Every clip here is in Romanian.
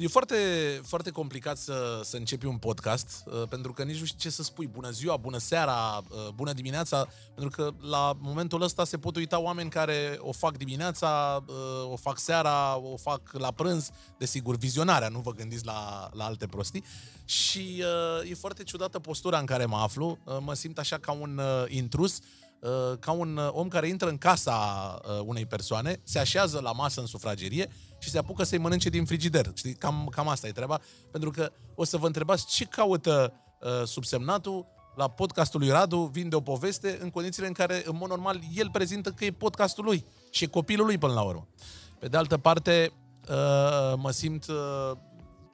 E foarte, foarte complicat să, să începi un podcast, uh, pentru că nici nu știi ce să spui. Bună ziua, bună seara, uh, bună dimineața, pentru că la momentul ăsta se pot uita oameni care o fac dimineața, uh, o fac seara, o fac la prânz, desigur, vizionarea, nu vă gândiți la, la alte prostii. Și uh, e foarte ciudată postura în care mă aflu, uh, mă simt așa ca un uh, intrus, uh, ca un uh, om care intră în casa uh, unei persoane, se așează la masă în sufragerie și se apucă să-i mănânce din frigider. Știi, cam, cam asta e treaba. Pentru că o să vă întrebați ce caută uh, subsemnatul la podcastul lui Radu, vinde o poveste în condițiile în care, în mod normal, el prezintă că e podcastul lui și e copilul lui până la urmă. Pe de altă parte, uh, mă simt, uh,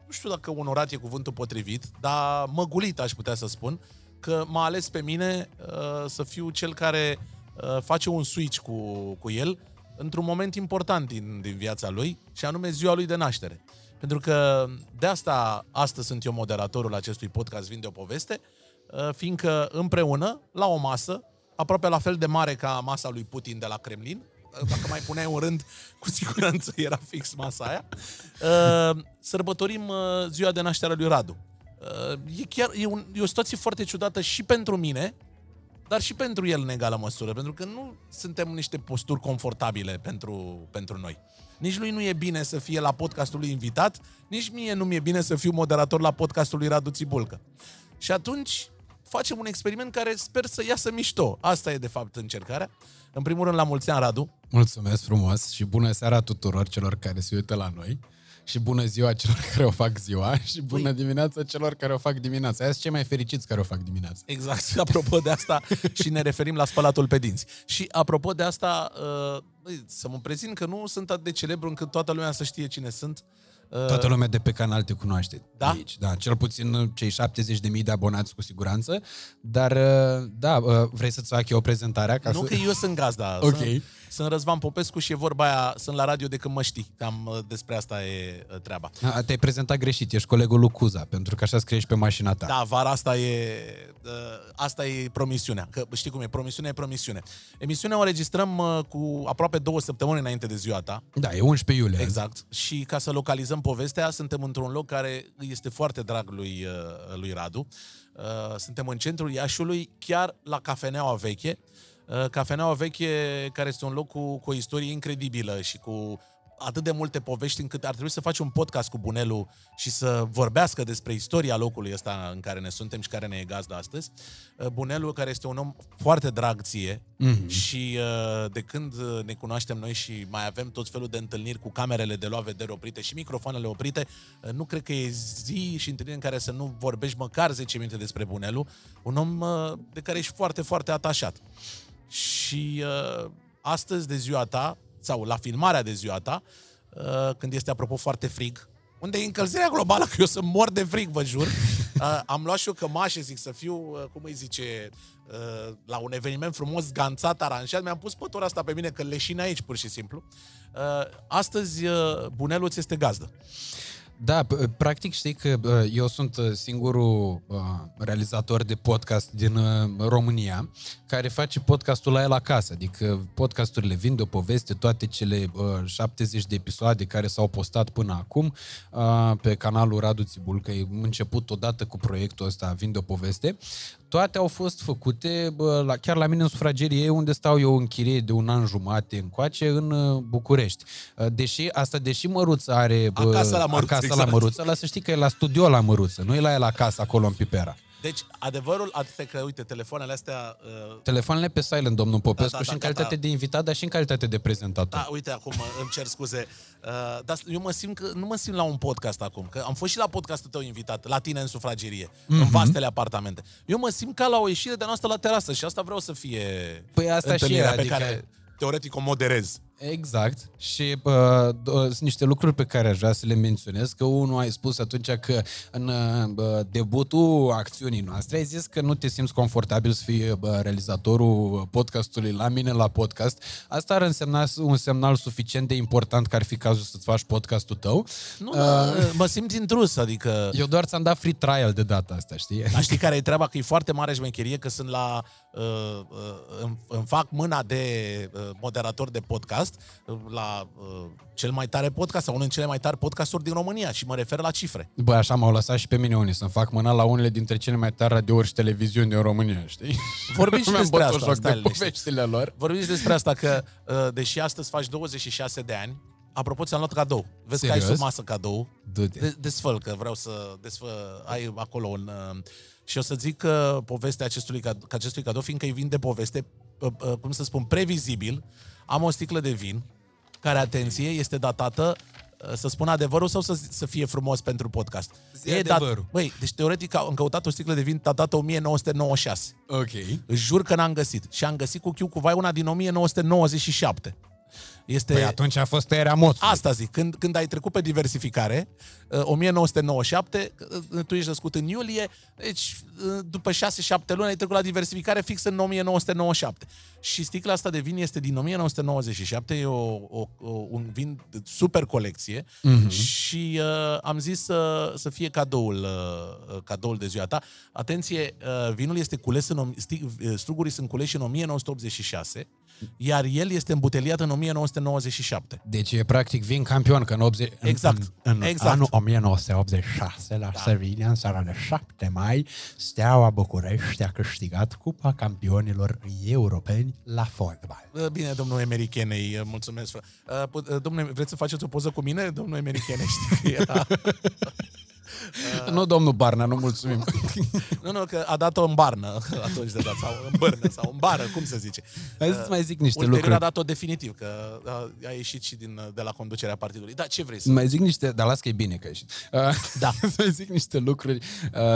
nu știu dacă onorat e cuvântul potrivit, dar măgulit aș putea să spun, că m-a ales pe mine uh, să fiu cel care uh, face un switch cu, cu el într-un moment important din, din viața lui, și anume ziua lui de naștere. Pentru că de asta astăzi sunt eu moderatorul acestui podcast Vinde o poveste, uh, fiindcă împreună, la o masă, aproape la fel de mare ca masa lui Putin de la Kremlin, uh, dacă mai puneai un rând, cu siguranță era fix masa aia, uh, sărbătorim ziua de naștere a lui Radu. E chiar e, un, e o situație foarte ciudată și pentru mine, dar și pentru el în egală măsură, pentru că nu suntem niște posturi confortabile pentru, pentru noi. Nici lui nu e bine să fie la podcastul lui invitat, nici mie nu mi-e bine să fiu moderator la podcastul lui Radu Țibulcă. Și atunci facem un experiment care sper să iasă mișto. Asta e de fapt încercarea. În primul rând, la mulți ani, Radu. Mulțumesc frumos și bună seara tuturor celor care se uită la noi și bună ziua celor care o fac ziua și bună Ui. dimineața celor care o fac dimineața. Aia sunt cei mai fericiți care o fac dimineața. Exact. Apropo de asta și ne referim la spălatul pe dinți. Și apropo de asta, uh, să mă prezint că nu sunt atât de celebru încât toată lumea să știe cine sunt. Uh, Toată lumea de pe canal te cunoaște da? aici, da, cel puțin cei 70.000 de abonați cu siguranță, dar uh, da, vrei să-ți fac eu o prezentare? Ca nu să... că eu sunt gazda. ok. Sunt, sunt Răzvan Popescu și e vorba aia, sunt la radio de când mă știi. Cam uh, despre asta e uh, treaba. A, te-ai prezentat greșit, ești colegul lui Cuza, pentru că așa scrie și pe mașina ta. Da, vara asta e, uh, asta e promisiunea. Că știi cum e, promisiunea e promisiune. Emisiunea o înregistrăm cu aproape două săptămâni înainte de ziua ta. Da, e 11 iulie. Exact. Și ca să localizăm povestea, suntem într-un loc care este foarte drag lui, lui Radu. Suntem în centrul Iașiului, chiar la cafeneaua veche, Uh, Cafeneaua Veche, care este un loc cu, cu o istorie incredibilă și cu atât de multe povești încât ar trebui să facem un podcast cu Bunelu și să vorbească despre istoria locului ăsta în care ne suntem și care ne e gazda astăzi. Uh, Bunelu, care este un om foarte drag ție mm-hmm. și uh, de când ne cunoaștem noi și mai avem tot felul de întâlniri cu camerele de luat vedere oprite și microfoanele oprite, nu cred că e zi și întâlniri în care să nu vorbești măcar 10 minute despre Bunelu, un om de care ești foarte, foarte atașat. Și uh, astăzi de ziua ta, sau la filmarea de ziua ta, uh, când este apropo foarte frig, unde e încălzirea globală, că eu sunt mor de frig, vă jur. Uh, am luat și eu cămașe, zic, să fiu, uh, cum îi zice, uh, la un eveniment frumos, ganțat, aranjat. Mi-am pus pătura asta pe mine, că leșin aici, pur și simplu. Uh, astăzi, uh, Buneluț ți este gazdă. Da, practic știi că eu sunt uh, singurul uh, realizator de podcast din uh, România care face podcastul la el acasă, adică podcasturile vin de o poveste, toate cele 70 de episoade care s-au postat până acum pe canalul Radu Țibul, că e început odată cu proiectul ăsta Vin de o poveste, toate au fost făcute bă, la, chiar la mine în sufragerie, unde stau eu în chirie de un an jumate încoace, în uh, București. Uh, deși, asta deși Măruță are... Bă, acasă la Măruță, acasă exact. la Măruță, la să știi că e la studio la Măruță, nu e la el acasă, acolo în Pipera. Deci, adevărul este că, uite, telefoanele astea... Uh... Telefoanele pe silent, domnul Popescu, da, da, și în da, calitate da. de invitat, dar și în calitate de prezentator. Da, uite, acum îmi cer scuze. Uh, dar eu mă simt că, nu mă simt la un podcast acum, că am fost și la podcastul tău invitat, la tine în sufragerie, mm-hmm. în vastele apartamente. Eu mă simt ca la o ieșire de noastră la terasă și asta vreau să fie Păi asta și e, pe adică... care teoretic o moderez. Exact. Și uh, sunt niște lucruri pe care aș vrea să le menționez, că unul ai spus atunci că în uh, debutul acțiunii noastre ai zis că nu te simți confortabil să fii uh, realizatorul podcastului la mine la podcast. Asta ar însemna un semnal suficient de important că ar fi cazul să-ți faci podcastul tău. Nu, uh, da, mă simt intrus, adică... Eu doar ți-am dat free trial de data asta, știi? Dar știi care e treaba? Că e foarte mare șmecherie, că sunt la... Uh, uh, îmi, îmi fac mâna de uh, moderator de podcast podcast la uh, cel mai tare podcast sau unul din cele mai tari podcasturi din România și mă refer la cifre. Bă, așa m-au lăsat și pe mine unii să-mi fac mâna la unele dintre cele mai tari radiouri și televiziuni din România, știi? Vorbim și Mi-am despre bătut asta, joc stai de liniștit. poveștile lor. Vorbim și despre asta că, uh, deși astăzi faci 26 de ani, apropo, ți-am luat cadou. Vezi că ai Serios? sub masă cadou. Du-te. De- desfăl, că vreau să desfă, ai acolo un... uh, Și o să zic că povestea acestui, cad- că acestui cadou, fiindcă îi vin de poveste, uh, uh, cum să spun, previzibil, am o sticlă de vin, care, atenție, este datată uh, să spun adevărul sau să, să fie frumos pentru podcast. Zi adevărul. Băi, deci teoretic am căutat o sticlă de vin datată 1996. Ok. Îți jur că n-am găsit. Și am găsit cu chiu cu vai una din 1997. Este... Păi atunci a fost tăierea moțului. Asta zic, când, când ai trecut pe diversificare, uh, 1997, uh, tu ești născut în iulie, deci uh, după 6-7 luni ai trecut la diversificare fix în 1997. Și sticla asta de vin este din 1997, e o, o, o, un vin de super colecție Mhm. și uh, am zis să, să fie cadoul, uh, cadoul de ziua ta. Atenție, uh, vinul este cules în, om- sti- uh, strugurii sunt culeși în 1986, iar el este îmbuteliat în 1997. Deci e practic vin campion, că în 80... în- Exact. În, în Exact. anul 1986, la da. Sevilla, în seara de 7 mai, Steaua București a câștigat Cupa Campionilor Europeni la fotbal. Uh, Bine, domnul Emerichenei, uh, mulțumesc. fră. Uh, pu- uh, Domnule, vreți să faceți o poză cu mine? Domnul Emerichenei, știi că era... Nu, domnul Barna, nu mulțumim. Nu, nu, că a dat-o în barnă atunci de dat, sau în bărnă, sau în bară, cum să zice. Hai să-ți mai zic niște Ulterior a lucruri. dat-o definitiv, că a, a ieșit și din, de la conducerea partidului. Da, ce vrei să... Mai zic niște, dar las că e bine că a ieșit. Uh, Da. să zic niște lucruri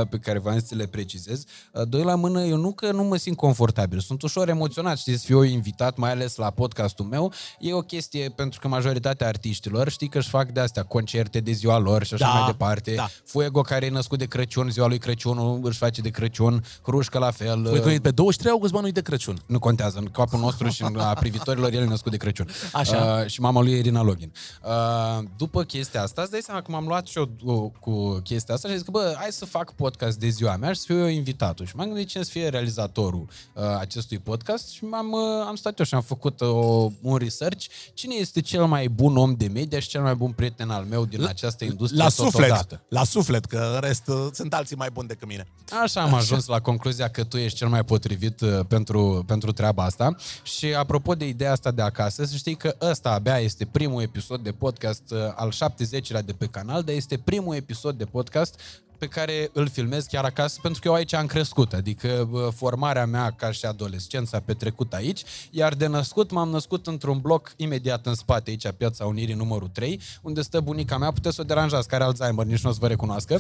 uh, pe care v-am zis să le precizez. Uh, doi la mână, eu nu că nu mă simt confortabil, sunt ușor emoționat, știi, să fiu invitat, mai ales la podcastul meu. E o chestie pentru că majoritatea artiștilor știi că își fac de astea concerte de ziua lor și așa Da, mai departe. da. Fuego care e născut de Crăciun, ziua lui Crăciun își face de Crăciun, Hrușcă la fel. Voi uh, că pe 23 august, mă, nu de Crăciun. nu contează, în capul nostru și în a privitorilor el e născut de Crăciun. Așa. Uh, și mama lui e Irina Login. Uh, după chestia asta, îți dai seama că m-am luat și eu cu, cu chestia asta și zic că, bă, hai să fac podcast de ziua mea și să fiu eu invitatul. Și m-am gândit cine să fie realizatorul uh, acestui podcast și m-am, uh, am stat eu și am făcut uh, un research. Cine este cel mai bun om de media și cel mai bun prieten al meu din această industrie La suflet, totodată? la suflet, că în rest uh, sunt alții mai buni decât mine. Așa am ajuns la concluzia că tu ești cel mai potrivit uh, pentru, pentru treaba asta. Și apropo de ideea asta de acasă, să știi că ăsta abia este primul episod de podcast uh, al 70-lea de pe canal, dar este primul episod de podcast pe care îl filmez chiar acasă, pentru că eu aici am crescut, adică bă, formarea mea ca și adolescența a petrecut aici, iar de născut m-am născut într-un bloc imediat în spate, aici, Piața Unirii numărul 3, unde stă bunica mea, puteți să o deranjați, care are Alzheimer, nici nu o să vă recunoască.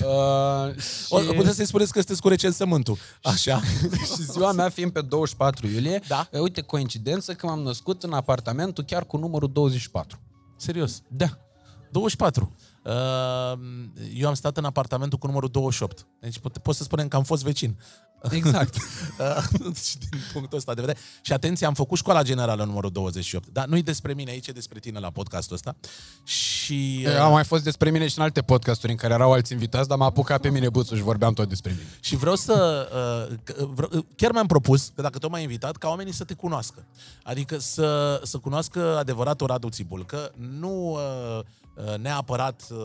Uh, O, și- puteți să-i spuneți că sunteți cu recensământul. Așa. și ziua mea fiind pe 24 iulie, Da. uh, uite, coincidență că m-am născut în apartamentul chiar cu numărul 24. Serios. Da. 24. Uh, Eu am stat în apartamentul cu numărul 28. Deci pot, pot să spunem că am fost vecin. Exact. Uh, și din punctul ăsta de vedere. Și atenție, am făcut școala generală numărul 28. Dar nu-i despre mine aici, e despre tine la podcastul ăsta. Și... uh, Am mai fost despre mine și în alte podcasturi în care erau alți invitați, dar m-a apucat pe mine buțul și vorbeam tot despre mine. Și vreau să... Uh, că- vreau, uh, chiar mi-am propus, că dacă tot m-ai invitat, ca oamenii să te cunoască. Adică să, să cunoască adevăratul Radu Țibulcă, nu uh, uh, neapărat, uh,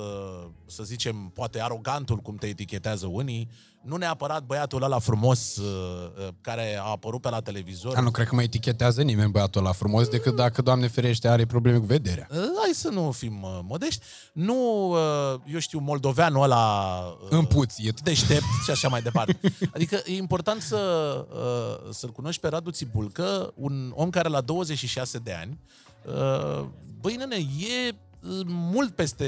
să zicem, poate arogantul, cum te etichetează unii, nu neapărat băiatul ăla frumos uh, uh, care a apărut pe la televizor. Dar nu cred că mă etichetează nimeni băiatul ăla frumos, decât dacă, Doamne ferește, are probleme cu vederea. Uh, Hai să nu fim uh, modești. Nu, uh, eu știu, moldoveanul ăla... uh, Împuțit. deștept și așa mai departe. Adică e important să, uh, să-l cunoști pe Radu Țibulcă, un om care la 26 de ani, uh, băi nene, e uh, mult peste,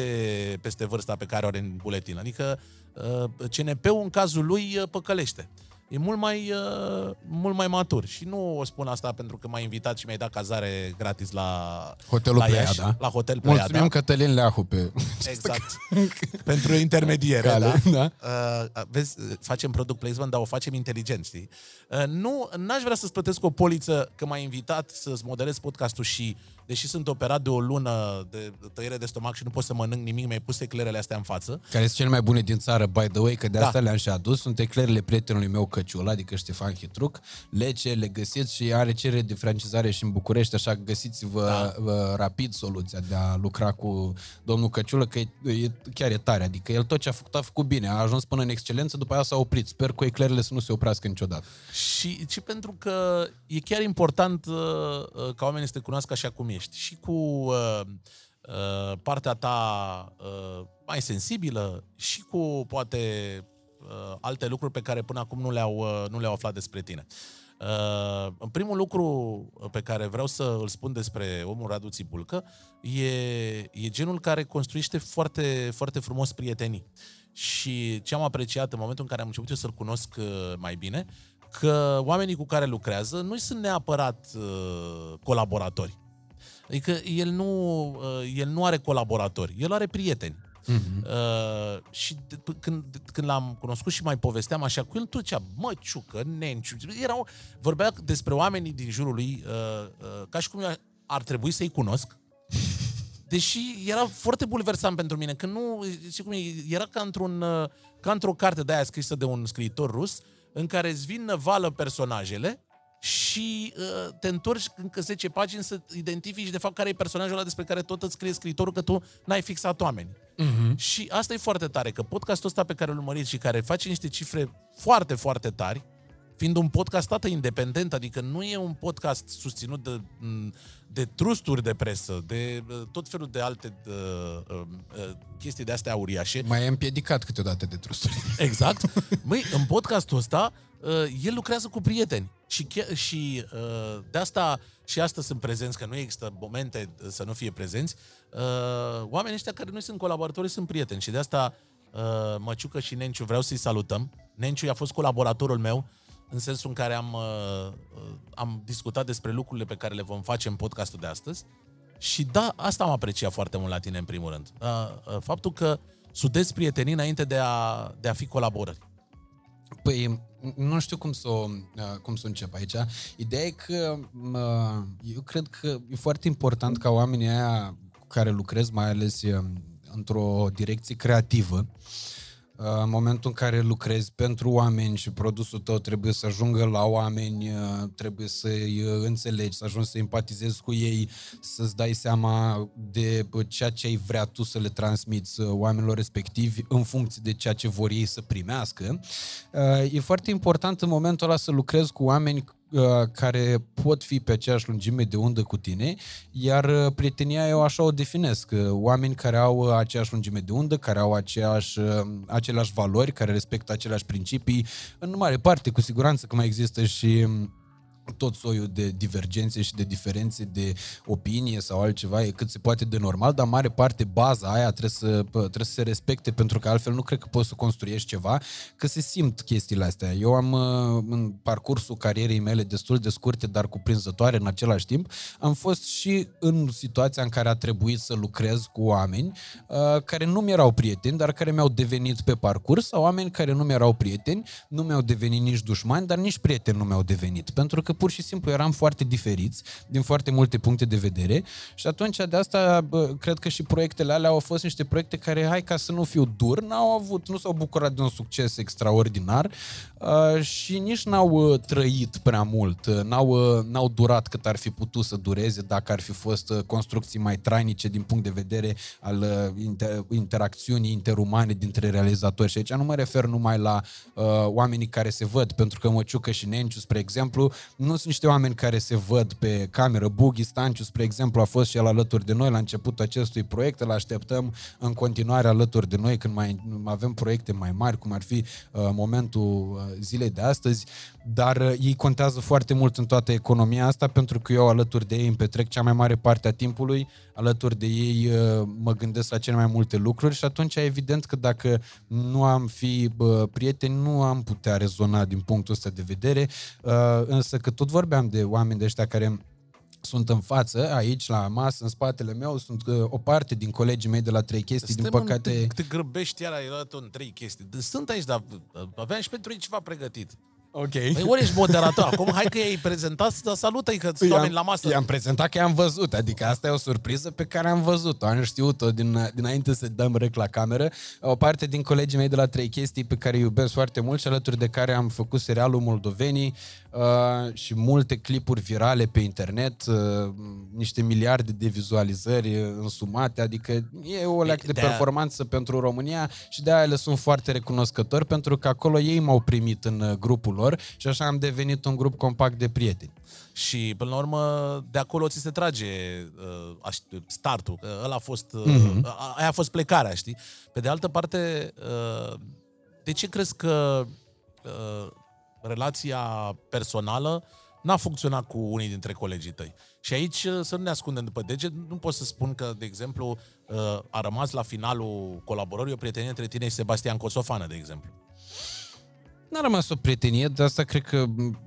peste vârsta pe care o are în buletin. Adică uh, CNP-ul în cazul lui uh, păcălește. E mult mai, uh, mult mai matur. Și nu o spun asta pentru că m-ai invitat și mi-ai dat cazare gratis la Hotelul la Iași, Pleiada. La Hotel Pleiada. Mulțumim Cătălin Leahu pe... Exact. Pentru intermediere, Cale, da? da. Uh, vezi, facem product placement, dar o facem inteligent, știi? Uh, nu, n-aș vrea să-ți plătesc o poliță că m-ai invitat să-ți modelez podcastul și, deși sunt operat de o lună de tăiere de stomac și nu pot să mănânc nimic, mi-ai pus eclerele astea în față. Care sunt cele mai bune din țară, by the way, că de Da. asta le-am și adus. Sunt eclerele prietenului meu Căciula, adică Ștefan Hitruc, Lece, le găsiți și are cerere de francizare și în București, așa că găsiți-vă da. rapid soluția de a lucra cu domnul Căciulă, că e, e, chiar e tare, adică el tot ce a făcut, a făcut bine, a ajuns până în excelență, după aia s-a oprit. Sper cu eclerele să nu se oprească niciodată. Și, și pentru că e chiar important uh, uh, ca oamenii să te cunoască așa cum ești. Și cu uh, uh, partea ta uh, mai sensibilă și cu poate uh, alte lucruri pe care până acum nu le-au, uh, nu le-au aflat despre tine. Uh, în primul lucru pe care vreau să îl spun despre omul Radu Țipulcă e, e genul care construiește foarte, foarte frumos prietenii. Și ce am apreciat în momentul în care am început eu să-l cunosc uh, mai bine, că oamenii cu care lucrează nu sunt neapărat uh, colaboratori. Adică el nu, uh, el nu are colaboratori, el are prieteni. Uh-huh. Uh, și de, când, când l-am cunoscut și mai povesteam așa cu el, tot cea, mă, ciucă, nenciu, erau, vorbea despre oamenii din jurul lui uh, uh, ca și cum ar trebui să-i cunosc, deși era foarte bulversant pentru mine, că nu, știi cum e, era ca, într-un, uh, ca într-o carte de aia scrisă de un scriitor rus, în care îți vin năvală personajele și uh, te întorci încă 10 pagini să identifici de fapt care e personajul ăla despre care tot îți scrie scriitorul că tu n-ai fixat oameni. Uh-huh. Și asta e foarte tare, că podcastul ăsta pe care îl urmăriți și care face niște cifre foarte, foarte tari, fiind un podcast tată independent, adică nu e un podcast susținut de, de trusturi de presă, de uh, tot felul de alte de, uh, uh, uh, chestii de astea uriașe. Mai e împiedicat câteodată de trusturi. Exact. Măi, în podcastul ăsta, uh, el lucrează cu prieteni. Și, și uh, de asta și astăzi sunt prezenți, că nu există momente să nu fie prezenți. Uh, oamenii ăștia care nu sunt colaboratori sunt prieteni și de asta uh, Măciucă și Nenciu vreau să-i salutăm. Nenciu a fost colaboratorul meu în sensul în care am, uh, am discutat despre lucrurile pe care le vom face în podcastul de astăzi. Și da, asta am apreciat foarte mult la tine în primul rând. Uh, uh, faptul că sudezi prietenii înainte de a, de a fi colaborări. Păi, nu știu cum să, o, cum să încep aici. Ideea e că eu cred că e foarte important ca oamenii aia cu care lucrez, mai ales într-o direcție creativă, Uh, în momentul în care lucrezi pentru oameni și produsul tău trebuie să ajungă la oameni, uh, trebuie să-i uh, înțelegi, să ajungi să empatizezi cu ei, să-ți dai seama de ceea ce ai vrea tu să le transmiți oamenilor respectivi în funcție de ceea ce vor ei să primească. E foarte important în momentul ăla să lucrezi cu oameni Uh, care pot fi pe aceeași lungime de undă cu tine, iar uh, prietenia eu așa o definesc. Uh, oameni care au aceeași lungime de undă, care au aceeași, aceleași valori, care respectă aceleași principii, în mare parte, cu siguranță că mai există și tot soiul de divergențe și de diferențe de opinie sau altceva e cât se poate de normal, dar mare parte baza aia trebuie să, trebuie să se respecte pentru că altfel nu cred că poți să construiești ceva, că se simt chestiile astea. Eu am uh, în parcursul carierei mele destul de scurte, dar cuprinzătoare în același timp, am fost și în situația în care a trebuit să lucrez cu oameni uh, care nu mi-erau prieteni, dar care mi-au devenit pe parcurs, sau oameni care nu mi-erau prieteni, nu mi-au devenit nici dușmani, dar nici prieteni nu mi-au devenit. Pentru că pur și simplu eram foarte diferiți din foarte multe puncte de vedere și atunci de asta bă, cred că și proiectele alea au fost niște proiecte care, hai ca să nu fiu dur, n-au avut, nu s-au bucurat de un succes extraordinar uh, și nici n-au uh, trăit prea mult, uh, n-au, uh, n-au durat cât ar fi putut să dureze dacă ar fi fost uh, construcții mai trainice din punct de vedere al uh, inter- interacțiunii interumane dintre realizatori. Și aici nu mă refer numai la uh, oamenii care se văd, pentru că Măciucă și Nenciu, spre exemplu, nu sunt niște oameni care se văd pe cameră. Bughi Stanciu, spre exemplu, a fost și el alături de noi la începutul acestui proiect. Îl așteptăm în continuare alături de noi când mai avem proiecte mai mari, cum ar fi uh, momentul uh, zilei de astăzi. Dar uh, ei contează foarte mult în toată economia asta pentru că eu alături de ei îmi petrec cea mai mare parte a timpului, alături de ei uh, mă gândesc la cele mai multe lucruri și atunci e evident că dacă nu am fi uh, prieteni, nu am putea rezona din punctul ăsta de vedere, uh, însă că tot vorbeam de oameni de ăștia care sunt în față, aici, la masă, în spatele meu, sunt uh, o parte din colegii mei de la trei chestii, Suntem din păcate... Te, te grăbești iar, ai luat în trei chestii. Sunt aici, dar uh, aveam și pentru ei ceva pregătit. Ok. Păi ori ești moderator, acum hai că i-ai prezentat, să salută-i că sunt oameni la masă. I-am prezentat că i-am văzut, adică asta e o surpriză pe care am văzut-o, am știut-o din, dinainte să dăm rec la cameră. O parte din colegii mei de la Trei Chestii pe care îi iubesc foarte mult și alături de care am făcut serialul Moldovenii uh, și multe clipuri virale pe internet, uh, niște miliarde de vizualizări uh, însumate, adică e o leacă de de-aia- performanță pentru România și de aia le sunt foarte recunoscători pentru că acolo ei m-au primit în uh, grupul lor și așa am devenit un grup compact de prieteni. Și până la urmă, de acolo ți se trage uh, aș- startul. Că ăla a fost, uh, Mhm. a- aia a fost plecarea, știi? Pe de altă parte, uh, de ce crezi că uh, relația personală n-a funcționat cu unii dintre colegii tăi? Și aici, uh, să nu ne ascundem după deget, nu pot să spun că, de exemplu, uh, a rămas la finalul colaborării o prietenie între tine și Sebastian Cosofană, de exemplu. N-a rămas o prietenie, dar asta cred că m,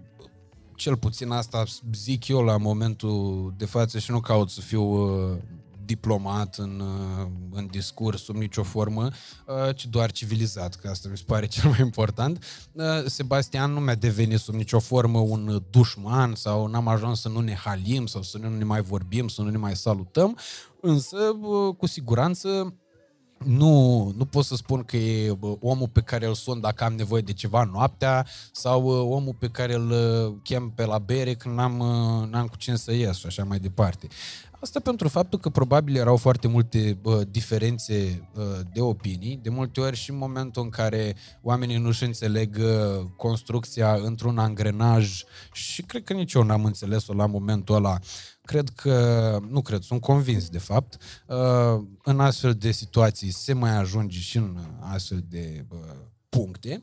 cel puțin asta zic eu la momentul de față și nu caut să fiu uh, diplomat în, uh, în discurs sub nicio formă, uh, ci doar civilizat, că asta mi se pare cel mai important. Uh, Sebastian nu mi-a devenit sub nicio formă un dușman sau n-am ajuns să nu ne halim sau să nu ne mai vorbim, să nu ne mai salutăm, însă uh, cu siguranță nu, nu pot să spun că e bă, omul pe care îl sun dacă am nevoie de ceva noaptea sau uh, omul pe care îl uh, chem pe la bere când n-am, uh, n-am cu cine să ies și așa mai departe. Asta pentru faptul că probabil erau foarte multe bă, diferențe uh, de opinii, de multe ori și în momentul în care oamenii nu-și înțeleg uh, construcția într-un angrenaj și cred că nici eu n-am înțeles-o la momentul ăla. Cred că, nu cred, sunt convins de fapt, uh, în astfel de situații se mai ajunge și în astfel de uh, puncte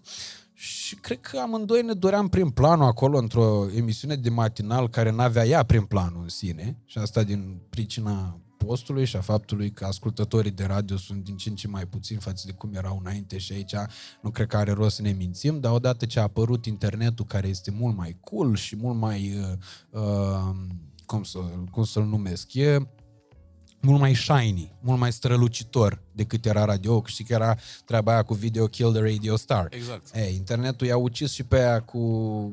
și cred că amândoi ne doream prin planul acolo într-o emisiune de matinal care n-avea ea prin planul în sine. Și asta din pricina postului și a faptului că ascultătorii de radio sunt din ce în ce mai puțini față de cum erau înainte și aici nu cred că are rost să ne mințim, dar odată ce a apărut internetul care este mult mai cool și mult mai uh, uh, cum, să, cum să-l numesc, e mult mai shiny, mult mai strălucitor decât era radio, că știi că era treaba aia cu video kill the radio star. Exact. Ei, internetul i-a ucis și pe aia cu,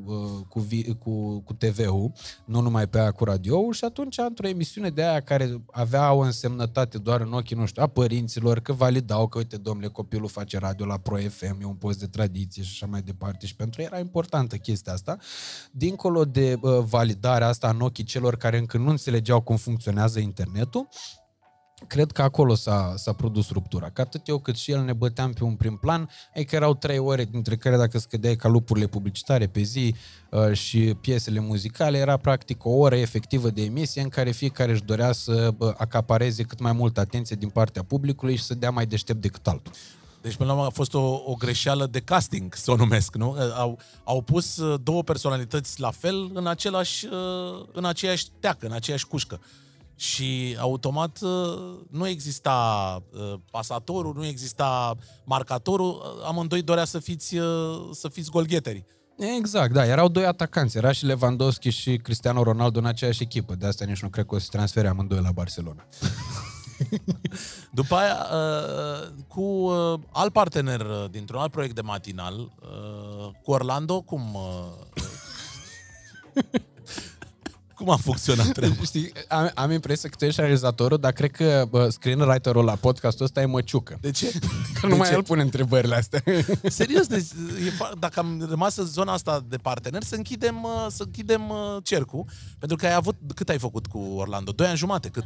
uh, cu, vi- cu, cu TV-ul, nu numai pe aia cu radio și atunci, într-o emisiune de aia care avea o însemnătate doar în ochii, nu știu, a părinților, că validau că, uite, domnule, copilul face radio la Pro FM, e un post de tradiție și așa mai departe și pentru ei era importantă chestia asta. Dincolo de uh, validarea asta în ochii celor care încă nu înțelegeau cum funcționează internetul, cred că acolo s-a, s-a produs ruptura. Că atât eu cât și el ne băteam pe un prim plan, ai că erau trei ore, dintre care dacă scădeai ca lupurile publicitare pe zi uh, și piesele muzicale, era practic o oră efectivă de emisie în care fiecare își dorea să uh, acapareze cât mai multă atenție din partea publicului și să dea mai deștept decât altul. Deci, până la urmă, a fost o, o greșeală de casting, să o numesc, nu? Au, au pus uh, două personalități la fel în, același, uh, în aceeași teacă, în aceeași cușcă. Și automat uh, nu exista uh, pasatorul, nu exista marcatorul, uh, amândoi dorea să fiți, uh, să fiți golgheterii. Exact, da, erau doi atacanți, era și Lewandowski și Cristiano Ronaldo în aceeași echipă, de asta nici nu cred că o să transfere amândoi la Barcelona. După aia, uh, cu uh, alt partener uh, dintr-un alt proiect de matinal, uh, cu Orlando, cum... Uh, cum a funcționat treaba? Știi, am, am impresia că tu ești realizatorul, dar cred că bă, screenwriter-ul la podcastul ăsta e măciucă. De ce? Că numai el pune întrebările astea. Serios, deci, e, fa- dacă am rămas în zona asta de partener, să închidem, uh, să închidem uh, cercul, pentru că ai avut, cât ai făcut cu Orlando? Doi ani jumate, cât?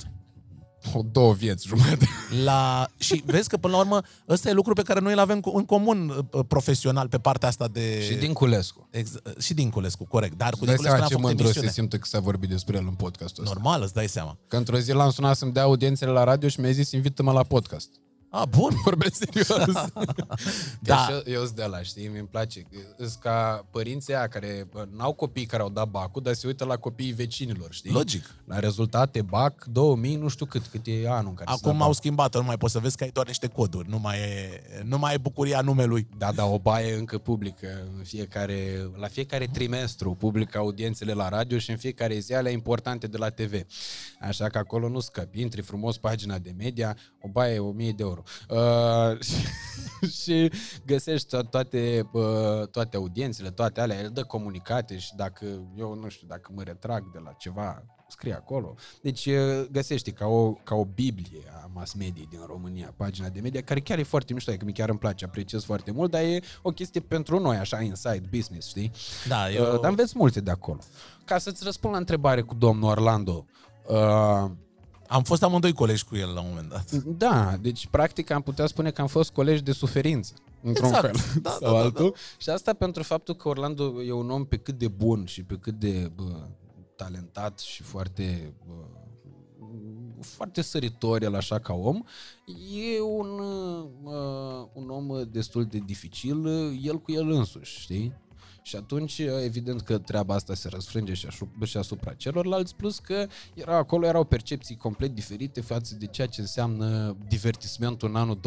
O, două vieți jumătate. La... Și vezi că, până la urmă, ăsta e lucru pe care noi îl avem cu- în comun uh, profesional pe partea asta de... Și din Culescu. Ex- și din Culescu, corect. Dar cu Îți dai Dinculescu seama n-a ce făcut mândru se emisiune. simte că s-a vorbit despre el în podcastul ăsta. Normal, îți dai seama. Că într-o zi l-am sunat să-mi dea audiențele la radio și mi-a zis invită-mă la podcast. A, bun. Vorbesc serios. Da. da. Eu sunt de la, știi, mi-mi place. Sunt ca părinții aia care bă, n-au copii care au dat bacul, dar se uită la copiii vecinilor, știi? Logic. La rezultate, bac 2000, nu știu cât, cât e anul în care se dă Acum bac. au schimbat nu mai poți să vezi că ai doar niște coduri. Nu mai e, nu mai e bucuria numelui. Da, da, o baie încă publică în fiecare, la fiecare trimestru publică audiențele la radio și în fiecare zi alea importante de la TV. Așa că acolo nu scăpi, intri frumos pagina de media, o baie 1000 de euro. Acolo. Uh, și, și găsești to- toate, uh, toate audiențele, toate alea, el dă comunicate și dacă, eu nu știu, dacă mă retrag de la ceva, scrie acolo. Deci uh, găsești ca o, ca o biblie a mass media din România, pagina de media, care chiar e foarte mișto, adică mi chiar îmi place, apreciez foarte mult, dar e o chestie pentru noi, așa, inside business, știi? Da, Eu... eu... Dar înveți multe de acolo. Ca să-ți răspund la întrebare cu domnul Orlando, uh, Am fost amândoi colegi cu el la un moment dat. da, deci practic am putea spune că am fost colegi de suferință, într-un Exact. fel Da, sau da, da, altul. Și asta pentru faptul că Orlando e un om pe cât de bun și pe cât de bă, talentat și foarte bă, foarte săritor el așa ca om, e un, uh, un om destul de dificil, uh, el cu el însuși, știi? Și atunci, evident că treaba asta se răsfrânge și asupra, și asupra celorlalți, plus că era, acolo erau percepții complet diferite față de ceea ce înseamnă divertismentul în anul 2020-2021,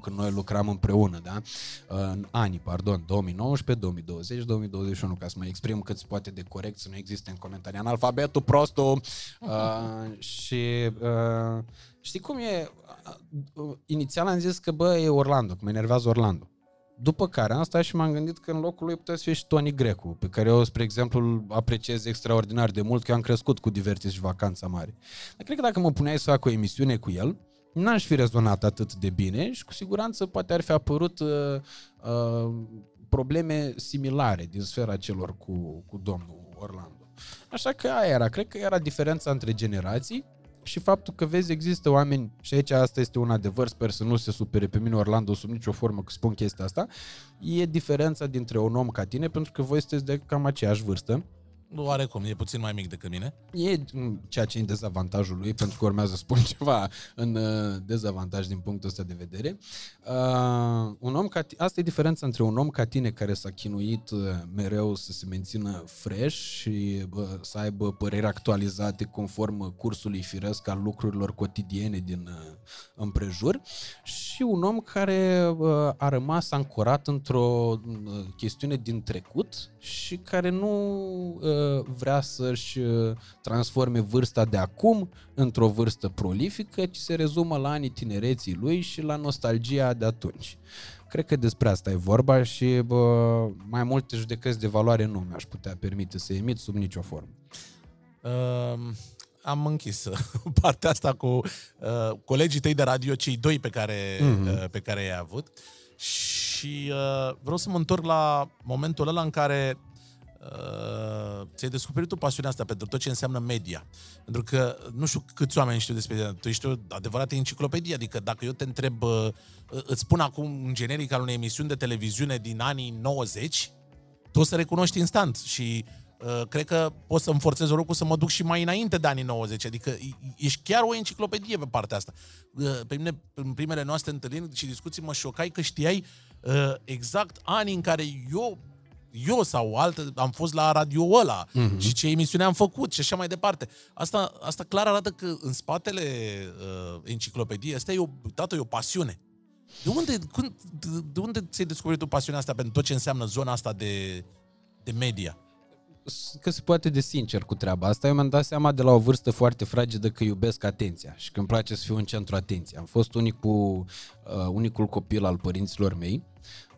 când noi lucram împreună, da? În anii, pardon, 2019, 2020, 2021, ca să mă exprim cât se poate de corect, să nu existe în comentarii analfabetul prostul. Uh, și uh, știi cum e? Uh, inițial am zis că, bă, e Orlando, că mă enervează Orlando. După care am stat și m-am gândit că în locul lui putea să fie și Tony Grecu, pe care eu, spre exemplu, îl apreciez extraordinar de mult, că eu am crescut cu Divertis și Vacanța Mare. Dar cred că dacă mă puneai să fac o emisiune cu el, n-aș fi rezonat atât de bine și cu siguranță poate ar fi apărut uh, uh, probleme similare din sfera celor cu, cu domnul Orlando. Așa că aia era, cred că era diferența între generații și faptul că vezi există oameni, și aici asta este un adevăr, sper să nu se supere pe mine Orlando sub nicio formă că spun chestia asta, e diferența dintre un om ca tine, pentru că voi sunteți de cam aceeași vârstă, Nu oarecum, e puțin mai mic decât mine. E mm, ceea ce e în dezavantajul lui, pentru că urmează să spun ceva în uh, dezavantaj din punctul ăsta de vedere. Uh, un om ca tine, asta e diferența între un om ca tine care s-a chinuit uh, mereu să se mențină fresh și bă, să aibă păreri actualizate conform cursului firesc al lucrurilor cotidiene din uh, împrejur și un om care uh, a rămas ancorat într-o uh, chestiune din trecut și care nu uh, vrea să-și uh, transforme vârsta de acum într-o vârstă prolifică, ci se rezumă la anii tinereții lui și la nostalgia de atunci. Cred că despre asta e vorba și bă, mai multe judecăți de valoare nu mi-aș putea permite să emit sub nicio formă. Uh, am închis uh, partea asta cu uh, colegii tăi de radio, cei doi pe care, Mhm. mm-hmm. uh, pe care i-ai avut. Și uh, vreau să mă întorc la momentul ăla în care uh, ți-ai descoperit tu pasiunea asta pentru tot ce înseamnă media. Pentru că nu știu câți oameni știu despre tine. Tu ești o adevărată enciclopedie. Adică dacă eu te întreb, uh, îți spun acum un generic al unei emisiuni de televiziune din anii 90, tu o să recunoști instant și uh, cred că pot să-mi forțez oricum să mă duc și mai înainte de anii 90, adică e- ești chiar o enciclopedie pe partea asta. Uh, pe mine, în primele noastre întâlniri și discuții, mă șocai că știai uh, exact anii în care eu eu sau altă, am fost la radio ăla mm-hmm. și ce emisiune am făcut și așa mai departe. Asta, asta clar arată că în spatele uh, enciclopediei asta e o, dată, e o pasiune. De unde, când, de, de unde ți-ai descoperit tu pasiunea asta pentru tot ce înseamnă zona asta de, de media? Mătuși. cred că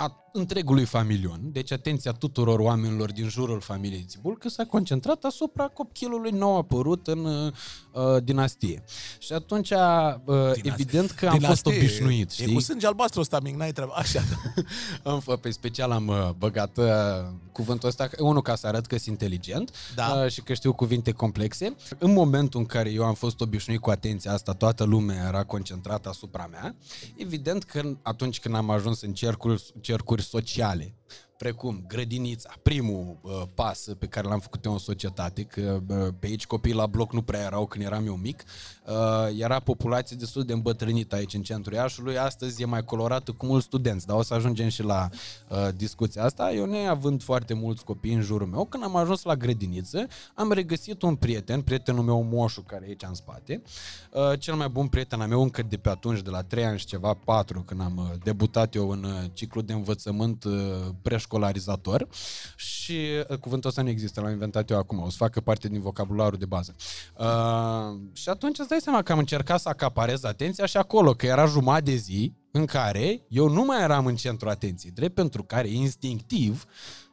A întregului familion, deci atenția tuturor oamenilor din jurul familiei Țibulcă s-a concentrat asupra copilului nou apărut în uh, uh, dinastie. Și atunci, uh, evident că am fost Dinastie. obișnuit, E știi? cu sânge albastru ăsta, mic, n-ai treaba. Așa, da. Am, fă- pe special am uh, băgat uh, cuvântul ăsta, unul ca să arăt că sunt inteligent Da. uh, și că știu cuvinte complexe. În momentul în care eu am fost obișnuit cu atenția asta, toată lumea era concentrată asupra mea. Evident că atunci când am ajuns în cercuri, cercuri sociale, precum grădinița, primul uh, pas pe care l-am făcut eu în societate, că uh, pe aici copiii la bloc nu prea erau când eram eu mic, uh, era populație destul de îmbătrânită aici în centrul Iașului, astăzi e mai colorată cu mulți studenți, dar o să ajungem și la uh, discuția asta. Eu neavând foarte mulți copii în jurul meu, când am ajuns la grădiniță, am regăsit un prieten, prietenul meu Moșu, care e aici în spate, uh, cel mai bun prieten al meu încă de pe atunci, de la 3 ani și ceva, 4, când am uh, debutat eu în uh, ciclu de învățământ uh, preșcolarizator și uh, cuvântul ăsta nu există, l-am inventat eu acum, o să facă parte din vocabularul de bază. Uh, și atunci îți dai seama că am încercat să acaparez atenția și acolo, că era jumătate de zi în care eu nu mai eram în centru atenției, drept pentru care instinctiv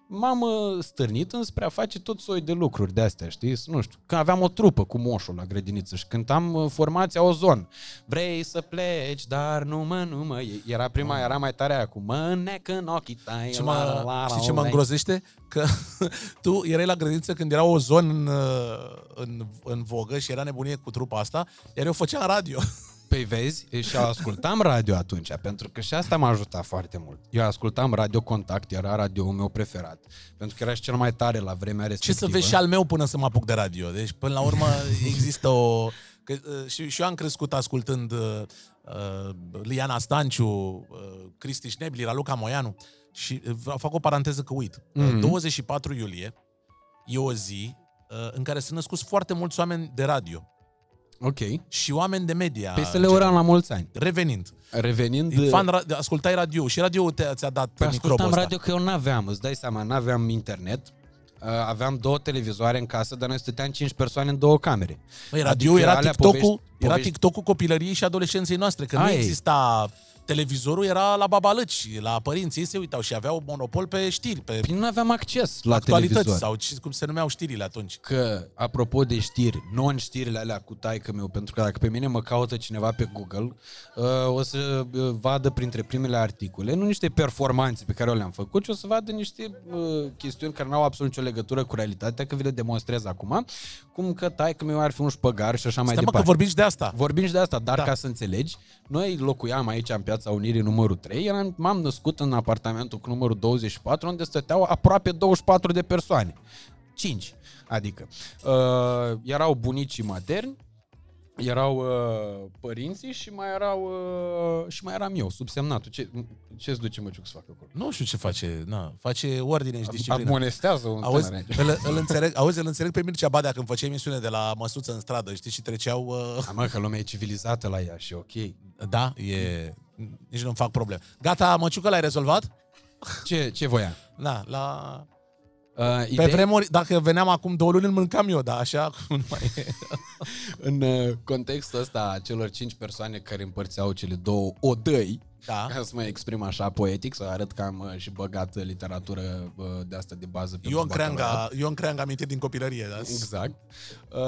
m-am uh, stârnit înspre a face tot soi de lucruri de astea, știi? Nu știu, când aveam o trupă cu moșul la grădiniță și cântam uh, formația Ozon. Vrei să pleci, dar nu mă, nu mă. Era prima, era mai tare aia cu mă nec în ochii tăi. Ce la, la, mă, la, știi ce la, mă îngrozește? Că tu erai la grădiniță când era o zonă în, în, în vogă și era nebunie cu trupa asta, iar eu făceam radio. Păi vezi, și ascultam radio atunci, pentru că și asta m-a ajutat foarte mult. Eu ascultam Radio Contact, era radioul meu preferat, pentru că era și cel mai tare la vremea Ce respectivă. să vezi și al meu până să mă apuc de radio. Deci, până la urmă, există o... Că, uh, și, și eu am crescut ascultând uh, uh, Liana Stanciu, uh, Cristi Șnebli, Raluca Moianu și uh, fac o paranteză că uit. Mhm. Mm-hmm. 24 iulie e o zi uh, în care sunt născuți foarte mulți oameni de radio Ok. și oameni de media. Păi să le uram la mulți ani. Revenind. Revenind... Fan, ra- ascultai radio și radio te, ți-a dat Păi microbul ascultam ăsta. radio că eu n-aveam, îți dai seama, n-aveam internet. Uh, Aveam două televizoare în casă, dar noi stăteam cinci persoane în două camere. Păi radio Adică era alea TikTok-ul, povești- era povești- TikTok-ul copilăriei și adolescenței noastre, că nu Aia e. exista televizorul, era la babalăci, la părinții ei se uitau și aveau monopol pe știri, pe Păi nu aveam acces la actualități televizor. sau ce- cum se numeau știrile atunci. Că, apropo de știri, non-știrile alea cu taică meu, pentru că dacă pe mine mă caută cineva pe Google, uh, o să uh, vadă printre primele articole, nu niște performanțe pe care eu le-am făcut, ci o să vadă niște uh, chestiuni care n-au absolut nicio legătură cu realitatea, că vi le demonstrez acum, cum că taică meu ar fi un șpăgar și așa mai Stai mă că departe. vorbim și de asta. Vorbim și de asta, dar Da. da. ca să înțelegi, noi locuiam aici în Piața Unirii numărul 3, eram, m-am născut în apartamentul cu numărul 24, unde stăteau aproape 24 de persoane. 5, adică. Uh, erau bunicii materni, erau uh, părinții și mai erau uh, și mai eram eu, subsemnatul. Ce, ce-ți duce măciuc să facă acolo? Nu știu ce face, na, face ordine și disciplină. Amonestează un Auzi, tânăr aici. îl, îl, înțeleg, auzi, îl înțeleg pe Mircea Badea când făcea emisiune de la măsuță în stradă, știi, și treceau... Uh, Da, mă, că lumea e civilizată la ea și ok. da, e... Nici nu-mi fac probleme. Gata, măciucă, l-ai rezolvat? Ce, ce voia? Da, la... Uh, Pe ideea- vremuri, dacă veneam acum două luni, îl mâncam eu, dar așa acum nu mai e. În uh, contextul ăsta a celor cinci persoane care împărțeau cele două odăi, Da. ca să mă exprim așa poetic, să arăt că am uh, și băgat uh, literatură uh, de asta de bază. pentru Ion bacalaureat. Creanga, Ion Creanga amintiri din copilărie, da? Exact. Uh,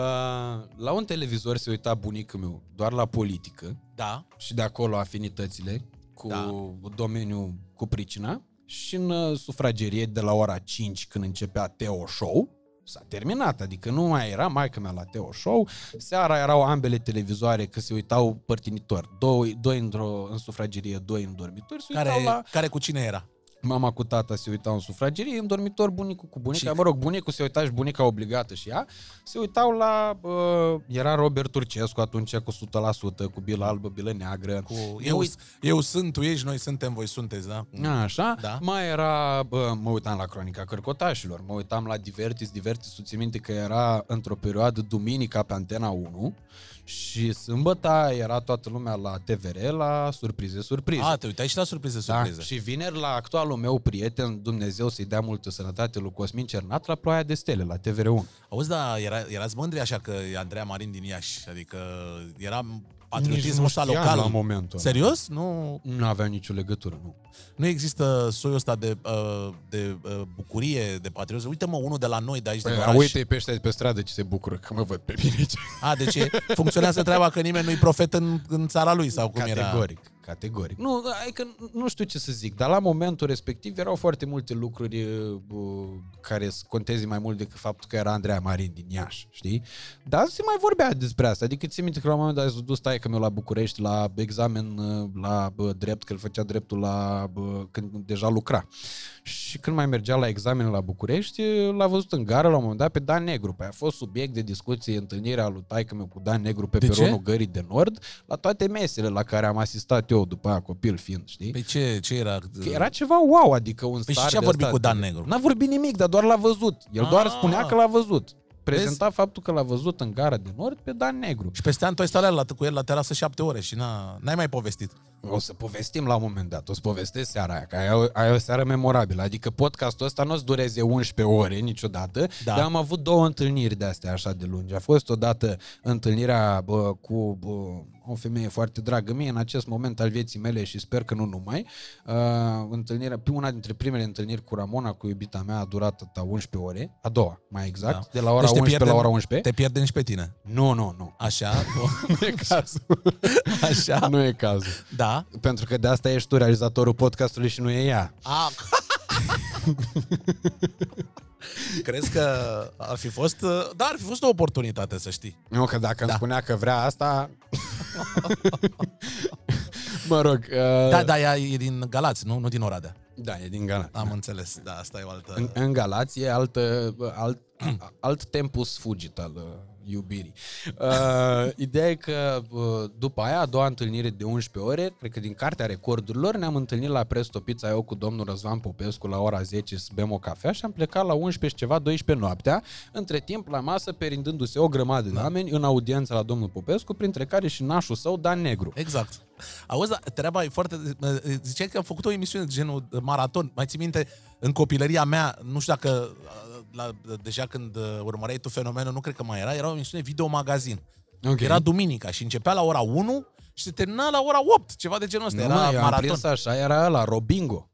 la un televizor se uita bunicul meu doar la politică Da. și de acolo afinitățile cu Da. domeniul cu pricina și în uh, sufragerie de la ora 5 când începea Teo Show, s-a terminat, adică nu mai era maică mea la Teo Show, seara erau ambele televizoare că se uitau părtinitor, doi, doi într-o, în sufragerie, doi în dormitor, se uitau Care, la... care cu cine era? Mama cu tata se uitau în sufragerie, în dormitor bunicul cu bunica, Și- mă rog, bunicul se uita și bunica obligată și ea, se uitau la, uh, era Robert Turcescu atunci cu 100%, cu bilă albă, bilă neagră. Cu Mă eu, uit- eu sunt, tu ești, noi suntem, voi sunteți, da? Așa, Da. mai era, bă, mă uitam la Cronica Cărcotașilor, mă uitam la Divertis, Divertis, tu ții minte că era într-o perioadă duminica pe Antena 1 și sâmbătă era toată lumea la TVR la surprize, surprize. A, te uitai și la surprize, Da, surprize. și vineri la actualul meu prieten, Dumnezeu să-i dea multă sănătate lui Cosmin Cernat, la Ploaia de Stele, la TVR1. Auzi, da, era, erați mândri așa că e Andreea Marin din Iași, adică era Nici patriotismul nu ăsta știam local. la momentul ăla. Serios? Nu, Nu avea nicio legătură, nu. nu există soiul ăsta de, uh, de uh, bucurie, de patriotism. Uite mă, unul de la noi, de aici, de Păi, oraș. uite pe ăștia de pe stradă ce se bucură că mă văd pe mine aici. A, deci e- funcționează treaba că nimeni nu-i profet în, în țara lui sau cum era. Categoric, categoric. Nu, adică nu știu ce să zic, dar la momentul respectiv erau foarte multe lucruri bă, care să conteze mai mult decât faptul că era Andreea Marin din Iași, știi? Dar se mai vorbea despre asta, adică ți minte că la un moment dat a dus taică meu la București la examen la bă, drept, că îl făcea dreptul la bă, când deja lucra. Și când mai mergea la examen la București, l-a văzut în gară la un moment dat pe Dan Negru. Pe a fost subiect de discuție întâlnirea lui taică meu cu Dan Negru pe De ce? peronul Gării de Nord, la toate mesele la care am asistat eu după aia copil fiind, știi? Păi ce, ce era? Că era ceva wow, adică un Păi și star ce a de vorbit ăsta cu Dan de- Negru? N-a vorbit nimic, dar doar l-a văzut. El doar Ah. spunea că l-a văzut. Prezenta faptul că l-a văzut în gara de nord pe Dan Negru. Și peste an tu ai stat la, cu el la terasă șapte ore și n-a, n-ai mai povestit. O să povestim la un moment dat, o să povestesc seara aia, că aia, e o- aia e o seară memorabilă. Adică podcastul ăsta nu o să dureze 11 ore niciodată, Da. dar am avut două întâlniri de astea așa de lungi. A fost odată întâlnirea bă, cu bă, o femeie foarte dragă mie în acest moment al vieții mele și sper că nu numai. Uh, întâlnirea, una dintre primele întâlniri cu Ramona, cu iubita mea, a durat atâta 11 ore, a doua, mai exact, Da. de la ora Deci te 11 pierdem- la ora 11. Te pierdem și pe tine. Nu, nu, nu. Așa? Nu e cazul. Așa? nu e cazul. Da. Pentru că de asta ești tu realizatorul podcastului și nu e ea. A. Crezi că ar fi fost... Da, ar fi fost o oportunitate, să știi. Nu, că dacă da. îmi Da. spunea că vrea asta... mă rog... Uh, Da, da, ea e din Galați, nu? Nu din Oradea. Da, e din Galați. Am înțeles. Da, asta e o altă... În, în Galați e alt, uh, alt, alt tempus fugit al uh, iubirii. Uh, ideea e că uh, după aia, a doua întâlnire de 11 ore, cred că din cartea recordurilor, ne-am întâlnit la Presto Pizza eu cu domnul Răzvan Popescu la ora 10 să bem o cafea și am plecat la 11 și ceva, 12 noaptea, între timp la masă perindându-se o grămadă de oameni în audiență la domnul Popescu, printre care și nașul său, Dan Negru. Exact. Auzi, dar treaba e foarte... Ziceai că am făcut o emisiune de genul maraton. Mai ții minte, în copilăria mea, nu știu dacă la, deja când urmăreai tu fenomenul, nu cred că mai era, era o emisiune video-magazin. Ok. Era duminica și începea la ora 1 și se termina la ora 8, ceva de genul ăsta. Nu, era mă, eu am maraton. prins așa, era la Robingo.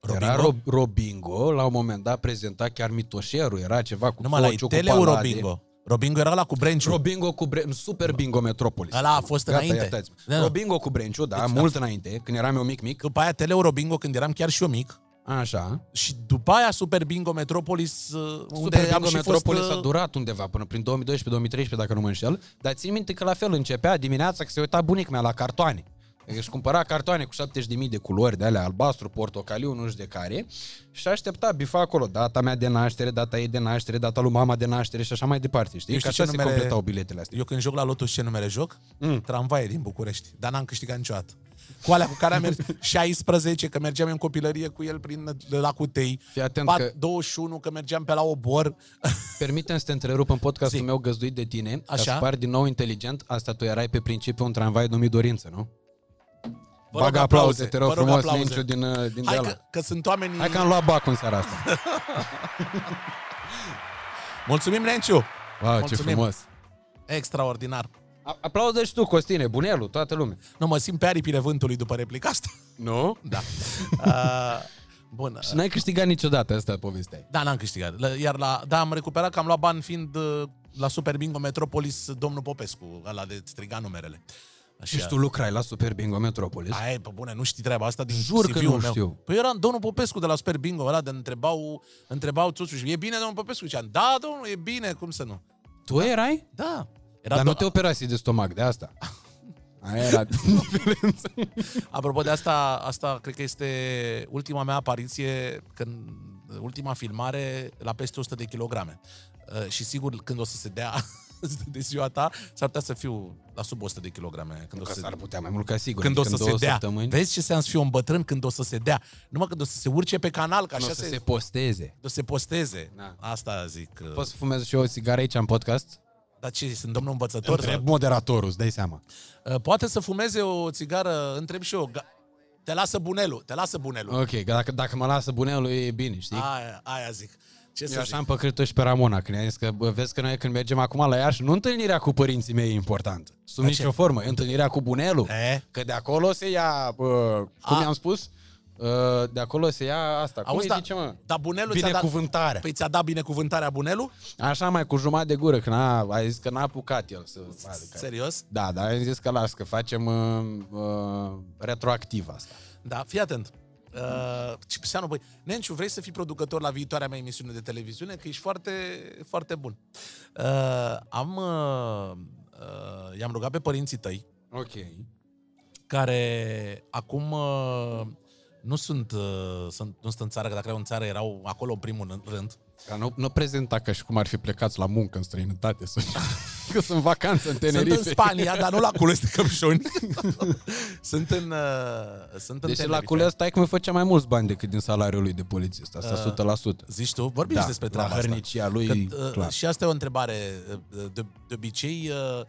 Robingo? Era Ro- Robingo, la un moment dat prezenta chiar Mitoșerul, era ceva cu Numai la Fociu, cu Teleu Palade. Robingo. Robingo era la cu Brenciu. Robingo cu Bre- Super Bingo Metropolis. Ăla a fost Gata, înainte. iertați-mă. Da. Robingo cu Brenciu, da, Deci, mult înainte, când eram eu mic, mic. După aia Teleu Robingo când eram chiar și eu mic. Așa. Și după aia Super Bingo Metropolis, uh, unde Super am Bingo și Metropolis fost... a uh, durat undeva până prin 2012-2013, dacă nu mă înșel, dar țin minte că la fel începea dimineața că se uita bunica mea la cartoane. Își cumpăra cartoane cu 70.000 de culori de alea, albastru, portocaliu, nu știu de care, și aștepta, bifa acolo, data mea de naștere, data ei de naștere, data lui mama de naștere și așa mai departe, știi? Eu Că știu așa ce se numere- completau biletele astea. Eu când joc la Lotus, ce numere joc? Mm. Tramvaie din București. Dar n-am câștigat niciodată. Cu alea cu care am mers 16, că mergeam în copilărie cu el prin la Cutei. Fii atent Pat- că- 21, că mergeam pe la Obor. Permite-mi să te întrerup în podcastul Zi. meu găzduit de tine, ca Așa. să pari din nou inteligent, asta tu erai pe principiu un tramvai numit Dorință, nu? Vă rog Bagă aplauze, te rog vă rog frumos, aplauze. Nenciu, din, uh, din Hai de ăla. că, că sunt oamenii... Hai că am luat bacul în seara asta. Mulțumim, Nenciu! Wow, ce Mulțumim. frumos. Extraordinar. A- Aplaudă și tu, Costine, bunelu, toată lumea. Nu mă simt pe aripile vântului după replica asta. Nu? Da. Uh, bun. Și n-ai câștigat niciodată asta povestea. Da, n-am câștigat. La- Iar la, da, am recuperat că am luat bani fiind uh, la Super Bingo Metropolis domnul Popescu, ăla de striga numerele. Așa. Și tu lucrai la Super Bingo Metropolis? Ai, pe bune, nu știi treaba asta din Jur că CV-ul nu meu. știu. Păi era domnul Popescu de la Super Bingo, ăla de întrebau, întrebau Țuțu și e bine domnul Popescu? Ziceam, da, domnul, e bine, cum să nu? Tu erai? Da. Era Dar do- nu te operasi de stomac, de asta. Aia era diferența. Apropo de asta, asta cred că este ultima mea apariție, când, ultima filmare la peste 100 de kilograme. Uh, și sigur, când o să se dea de ziua ta, s-ar putea să fiu la sub 100 de kilograme. Când o Că să, s-ar putea mai mult ca sigur. când o adică să în se două dea. săptămâni Vezi ce înseamnă să fiu un bătrân când o să se dea. Numai când o să se urce pe canal, că nu așa o să se, se posteze. o să se posteze. Da. Asta zic. uh, Poți să fumez și eu o țigară aici în podcast? Dar ce, sunt domnul învățător? sau- Întreb moderatorul, îți dai seama. Uh, Poate să fumeze o țigară, întreb și eu. Ga- Te lasă bunelul, te lasă bunelul. Ok, dacă, dacă mă lasă bunelul e bine, știi? Aia, aia zic. Ce Eu să așa zic? am păcrit-o și pe Ramona, când i-am zis că bă, vezi că noi când mergem acum la Iași, nu întâlnirea cu părinții mei e importantă. Sub Dar nicio ce? formă, întâlnirea cu bunelul. E? Că de acolo se ia, bă, cum A. i-am spus, Uh, de acolo se ia asta. Cum Auzi, îi da, zice, mă? dar Bunelu ți-a dat... Binecuvântarea. Păi ți-a dat binecuvântarea Bunelu? Așa mai cu jumătate de gură, că n-a, a zis că n-a apucat el să vadă care. Serios? Da, dar am zis că las, că facem uh, uh, retroactiv asta. Da, fii atent. Uh, Cipriano, băi, Nenciu, vrei să fii producător la viitoarea mea emisiune de televiziune? Că ești foarte, foarte bun. Uh, am, uh, uh, i-am rugat pe părinții tăi, Ok. care acum uh, nu sunt, uh, sunt, nu sunt în țară, că dacă erau în țară erau acolo în primul rând. Ca nu, nu prezenta ca și cum ar fi plecați la muncă în străinătate, să că sunt vacanță în Sunt Tenerife. în Spania, dar nu la cules de căpșuni. sunt în, uh, sunt în Deci la Tenerife. cules stai că mă făcea mai mulți bani decât din salariul lui de polițist, asta 100%. Zici tu? Vorbim Da, și despre la treaba asta. hărnicia lui, Că, uh, clar. Și asta e o întrebare. Uh, De, de obicei, uh,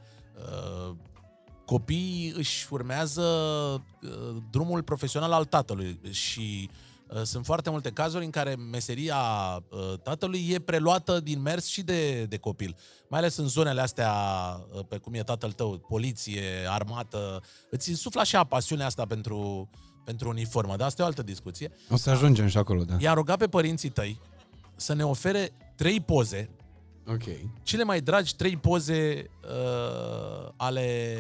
uh, copiii își urmează uh, drumul profesional al tatălui și uh, sunt foarte multe cazuri în care meseria uh, tatălui e preluată din mers și de, de copil. Mai ales în zonele astea, uh, pe cum e tatăl tău, poliție, armată, îți insufla și pasiunea asta pentru, pentru uniformă, dar asta e o altă discuție. O să ajungem și acolo, da. I-a rugat pe părinții tăi să ne ofere trei poze, Ok. cele mai dragi trei poze uh, ale,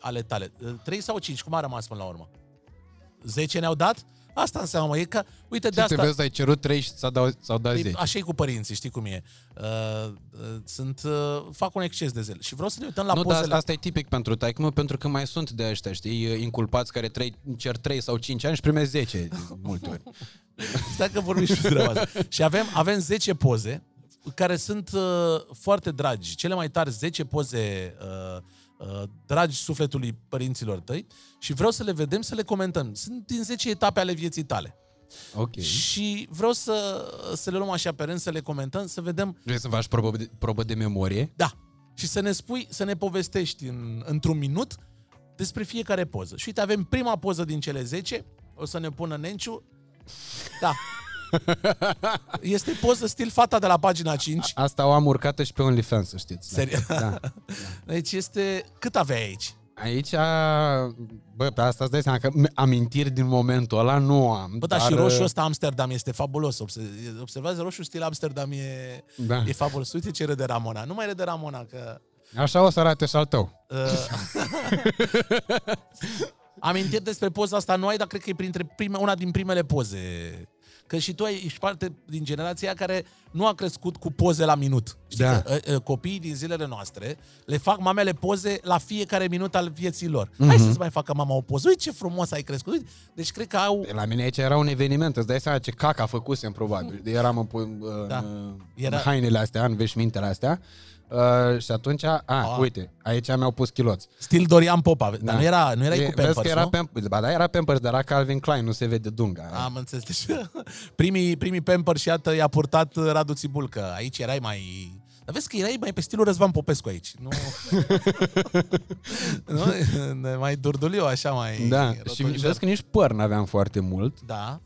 ale tale. Uh, Trei sau cinci, cum a rămas până la urmă? Zece ne-au dat? Asta înseamnă, mă, e că, uite, de Ce te asta... vezi, ai cerut 3 și ți-au dat, ți-au dat Păi, 10. Așa e cu părinții, știi cum e. Uh, uh, sunt, uh, fac un exces de zel. Și vreau să ne uităm la nu, dar pozele. asta e tipic pentru taică, pentru că mai sunt de ăștia, știi, inculpați care trei, cer 3 sau 5 ani și primesc 10 de multe ori. Stai că vorbim și treaba asta. Și avem, avem 10 poze care sunt uh, foarte dragi. Cele mai tari 10 poze uh, uh, dragi sufletului părinților tăi și vreau să le vedem, să le comentăm. Sunt din 10 etape ale vieții tale. Ok. Și vreau să, să le luăm așa pe rând, să le comentăm, să vedem, Vrei să faci probă de, probă de memorie? da, și să ne spui, să ne povestești în, într-un minut despre fiecare poză. Și uite, avem prima poză din cele 10, o să ne pună Nenciu. Da. Este poză stil fata de la pagina 5. Asta o am urcată și pe OnlyFans, să știți. Serios? Da. Deci este... Cât aveai aici? Aici, bă, pe asta îți dai seama că amintiri din momentul ăla nu am. Bă, dar și roșu ăsta Amsterdam este fabulos. Obse- Observați, roșu stil Amsterdam e, Da. e fabulos. Uite ce râde Ramona. Nu mai râde Ramona, că... Așa o să arate și al tău. Uh, amintiri despre poza asta nu ai, dar cred că e printre prime, una din primele poze. Că și tu ai, ești parte din generația aia care nu a crescut cu poze la minut. Știi Da. că, uh, uh, copiii din zilele noastre le fac mamele poze la fiecare minut al vieții lor. Mhm. Hai să-ți mai facă mama o poză. Uite ce frumos ai crescut. Uite. Deci cred că au... La mine aici era un eveniment, îți dai seama ce caca făcusem probabil. De eram în, în, Da. în Era- hainele astea, în veșmintele astea. Uh, și atunci, a, Ah. uite, aici mi-au pus chiloți. Stil Dorian Popa. Dar Da. nu, era, nu erai E, cu vezi Pampers, că era nu? Pampers, ba da, era Pampers, dar era Calvin Klein, nu se vede dunga. Am înțeles. Deci, primii, primii Pampers și iată i-a purtat Radu Țibulcă. Aici erai mai... Dar vezi că erai mai pe stilul Răzvan Popescu aici. Nu, nu? mai durduliu, așa mai... Da, și rotunjor. vezi că nici păr n-aveam foarte mult. Da.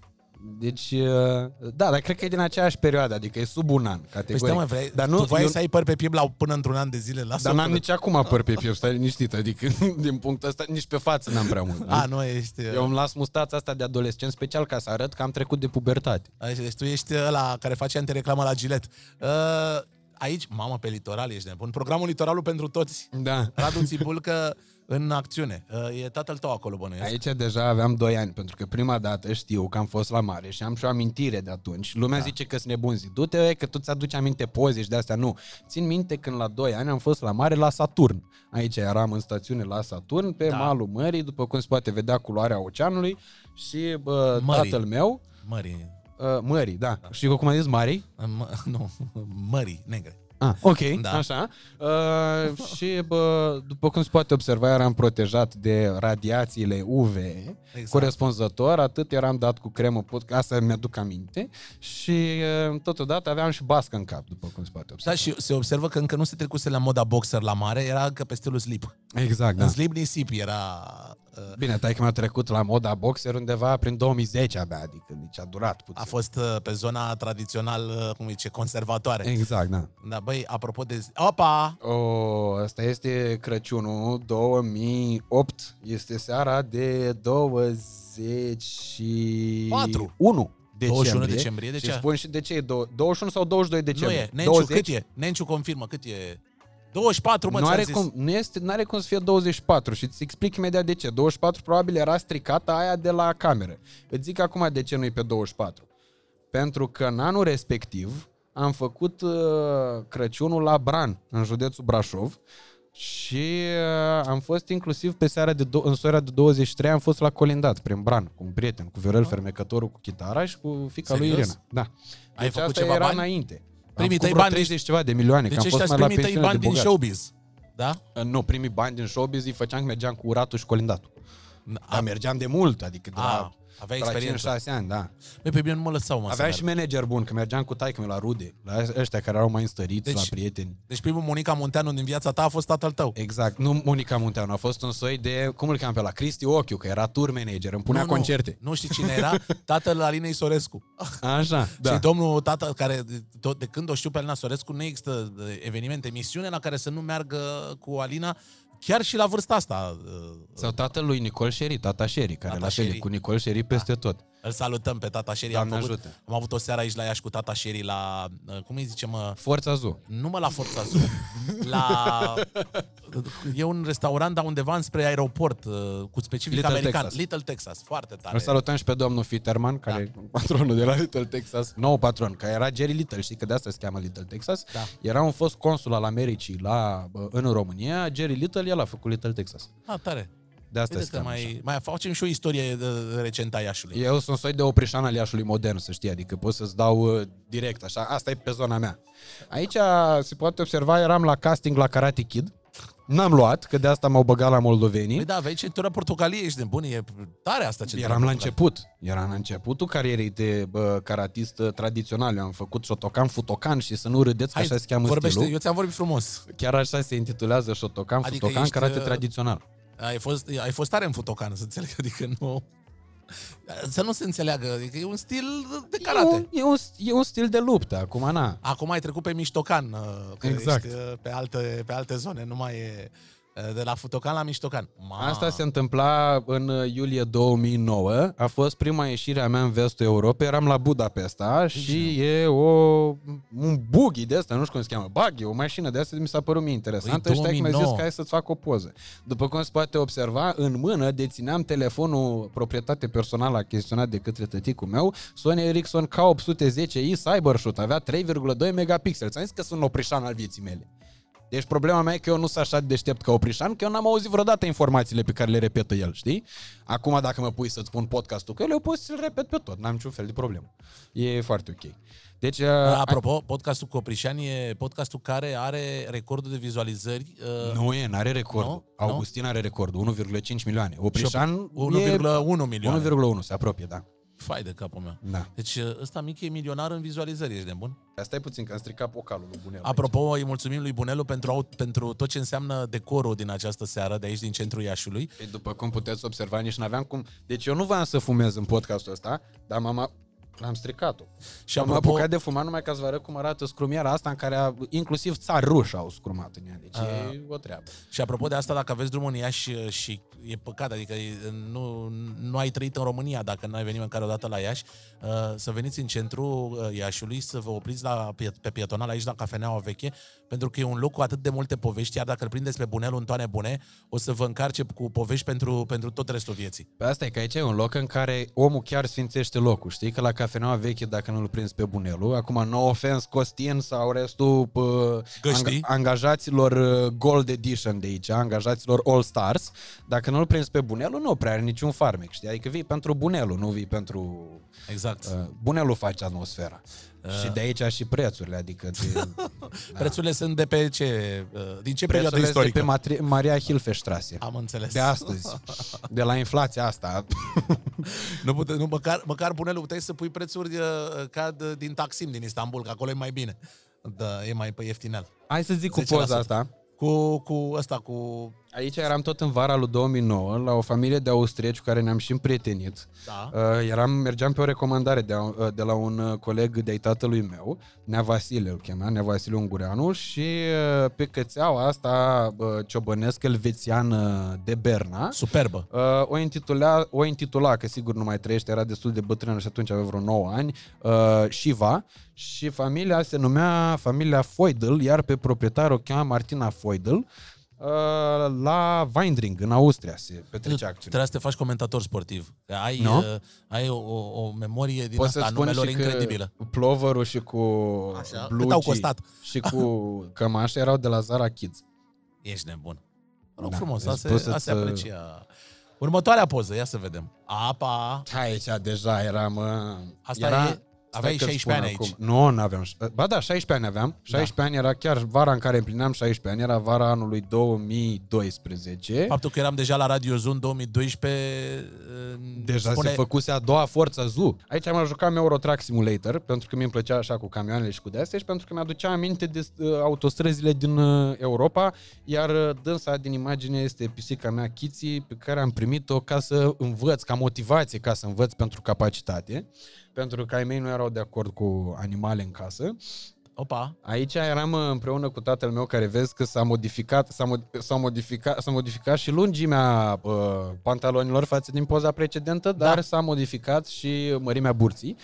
Deci, uh, da, dar cred că e din aceeași perioadă, adică e sub un an, Păi categoric. stai mă, vrei, dar nu, tu voiai eu- să ai păr pe piept la, până într-un an de zile? Lasă Dar n-am până... nici acum păr pe piept, stai liniștit, adică din punctul ăsta nici pe față n-am prea mult. A, nu, ești... Eu îmi las mustața asta de adolescent special ca să arăt că am trecut de pubertate. Aici, deci tu ești ăla care face antireclamă la gilet. Uh, aici, mamă, pe litoral ești nebun. Programul Litoralul pentru toți. Da. Radu Țibulcă în acțiune. Uh, e tatăl tău acolo, bănuiesc. Aici deja aveam 2 ani, pentru că prima dată știu că am fost la mare și am și o amintire de atunci. Lumea da. zice că sunt nebun, zic, du-te că tu ți-aduci aminte poze și de astea. Nu. Țin minte când la 2 ani am fost la mare la Saturn. Aici eram în stațiune la Saturn, pe Da. da. malul mării, după cum se poate vedea culoarea oceanului și bă, Mării. tatăl meu, Mării. Uh, mării, da. da. Și cum a zis mării? M- nu, mării negre. Ah, ok, Da. da. așa. Uh, și, bă, după cum se poate observa, eram protejat de radiațiile UV Exact. corespunzător, atât eram dat cu cremă, pot, asta mi-aduc aminte, și uh, totodată aveam și bască în cap, după cum se poate Da, observa. și se observă că încă nu se trecuse la moda boxer la mare, era încă pe stilul slip. Exact, Da. da. În slip nisip era uh, Bine, tai că mi-a trecut la moda boxer undeva prin 2010 abia, adică nici a durat puțin. a fost uh, pe zona tradițional, uh, cum zice, conservatoare. Exact, da. Da, băi, apropo de... Opa! O, asta este Crăciunul 2008. Este seara de 21 Patru. 1 decembrie. 21 decembrie, de și ce? spun și de ce e do- 21 sau 22 Nu decembrie? e. Nenciu, cât e? Nenciu confirmă, cât e? 24, mă, nu ți-am are zis. cum, nu este, n-are cum să fie 24 și îți explic imediat de ce. 24 probabil era stricată aia de la cameră. Îți zic acum de ce nu e pe 24. Pentru că în anul respectiv am făcut uh, Crăciunul la Bran, în județul Brașov și uh, am fost inclusiv pe seara de do- în seara de 23 am fost la Colindat, prin Bran, cu un prieten, cu Viorel Fermecătorul cu chitara și cu fica lui Ah. Serios? Irina. Da. Ai Deci făcut asta ceva era bani? înainte. Primii am tăi făcut vreo bani- 30 ceva de milioane, Deci că am fost ăștia mai sunt la primii tăi pensiune de bani din bogați. showbiz. Da? Nu, primii bani din showbiz îi făceam că mergeam cu uratul și colindatul. Dar mergeam de mult, adică de A, la, aveai de la experiență. 5-6 ani, da. Băi, pe bine nu mă lăsau, mă, să Aveam merg. și manager bun, că mergeam cu taică la rude, la ăștia care erau mai înstăriți, Deci- la prieteni. Deci primul Monica Munteanu din viața ta a fost tatăl tău. Exact, nu Monica Munteanu, a fost un soi de, cum îl cheam pe la Cristi Ochiu, că era tour manager, îmi punea nu, concerte. Nu, nu știi cine era? Tatăl Alinei Sorescu. Așa, Da. da. Și domnul tată, care tot de când o știu pe Alina Sorescu, nu există uh, evenimente, emisiune la care să nu meargă cu Alina, chiar și la vârsta asta. uh, Sau tatăl lui Nicol Șeri, tata Șeri, care Tata la fel e Șeri. cu Nicol Șeri peste tot. Îl salutăm pe tata Șeri. Am, Doamne făcut, ajută. am avut o seară aici la Iași cu tata Șeri la, uh, cum îi zice mă, Forța Zu. nu mă la Forța Zoo, la... E un restaurant, dar undeva înspre aeroport, uh, cu specific Little american. Texas. Little Texas, foarte tare. Îl salutăm și pe domnul Fitterman, care e patronul de la Little Texas. Nou patron, care era Jerry Little, știi că de asta se cheamă Little Texas. Da. Era un fost consul al Americii la, bă, în România. Jerry Little, el a făcut Little Texas. Ah, tare. De asta Uite se că cheamă așa. mai, mai facem și o istorie de, de recentă a Iașului. Eu sunt soi de oprișan al Iașului modern, să știi, adică pot să-ți dau uh, direct, așa, asta e pe zona mea. Aici se poate observa, eram la casting la Karate Kid, n-am luat, că de asta m-au băgat la moldovenii. Păi da, aveai centura portocalie, ești de bun, e tare asta centura Eram la portocalie. început. Eram la începutul carierei de bă, karatist uh, tradițional. Eu am făcut Shotokan, Futokan și să nu râdeți că Hai, așa se cheamă vorbește, stilul. eu ți-am vorbit frumos. Chiar așa se intitulează Shotokan, Adică Futokan, ești, karate uh, tradițional. Ai fost, ai fost tare în futocan, să înțeleg, adică nu... Să nu se înțeleagă, adică e un stil de E karate. un, e, un, e un stil de luptă, acum na. Acum ai trecut pe miștocan, uh, că Exact. ești uh, pe alte, pe alte zone, nu mai e uh, de la futocan la miștocan. Ma. Asta se întâmpla în uh, iulie 2009. A fost prima ieșire a mea în vestul Europei. Eram la Budapesta și e o, un buggy de asta, nu știu cum se cheamă, buggy, o mașină de asta mi s-a părut mie interesantă. Păi, și mi-a zis 2009. că hai să-ți fac o poză. După cum se poate observa, în mână dețineam telefonul proprietate personală achiziționat de către tăticul meu, Sony Ericsson K810i Cybershoot, avea 3,2 megapixeli. Ți-am zis că sunt oprișan al vieții mele. Deci problema mea e că eu nu sunt așa de deștept ca Oprișan, că eu n-am auzit vreodată informațiile pe care le repetă el, știi? Acum dacă mă pui să-ți spun podcastul cu el, eu pot să-l repet pe tot, n-am niciun fel de problemă. E foarte ok. Deci, uh, Apropo, podcastul cu Oprișan e podcastul care are recordul de vizualizări. Uh, nu e, n-are record. Nu? Augustin are recordul, 1,5 milioane. Oprișan 1,1 milioane. 1,1, se apropie, da. Fai de capul meu. Da. Deci uh, ăsta mic e milionar în vizualizări, ești de bun? Asta e puțin, că am stricat vocalul lui Bunel. Apropo, îi mulțumim lui Bunelu pentru, au- pentru tot ce înseamnă decorul din această seară, de aici, din centrul Iașului. Păi după cum puteți observa, nici n-aveam cum... Deci eu nu voiam să fumez în podcastul ăsta, dar mama... L-am stricat-o. Și Și am apropo- apucat de fumat numai ca să vă arăt cum arată scrumiera asta în care a, inclusiv țari ruși au scrumat în ea. Deci e o treabă. Și apropo de asta, dacă aveți drumul în Iași uh, și e păcat, adică e- nu, nu ai trăit în România dacă nu ai venit măcar o dată la Iași, uh, să veniți în centrul uh, Iașului, să vă opriți la, pe, pe pietonal aici la Cafeneaua Veche, pentru că e un loc cu atât de multe povești, iar dacă îl prindeți pe bunelul în toane bune, o să vă încarce cu povești pentru, pentru tot restul vieții. Pe asta e că aici e un loc în care omul chiar sfințește locul. Știi că la cafeneaua veche, dacă nu-l prinzi pe bunelul, acum no offense Costin sau restul pă, Găștii. angajaților uh, Gold Edition de aici, angajaților All Stars, dacă nu-l prinzi pe bunelul, nu prea are niciun farmec, știi? Adică vii pentru bunelul, nu vii pentru... Exact. Uh, bunelul face atmosfera. Și de aici și prețurile, adică de, Da. Prețurile sunt de pe ce? uh, Din ce perioadă prețurile sunt de istorică? pe Matri- Maria Hilfestrasse. Am înțeles. De astăzi. De la inflația asta. Nu, pute, nu măcar, măcar bunelul puteai să pui prețuri uh, ca de, din Taksim, din Istanbul, că acolo e mai bine. Da, e mai pe ieftinel. Hai să zic cu 10%. poza asta. Cu, cu ăsta, cu... Aici eram tot în vara lui 2009, la o familie de austrieci cu care ne-am și împrietenit. Da. Uh, eram, mergeam pe o recomandare de, uh, de la un uh, coleg de-ai tatălui meu, Nea Vasile îl chema, Nea Vasile Ungureanu, și uh, pe cățeaua asta uh, ciobănesc elvețiană de Berna, Superbă. Uh, o, intitula, o intitula, că sigur nu mai trăiește, era destul de bătrână și atunci avea vreo 9 ani, uh, Shiva, și familia se numea familia Feudel, iar pe proprietar o chema Martina Feudel, uh, la Weindring, în Austria, se petrecea acțiunea. Trebuie să te faci comentator sportiv. Că Ai, Nu? uh, ai o, o, o memorie din Poți să asta a spun numelor și că incredibilă. ploverul și cu Așa? Cât blugi au costat? și cu cămașa erau de la Zara Kids. Ești nebun. Rog Da, frumos, îți asta, poți se, asta se să-ți, uh, aprecia. Următoarea poză, ia să vedem. Apa, Aici deja eram... uh, Asta era, e- aveai stai că 16 spun ani acum. Nu, nu aveam. Ba da, 16 ani aveam. 16 da. ani era chiar vara în care împlineam 16 ani, era vara anului 2012. faptul că eram deja la Radio Zone 2012 uh, Deja spune, se făcuse a doua forță ZU. Aici am jucat Euro Truck Simulator, pentru că mi-mi plăcea așa cu camioanele și cu de și pentru că mi-aducea aminte de uh, autostrăzile din uh, Europa, iar uh, dânsa din imagine este pisica mea Kitty, pe care am primit-o ca să învăț, ca motivație, ca să învăț pentru capacitate, pentru că ai mei nu erau de acord cu animale în casă. Opa, Aici eram uh, împreună cu tatăl meu care vezi că s-a modificat, s-a, mod- s-a modificat, s-a modificat și lungimea uh, pantalonilor față din poza precedentă, dar Da. s-a modificat și mărimea burții.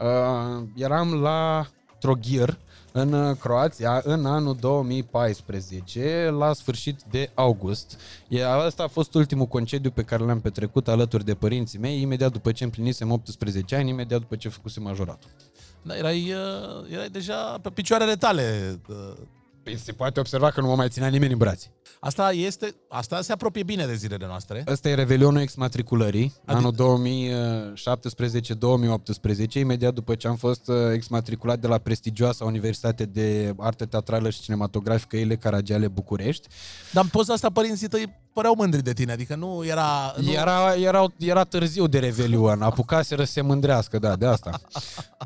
Uh, eram la Trogir în uh, Croația în anul 2014, la sfârșit de august. E, asta a fost ultimul concediu pe care l-am petrecut alături de părinții mei, imediat după ce împlinisem 18 ani, imediat după ce făcusem majoratul. da, erai, uh, erai deja pe picioarele tale. Uh, Păi se poate observa că nu mă mai ținea nimeni în brațe. Asta este, asta se apropie bine de zilele noastre. Ăsta e revelionul exmatriculării, Adică- anul 2017-2018, imediat după ce am fost uh, exmatriculat de la prestigioasa Universitate de Artă Teatrală și Cinematografică Ile Caragiale București. Dar în poza asta părinții tăi păreau mândri de tine, adică nu era... Nu, Era, era, era târziu de revelion, apucaseră să se mândrească, da, de asta.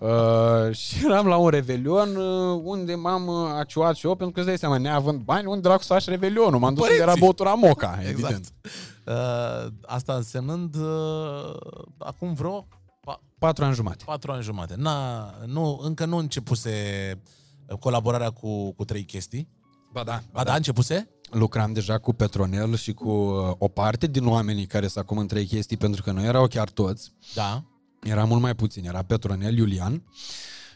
Uh, și eram la un revelion uh, unde m-am uh, aciuat și eu, pentru că îți dai seama, neavând bani, unde dracu să faci revelionul? M-am dus unde era Părinții. băutura Moca, exact. evident. Uh, asta însemnând uh, acum vreo pa, Patru ani jumate. patru ani jumate. Na, nu, încă nu începuse colaborarea cu, cu trei chestii. Ba da, Ba da, începuse? Lucram deja cu Petronel și cu uh, o parte din oamenii care sunt acum în trei chestii, pentru că nu erau chiar toți. Da. Era mult mai puțin. Era Petronel Iulian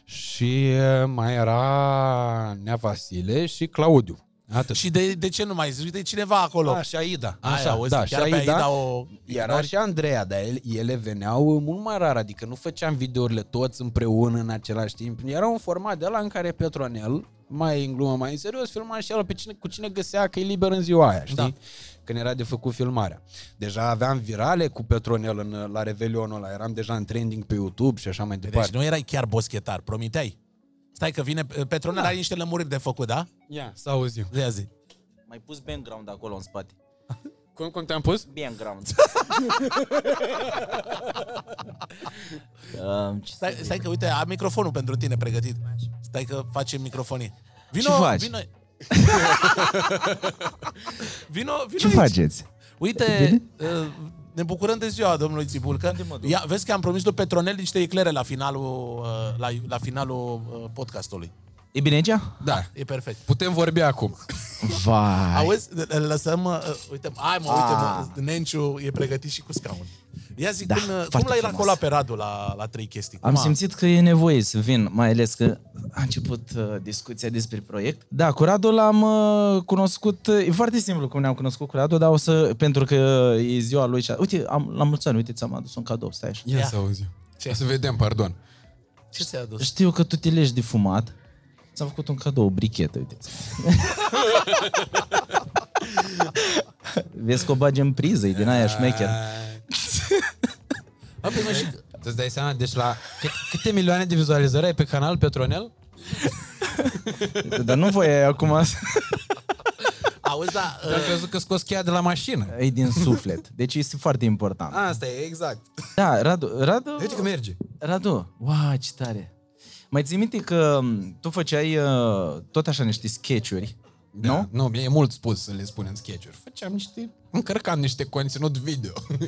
și uh, mai era Nea Vasile și Claudiu. Atât. Și de, de ce nu mai zici? Uite, e cineva acolo. A, și Aida. Aia, Așa, auzi, da, chiar și pe Aida. Aida o... Era și Andreea, dar ele, ele veneau mult mai rar, adică nu făceam videourile toți împreună în același timp. Era un format de la în care Petronel, mai în glumă, mai în serios, filma și el pe cine, cu cine găsea că e liber în ziua aia, știi? Da. Când era de făcut filmarea. Deja aveam virale cu Petronel în, la Revelionul ăla, eram deja în trending pe YouTube și așa mai Deci departe. nu erai chiar boschetar, promiteai. Stai că vine, Petronel are niște lămuriri de făcut, da? Ia, să auzi eu. Ia zi. Mai pus background acolo în spate. Cum, cum te-am pus? Background. um, ce Stai, stai că, uite, am microfonul pentru tine pregătit. Stai că facem microfonie. Vino, Ce faci? Vino, vino, vino Ce aici. faceți? Uite, uh, ne bucurăm de ziua domnului Țibulcă. Ia, vezi că am promis lui Petronel niște eclere la finalul, uh, la, la finalul uh, podcastului. E bine aici? Da. E perfect. Putem vorbi acum. Vai. Auzi, îl lăsăm, uh, uite, hai mă, uite, mă, Nenciu e pregătit și cu scaun. Ia zi, Da, cum, uh, cum foarte l-ai frumos. racolat pe Radu la, la trei chestii? Cum Am a- simțit că e nevoie să vin, mai ales că a început uh, discuția despre proiect. Da, cu Radu l-am uh, cunoscut, uh, e foarte simplu cum ne-am cunoscut cu Radu, dar o să, pentru că e ziua lui și... Uite, am, la mulți ani, uite, ți-am adus un cadou, stai așa. Ia, Ia. să auzi eu. Ce? O să vedem, pardon. Ce ți-a adus? Știu că tu te legi de fumat. Ți-am făcut un cadou, o brichetă, uite Vezi că o bagi în priză, e din aia șmecher. A, păi, mă, și, Tu îți dai seama, deci la cât, câte milioane de vizualizări ai pe canal Petronel? Dar nu voi acum să- auzi, da, Am crezut că scos cheia de la mașină. e din suflet. Deci este foarte important. Asta e, exact. Da, Radu, Radu, Uite că merge. Radu, wow, ce tare. Mai ții minte că m, tu făceai uh, tot așa niște sketch-uri Da, nu, e mult spus să le spunem sketch-uri. Făceam niște, încărcam niște conținut video.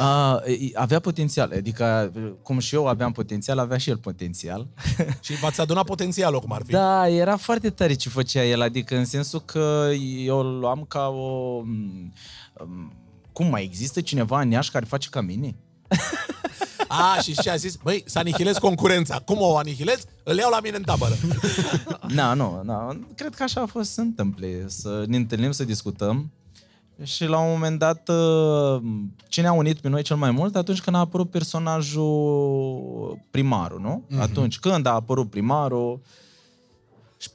Uh, avea potențial, adică cum și eu aveam potențial, avea și el potențial. Și v-ați adunat potențialul cum ar fi. Da, era foarte tare ce făcea el, adică în sensul că eu îl luam ca o... um, Cum mai există cineva în Iași care face ca mine? A, și ce a zis? Băi, să anihilez concurența. Cum o anihilez? Îl iau la mine în tabără. Na, nu, na, cred că așa a fost să se întâmple, să ne întâlnim, să discutăm. Și la un moment dat, uh, ce ne-a unit pe noi cel mai mult? Atunci când a apărut personajul primarul, nu? Mhm. Mm-hmm. Atunci când a apărut primarul,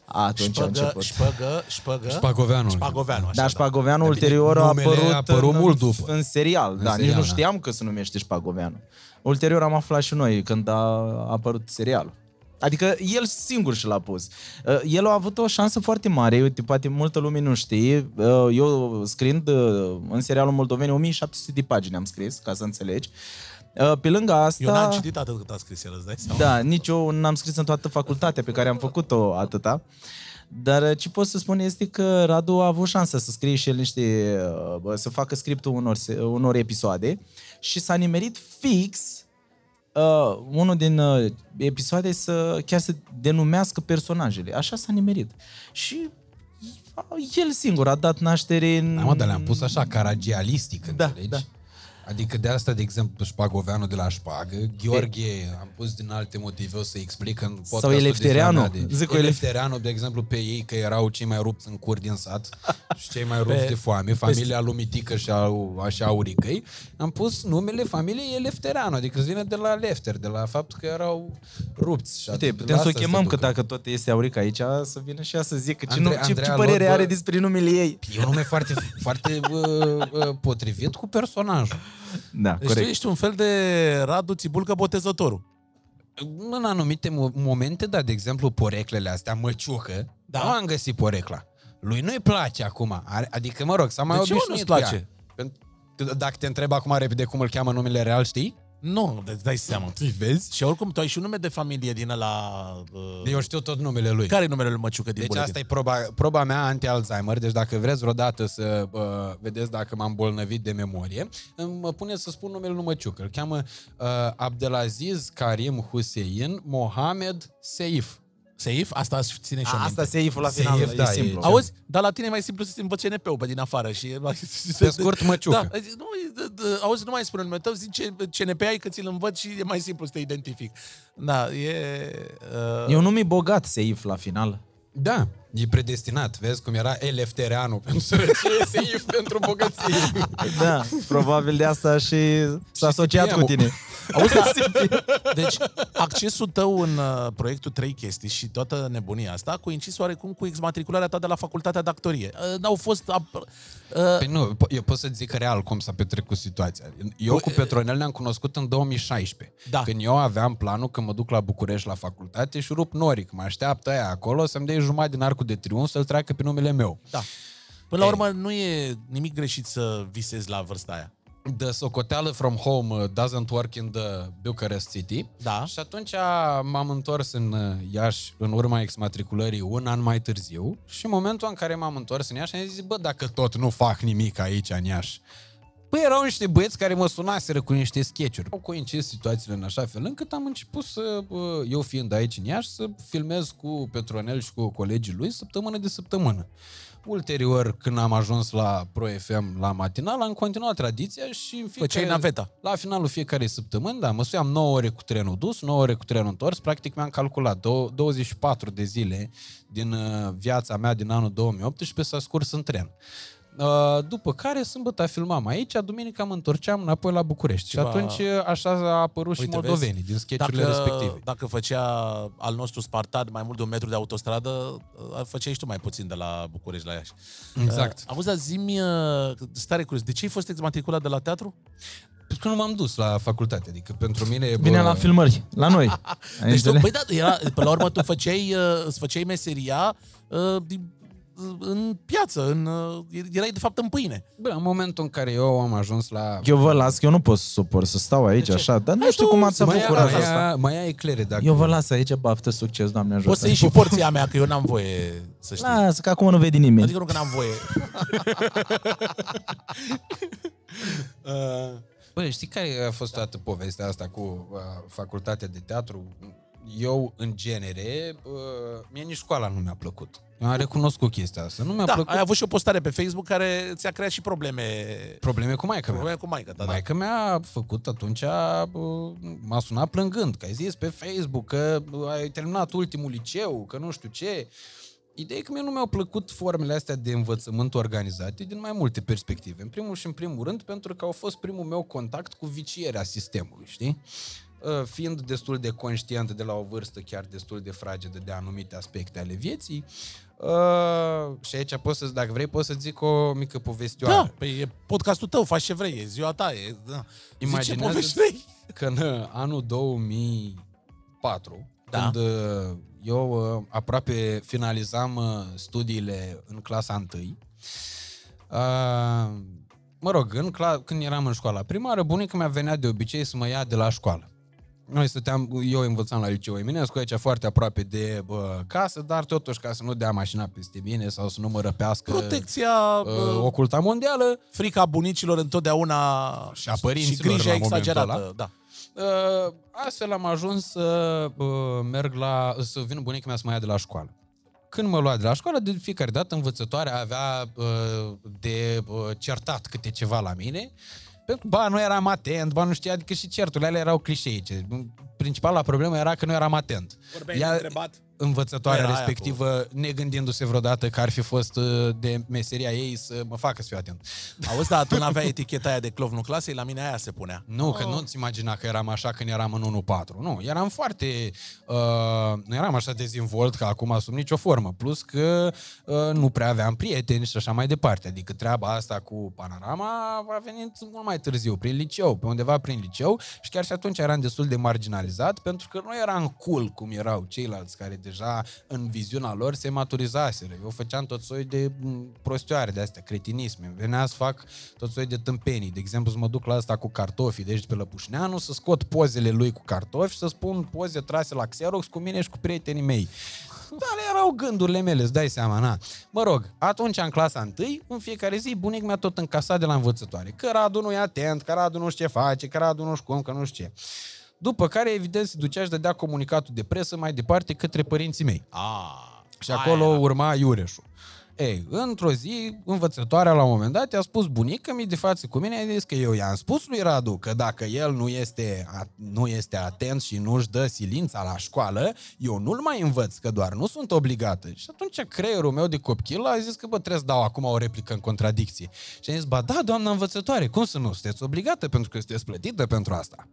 atunci a Șpăgă, început. șpăgă, șpăgă. Șpagoveanu. Șpagoveanu, așa, Dar da. Șpagoveanu Dar bine, ulterior a numele apărut, a apărut în, mult după. în serial. În da, serial, nici nu da. știam că se numește Șpagoveanu. Ulterior am aflat și noi când a apărut serialul. Adică el singur și l-a pus. Uh, El a avut o șansă foarte mare, uite, poate multă lume nu știe. Uh, Eu scriind uh, în serialul Moldoveni 1700 de pagini am scris, ca să înțelegi. Uh, Pe lângă asta... Eu n-am citit atât cât a scris el, îți dai seama? Da, nici eu n-am scris în toată facultatea pe care am făcut-o atâta. Dar uh, ce pot să spun este că Radu a avut șansa să scrie și el niște, uh, să facă scriptul unor, se- unor episoade și s-a nimerit fix uh, unul din uh, episoade să chiar să denumească personajele. Așa s-a nimerit. Și uh, el singur a dat naștere în... Da, mă, dar le-am pus așa, caragialistic, Da, înțelegi? da. Adică de asta, de exemplu, Șpagoveanu de la Șpagă, Gheorghe, am pus din alte motive, o să explic în podcastul Sau Eleftereanu. despre Anade. Zic cu Elef- Eleftereanu, de exemplu, pe ei, că erau cei mai rupți în cur din sat și cei mai rupți Pe- de foame, familia lui Mitică și a, așa Auricăi, am pus numele familiei Eleftereanu, adică îți vine de la Lefter, de la faptul că erau rupți. Și Uite, atât- putem la să o asta se chemăm, că ducă. dacă tot este Aurica aici, să vină și ea să zică ce, Andre- nu, ce, ce Andreea părere Lord, are bă- despre numele ei. E un nume foarte, foarte uh, uh, potrivit cu personajul. Da, Deci tu corect. ești un fel de Radu Țibulcă botezătorul. În anumite mo- momente, da, de exemplu, poreclele astea, măciucă, Da. da. nu am găsit porecla. Lui nu-i place acum. Are- Adică, mă rog, s-a mai De ce, mă, obișnuit nu-ți cu place? ea. Pentru că Dacă te întreb acum repede cum îl cheamă numele real, știi? Nu, îți dai seama. Îți vezi? Și oricum, tu ai și un nume de familie din ăla... Uh, Eu știu tot numele lui. care e numele lui Măciucă din Deci buletin? asta e proba, proba mea anti-Alzheimer, deci dacă vreți vreodată să uh, vedeți dacă m-am bolnăvit de memorie, îmi mă pune să spun numele lui Măciucă. Îl cheamă uh, Abdelaziz Karim Hussein Mohamed Seif. Seif? Asta aș ține și o A, minte. asta seif la Seif, final, da, e e- simplu. Auzi? Dar la tine e mai simplu să-ți învăț CNP-ul pe din afară și... Pe scurt, măciucă. Da, nu, e- d- d- auzi, nu mai spune numele tău, zici ce CNP ai că ți-l învăț și e mai simplu să te identific. Da, e... Uh, E un nume bogat, seif la final. Da, e predestinat. Vezi cum era Eleftereanu pentru sărăcie, Seif pentru bogăție. Da, probabil de asta și s-a asociat cu CPM-ul. tine. Auzi, da, deci accesul tău în uh, proiectul Trei chestii și toată nebunia asta a coincis oarecum cu exmatricularea ta de la facultatea de actorie. Uh, n-au fost... ap- uh, Păi nu, po- eu pot să zic real cum s-a petrecut situația. Eu cu Petronel ne-am cunoscut în 2016. Da. Când eu aveam planul că mă duc la București la facultate și rup noric. Mă așteaptă aia acolo să-mi dea jumătate din arcul de triumf să-l treacă pe numele meu. da. Până la urmă, nu e nimic greșit să visezi la vârsta aia. The socoteală from home uh, doesn't work in the Bucharest City. Da. Și atunci m-am întors în uh, Iași în urma exmatriculării un an mai târziu și în momentul în care m-am întors în Iași am zis, bă, dacă tot nu fac nimic aici în Iași, Păi erau niște băieți care mă sunaseră cu niște sketch-uri. Au coincis situațiile în așa fel încât am început să, bă, eu fiind aici în Iași, să filmez cu Petronel și cu colegii lui săptămână de săptămână. Ulterior, când am ajuns la Pro FM, la matinal, am continuat tradiția și în Făceai fiecare, naveta. la finalul fiecare săptămâni, da, mă suiam 9 ore cu trenul dus, 9 ore cu trenul întors, practic mi-am calculat dou- 24 de zile din uh, viața mea din anul 2018 s-a scurs în tren. Uh, După care, sâmbătă filmam aici, duminică mă întorceam înapoi la București. Ceva- Și atunci uh, așa a apărut și Uite, moldovenii vezi? din sketchurile respective. Dacă făcea al nostru Spartan mai mult de un metru de autostradă, uh, făceai și tu mai puțin de la București la Iași. Exact. Uh, auzi, dar zi-mi, uh, stare curios, de ce ai fost exmatriculat de la teatru? Pentru că nu m-am dus la facultate, adică pentru mine... Vine bă, la filmări, la noi. Ai Deci tu, înțeles? băi, da, era, până la urmă tu făceai, uh, îți făceai meseria uh, din în piață, în, uh, erai de fapt în pâine. Bă, în momentul în care eu am ajuns la... Eu vă las, că eu nu pot să suport să stau aici ce? așa, dar nu Hai știu tu cum ați să avut mai ia- curajul mai asta. Mai, mai ai eclere dacă... Eu vă las aici, baftă succes, Doamne ajută. Poți să iei și porția mea, că eu n-am voie să știi. Lasă, că acum nu vede nimeni. Adică nu că n-am voie. Bă, știi care a fost toată povestea asta cu uh, facultatea de teatru? Eu, în genere, uh, mie nici școala nu mi-a plăcut. Eu am recunoscut chestia asta. Nu mi-a Da, plăcut ai avut și o postare pe Facebook care ți-a creat și probleme, probleme cu maica mea. probleme cu maica ta. Da. Maica mi-a făcut atunci, uh, m-a sunat plângând, că ai zis pe Facebook că uh, ai terminat ultimul liceu, că nu știu ce. Ideea e că mie nu mi-au plăcut formele astea de învățământ organizate din mai multe perspective. În primul și în primul rând pentru că au fost primul meu contact cu vicierea sistemului, știi? Uh, Fiind destul de conștient de la o vârstă chiar destul de fragedă de anumite aspecte ale vieții, uh, și aici poți să, dacă vrei, poți să zic o mică povestioară. Da, păi e podcastul tău, faci ce vrei, e ziua ta, e... Da. Zici ce Imaginează povești vrei. că în uh, anul 2004, Da. când uh, eu uh, aproape finalizam uh, studiile în clasa 1, uh, mă rog, în cla- când eram în școala primară, bunica mea venea de obicei să mă ia de la școală. Noi stăteam, eu învățam la liceu Eminescu, aici foarte aproape de bă, casă, dar totuși ca să nu dea mașina peste mine sau să nu mă răpească Protecția, uh, uh, oculta mondială, frica bunicilor întotdeauna Și a părinților și grija la momentul exagerată. ăla. Da. Uh, astfel am ajuns să uh, merg la, să vină bunica mea să mă ia de la școală. Când mă lua de la școală, de fiecare dată învățătoarea avea uh, de uh, certat câte ceva la mine, pentru că, ba, nu eram atent, ba, nu știa, adică și certurile alea erau clișeice. Principala problemă era că nu eram atent. Ea- învățătoarea Era aia respectivă, negândindu-se vreodată că ar fi fost uh, de meseria ei să mă facă să fiu atent. Auzi, dar tu n-aveai eticheta aia de clovnul clasei, la mine aia se punea. Nu, că nu-ți imagina că eram așa când eram în 1-4. Nu, eram foarte... Uh, nu eram așa dezvolt ca acum sub nicio formă. Plus că uh, nu prea aveam prieteni și așa mai departe. Adică treaba asta cu panorama a venit mult mai târziu, prin liceu, pe undeva prin liceu și chiar și atunci eram destul de marginalizat pentru că nu eram cool cum erau ceilalți care deja în viziunea lor se maturizaseră. Eu făceam tot soi de m, prostioare de astea, cretinisme. Venea să fac tot soi de tâmpenii. De exemplu, să mă duc la asta cu cartofii de aici pe Lăpușneanu, să scot pozele lui cu cartofi și să spun poze trase la Xerox cu mine și cu prietenii mei. Dar erau gândurile mele, îți dai seama, na. Mă rog, atunci în clasa 1, în fiecare zi, bunic mi-a tot încasat de la învățătoare. Că Radu nu e atent, că Radu nu știe ce face, că Radu nu știu cum, că nu știu ce. După care, evident, se ducea și dădea comunicatul de presă mai departe către părinții mei. Ah, Și acolo aia. urma Iureșul. Ei, într-o zi, învățătoarea la un moment dat i-a spus bunica mi de față cu mine, a zis că eu i-am spus lui Radu că dacă el nu este, a- nu este atent și nu-și dă silința la școală, eu nu-l mai învăț, că doar nu sunt obligată. Și atunci creierul meu de copil a zis că bă, trebuie să dau acum o replică în contradicție. Și a zis, ba da, doamna învățătoare, cum să nu? Sunteți obligată pentru că sunteți plătită pentru asta.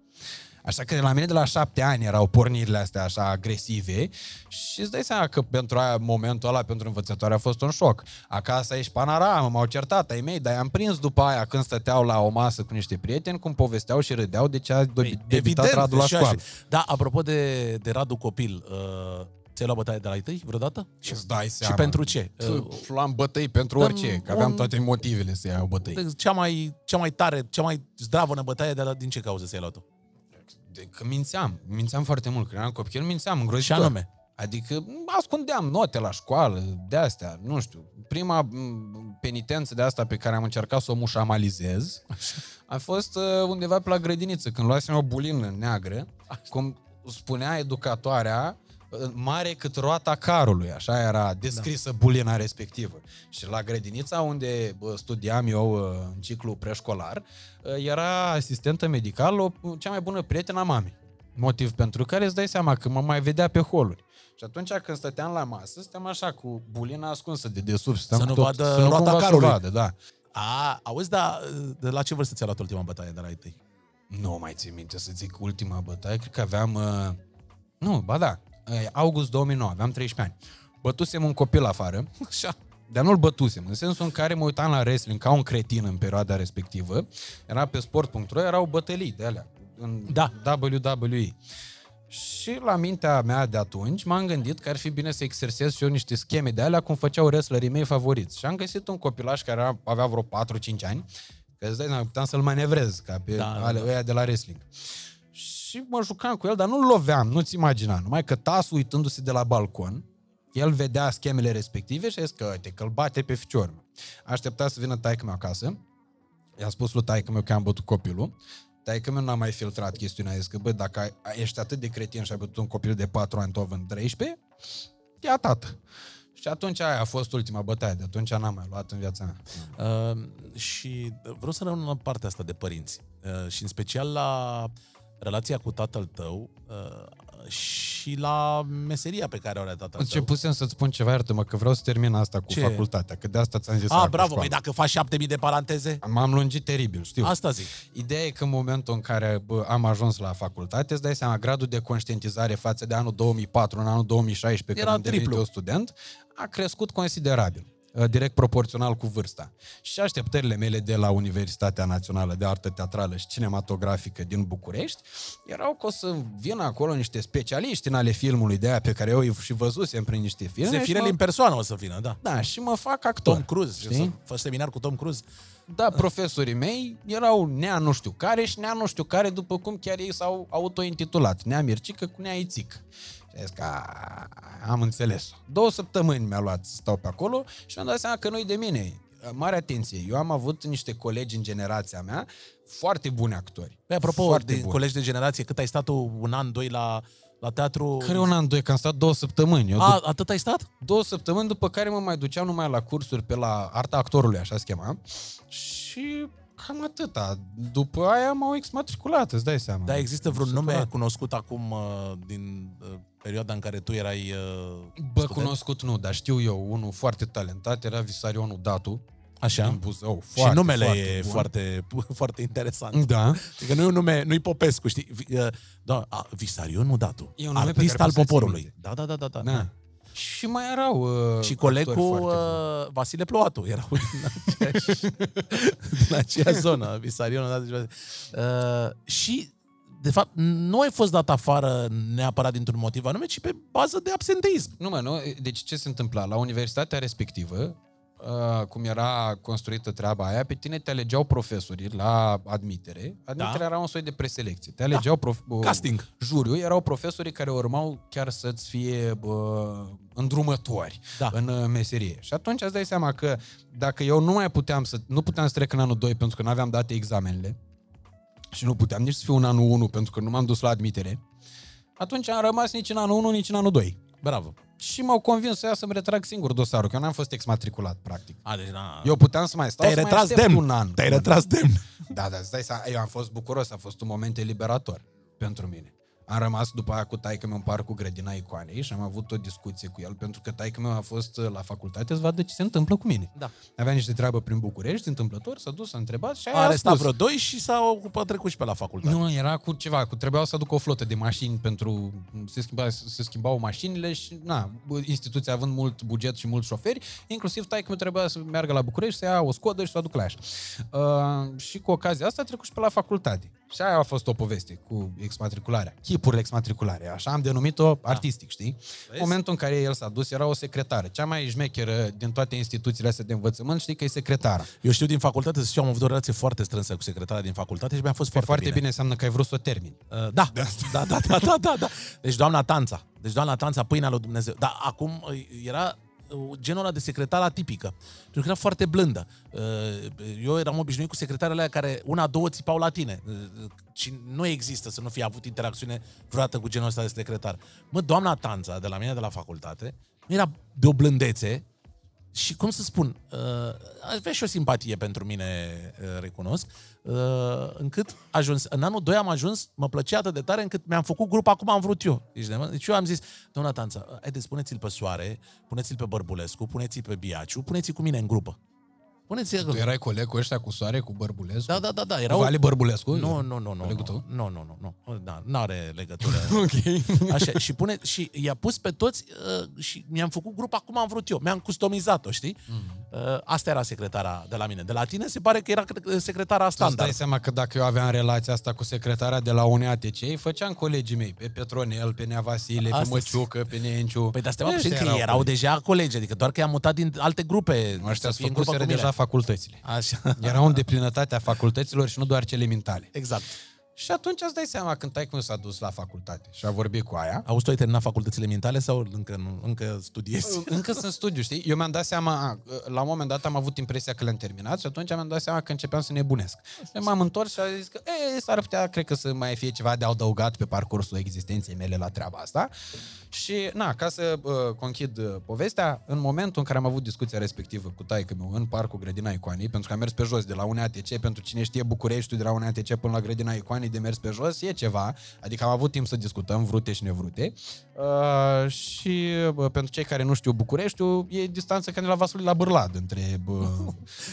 Așa că la mine de la șapte ani erau pornirile astea așa agresive și îți dai seama că pentru aia, momentul ăla, pentru învățătoare a fost un șoc. Acasă ești panaramă, m-au certat ai mei, dar i-am prins după aia când stăteau la o masă cu niște prieteni, cum povesteau și râdeau de ce a Păi, debitat Radu la și școală. așa. Da, apropo de, de Radu copil, uh, ți-ai luat bătaie de la ei vreodată? Și îți dai Și seama. pentru ce? Uh, Luam bătăi pentru Dăm orice, că aveam un- toate motivele să iau bătăi. de- cea mai, cea mai tare, cea mai zdravănă bătaie de la, din ce cauză ți-ai luat-o? De, că mințeam, mințeam foarte mult, când eram copil, mințeam îngrozitor. Și anume? Adică ascundeam note la școală, de astea, nu știu. Prima m, penitență de asta pe care am încercat să o mușamalizez a fost uh, undeva pe la grădiniță, când luasem o bulină neagră, cum spunea educatoarea, uh, mare cât roata carului, așa era descrisă bulina respectivă. Și la grădinița unde bă, studiam eu uh, în ciclu preșcolar, uh, era asistentă medicală, o, cea mai bună prietenă a mamei. Motiv pentru care îți dai seama că mă mai vedea pe holuri. Și atunci când stăteam la masă, stăteam așa cu bulina ascunsă de desubt. stăteam Să cu nu tot, vadă să nu roata cumva să carului. vadă, da. A, auzi, dar de la ce vârstă ți-a luat ultima bătaie de la ei tăi? Nu mai țin minte să zic ultima bătaie, cred că aveam... Uh... Nu, ba da, uh, august 2009, aveam 13 ani. Bătusem un copil afară, Așa. Dar nu-l bătusem, în sensul în care mă uitam la wrestling ca un cretin în perioada respectivă. Era pe sport.ro, erau bătălii de alea, în Da. WWE. Și la mintea mea de atunci m-am gândit că ar fi bine să exersez și eu niște scheme de alea cum făceau wrestlerii mei favoriți. Și am găsit un copilaș care era- avea vreo 4-5 ani, că îți dai seama, puteam să-l manevrez ca pe Da, da, da, ale, da. ăia de la wrestling. Și mă jucam cu el, dar nu-l loveam, nu-ți imagina. Numai că tasul uitându-se de la balcon, el vedea schemele respective și a zis că, uite, că îl bate pe ficior. mă. Aștepta să vină taică meu acasă. I-a spus lui taică meu că am bătut copilul. Taică meu n-a mai filtrat chestiunea. A zis că, bă, dacă ai- ești atât de cretin și ai bătut un copil de 4 ani, tu având 13, ia tată. Și atunci aia a fost ultima bătaie. De atunci n-am mai luat în viața mea. Uh, și vreau să rămân la partea asta de părinți. Uh, și în special la relația cu tatăl tău uh, și la meseria pe care o are tatăl tău. Începusem să-ți spun ceva, iartă-mă, că vreau să termin asta cu Ce? facultatea, că de asta ți-am zis. Ah, aia cu bravo, școala. păi dacă faci 7000 de paranteze, M-am lungit teribil, știu. asta zic. Ideea e că în momentul în care bă, am ajuns la facultate, îți dai seama, gradul de conștientizare față de anul 2004 în anul 2016, când Era am devenit triplu. eu student, a crescut considerabil uh, direct proporțional cu vârsta. Și așteptările mele de la Universitatea Națională de Artă Teatrală și Cinematografică din București erau că o să vină acolo niște specialiști în ale filmului de aia pe care eu îi și văzusem prin niște filme. și Zefirel mă, în persoană o să vină, da. da, și mă fac actor. Tom Cruise, știi? știi? Să faci seminar cu Tom Cruise. Da, profesorii mei erau nea nu știu care și nea nu știu care, după cum chiar ei s-au autointitulat. Nea Mircică cu nea Ițic. Și a zis că "A, am înțeles Două săptămâni mi-a luat să stau pe acolo și mi-am dat seama că nu-i de mine. Mare atenție, eu am avut niște colegi în generația mea foarte buni actori. Păi, apropo, foarte de colegi de generație, cât ai stat tu un an, doi la, la teatru? Care un an, doi, că am stat două săptămâni. Eu A, atât ai stat? două săptămâni după care mă mai duceam numai la cursuri pe la arta actorului, așa se chema. Și cam atâta. După aia m-au exmatriculat, îți dai seama. Da, există vreun Săturat. nume cunoscut acum uh, din uh, perioada în care tu erai uh, Bă, student? cunoscut nu, dar știu eu, unul foarte talentat, era Visarionul Datu, Așa. din Buzău. și Foarte, numele foarte e bun. foarte, foarte interesant. Da. Adică nu e un nume, nu-i Popescu, știi? Vi- uh, Da, a, Visarion Udatu. E un nume pe artist care al poți să-l ții poporului. minte. Da, da, da, da. da. Da. Și mai erau uh, Și actori colegul foarte buni. uh, Vasile Ploatu erau din aceeași, din aceeași zonă, Visarion. Da, deci, uh, și, de fapt, nu ai fost dat afară neapărat dintr-un motiv anume, ci pe bază de absenteism. Nu, mă, nu. Deci ce se întâmpla? La universitatea respectivă, uh, cum era construită treaba aia, pe tine te alegeau profesorii la admitere. Admiterea Da. era un soi de preselecție. Te alegeau prof- uh, Casting. Juriu erau profesorii care urmau chiar să-ți fie bă, îndrumători Da. în uh, meserie. Și atunci îți dai seama că dacă eu nu mai puteam să, nu puteam să trec în anul 2 pentru că nu aveam date examenele și nu puteam nici să fiu în anul 1 pentru că nu m-am dus la admitere, atunci am rămas nici în anul 1, nici în anul 2. Bravo. Și m-au convins să ia să-mi retrag singur dosarul, că eu n-am fost exmatriculat, practic. A, deci, na, Eu puteam să mai stau te-ai să mai retras aștept demn. un an. Te-ai retras demn. Da, da, îți dai seama, eu am fost bucuros, a fost un moment eliberator pentru mine. Am rămas după aia cu taică meu în parcul grădina icoanei și am avut o discuție cu el, pentru că taică meu a fost uh, la facultate să vadă ce se întâmplă cu mine. Da. Avea niște treabă prin București, întâmplător, s-a dus, s-a întrebat și aia A a arestat spus. vreo doi și s-a ocupat trecut și pe la facultate. Nu, era cu ceva, cu trebuiau să aducă o flotă de mașini pentru... Se, schimba, se schimbau mașinile și, na, instituția având mult buget și mulți șoferi, inclusiv taică meu trebuia să meargă la București, să ia o scodă și să o aducă la Iași. Uh, și cu ocazia asta a trecut și pe la facultate. Și aia a fost o poveste cu exmatricularea. Chipurile exmatriculare, așa am denumit-o da. artistic, știi? Vezi? Momentul în care el s-a dus era o secretară. Cea mai șmecheră din toate instituțiile astea de învățământ, știi că e secretara. Eu știu din facultate, și eu am avut o relație foarte strânsă cu secretara din facultate și mi-a fost foarte, foarte bine. bine. înseamnă că ai vrut să o termin. Uh, da. da, da, da, da, da, da. Deci doamna Tanța. Deci doamna Tanța, pâinea lui Dumnezeu. Dar acum uh, era genul ăla de secretară atipică. Pentru că era foarte blândă. Uh, Eu eram obișnuit cu secretarele alea care una, două țipau la tine. Uh, Și nu există să nu fie avut interacțiune vreodată cu genul ăsta de secretar. Mă, doamna Tanța, de la mine de la facultate, era de o blândețe și cum să spun, uh, avea și o simpatie pentru mine, uh, recunosc, uh, încât ajuns, în anul 2 am ajuns, mă plăcea atât de tare încât mi-am făcut grup acum am vrut eu. Deci, de- deci eu am zis, doamna Tanța, haideți, puneți-l pe Soare, puneți-l pe Bărbulescu, puneți-l pe Biaciu, puneți-l cu mine în grupă. Puneți-l Tu erai coleg cu ăștia cu soare, cu Bărbulescu? Da, da, da, da. Era Era o... Vali Bărbulescu? Nu, nu, nu, nu. Colegul Nu, tău? nu, nu, nu, nu. Da, nu are legătură. Ok. Așa, și, pune, și i-a pus pe toți uh, și mi-am făcut grupa cum am vrut eu. Mi-am customizat-o, știi? Mhm. Uh, asta era secretara de la mine. De la tine se pare că era cre- secretara Tu îți dai standard. seama că dacă eu aveam relația asta cu secretarea de la UNATC, îi făceam colegii mei, pe Petronel, pe Nea Vasile, pe Asta- Măciucă, pe Nenciu. Păi dar stai mă Ăștia puțin că erau colegi. deja colegi, adică doar că i-am mutat din alte grupe. Ăștia să fie în grupă făcuseră cu mine. deja facultățile. Așa. Erau în deplinătatea facultăților și nu doar cele mentale. Exact. Și atunci îți dai seama când taică s-a dus la facultate și a vorbit cu aia. Auzi, tu ai terminat facultățile mentale sau încă, nu, încă studiezi? Încă sunt studiu, știi? Eu mi-am dat seama, a, la un moment dat am avut impresia că le-am terminat și atunci mi-am dat seama că începeam să nebunesc. Și m-am întors și am zis că e, s-ar putea, cred că să mai fie ceva de adăugat pe parcursul existenței mele la treaba asta. Și, na, ca să uh, conchid uh, povestea, în momentul în care am avut discuția respectivă cu taică meu în parcul Grădina Icoanei, pentru că am mers pe jos de la UNATC, pentru cine știe Bucureștiul de la UNATC până la Grădina Icoanei de mers pe jos, e ceva, adică am avut timp să discutăm, vrute și nevrute. Uh, și uh, pentru cei care nu știu Bucureștiul, e distanța ca de la Vaslui la Bârlad, între uh,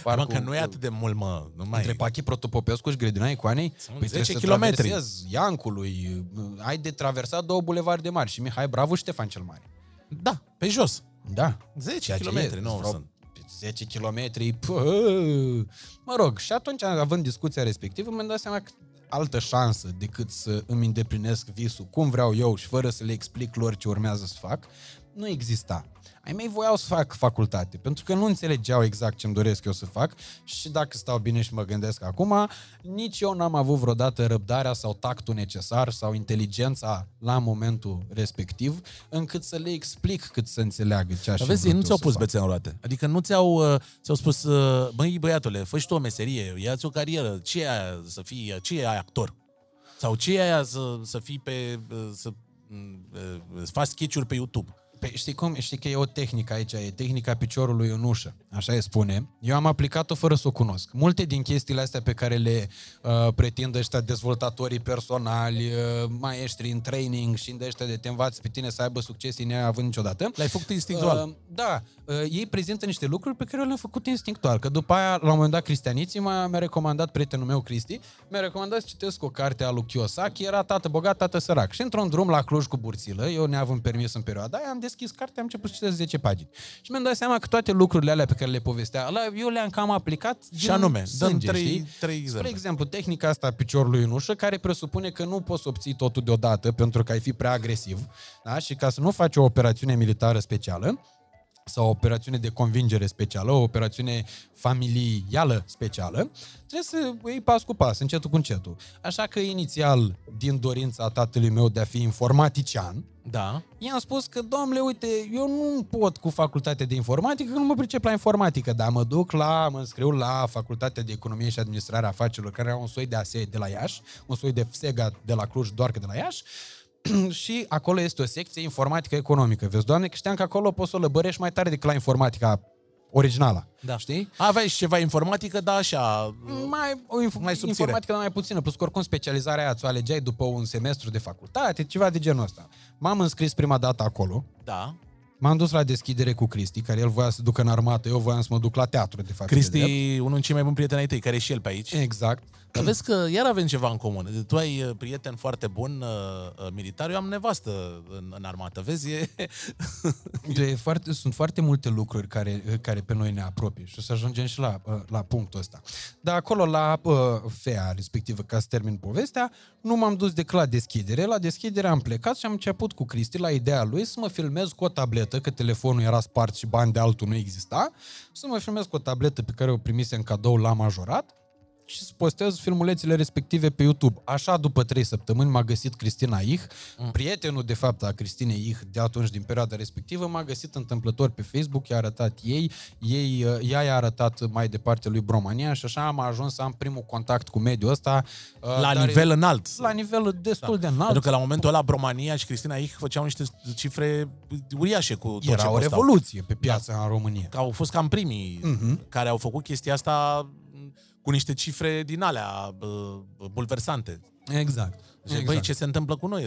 Mă, că nu e atât de mult, mă. Nu mai între Pachi Protopopescu și Grădina Icoanei, Sunt păi 10 trebuie să kilometri. traversezi Iancului, uh, ai de traversat două bulevarde mari și Mihai Bravo și Ștefan cel Mare. Da, pe jos. Da. 10 Ceea ce kilometri, e, nu vreo sunt. 10 km. Mă rog, și atunci, având discuția respectivă, mi-am dat seama că altă șansă decât să îmi îndeplinesc visul cum vreau eu și fără să le explic lor ce urmează să fac, nu exista. Ai mei voiau să fac facultate, pentru că nu înțelegeau exact ce-mi doresc eu să fac și dacă stau bine și mă gândesc acum, nici eu n-am avut vreodată răbdarea sau tactul necesar sau inteligența la momentul respectiv încât să le explic cât să înțeleagă ce aș Dar fi vezi, ei vrut nu eu ți-au să pus fac. bețe în roate. Adică nu ți-au, uh, ți-au spus, uh, băi băiatule, fă și tu o meserie, ia-ți o carieră, ce e aia să fii, ce e aia actor? Sau ce e aia să, să fii pe, uh, să, mm, uh, să faci sketch-uri pe YouTube? Păi știi cum? Știi că e o tehnică aici, e tehnica piciorului în ușă, așa îi spune. Eu am aplicat-o fără să o cunosc. Multe din chestiile astea pe care le uh, pretind ăștia dezvoltatorii personali, uh, maestri în training și de ăștia de te învați pe tine să aibă succes neavând niciodată. L-ai făcut instinctual. Uh, da, uh, ei prezintă niște lucruri pe care eu le-am făcut instinctual. Că după aia, la un moment dat, Cristianiții m-a, mi-a recomandat prietenul meu, Cristi, mi-a recomandat să citesc o carte a lui Kiyosaki, era tată bogat, tată sărac. Și într-un drum la Cluj cu burțilă, eu neavând permis în perioada aia, am deschis cartea, am început să citesc 10 pagini. Și mi-am dat seama că toate lucrurile alea pe care le povestea, ăla, eu le-am cam aplicat Și din anume, dăm sânge, trei- știi? trei Spre exemple. exemplu, tehnica asta a piciorului în ușă, care presupune că nu poți să obții totul deodată pentru că ai fi prea agresiv, da? și ca să nu faci o operațiune militară specială, sau o operațiune de convingere specială, o operațiune familială specială, trebuie să o iei pas cu pas, încetul cu încetul. Așa că inițial, din dorința tatălui meu de a fi informatician, Da. i-am spus că, domnule, uite, eu nu pot cu facultatea de informatică, că nu mă pricep la informatică, dar mă duc la, mă înscriu la facultatea de economie și administrare a afacerilor, care era un soi de ASE de la Iași, un soi de FSEGA de la Cluj, doar că de la Iași, și acolo este o secție informatică economică. Vezi, doamne, că știam că acolo poți să o lăbărești mai tare decât la informatica originală. Da. Știi? Aveai și ceva informatică, dar așa... Mai, o inf- Mai mai subțire. informatică, dar mai puțină, plus că oricum specializarea aia ți-o alegeai după un semestru de facultate, ceva de genul ăsta. M-am înscris prima dată acolo, Da. M-am dus la deschidere cu Cristi, care el voia să ducă în armată, eu voiam să mă duc la teatru, de fapt. de drept. Cristi, unul din cei mai buni prieteni ai tăi, care e și el pe aici. Exact. Dar vezi că iar avem ceva în comun. Tu ai uh, prieten foarte bun uh, uh, militar, eu am nevastă în, în armată. Vezi, e... De foarte, sunt foarte multe lucruri care, care pe noi ne apropie și o să ajungem și la, uh, la punctul ăsta. Dar acolo, la uh, FEA, respectivă, ca să termin povestea, nu m-am dus decât la deschidere. La deschidere am plecat și am început cu Cristi la ideea lui să mă filmez cu o tabletă, că telefonul era spart și bani de altul nu exista, să mă filmez cu o tabletă pe care o primise în cadou la majorat și să postez filmulețele respective pe YouTube. Așa, după trei săptămâni, m-a găsit Cristina Ih, mm. prietenul, de fapt, a Cristinei Ih de atunci, din perioada respectivă, m-a găsit întâmplător pe Facebook, i-a arătat ei, ei uh, ea i-a arătat mai departe lui Bromania și așa am ajuns să am primul contact cu mediul ăsta. uh, La dar- nivel înalt. La nivel destul de înalt. Pentru că la momentul ăla Bromania și Cristina Ich făceau niște cifre uriașe cu tot ce Era o postau. revoluție pe piața în România. Că au fost cam primii Mhm. care au făcut chestia asta m, cu niște cifre din alea bă, bulversante. Exact. Zice, Băi, ce se întâmplă cu noi?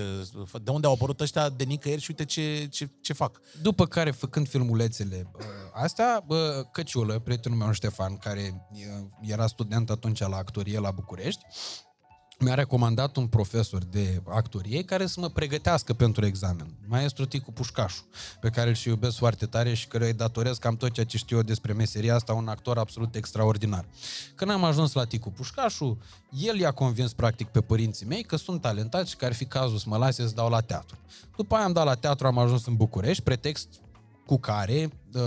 De unde au apărut ăștia de nicăieri și uite ce, ce, ce fac. După care, făcând filmulețele uh, astea, bă, Căciulă, prietenul meu Ștefan, care uh, era student atunci la actorie la București, mi-a recomandat un profesor de actorie care să mă pregătească pentru examen. Maestru Ticu Pușcașu, pe care îl și iubesc foarte tare și care îi datorez cam tot ceea ce știu eu despre meseria asta, un actor absolut extraordinar. Când am ajuns la Ticu Pușcașu, el i-a convins practic pe părinții mei că sunt talentați și că ar fi cazul să mă lase să dau la teatru. După aia am dat la teatru, am ajuns în București, pretext cu care uh,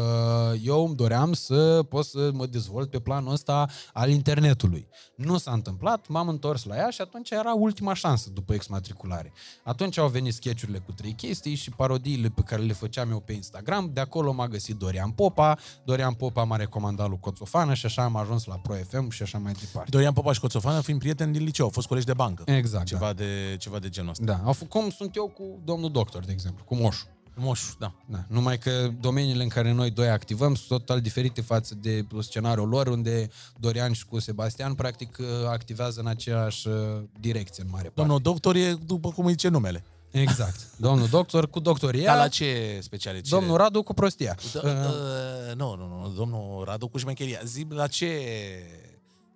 eu îmi doream să pot să mă dezvolt pe planul ăsta al internetului. Nu s-a întâmplat, m-am întors la ea și atunci era ultima șansă după exmatriculare. Atunci au venit sketchurile cu trei chestii și parodiile pe care le făceam eu pe Instagram. De acolo m-a găsit Dorian Popa, Dorian Popa m-a recomandat lui Coțofană și așa am ajuns la Pro FM și așa mai departe. Dorian Popa și Coțofană fiind prieteni din liceu, au fost colegi de bancă. Exact, Ceva, da. de, ceva de genul ăsta. Da, au f- cum sunt eu cu domnul doctor, de exemplu, cu Moșu. Moșu, da. Da. Numai că domeniile în care noi doi activăm sunt total diferite față de scenariul lor, unde Dorian și cu Sebastian practic uh, activează în aceeași uh, direcție în mare parte. Domnul doctor e după cum îi zice numele. Exact. Domnul doctor cu doctoria, Dar la ce specialitate? domnul Radu cu prostia. Da, Uh, uh, nu, nu, nu, domnul Radu cu șmecheria. Zi la ce...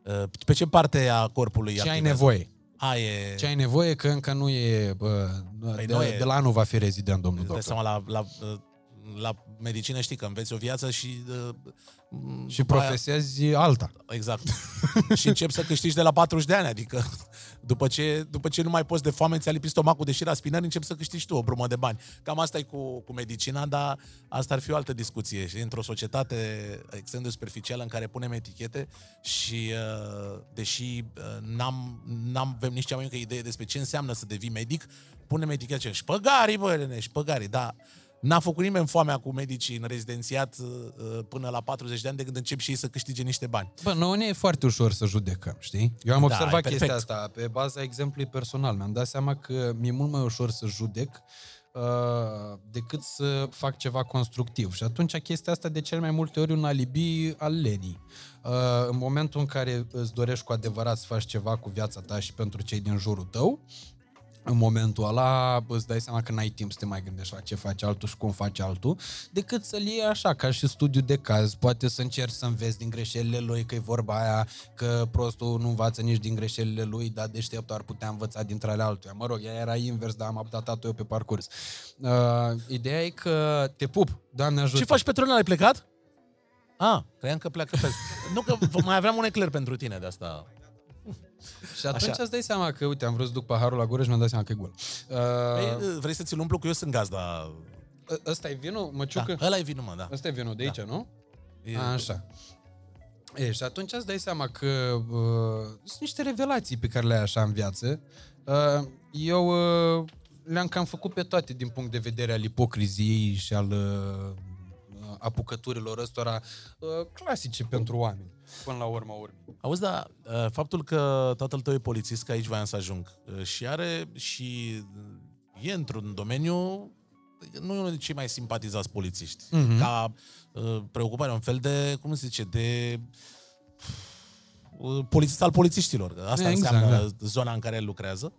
Uh, pe ce parte a corpului ce ai activează? nevoie? A, e... Ce ai nevoie că încă nu e... Bă, de, nu e- de la anul va fi rezident domnul Îți dai doctor. seama, la, la, uh, la medicină știi că înveți o viață și... uh, Și după aia- profesezi alta. Exact. și începi să câștigi de la 40 de ani, adică după ce, după ce nu mai poți de foame, ți-a lipit stomacul de șira spinării, începi să câștigi tu o brumă de bani. Cam asta e cu, cu medicina, dar asta ar fi o altă discuție. Și într-o societate extrem de superficială în care punem etichete și uh, deși uh, n-am, n-am avem nici cea mai mică idee despre ce înseamnă să devii medic, punem etichete. Șpăgarii, bă, nene, șpăgarii, da. N-a făcut nimeni foamea cu medicii în rezidențiat uh, până la 40 de ani de când încep și ei să câștige niște bani. Bă, nouă ne e foarte ușor să judecăm, știi? Eu am Da, observat e chestia perfect. asta pe baza exemplului personal. Mi-am dat seama că mi-e mult mai ușor să judec uh, decât să fac ceva constructiv. Și atunci chestia asta de cel mai multe ori e un alibi al lenii. Uh, în momentul în care îți dorești cu adevărat să faci ceva cu viața ta și pentru cei din jurul tău, în momentul ăla îți dai seama că n-ai timp să te mai gândești la ce face altul și cum face altul, decât să-l iei așa, ca și studiu de caz. Poate să încerci să înveți din greșelile lui, că e vorba aia că prostul nu învață nici din greșelile lui, dar deșteptul ar putea învăța dintre ale altuia. Mă rog, ea era invers, dar am updatat-o eu pe parcurs. Uh, ideea e că te pup, Doamne ajută. Ce faci, Petronel? Ai plecat? Ah, credeam că pleacă pe... nu, că v- mai aveam un ecler pentru tine de asta. Și atunci Așa. îți dai seama că, uite, am vrut să duc paharul la gură și mi-am dat seama că e gol. Uh, Păi, vrei să ți-l umplu? Că eu sunt gazda. ăsta e vinul, Da, măciucă? ăla e vinul, mă, da. Ăsta e vinul de aici, nu? E- A, așa. E, și atunci îți dai seama că uh, sunt niște revelații pe care le ai așa în viață. Uh, eu uh, le-am cam făcut pe toate din punct de vedere al ipocriziei și al uh, apucăturilor ăstora uh, clasice pentru oameni, până la urma urmei. Auzi, da, uh, faptul că tatăl tău e polițist, că aici voiam să ajung, uh, și are și uh, e într-un domeniu, nu e unul dintre cei mai simpatizați polițiști. Mhm. Ca uh, preocupare, un fel de, cum se zice, de uh, polițist al polițiștilor. că Asta Exact, înseamnă zona în care el lucrează.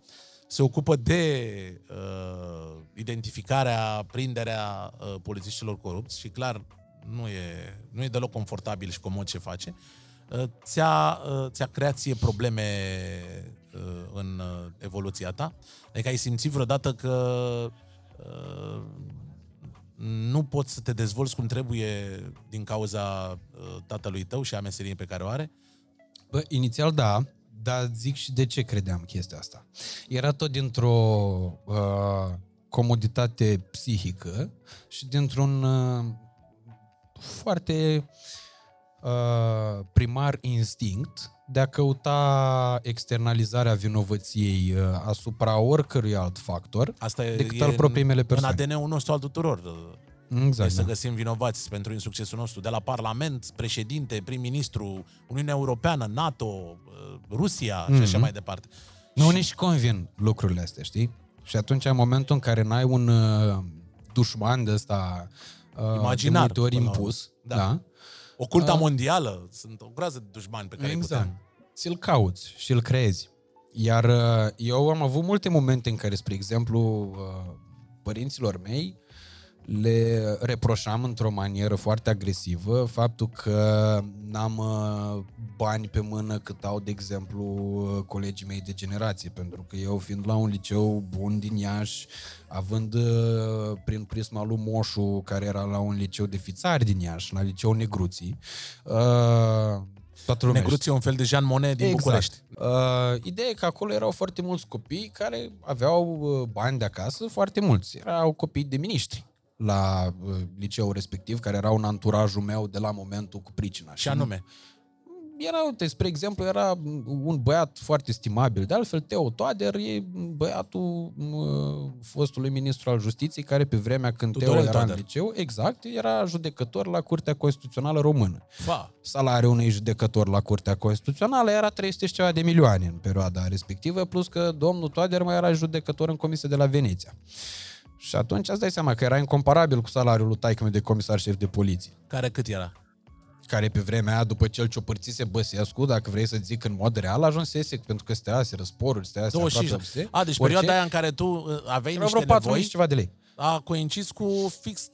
Se ocupă de uh, identificarea, prinderea uh, polițiștilor corupți și clar nu e, nu e deloc confortabil și comod ce face. Uh, ți-a, uh, ți-a creat ție probleme uh, în uh, evoluția ta? Adică ai simțit vreodată că uh, nu poți să te dezvolți cum trebuie din cauza uh, tatălui tău și a meseriei pe care o are? Bă, inițial da, dar zic și de ce credeam chestia asta. Era tot dintr-o uh, comoditate psihică și dintr-un uh, foarte uh, primar instinct de a căuta externalizarea vinovăției uh, asupra oricărui alt factor Asta e, decât e al propriei mele în persoane. ADN-ul nostru al tuturor. uh, Exact, e să da. găsim vinovați pentru insuccesul nostru. De la Parlament, președinte, prim-ministru, Uniunea Europeană, NATO, uh, Rusia mm-hmm. și așa mai departe. Nu nici convin lucrurile astea, știi? Și atunci, în momentul în care n-ai un uh, dușman de ăsta uh, Imaginar, de multe ori până la impus, urmă. Da. da, da Oculta Ah. mondială, sunt o groază de dușmani pe care îi exact. putem. Ți-l cauți și îl creezi. Iar uh, eu am avut multe momente în care, spre exemplu, uh, părinților mei le reproșam într-o manieră foarte agresivă faptul că n-am uh, bani pe mână cât au, de exemplu, uh, colegii mei de generație, pentru că eu fiind la un liceu bun din Iași, având uh, prin prisma lui Moșu, care era la un liceu de fițari din Iași, la liceu Negruții, uh, toată lumea Negruții e un fel de Jean Monnet din exact. București. Uh, ideea e că acolo erau foarte mulți copii care aveau uh, bani de acasă, foarte mulți. Erau copii de miniștri la uh, liceul respectiv, care erau în anturajul meu de la momentul cu pricina. Și anume, Era, uite, spre exemplu, era un băiat foarte stimabil. De altfel, Teo Toader e băiatul uh, fostului ministru al justiției, care pe vremea când Tudorel Teo era Toader. în liceu, exact, era judecător la Curtea Constituțională Română fa, salariul unui judecător la Curtea Constituțională era 300 și ceva de milioane în perioada respectivă, plus că domnul Toader mai era judecător în comisia de la Veneția. Și atunci îți dai seama că era incomparabil cu salariul lui taică de comisar șef de poliție, care cât era? care pe vremea aia, după ce îl ciopărțise Băsescu, dacă vrei să zic în mod real, ajunsese, pentru că stăase răsporuri, stăase 25. aproape A, deci orice, perioada aia în care tu uh, aveai erau niște vreo 4 nevoi, și ceva de lei. a coincis cu fix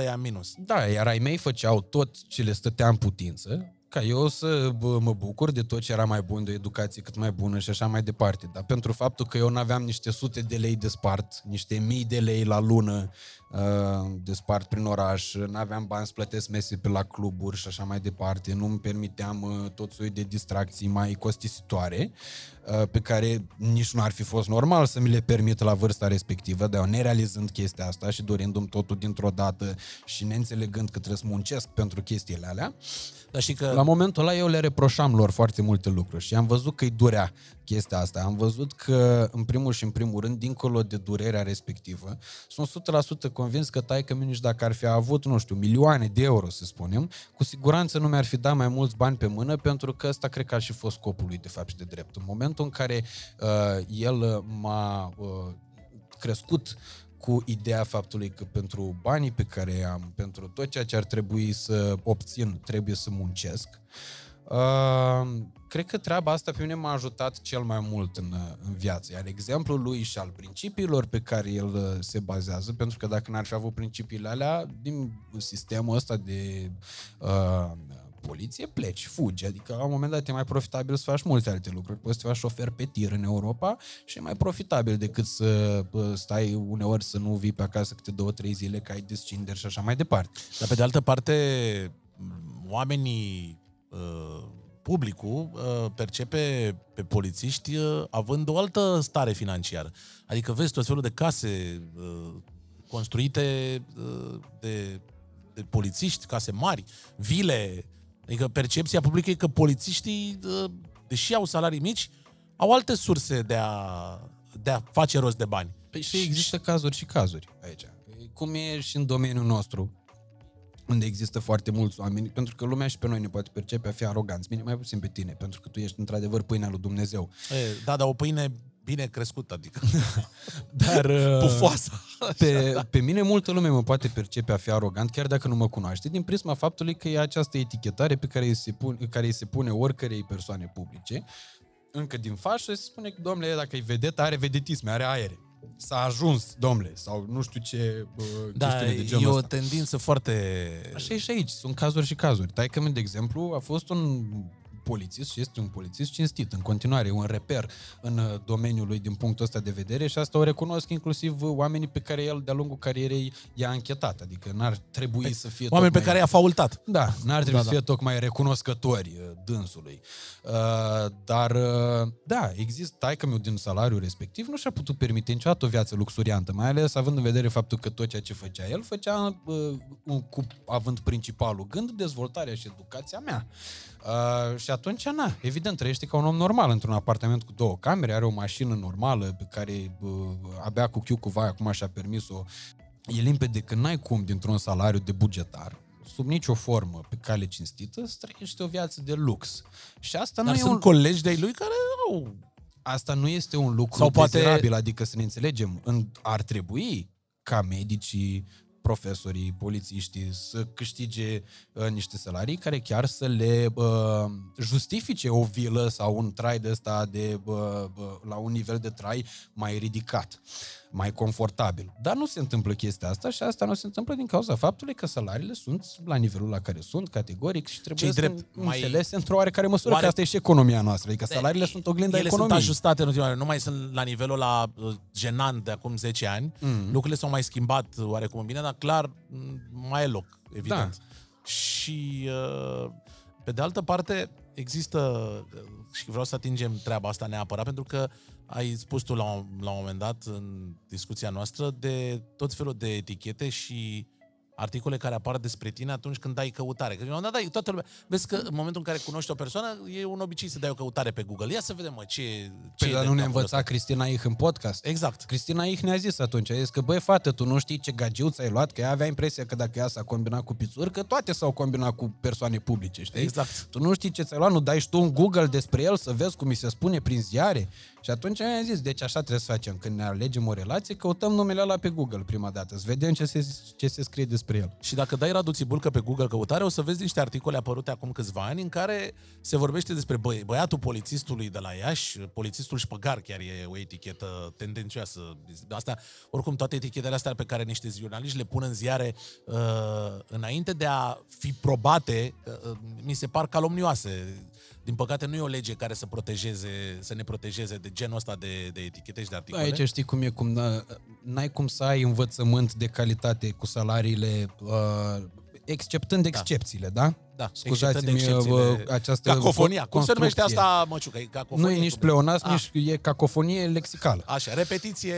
25% ea minus. Da, iar ai mei făceau tot ce le stătea în putință ca eu să bă, mă bucur de tot ce era mai bun, de o educație cât mai bună și așa mai departe. Dar pentru faptul că eu n-aveam niște sute de lei de spart, niște mii de lei la lună uh, de spart prin oraș, n-aveam bani să plătesc mese pe la cluburi și așa mai departe, nu-mi permiteam uh, tot soiul de distracții mai costisitoare, uh, pe care nici nu ar fi fost normal să mi le permit la vârsta respectivă, dar eu nerealizând chestia asta și dorindu-mi totul dintr-o dată și neînțelegând că trebuie să muncesc pentru chestiile alea, Dar știi că la momentul ăla eu le reproșam lor foarte multe lucruri și am văzut că îi durea chestia asta. Am văzut că, în primul și în primul rând, dincolo de durerea respectivă, sunt 100% convins că taică mi nici dacă ar fi avut, nu știu, milioane de euro, să spunem, cu siguranță nu mi-ar fi dat mai mulți bani pe mână, pentru că ăsta cred că ar și fost scopul lui, de fapt și de drept. În momentul în care uh, el m-a uh, crescut cu ideea faptului că pentru banii pe care i am, pentru tot ceea ce ar trebui să obțin, trebuie să muncesc. Uh, cred că treaba asta pe mine m-a ajutat cel mai mult în, în viață. Iar exemplul lui și al principiilor pe care el uh, se bazează, pentru că dacă n-ar fi avut principiile alea, din sistemul ăsta de uh, poliție, pleci, fugi. Adică la un moment dat e mai profitabil să faci multe alte lucruri. Poți să te faci șofer pe tir în Europa și e mai profitabil decât să bă, stai uneori să nu vii pe acasă câte două, trei zile, că ai descinderi și așa mai departe. Dar pe de altă parte, m, oamenii, uh, publicul, uh, percepe pe polițiști uh, având o altă stare financiară. Adică vezi tot felul de case uh, construite uh, de, de polițiști, case mari, vile. Adică percepția publică e că polițiștii, uh, deși au salarii mici, au alte surse de a, de a face rost de bani. Păi și există cazuri și cazuri aici. Cum e și în domeniul nostru, unde există foarte mulți oameni, pentru că lumea și pe noi ne poate percepe a fi aroganți, bine, mai puțin pe tine, pentru că tu ești într-adevăr pâinea lui Dumnezeu. E, da, dar o pâine bine crescută, adică Dar uh, pufoasă. pe, pe mine multă lume mă poate percepe a fi arogant, chiar dacă nu mă cunoaște, din prisma faptului că e această etichetare pe care îi se, pun, care îi se pune oricărei persoane publice, încă din fașă se spune că, domnule, dacă e vedetă, are vedetisme, are aere. S-a ajuns, domnule, sau nu știu ce uh, Da, chestiune de e genul o ăsta. tendință foarte... Așa e și aici, sunt cazuri și cazuri. Taică de exemplu, a fost un polițist și este un polițist cinstit în continuare, e un reper în uh, domeniul lui din punctul ăsta de vedere și asta o recunosc inclusiv uh, oamenii pe care el de-a lungul carierei i-a închetat, adică n-ar trebui să fie Oameni pe tocmai... care i-a faultat. Da, n-ar trebui Da, să da. fie tocmai recunoscători uh, dânsului. Uh, dar, uh, da, există taică meu din salariul respectiv, nu și-a putut permite niciodată o viață luxuriantă, mai ales având în vedere faptul că tot ceea ce făcea el, făcea uh, un- cu, având principalul gând dezvoltarea și educația mea. Uh, și atunci, na, evident, trăiește ca un om normal într-un apartament cu două camere, are o mașină normală pe care uh, abia cu chiu cu vai acum și-a permis-o. E limpede că n-ai cum dintr-un salariu de bugetar, sub nicio formă, pe cale cinstită, să trăiești o viață de lux. Și asta Dar nu e sunt un... colegi de-ai lui care au... Asta nu este un lucru Sau Sau poate- dezirabil, adică să ne înțelegem. În, ar trebui ca medicii, profesorii, polițiștii să câștige uh, niște salarii care chiar să le uh, justifice o vilă sau un trai de ăsta de, uh, uh, la un nivel de trai mai ridicat. Mai confortabil. Dar nu se întâmplă chestia asta și asta nu se întâmplă din cauza faptului că salariile sunt la nivelul la care sunt, categoric, și trebuie Ce-i să drept, mai... mai- înțelese într-o oarecare măsură, Oare- că asta e și economia noastră. Adică salariile sunt oglinda Ele economiei. sunt ajustate în ultima vreme, nu mai sunt la nivelul la uh, genant de acum 10 ani. Mm. Lucrurile s-au mai schimbat oarecum în bine, dar clar m, mai e loc, evident. Da. Și uh, pe de altă parte există, uh, și vreau să atingem treaba asta neapărat, pentru că ai spus tu la un, la un moment dat în discuția noastră de tot felul de etichete și articole care apar despre tine atunci când dai căutare. Că, da, da, toată lumea, vezi că în momentul în care cunoști o persoană, e un obicei să dai o căutare pe Google. Ia să vedem, mă, ce, ce Păi, e dar de nu ne capul învăța Cristina Ih în podcast? Exact. Cristina Ih ne-a zis atunci, a zis că, băi, fată, tu nu știi ce gagiuț ți-ai luat, că ea avea impresia că dacă ea s-a combinat cu pițuri, că toate s-au combinat cu persoane publice, știi? Exact. Tu nu știi ce ți-ai luat, nu dai și tu un Google despre el să vezi cum mi se spune prin ziare? Și atunci am zis, deci așa trebuie să facem. Când ne alegem o relație, căutăm numele ăla pe Google prima dată, să vedem ce se, ce se scrie despre el. Și dacă dai Radu Țibulcă pe Google căutare, o să vezi niște articole apărute acum câțiva ani în care se vorbește despre băi, băiatul polițistului de la Iași, polițistul șpăgar chiar e o etichetă tendențioasă. Asta, oricum, toate etichetele astea pe care niște jurnaliști le pun în ziare uh, înainte de a fi probate, uh, mi se par calomnioase. Din păcate nu e o lege care să protejeze, să ne protejeze de genul ăsta de, de etichete și de articole. Aici știi cum e, cum n- n-ai cum să ai învățământ de calitate cu salariile, uh, exceptând excepțiile, da? Da, Scuzați-mi exceptând uh, excepțiile. această Cacofonia. Cum se numește construcție. asta, măciucă? E cacofonie? Nu e nici Cum- pleonasm, Ah. nici e cacofonie lexicală. Așa, repetiție...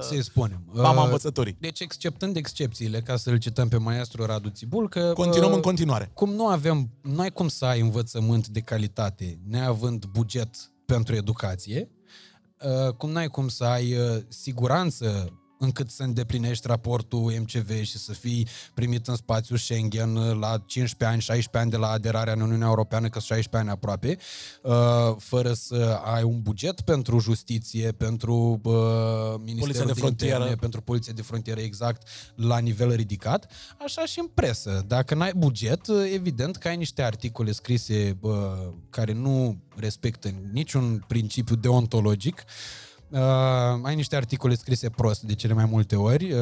Să-i Uh, spunem. mama Uh, învățătorii. Deci, exceptând excepțiile, ca să-l cităm pe maestru Radu Țibul, că... Continuăm uh, în continuare. Cum nu avem, nu ai cum să ai învățământ de calitate neavând buget pentru educație, uh, cum n-ai cum să ai uh, siguranță încât să îndeplinești raportul MCV și să fii primit în spațiul Schengen uh, la 15 ani, 16 ani de la aderarea în Uniunea Europeană, că sunt 16 ani aproape, uh, fără să ai un buget pentru justiție, pentru uh, Ministerul Poliția de de frontieră. Interne, pentru poliție de frontieră exact la nivel ridicat, așa și în presă. Dacă n-ai buget, evident că ai niște articole scrise bă, care nu respectă niciun principiu deontologic, uh, ai niște articole scrise prost de cele mai multe ori, uh,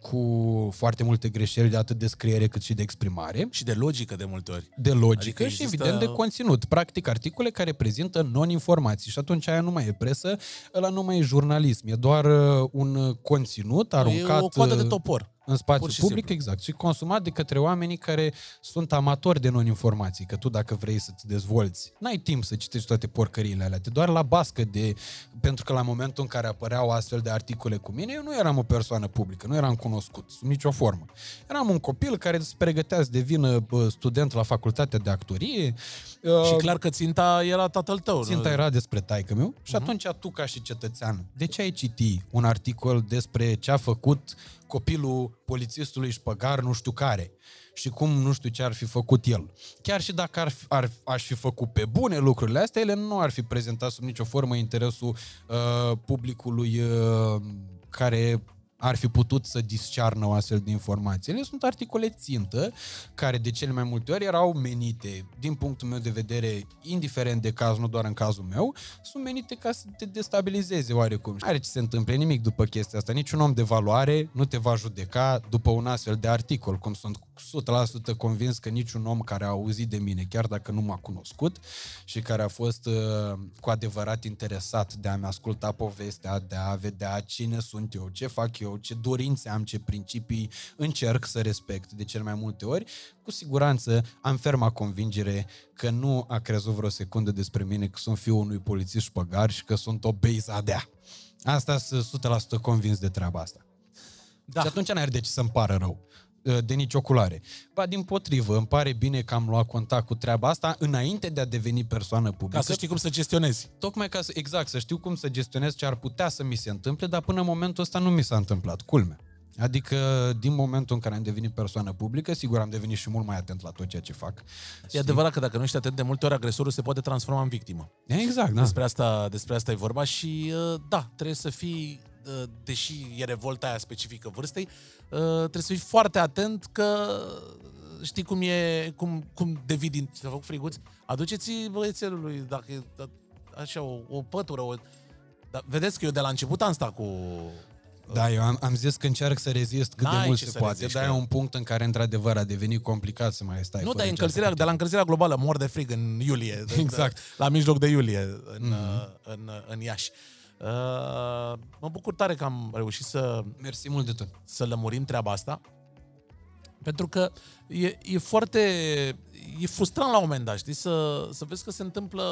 cu foarte multe greșeli de atât de scriere cât și de exprimare Și de logică de multe ori. de logică Adică și există- evident de conținut. Practic articole care prezintă non-informații și atunci aia nu mai e presă, ăla nu mai e jurnalism, e doar uh, un conținut aruncat e o coadă de uh, topor. În spațiu Pur și public, simplu. exact, și consumat de către oamenii care sunt amatori de non-informații, că tu dacă vrei să-ți dezvolți, n-ai timp să citești toate porcăriile alea, te doar la bască de... Pentru că la momentul în care apăreau astfel de articole cu mine, eu nu eram o persoană publică, nu eram cunoscut, sub nicio formă. Eram un copil care se pregătea să devină bă, student la facultatea de actorie. Și uh, clar că ținta era tatăl tău. Ținta nu? era despre taică meu și atunci tu ca și cetățean, de ce ai citi un articol despre ce a făcut copilul polițistului șpăgar nu știu care și cum nu știu ce ar fi făcut el. Chiar și dacă ar, fi- ar, aș fi făcut pe bune lucrurile astea, ele nu ar fi prezentat sub nicio formă interesul uh, publicului uh, care ar fi putut să discearnă o astfel de informație. Ele sunt articole țintă, care de cele mai multe ori erau menite, din punctul meu de vedere, indiferent de caz, nu doar în cazul meu, sunt menite ca să te destabilizeze oarecum. Are ce se întâmple nimic după chestia asta. Niciun om de valoare nu te va judeca după un astfel de articol, cum sunt 100% convins că niciun om care a auzit de mine, chiar dacă nu m-a cunoscut și care a fost uh, cu adevărat interesat de a-mi asculta povestea, de a vedea cine sunt eu, ce fac eu, ce dorințe am, ce principii încerc să respect de cel mai multe ori, cu siguranță am ferma convingere că nu a crezut vreo secundă despre mine că sunt fiul unui polițist șpăgar și că sunt o beizadea. Asta sunt 100% convins de treaba asta. Da. Și atunci n-are de ce să-mi pară rău uh, de nici oculare. Ba, din potrivă, îmi pare bine că am luat contact cu treaba asta înainte de a deveni persoană publică. Ca să știi cum să gestionezi. Tocmai ca să, exact, să știu cum să gestionez ce ar putea să mi se întâmple, dar până în momentul ăsta nu mi s-a întâmplat, culme. Adică, din momentul în care am devenit persoană publică, sigur am devenit și mult mai atent la tot ceea ce fac. E adevărat că dacă nu ești atent de multe ori, agresorul se poate transforma în victimă. Exact, da. Despre asta, despre asta e vorba și uh, da, trebuie să fii, uh, deși e revolta aia specifică vârstei, uh, trebuie să fii foarte atent că știi cum e, cum, cum devii din... Ți-a făcut friguț? Aduceți băiețelului, dacă e da- așa, o, o pătură, o, Dar vedeți că eu de la început am stat cu... Da, eu am, am zis că încerc să rezist cât de N-ai mult ce se să poate, reziști, dar e că- un punct în care, într-adevăr, a devenit complicat să mai stai nu, fără dar e geacă încălzirea, pe de la încălzirea globală mor de frig în iulie. Exact. La mijloc de iulie în, Mhm. în, în Iași. Uh, mă bucur tare că am reușit să tine. Mersi mult de tot. să lămurim treaba asta. Pentru că e, e foarte... E frustrant la un moment dat, știi? Să, să vezi că se întâmplă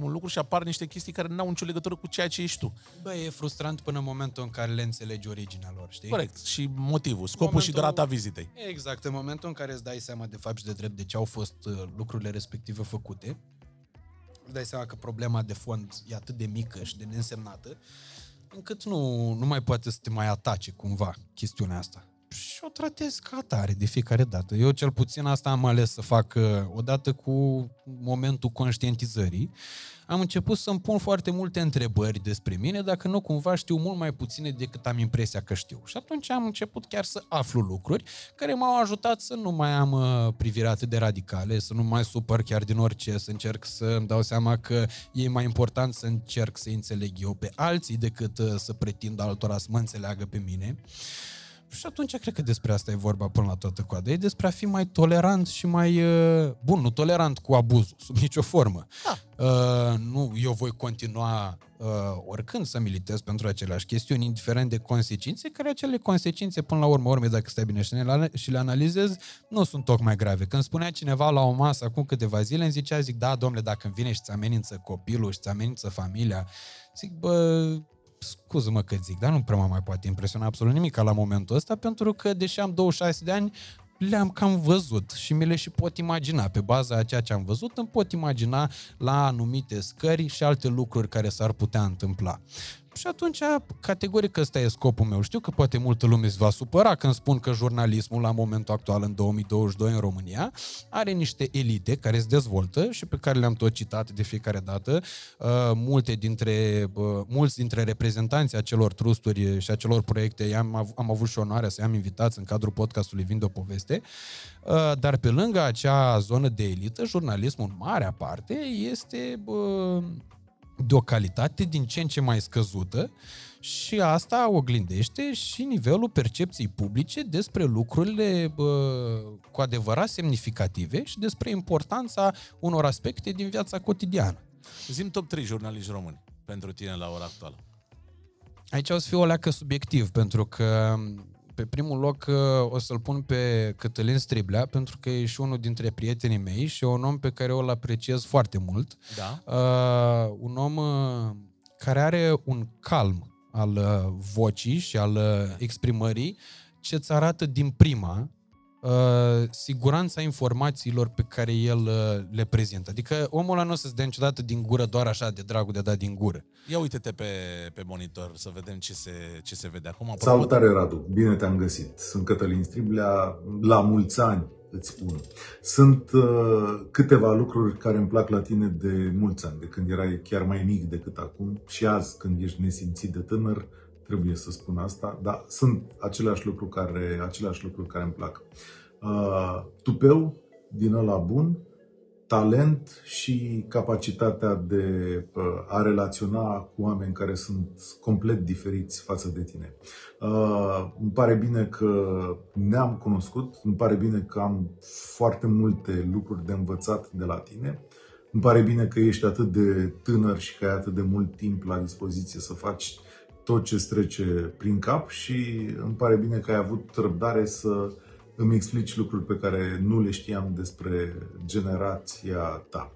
un lucru și apar niște chestii care n-au nicio legătură cu ceea ce ești tu. Bă, e frustrant până în momentul în care le înțelegi originea lor, știi? Corect. Și motivul, scopul Momentul- și durata vizitei. Exact, în momentul în care îți dai seama de fapt și de drept de ce au fost uh, lucrurile respective făcute, îți dai seama că problema de fond e atât de mică și de neînsemnată, încât nu, nu mai poate să te mai atace cumva chestiunea asta. Și o tratez ca atare de fiecare dată. Eu cel puțin asta am ales să fac uh, odată cu momentul conștientizării. Am început să-mi pun foarte multe întrebări despre mine, dacă nu cumva știu mult mai puține decât am impresia că știu. Și atunci am început chiar să aflu lucruri care m-au ajutat să nu mai am uh, privire atât de radicale, să nu mai supăr chiar din orice, să încerc să îmi dau seama că e mai important să încerc să înțeleg eu pe alții decât uh, să pretind altora să mă înțeleagă pe mine. Și atunci cred că despre asta e vorba până la toată coada. E despre a fi mai tolerant și mai... Uh, bun, nu tolerant cu abuzul, sub nicio formă. Da. Uh, nu, eu voi continua uh, oricând să militez pentru aceleași chestiuni, indiferent de consecințe, care acele consecințe, până la urmă, urme, dacă stai bine și le, și le analizezi, nu sunt tocmai grave. Când spunea cineva la o masă acum câteva zile, îmi zicea, zic, da, domnule, dacă îmi vine și ți amenință copilul și ți amenință familia, zic, bă, scuză-mă că zic, dar nu prea mă mai poate impresiona absolut nimic la momentul ăsta, pentru că, deși am 26 de ani, le-am cam văzut și mi le și pot imagina. Pe baza a ceea ce am văzut, îmi pot imagina la anumite scări și alte lucruri care s-ar putea întâmpla. Și atunci, categoric, ăsta e scopul meu. Știu că poate multă lume se va supăra când spun că jurnalismul, la momentul actual, în 2022, în România, are niște elite care se dezvoltă și pe care le-am tot citat de fiecare dată. Uh, multe dintre, uh, mulți dintre reprezentanții acelor trusturi și acelor proiecte i-am, av- am avut și onoarea să i-am invitați în cadrul podcastului Vind o poveste. Uh, dar pe lângă acea zonă de elită, jurnalismul în marea parte este uh, de o calitate din ce în ce mai scăzută și asta oglindește și nivelul percepției publice despre lucrurile bă, cu adevărat semnificative și despre importanța unor aspecte din viața cotidiană. Zim top 3 jurnaliști români pentru tine la ora actuală. Aici o să fiu o leacă subiectiv, pentru că pe primul loc uh, o să-l pun pe Cătălin Striblea, pentru că e și unul dintre prietenii mei și e un om pe care eu îl apreciez foarte mult. Da? Uh, un om uh, care are un calm al uh, vocii și al uh, exprimării ce îți arată din prima uh, siguranța informațiilor pe care el uh, le prezintă. Adică omul ăla nu o să-ți dea niciodată din gură doar așa de dragul de a da din gură. Ia uite-te pe, pe monitor să vedem ce se, ce se vede acum. Apropo Salutare, Radu! Bine te-am găsit! Sunt Cătălin Striblea, la mulți ani îți spun. Sunt uh, câteva lucruri care îmi plac la tine de mulți ani, de când erai chiar mai mic decât acum și azi când ești nesimțit de tânăr, trebuie să spun asta, dar sunt aceleași lucruri care, aceleași lucruri care îmi plac. Uh, tupeu din ăla bun, talent și capacitatea de uh, a relaționa cu oameni care sunt complet diferiți față de tine. Uh, îmi pare bine că ne-am cunoscut, îmi pare bine că am foarte multe lucruri de învățat de la tine. Îmi pare bine că ești atât de tânăr și că ai atât de mult timp la dispoziție să faci tot ce trece prin cap și îmi pare bine că ai avut răbdare să îmi explici lucruri pe care nu le știam despre generația ta.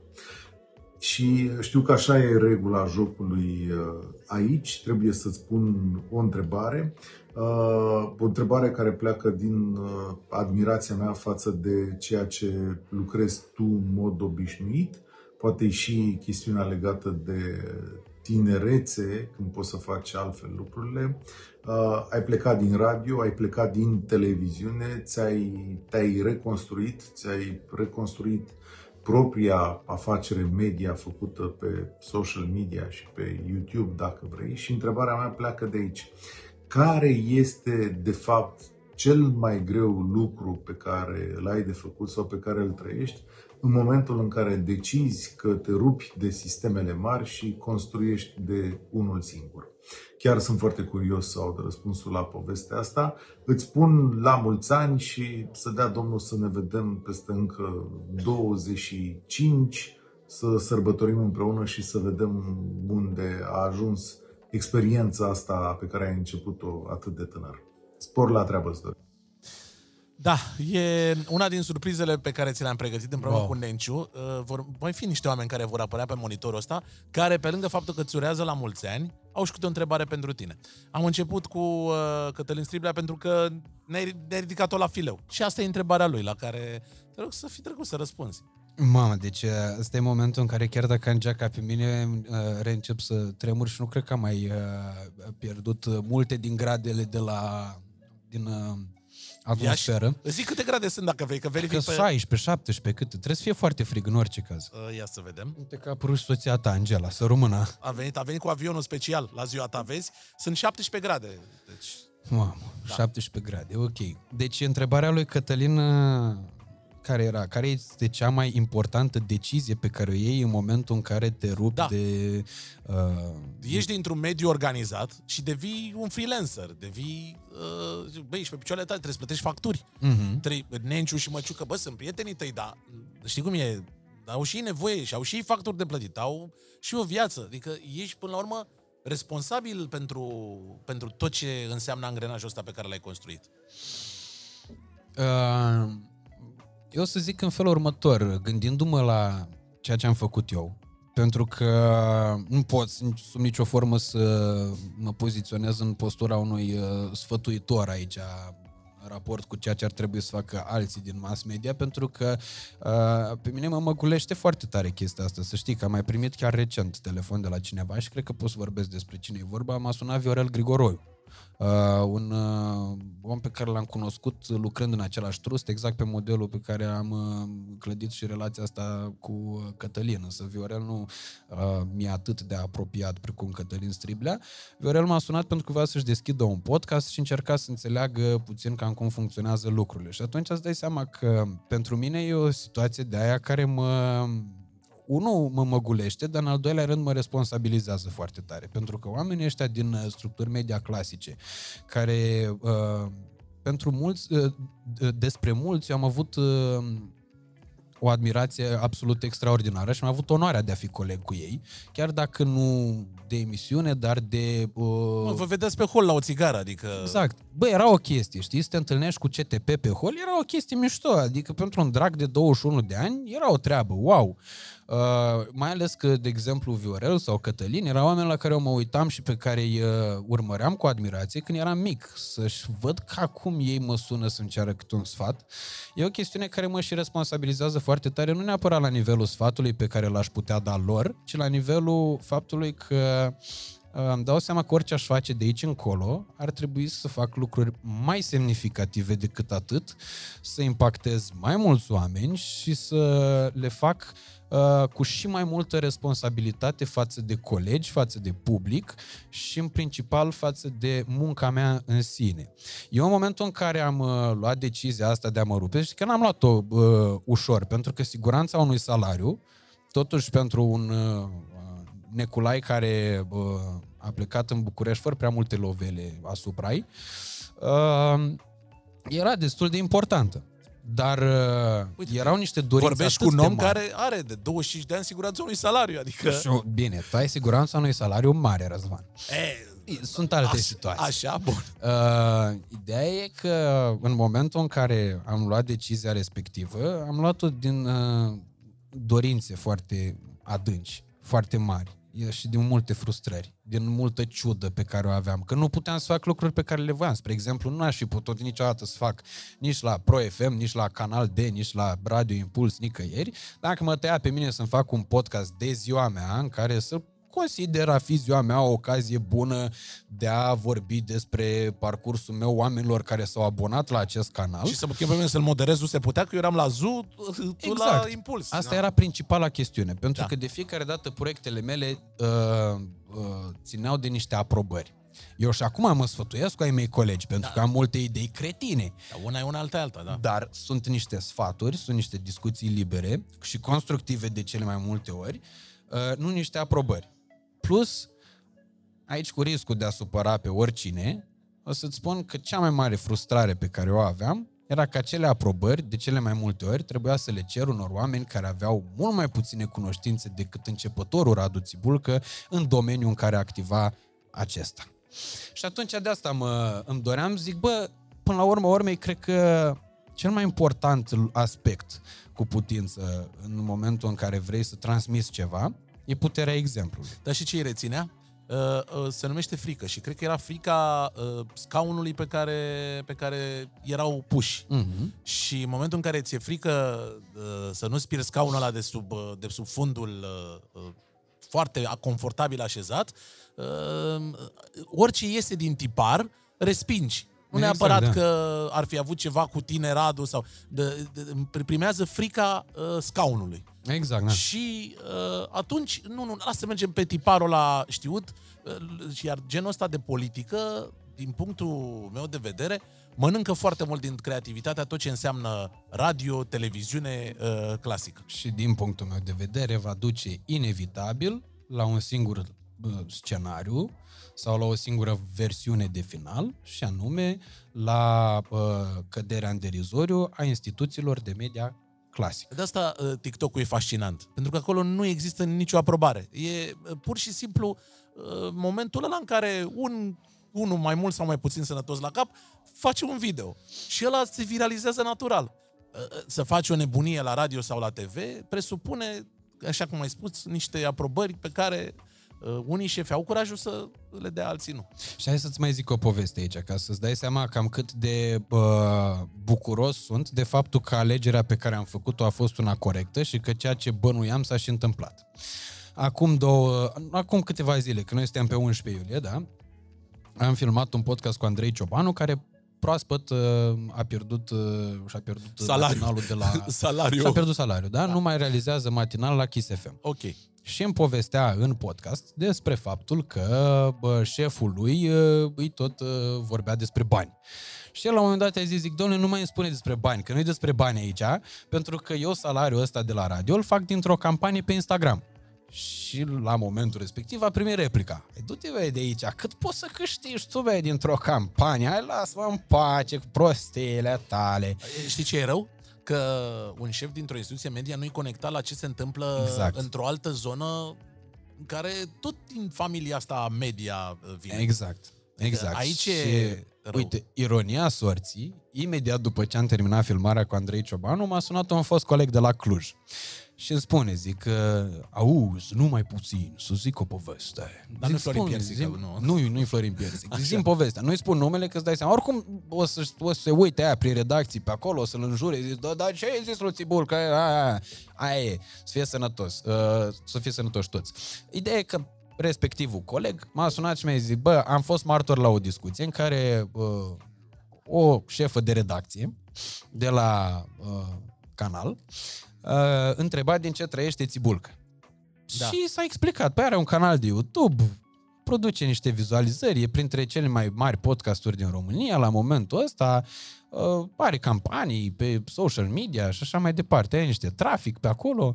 Și știu că așa e regula jocului uh, aici. Trebuie să-ți pun o întrebare. Uh, O întrebare care pleacă din uh, admirația mea față de ceea ce lucrezi tu în mod obișnuit. Poate și chestiunea legată de tinerețe, când poți să faci altfel lucrurile. Uh, ai plecat din radio, ai plecat din televiziune, ți-ai, te-ai reconstruit, ți-ai reconstruit propria afacere media făcută pe social media și pe YouTube, dacă vrei. Și întrebarea mea pleacă de aici. Care este, de fapt, cel mai greu lucru pe care îl ai de făcut sau pe care îl trăiești în momentul în care decizi că te rupi de sistemele mari și construiești de unul singur. Chiar sunt foarte curios să aud răspunsul la povestea asta. Îți spun la mulți ani și să dea Domnul să ne vedem peste încă 25, să sărbătorim împreună și să vedem unde a ajuns experiența asta pe care ai început-o atât de tânăr. Spor la treabă, Zdor. Da, e una din surprizele pe care ți le-am pregătit împreună Wow. cu Nenciu. Uh, Vor mai fi niște oameni care vor apărea pe monitorul ăsta, care, pe lângă faptul că îți urează la mulți ani, au și câte o întrebare pentru tine. Am început cu uh, Cătălin Striblea pentru că ne-ai, ne-ai ridicat-o la fileu. Și asta e întrebarea lui, la care te rog să fii drăguț să răspunzi. Mamă, deci uh, ăsta e momentul în care chiar dacă îngeaca pe mine, uh, reîncep să tremur și nu cred că am mai uh, pierdut uh, multe din gradele de la din uh, atmosferă. Îți zic câte grade sunt dacă vrei, că Că verific pe... 16, 17, cât? Trebuie să fie foarte frig în orice caz. Uh, Ia să vedem. Uite că a apărut și soția ta, Angela, să rămână. A venit, a venit cu avionul special la ziua ta, vezi? Sunt 17 grade. Deci, Mamă, da. 17 grade, ok. Deci întrebarea lui Cătălin uh, care era? Care este cea mai importantă decizie pe care o iei în momentul în care te rupi Da. de... Uh, Ești dintr-un mediu organizat și devii un freelancer, devii, uh, băi, și pe picioarele tale trebuie să plătești facturi. uh-huh. Trei, Nenciu și Măciucă, bă, sunt prietenii tăi, dar știi cum e? Au și ei nevoie și au și ei facturi de plătit, au și o viață. Adică ești, până la urmă, responsabil pentru, pentru tot ce înseamnă angrenajul ăsta pe care l-ai construit. Uh, eu o să zic în felul următor, gândindu-mă la ceea ce am făcut eu, pentru că nu pot sub nicio formă să mă poziționez în postura unui uh, sfătuitor aici în raport cu ceea ce ar trebui să facă alții din mass media, pentru că uh, pe mine mă măgulește foarte tare chestia asta. Să știi că am mai primit chiar recent telefon de la cineva și cred că pot să vorbesc despre cine e vorba. M-a sunat Viorel Grigoroiu. Uh, un uh, om pe care l-am cunoscut lucrând în același trust, exact pe modelul pe care am uh, clădit și relația asta cu uh, Cătălin. Însă Viorel nu uh, mi-e atât de apropiat precum Cătălin Striblea. Viorel m-a sunat pentru că vrea să-și deschidă un podcast și încerca să înțeleagă puțin cam cum funcționează lucrurile. Și atunci îți dai seama că pentru mine e o situație de aia care mă unul mă măgulește, dar în al doilea rând mă responsabilizează foarte tare. Pentru că oamenii ăștia din uh, structuri media clasice, care uh, pentru mulți, uh, despre mulți, eu am avut uh, o admirație absolut extraordinară și am avut onoarea de a fi coleg cu ei, chiar dacă nu de emisiune, dar de... Mă, Uh, vă vedeți pe hol la o țigară, adică... Exact. Bă, era o chestie, știi? Să te întâlnești cu CTP pe hol, era o chestie mișto. Adică pentru un drag de 21 de ani, era o treabă, wow. Uh, mai ales că, de exemplu, Viorel sau Cătălin erau oameni la care eu mă uitam și pe care îi uh, urmăream cu admirație când eram mic. Să-și văd ca cum ei mă sună să-mi ceară câte un sfat. E o chestiune care mă și responsabilizează foarte tare, nu neapărat la nivelul sfatului pe care l-aș putea da lor, ci la nivelul faptului că uh, îmi dau seama că orice aș face de aici încolo, ar trebui să fac lucruri mai semnificative decât atât, să impactez mai mulți oameni și să le fac uh, cu și mai multă responsabilitate față de colegi, față de public și în principal față de munca mea în sine. Eu în momentul în care am uh, luat decizia asta de a mă rupe, și că n-am luat-o uh, ușor, pentru că siguranța unui salariu, totuși pentru un uh, Neculai care uh, a plecat în București fără prea multe lovele asupra ei, uh, era destul de importantă. Dar uh, Uite, erau niște dorințe Vorbești cu atât un de om mari. care are de 25 de ani siguranța unui salariu, adică... Și, bine, tu ai siguranța unui salariu mare, Răzvan. E, Sunt alte așa, situații. Așa, bun. Uh, ideea e că în momentul în care am luat decizia respectivă, am luat-o din uh, dorințe foarte adânci, foarte mari e- și din multe frustrări, din multă ciudă pe care o aveam, că nu puteam să fac lucruri pe care le voiam. Spre exemplu, nu aș fi putut niciodată să fac nici la Pro FM, nici la Canal D, nici la Radio Impuls, nicăieri, dacă mă tăia pe mine să-mi fac un podcast de ziua mea în care să consider a fi ziua mea o ocazie bună de a vorbi despre parcursul meu oamenilor care s-au abonat la acest canal. Și să mă chem pe mine să-l moderez, nu se putea, că eu eram la ZU, tu la Impuls. Asta Da. era principala chestiune, pentru Da. că de fiecare dată proiectele mele uh, uh, țineau de niște aprobări. Eu și acum mă sfătuiesc cu ai mei colegi, pentru da. că am multe idei cretine. Dar una e una, alta e alta, da. Dar sunt niște sfaturi, sunt niște discuții libere și constructive de cele mai multe ori, uh, nu niște aprobări. Plus, aici cu riscul de a supăra pe oricine, o să-ți spun că cea mai mare frustrare pe care o aveam era că acele aprobări, de cele mai multe ori, trebuia să le cer unor oameni care aveau mult mai puține cunoștințe decât începătorul Radu Țibulcă în domeniul în care activa acesta. Și atunci de asta mă, îmi doream, zic, bă, până la urmă, urmei, cred că cel mai important aspect cu putință în momentul în care vrei să transmiți ceva e puterea exemplului. Dar și ce îi reținea? Uh, uh, se numește frică și cred că era frica uh, scaunului pe care, pe care erau puși. Mm-hmm. Și în momentul în care ți-e frică uh, să nu-ți pierzi scaunul ăla de sub, uh, de sub fundul uh, uh, foarte confortabil așezat, uh, orice iese din tipar, respingi. Nu Exact, neapărat da. că ar fi avut ceva cu tine, Radu, sau de, de, primează frica uh, scaunului. Exact, da. Și uh, atunci, nu, nu, lasă să mergem pe tiparul la știut, uh, iar genul ăsta de politică, din punctul meu de vedere, mănâncă foarte mult din creativitatea tot ce înseamnă radio, televiziune uh, clasică. Și din punctul meu de vedere va duce inevitabil la un singur uh, scenariu sau la o singură versiune de final și anume la uh, căderea în derizoriu a instituțiilor de media clasic. De asta uh, TikTok-ul e fascinant, pentru că acolo nu există nicio aprobare. E uh, pur și simplu uh, momentul ăla în care un unul mai mult sau mai puțin sănătos la cap, face un video. Și ăla se viralizează natural. Uh, Să faci o nebunie la radio sau la TV presupune, așa cum ai spus, niște aprobări pe care uh, unii șefi au curajul să le dea, alții nu. Și hai să-ți mai zic o poveste aici, ca să-ți dai seama cam cât de uh, bucuros sunt de faptul că alegerea pe care am făcut-o a fost una corectă și că ceea ce bănuiam s-a și întâmplat. Acum două, acum câteva zile, când noi suntem pe 11 iulie, da? Am filmat un podcast cu Andrei Ciobanu, care proaspăt uh, a pierdut uh, și-a pierdut Salariu. matinalul de la... Salariu. Și-a pierdut salariu, da? da? Nu mai realizează matinal la Kiss FM. Ok. Și îmi povestea în podcast despre faptul că bă, șeful lui uh, îi tot uh, vorbea despre bani. Și el la un moment dat a zis, zic, domnule, nu mai îmi spune despre bani, că nu e despre bani aici, pentru că eu salariul ăsta de la radio îl fac dintr-o campanie pe Instagram. Și la momentul respectiv a primit replica. "Ei, Du-te, băi, de aici, cât poți să câștigi tu, băi, dintr-o campanie? Hai, lasă-mă în pace cu prostiile tale. Știi ce e rău? Că un șef dintr-o instituție media nu-i conectat la ce se întâmplă Exact. într-o altă zonă în care tot din familia asta media uh, vine. Exact. Exact. aici și, e rău. Uite, ironia sorții, imediat după ce am terminat filmarea cu Andrei Ciobanu, m-a sunat un fost coleg de la Cluj. Și îmi spune, zic, că auzi, numai puțin, să zic o poveste. Dar Zic, nu Florin spune, Piersic, zi- nu? Nu, nu-i Florin Piersic. Zic, zi povestea. Nu-i spun numele, că îți dai seama. Oricum o să, o să se uite aia prin redacții pe acolo, o să-l înjure, zic, da, dar ce ai zis, lui Țibul, că aia, aia, aia e, să fie sănătos, uh, să fie sănătoși toți. Ideea e că respectivul coleg m-a sunat și mi-a zis, bă, am fost martor la o discuție în care uh, o șefă de redacție de la uh, canal uh, întreba din ce trăiește Țibulcă. Da. Și s-a explicat. Păi are un canal de YouTube, produce niște vizualizări, e printre cele mai mari podcasturi din România la momentul ăsta, uh, are campanii pe social media și așa mai departe, are niște trafic pe acolo.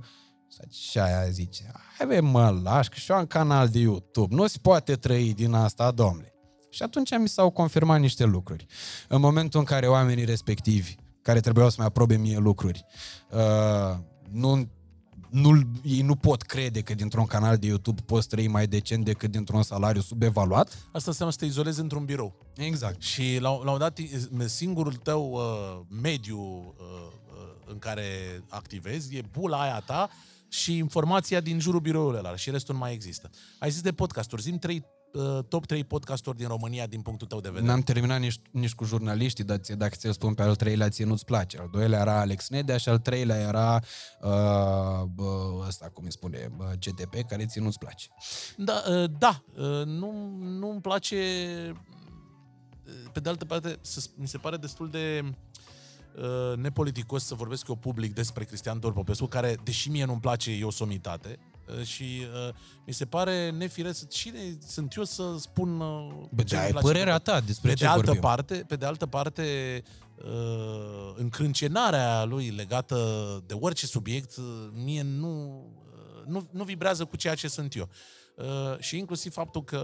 Și aia zice, hai bă, mă lași, că și eu am canal de YouTube, nu se poate trăi din asta, domnule. Și atunci mi s-au confirmat niște lucruri. În momentul în care oamenii respectivi, care trebuiau să-mi aprobe mie lucruri, uh, nu, nu, ei nu pot crede că dintr-un canal de YouTube poți trăi mai decent decât dintr-un salariu subevaluat. Asta înseamnă să te izolezi într-un birou. Exact. Și la, la un moment dat, singurul tău uh, mediu uh, uh, în care activezi e bula aia ta și informația din jurul biroului ăla și restul nu mai există. Ai zis de podcasturi, zim trei, uh, top 3 podcasturi din România din punctul tău de vedere. N-am terminat nici, nici cu jurnaliștii, dar ție- dacă ți-l spun pe al treilea, ție nu-ți place. Al doilea era Alex Nedea și al treilea era uh, bă, ăsta, cum îi spune, bă, CTP, care ție nu-ți place. Da, uh, da uh, nu, nu-mi place... uh, Pe de altă parte, se- mi se pare destul de uh, nepoliticos să vorbesc eu public despre Cristian Dor Popescu, care, deși mie nu-mi place, e o somitate. Uh, Și uh, mi se pare nefiresc. Cine sunt eu să spun uh, Bă, ce da, îmi e place părerea pe- ta despre pe ce de altă vorbim. parte, pe de altă parte, uh, încrâncenarea lui legată de orice subiect, uh, mie nu, uh, nu, nu vibrează cu ceea ce sunt eu. Uh, și inclusiv faptul că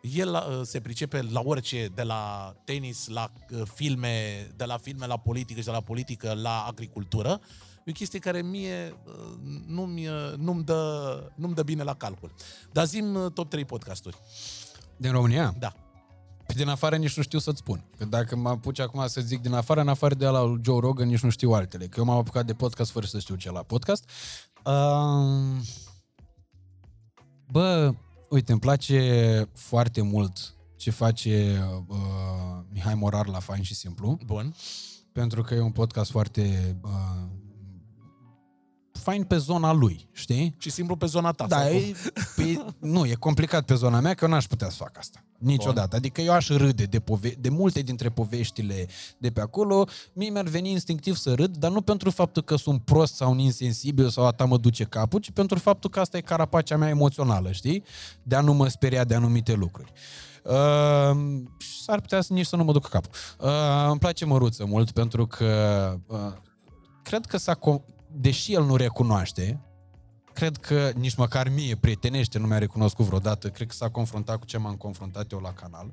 el uh, se pricepe la orice, de la tenis, la uh, filme, de la filme la politică și de la politică la agricultură, e o chestie care mie uh, nu-mi, uh, nu-mi, dă, nu-mi dă bine la calcul. Dar zim uh, top 3 podcasturi. Din România? Da. Pe din afară nici nu știu să-ți spun. Că dacă mă apuci acum să zic din afară, în afară de la Joe Rogan, nici nu știu altele. Că eu m-am apucat de podcast fără să știu ce la podcast. Um, bă, uite, îmi place foarte mult ce face uh, Mihai Morar la Fain și Simplu, Bun. pentru că e un podcast foarte uh, fain pe zona lui, știi? Și simplu pe zona ta. Da, sau cum? e, pe, nu, e complicat pe zona mea, că eu n-aș putea să fac asta. Niciodată. Bun. Adică eu aș râde de, pove- de multe dintre poveștile de pe acolo. Mie mi-ar veni instinctiv să râd, dar nu pentru faptul că sunt prost sau un insensibil sau a ta mă duce capul, ci pentru faptul că asta e carapacea mea emoțională, știi? De a nu mă speria de anumite lucruri. Uh, și s-ar putea să nici să nu mă duc capul. Uh, îmi place Măruță mult pentru că uh, cred că s-a com- deși el nu recunoaște, cred că nici măcar mie, prietenește, nu mi-a recunoscut vreodată. Cred că s-a confruntat cu ce m-am confruntat eu la canal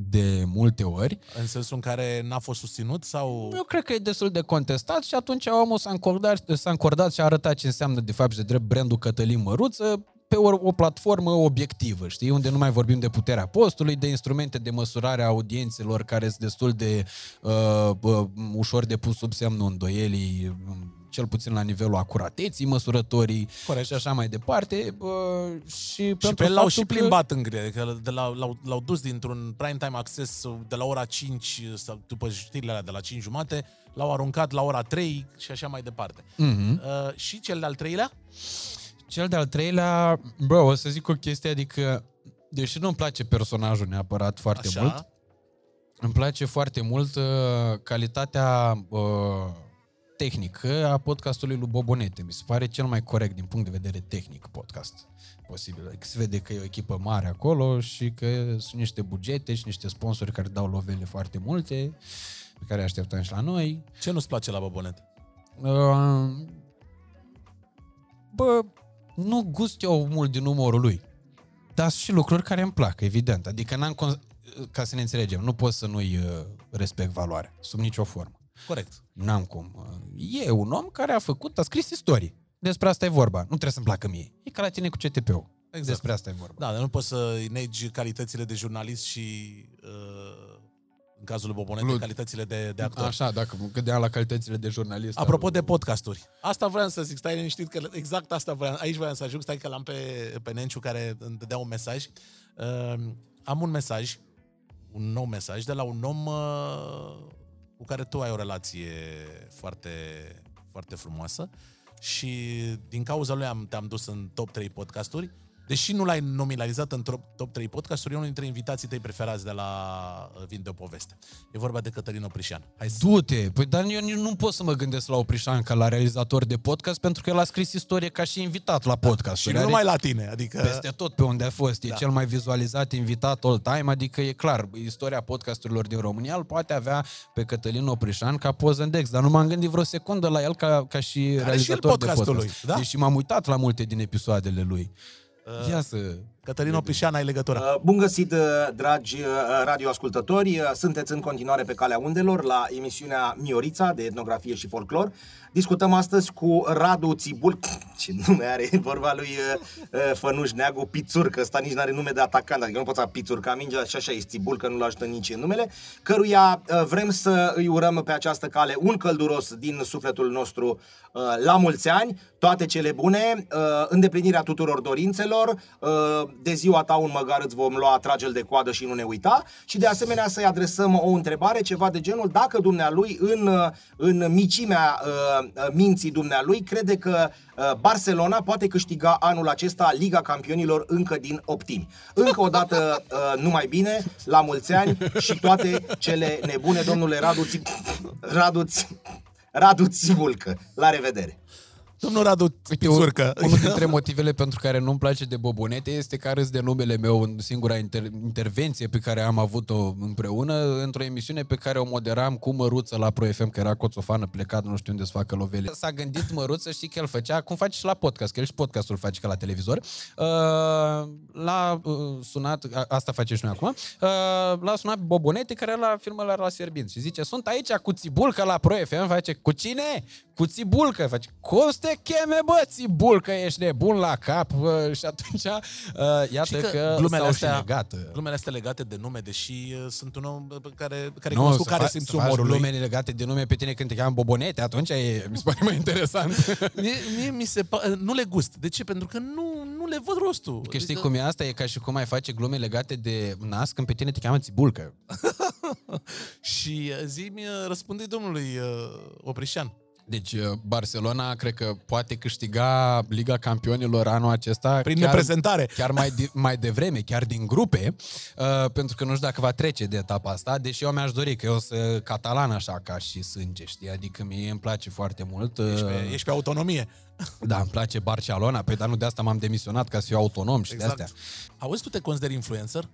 de multe ori. În sensul în care n-a fost susținut sau... Eu cred că e destul de contestat și atunci omul s-a încordat, s-a încordat și a arătat ce înseamnă de fapt și de drept brandul Cătălin Măruță pe o, o platformă obiectivă, știi? Unde nu mai vorbim de puterea postului, de instrumente de măsurare a audiențelor care sunt destul de uh, uh, ușor de pus sub semnul îndoielii, um, cel puțin la nivelul acurateții măsurătorii Corect. și așa mai departe. Uh, și, Și pentru pe el l-au faptul și că- plimbat în gre, că de la, l-au, l-au dus dintr-un prime time access de la ora 5 sau după știrile alea de la 5 jumate, l-au aruncat la ora 3 și așa mai departe. Mhm. Uh, și cel de-al treilea? Cel de-al treilea, bro, o să zic o chestie, adică, deși nu-mi place personajul neapărat foarte Așa. mult, îmi place foarte mult uh, calitatea uh, tehnică a podcastului lui Bobonete. Mi se pare cel mai corect din punct de vedere tehnic podcast posibil. Adică se vede că e o echipă mare acolo și că sunt niște bugete și niște sponsori care dau lovele foarte multe, pe care așteptăm și la noi. Ce nu-ți place la Bobonet? Uh, bă, nu gust eu mult din umorul lui. Dar sunt și lucruri care îmi plac, evident. Adică n-am cons- ca să ne înțelegem, nu pot să nu-i uh, respect valoarea, sub nicio formă. Corect. N-am cum. Uh, E un om care a făcut, a scris istorie. Despre asta e vorba. Nu trebuie să-mi placă mie. E ca la tine cu CTP-ul. Exact. Despre asta e vorba. Da, dar nu poți să îi negi calitățile de jurnalist și uh, în cazul lui Bobonet, Lu- calitățile de, de actor. Așa, dacă mă gândeam la calitățile de jurnalist. Apropo de podcasturi, asta vreau să zic, stai liniștit că exact asta vreau, aici vreau să ajung, stai că l-am pe, pe Nenciu care îmi dădea un mesaj. Uh, am un mesaj, un nou mesaj de la un om uh, cu care tu ai o relație foarte, foarte frumoasă și din cauza lui am, te-am dus în top 3 podcasturi. Deși nu l-ai nominalizat în top, top 3 podcasturi, e unul dintre invitații tăi preferați de la uh, Vin de o poveste. E vorba de Cătălin Oprișan. Hai să... Du-te! Păi dar eu nici nu pot să mă gândesc la Oprișan ca la realizator de podcast pentru că el a scris istorie ca și invitat la podcast. Și nu numai la tine, adică... Peste tot pe unde a fost. E Da. cel mai vizualizat invitat all time, adică e clar, istoria podcasturilor din România îl poate avea pe Cătălin Oprișan ca poză în Dex, dar nu m-am gândit vreo secundă la el ca, ca și și el realizator de podcastul podcast. lui, da? Deși m-am uitat la multe din episoadele lui. Ia să... Cătălin Oprișan, ai legătura. Uh, Bun găsit, uh, dragi uh, radioascultători! Uh, Sunteți în continuare pe calea undelor la emisiunea Miorița de etnografie și folclor. Discutăm astăzi cu Radu Țibul, ce nume are vorba lui uh, uh, Fănuș Neagu, Pițur, că ăsta nici nu are nume de atacant, adică nu poți să Pițur ca mingea. Și așa e Țibul, că nu-l ajută nici în numele, căruia uh, vrem să îi urăm pe această cale un călduros din sufletul nostru uh, la mulți ani, toate cele bune, uh, îndeplinirea tuturor dorințelor, uh, de ziua ta un măgar îți vom lua tragel de coadă și nu ne uita. Și de asemenea să-i adresăm o întrebare, ceva de genul, dacă dumnealui în, uh, în micimea uh, minții dumnealui crede că uh, Barcelona poate câștiga anul acesta Liga Campionilor încă din optimi. Încă o dată, uh, numai bine, la mulți ani și toate cele nebune, domnule Radu, Ți... Radu, Ți... Radu Țibulcă. La revedere! Domnul Radu Uite, Pițurcă. un- unul dintre motivele pentru care nu-mi place de Bobonete este că râs de numele meu în singura inter- intervenție pe care am avut-o împreună într-o emisiune pe care o moderam cu Măruță la Pro FM, că era coțofană plecat, nu știu unde să facă lovele. S-a gândit Măruță, știi că el făcea, cum face și la podcast, că el și podcastul face ca la televizor. Uh, l-a uh, sunat, a, asta face și noi acum, uh, l-a sunat Bobonete, care era la filmele la Serbin și zice, sunt aici cu Țibulcă la Pro FM, face, cu cine? Cu Țibulcă, face, cum să te cheme, bă, Țibulcă, ești nebun la cap uh, și atunci, uh, iată Și că, că glumele s-au astea, și legat. uh. glumele astea legate de nume, deși uh, sunt un om uh, care, care Nu, cunoscut să care faci- simți să faci umorul lui. glume legate de nume pe tine când te cheamă Bobonete, atunci e, mi se pare mai interesant. Mie, mie mi se pa- nu le gust. De ce? Pentru că nu, nu le văd rostul. Că știi cum e asta? E ca și cum ai face glume legate de nas când pe tine te cheamă Țibulcă. Și uh, zi-mi, uh, răspunde domnului uh, Oprișan. Deci uh, Barcelona cred că poate câștiga Liga Campionilor anul acesta Prin chiar, neprezentare. chiar mai, de, mai devreme, chiar din grupe, uh, pentru că nu știu dacă va trece de etapa asta, deși eu mi-aș dori că eu sunt catalan așa ca și sânge, știi? Adică mie îmi place foarte mult. Uh, Ești pe, ești pe autonomie. Da, îmi place Barcelona, pe dar nu de asta m-am demisionat ca să fiu autonom și Exact. de astea. Auzi, tu te consideri influencer?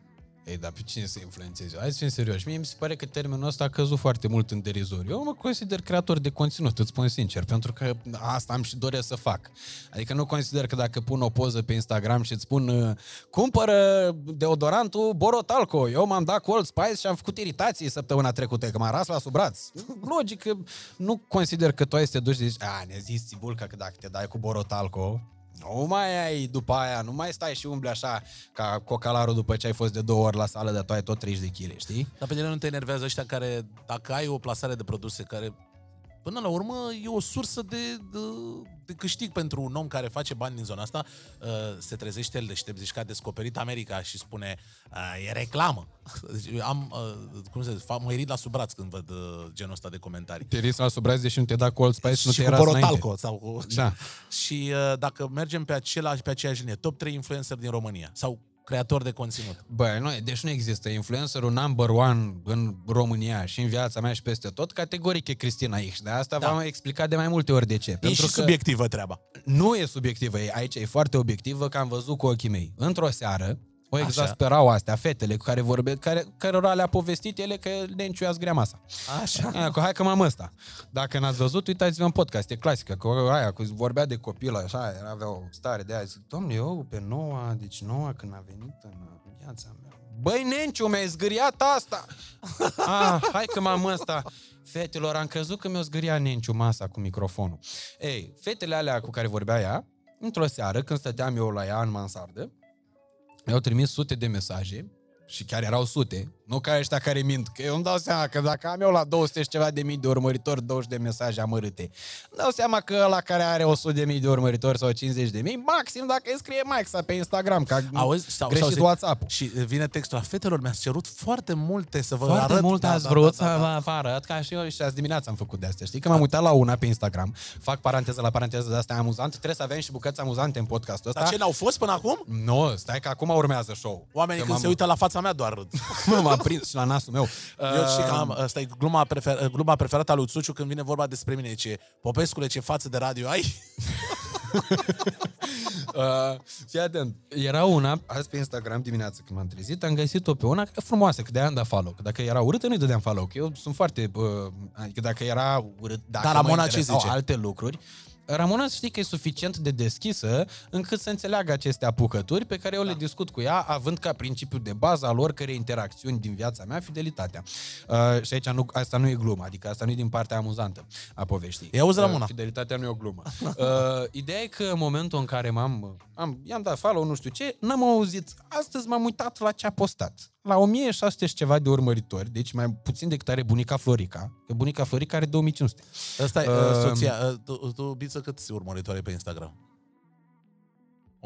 Ei, dar pe cine să influențeze? Hai să fim serioși. Mie mi se pare că termenul ăsta a căzut foarte mult în derizoriu. Eu mă consider creator de conținut, îți spun sincer, pentru că asta am și doresc să fac. Adică nu consider că dacă pun o poză pe Instagram și îți spun uh, cumpără deodorantul Borotalco, eu m-am dat cu Old Spice și am făcut iritații săptămâna trecută, că m-a ras la sub braț. Logic că nu consider că tu ai să te duci și zici, a, ne zis Țibulca că dacă te dai cu Borotalco, nu mai ai după aia, nu mai stai și umbli așa ca cocalarul după ce ai fost de două ori la sală, dar tu ai tot 30 de kg, știi? Dar pe tine nu te enervează ăștia care, dacă ai o plasare de produse care, până la urmă, e o sursă de, de, de câștig pentru un om care face bani din zona asta, uh, se trezește el deștept, zici că a descoperit America și spune, uh, e reclamă. Deci, eu am, uh, cum se zice, mă irit la sub braț când văd uh, genul ăsta de comentarii. Te riți la sub braț, deși nu te da cu Old Spice, nu și te cu erați Borotalco înainte. sau cu... Da. Și uh, dacă mergem pe, același, pe aceeași linie, top 3 influencer din România sau creator de conținut. Băi, nu, deci nu există influencerul number one în România și în viața mea și peste tot, categoric e Cristina X. De asta Da. v-am explicat de mai multe ori de ce. E Pentru și că subiectivă treaba. nu e subiectivă, e- aici e foarte obiectivă, că am văzut cu ochii mei. Într-o seară, o Așa. exasperau astea, fetele cu care vorbe, care, cărora le-a povestit ele că le înciuiați grea masa. Așa. Aia, cu, hai că m-am ăsta. Dacă n-ați văzut, uitați-vă în podcast, e clasică. Că aia, cu vorbea de copil, așa, era, avea o stare de aia. Zic, domnule, eu pe noua, deci noua când a venit în viața mea. Băi, Nenciu, mi-ai zgâriat asta! ah, hai că m-am ăsta. Fetelor, am crezut că mi-o zgâria Nenciu masa cu microfonul. Ei, fetele alea cu care vorbea ea, într-o seară, când stăteam eu la ea în mansardă, mi-au trimis sute de mesaje și chiar erau sute, nu ca ăștia care mint, că eu îmi dau seama că dacă am eu la 200 și ceva de mii de urmăritori 20 de mesaje amărâte, îmi dau seama că la care are 100 de mii de urmăritori sau 50 de mii, maxim dacă îi scrie Maxa pe Instagram, că a Auzi? Sau, greșit sau, WhatsApp-ul. Și vine textul la fetelor, mi-ați cerut foarte multe să vă Foarte arăt. mult Da, ați da, vrut da, da, da. să vă arăt, ca și eu și azi dimineața am făcut de astea. Știi că m-am uitat la una pe Instagram, fac paranteză la paranteză de astea amuzant, trebuie să avem și bucăți amuzante în podcastul ăsta. Dar ce n-au fost până acum? Nu, stai că acum urmează show. Oamenii Că când m-am- se uită la fața mea doar râd. Mă, m-am prins și la nasul meu. Eu știi că am, asta e gluma, prefer, gluma preferată a lui Țuciu când vine vorba despre mine. Ce, Popescule, ce față de radio ai? Uh, fii atent. Era una, azi pe Instagram dimineața când m-am trezit, am găsit-o pe una că e frumoasă, că de-aia am dat follow. Că dacă era urâtă, nu-i dădeam follow. Că eu sunt foarte... Uh, adică dacă era urât, dacă Dar mă Ramona ce interesau zice? alte lucruri, Ramona știi că e suficient de deschisă încât să înțeleagă aceste apucături pe care eu Da. le discut cu ea, având ca principiu de bază al oricărei interacțiuni din viața mea fidelitatea. Uh, și aici nu, asta nu e glumă, adică asta nu e din partea amuzantă a poveștii. Ia auzi, Ramona. Uh, fidelitatea nu e o glumă. Uh, ideea e că în momentul în care m-am, am, i-am dat follow, nu știu ce, n-am auzit. Astăzi m-am uitat la ce a postat. La 1600 și ceva de urmăritori, deci mai puțin decât are bunica Florica, că bunica Florica are 2500. Ăsta e Um, uh, soția. Uh, tu, tu, Biță, câți urmăritoare pe Instagram?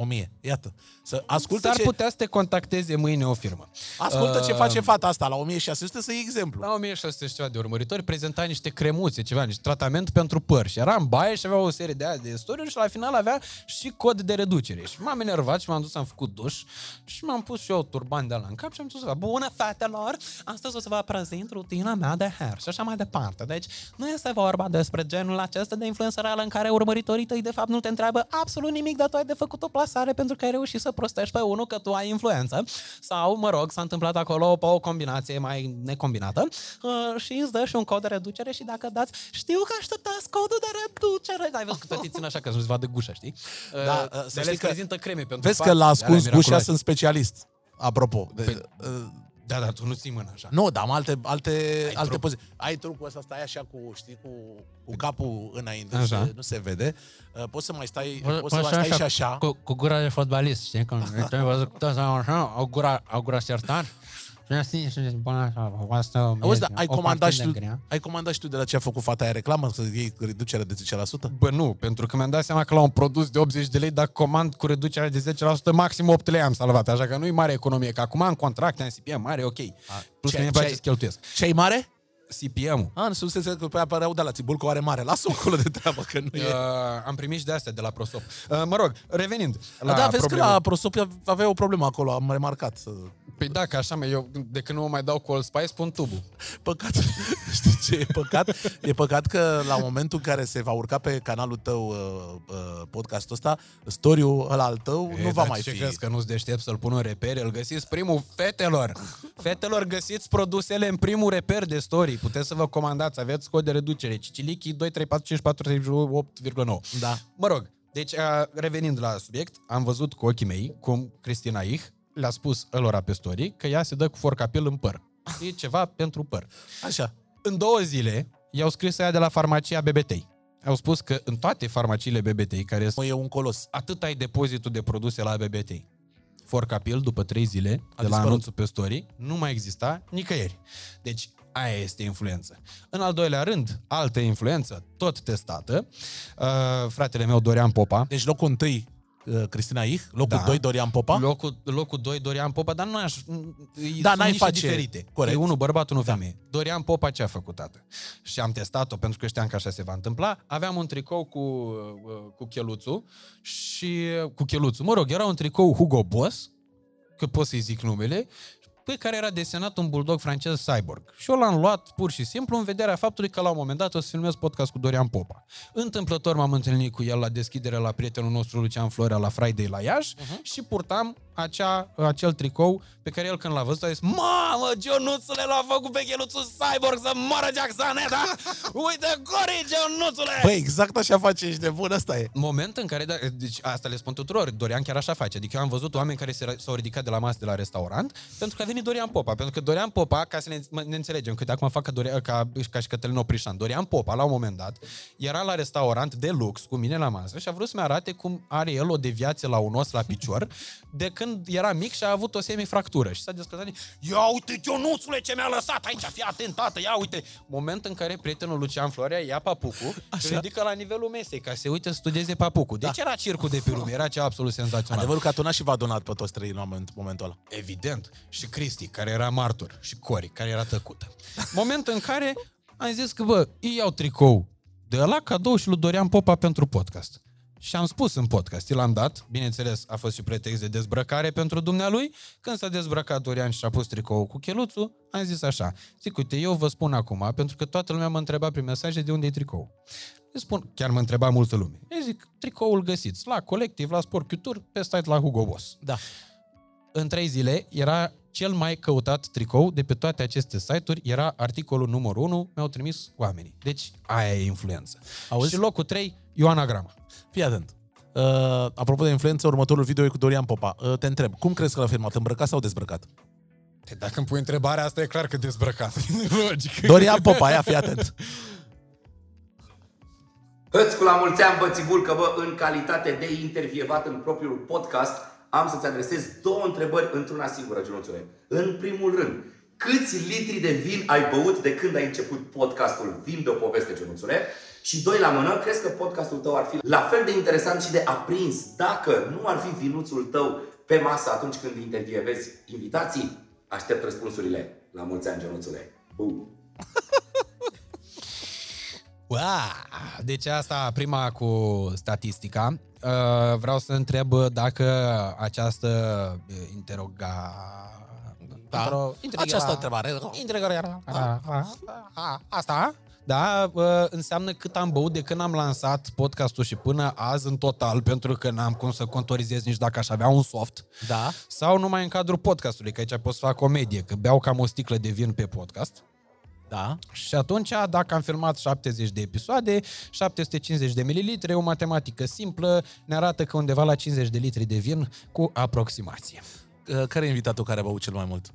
1000. Iată. Să ascultă S-ar ce, putea să te contacteze mâine o firmă. ascultă ce Uh, face fata asta la 1600 să iei exemplu. La 1600 și ceva de urmăritori prezenta niște cremuțe, ceva, niște tratament pentru păr. Și era în baie și avea o serie de aia de istorie și la final avea și cod de reducere. Și m-am enervat și m-am dus, am făcut duș și m-am pus și eu turban de la în cap și am spus, bună fetelor, astăzi o să vă prezint rutina mea de hair și așa mai departe. Deci nu este vorba despre genul acesta de influență reală în care urmăritorii tăi de fapt nu te întreabă absolut nimic, dar tu ai de făcut o plasare pentru că ai reușit să prostești pe unul că tu ai influență. Sau, mă rog, s-a întâmplat acolo o, o combinație mai necombinată uh, și îți dă și un cod de reducere și dacă dați, știu că așteptați codul de reducere. Ai văzut că toți țin așa ca să-ți vadă gușa, știi? Uh, Da, da, să să știi le că- prezintă creme pentru Vezi că față, la de ascuns alea gușa miraculoase. sunt specialist. Apropo. De, Păi- uh, Da, dar tu nu ții mâna așa. nu, dar am alte, alte, alte truc. poziții. Ai trucul ăsta, stai așa cu, știi, cu, cu capul înainte, Așa. și nu se vede. Uh, Poți să mai stai, Poți- poți să mai poți stai și așa. Cu, cu gura de fotbalist, știi? Cum ai văzut că toți au așa, au gura, au gura sertar. Și știi, și spune așa, asta Auzi, dar ai o comandat, și partidă tu, grea. ai comandat și tu de la ce a făcut fata aia reclamă să iei reducere de 10%? Bă, nu, pentru că mi-am dat seama că la un produs de 80 de lei, dacă comand cu reducerea de 10%, maxim 8 lei am salvat, așa că nu-i mare economie, că acum am contract, am CPM mare, ok. Plus ce- că mi ce place ai- să cheltuiesc. Ce ai mare? CPM-ul. A, nu se înțeleg că pe apăreau de la Țibulcu are mare. Lasă-o acolo de treabă, că nu e... Uh, am primit și de astea de la Prosop. Uh, mă rog, revenind la da, vezi problemă. că la Prosop avea o problemă acolo, am remarcat. Păi da, că așa, mă, eu de când nu mă mai dau cu Old Spice, pun tubul. Păcat, știi ce e păcat? E păcat că la momentul în care se va urca pe canalul tău uh, uh, podcastul ăsta, story-ul ăla al tău E, nu va dar mai ce fi. crezi că nu-ți deștept să-l pun în reper? Îl găsiți primul fetelor. Fetelor, găsiți produsele în primul reper de story. Puteți să vă comandați, aveți cod de reducere. Cicilichi 2, 3, 4, 5, 4, 8,9. Da. Mă rog, deci a, revenind la subiect, am văzut cu ochii mei cum Cristina Ich le-a spus ălora pe story că ea se dă cu forcapil în păr. E ceva pentru păr. Așa. În două zile i-au scris aia de la farmacia BBT. Au spus că în toate farmaciile BBT, care sunt E un colos. atât ai depozitul de produse la BBT. Forcapil, după trei zile, de la dispărut. anunțul pe story, nu mai exista nicăieri. Deci, aia este influență. În al doilea rând, altă influență, tot testată, uh, fratele meu Dorian Popa, Deci locul întâi, uh, Cristina Ich, locul Da. doi, Dorian Popa. Locul, locul 2, Dorian Popa, dar nu aș... Da, sunt n-ai nișe face- diferite. corect. E unul bărbat, unul femeie. Dorian Popa ce a făcut, tată? Și am testat-o pentru că știam că așa se va întâmpla. Aveam un tricou cu, uh, cu cheluțul și cu cheluțul. Mă rog, era un tricou Hugo Boss, că pot să-i zic numele, pe care era desenat un bulldog francez cyborg. Și eu l-am luat pur și simplu în vederea faptului că la un moment dat o să filmez podcast cu Dorian Popa. Întâmplător m-am întâlnit cu el la deschidere la prietenul nostru Lucian Florea la Friday la Iași uh-huh. și purtam acea, acel tricou pe care el când l-a văzut a zis Mamă, Gionuțule l-a făcut pe cheluțul cyborg să moară Jacksoneta! Uite, Cori, Gionuțule! Păi exact așa face și de bun, asta e. Moment în care, da, deci asta le spun tuturor, Dorian chiar așa face. Adică eu am văzut oameni care se, s-au ridicat de la masă de la restaurant pentru că a venit Dorian Popa. Pentru că Dorian Popa, ca să ne, mă- ne înțelegem, că de acum fac ca, Dorian, ca, ca și Cătălin Oprișan, Dorian Popa, la un moment dat, era la restaurant de lux cu mine la masă și a vrut să-mi arate cum are el o deviație la un os la picior de când era mic și a avut o semifractură. Și s-a descăzat, ia uite, Ionuțule, ce mi-a lăsat aici, fii atent, tată, ia uite. Moment în care prietenul Lucian Florea ia papucul și ridică la nivelul mesei ca să se uite să studieze papucul. Deci era circul de pe lume, era ceva absolut senzațional. Adevărul că atunci și v-a donat pe toți trei în moment, momentul ăla. Evident. Și Cristi, care era martor. Și Cori, care era tăcută. Moment în care am zis că, bă, ei iau tricou de la cadou și lui Dorian Popa pentru podcast. Și am spus în podcast, l-am dat, bineînțeles, a fost și pretext de dezbrăcare pentru dumnealui. Când s-a dezbrăcat Dorian și a pus tricou cu cheluțul, am zis așa, zic, uite, eu vă spun acum, pentru că toată lumea mă întreba prin mesaje de unde e tricou. Îi spun, chiar mă întreba multă lume. Eu zic, tricoul găsiți la Colectiv, la Sport Culture, pe site la Hugo Boss Da. în trei zile era cel mai căutat tricou de pe toate aceste site-uri, era articolul numărul 1, mi-au trimis oamenii. Deci aia e influență. Auzi? Și locul 3, Ioana Grama. Fii atent. Uh, apropo de influență, următorul video e cu Dorian Popa. Uh, te întreb, cum crezi că l-a filmat? Îmbrăcat sau dezbrăcat? Te, dacă îmi pui întrebarea asta, e clar că dezbrăcat. Logic. Dorian Popa, ia, fii atent. Îți cu la mulți ani, bățibul, că bă, în calitate de intervievat în propriul podcast, am să-ți adresez două întrebări într-una singură, Genuțule. În primul rând, câți litri de vin ai băut de când ai început podcastul Vin de o poveste, Genuțule? și doi la mână, crezi că podcastul tău ar fi la fel de interesant și de aprins dacă nu ar fi vinuțul tău pe masă atunci când intervievezi invitații? Aștept răspunsurile. La mulți ani, Ionuțule. Bum! Wow! Deci asta, prima cu statistica. Uh, vreau să întreb dacă această uh, interoga... Da. Intro- Această întrebare. Integrarea. Asta, da, uh, înseamnă cât am băut de când am lansat podcastul și până azi în total, pentru că n-am cum să contorizez nici dacă aș avea un soft. Da. Sau numai în cadrul podcastului, că aici pot să fac comedie, că beau cam o sticlă de vin pe podcast. Da. Și atunci, dacă am filmat 70 de episoade, 750 de mililitri, o matematică simplă ne arată că undeva la 50 de litri de vin cu aproximație. Uh, Care e invitatul care a băut cel mai mult?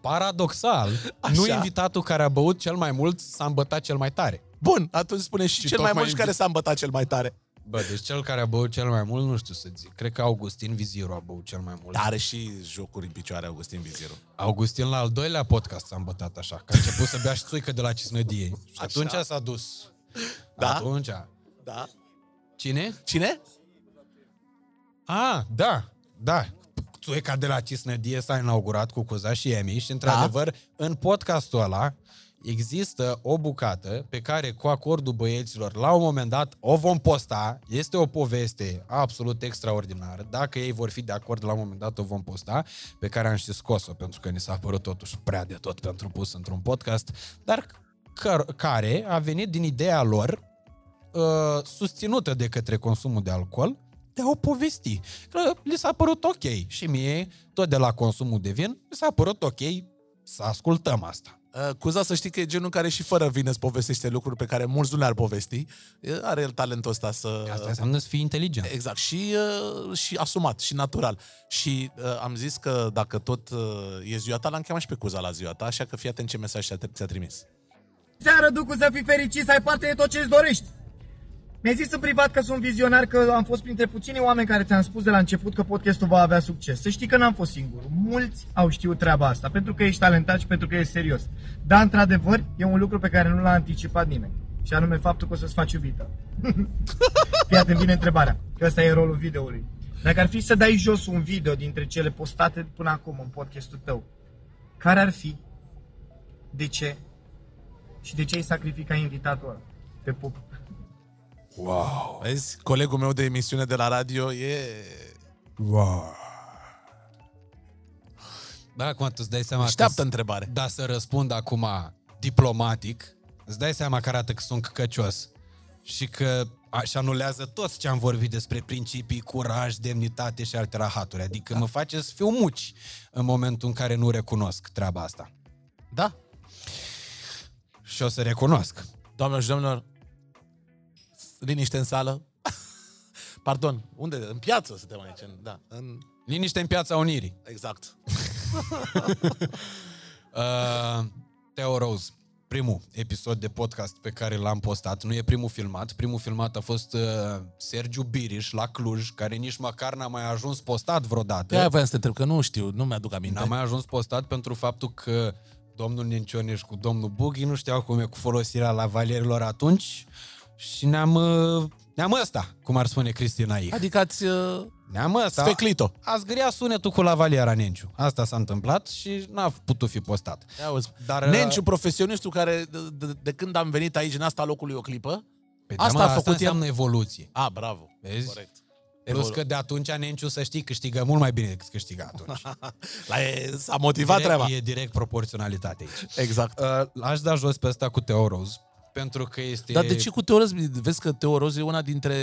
Paradoxal, Așa. nu invitatul care a băut cel mai mult s-a îmbătat cel mai tare. Bun, atunci spune și, Și cel mai tocmai mult și care invit- s-a îmbătat cel mai tare. Bă, deci cel care a băut cel mai mult, nu știu să zic. Cred că Augustin Viziru a băut cel mai mult. Dar are și jocuri în picioare Augustin Viziru. Augustin la al doilea podcast s-a îmbătat așa, că a început să bea și țuică de la cisnădie. Și atunci s-a dus. Da? Atunci. Da. Cine? Cine? Ah, da, da. Țuica de la Cisnădie s-a inaugurat cu Cuza și Emi și, într-adevăr, în podcastul ăla există o bucată pe care, cu acordul băieților, la un moment dat o vom posta. Este o poveste absolut extraordinară. Dacă ei vor fi de acord, la un moment dat o vom posta, pe care am și scos-o, pentru că ni s-a părut totuși prea de tot pentru pus într-un podcast, dar căr- care a venit din ideea lor uh, susținută de către consumul de alcool, de a o povesti. Că li s-a părut ok și mie, tot de la consumul de vin, mi s-a părut ok să ascultăm asta. Uh, Cuza să știi că e genul care și fără vine îți povestește lucruri pe care mulți nu le-ar povesti. Uh, Are el talentul ăsta să... Asta înseamnă să fii inteligent. Exact, și, uh, și asumat, și natural. Și uh, am zis că dacă tot uh, e ziua ta, l-am chemat și pe Cuza la ziua ta, așa că fii atent ce mesaj ți-a, ți-a trimis. Seară, Ducu, să fii fericit, să ai parte de tot ce îți dorești. Mi-ai zis în privat că sunt vizionar, că am fost printre puțini oameni care ți-am spus de la început că podcastul va avea succes. Să știi că n-am fost singur. Mulți au știut treaba asta, pentru că ești talentat și pentru că ești serios. Dar, într-adevăr, e un lucru pe care nu l-a anticipat nimeni. Și anume faptul că o să-ți faci iubită. Fii atent, vine întrebarea, că ăsta e rolul videoului. Dacă ar fi să dai jos un video dintre cele postate până acum în podcastul tău, care ar fi? De ce? Și de ce ai sacrificat invitatul ăla pe pop? Wow! Vezi? Colegul meu de emisiune de la radio e... Wow. Da, acum tu îți dai seama Așteaptă că întrebare. da să răspund acum diplomatic, îți dai seama că arată că sunt căcios și că și anulează tot ce am vorbit despre principii, curaj, demnitate și alte rahaturi. Adică da. mă face să fiu muci în momentul în care nu recunosc treaba asta. Da. Și o să recunosc. Doamnelor și domnilor, liniște în sală. Pardon, unde? În piață suntem aici. în- Da, în... Liniște în piața Unirii. Exact. Uh, Teo Rose, primul episod de podcast pe care l-am postat, nu e primul filmat, primul filmat a fost uh, Sergiu Biriș la Cluj, care nici măcar n-a mai ajuns postat vreodată. De aia voiam să te întreb, că nu știu, nu mi-aduc aminte. N-a mai ajuns postat pentru faptul că domnul Nencioneș cu domnul Bughi nu știau cum e cu folosirea lavalierilor atunci și ne-am, uh, ne-am ăsta, cum ar spune Cristina Ih. Adică ați uh, Ne-am ăsta. sfeclit-o. A zgâria sunetul cu lavaliera Nenciu. Asta s-a întâmplat și n-a putut fi postat. Ia auzi. Dar, Dar, Nenciu, profesionistul care de, de, de când am venit aici, n-a stat locului o clipă. Păi Asta da, mă, a făcut asta el? înseamnă evoluție. A, bravo. Vezi? Corect. Plus Evolu- că de atunci Nenciu, să știi, câștigă mult mai bine decât câștiga atunci. La e, s-a motivat treaba. direct, e direct proporționalitate aici. Exact. Uh, aș da jos pe asta cu Teo Rose, pentru că este... Dar de ce cu Teo Roz? Vezi că Teo Roz e una dintre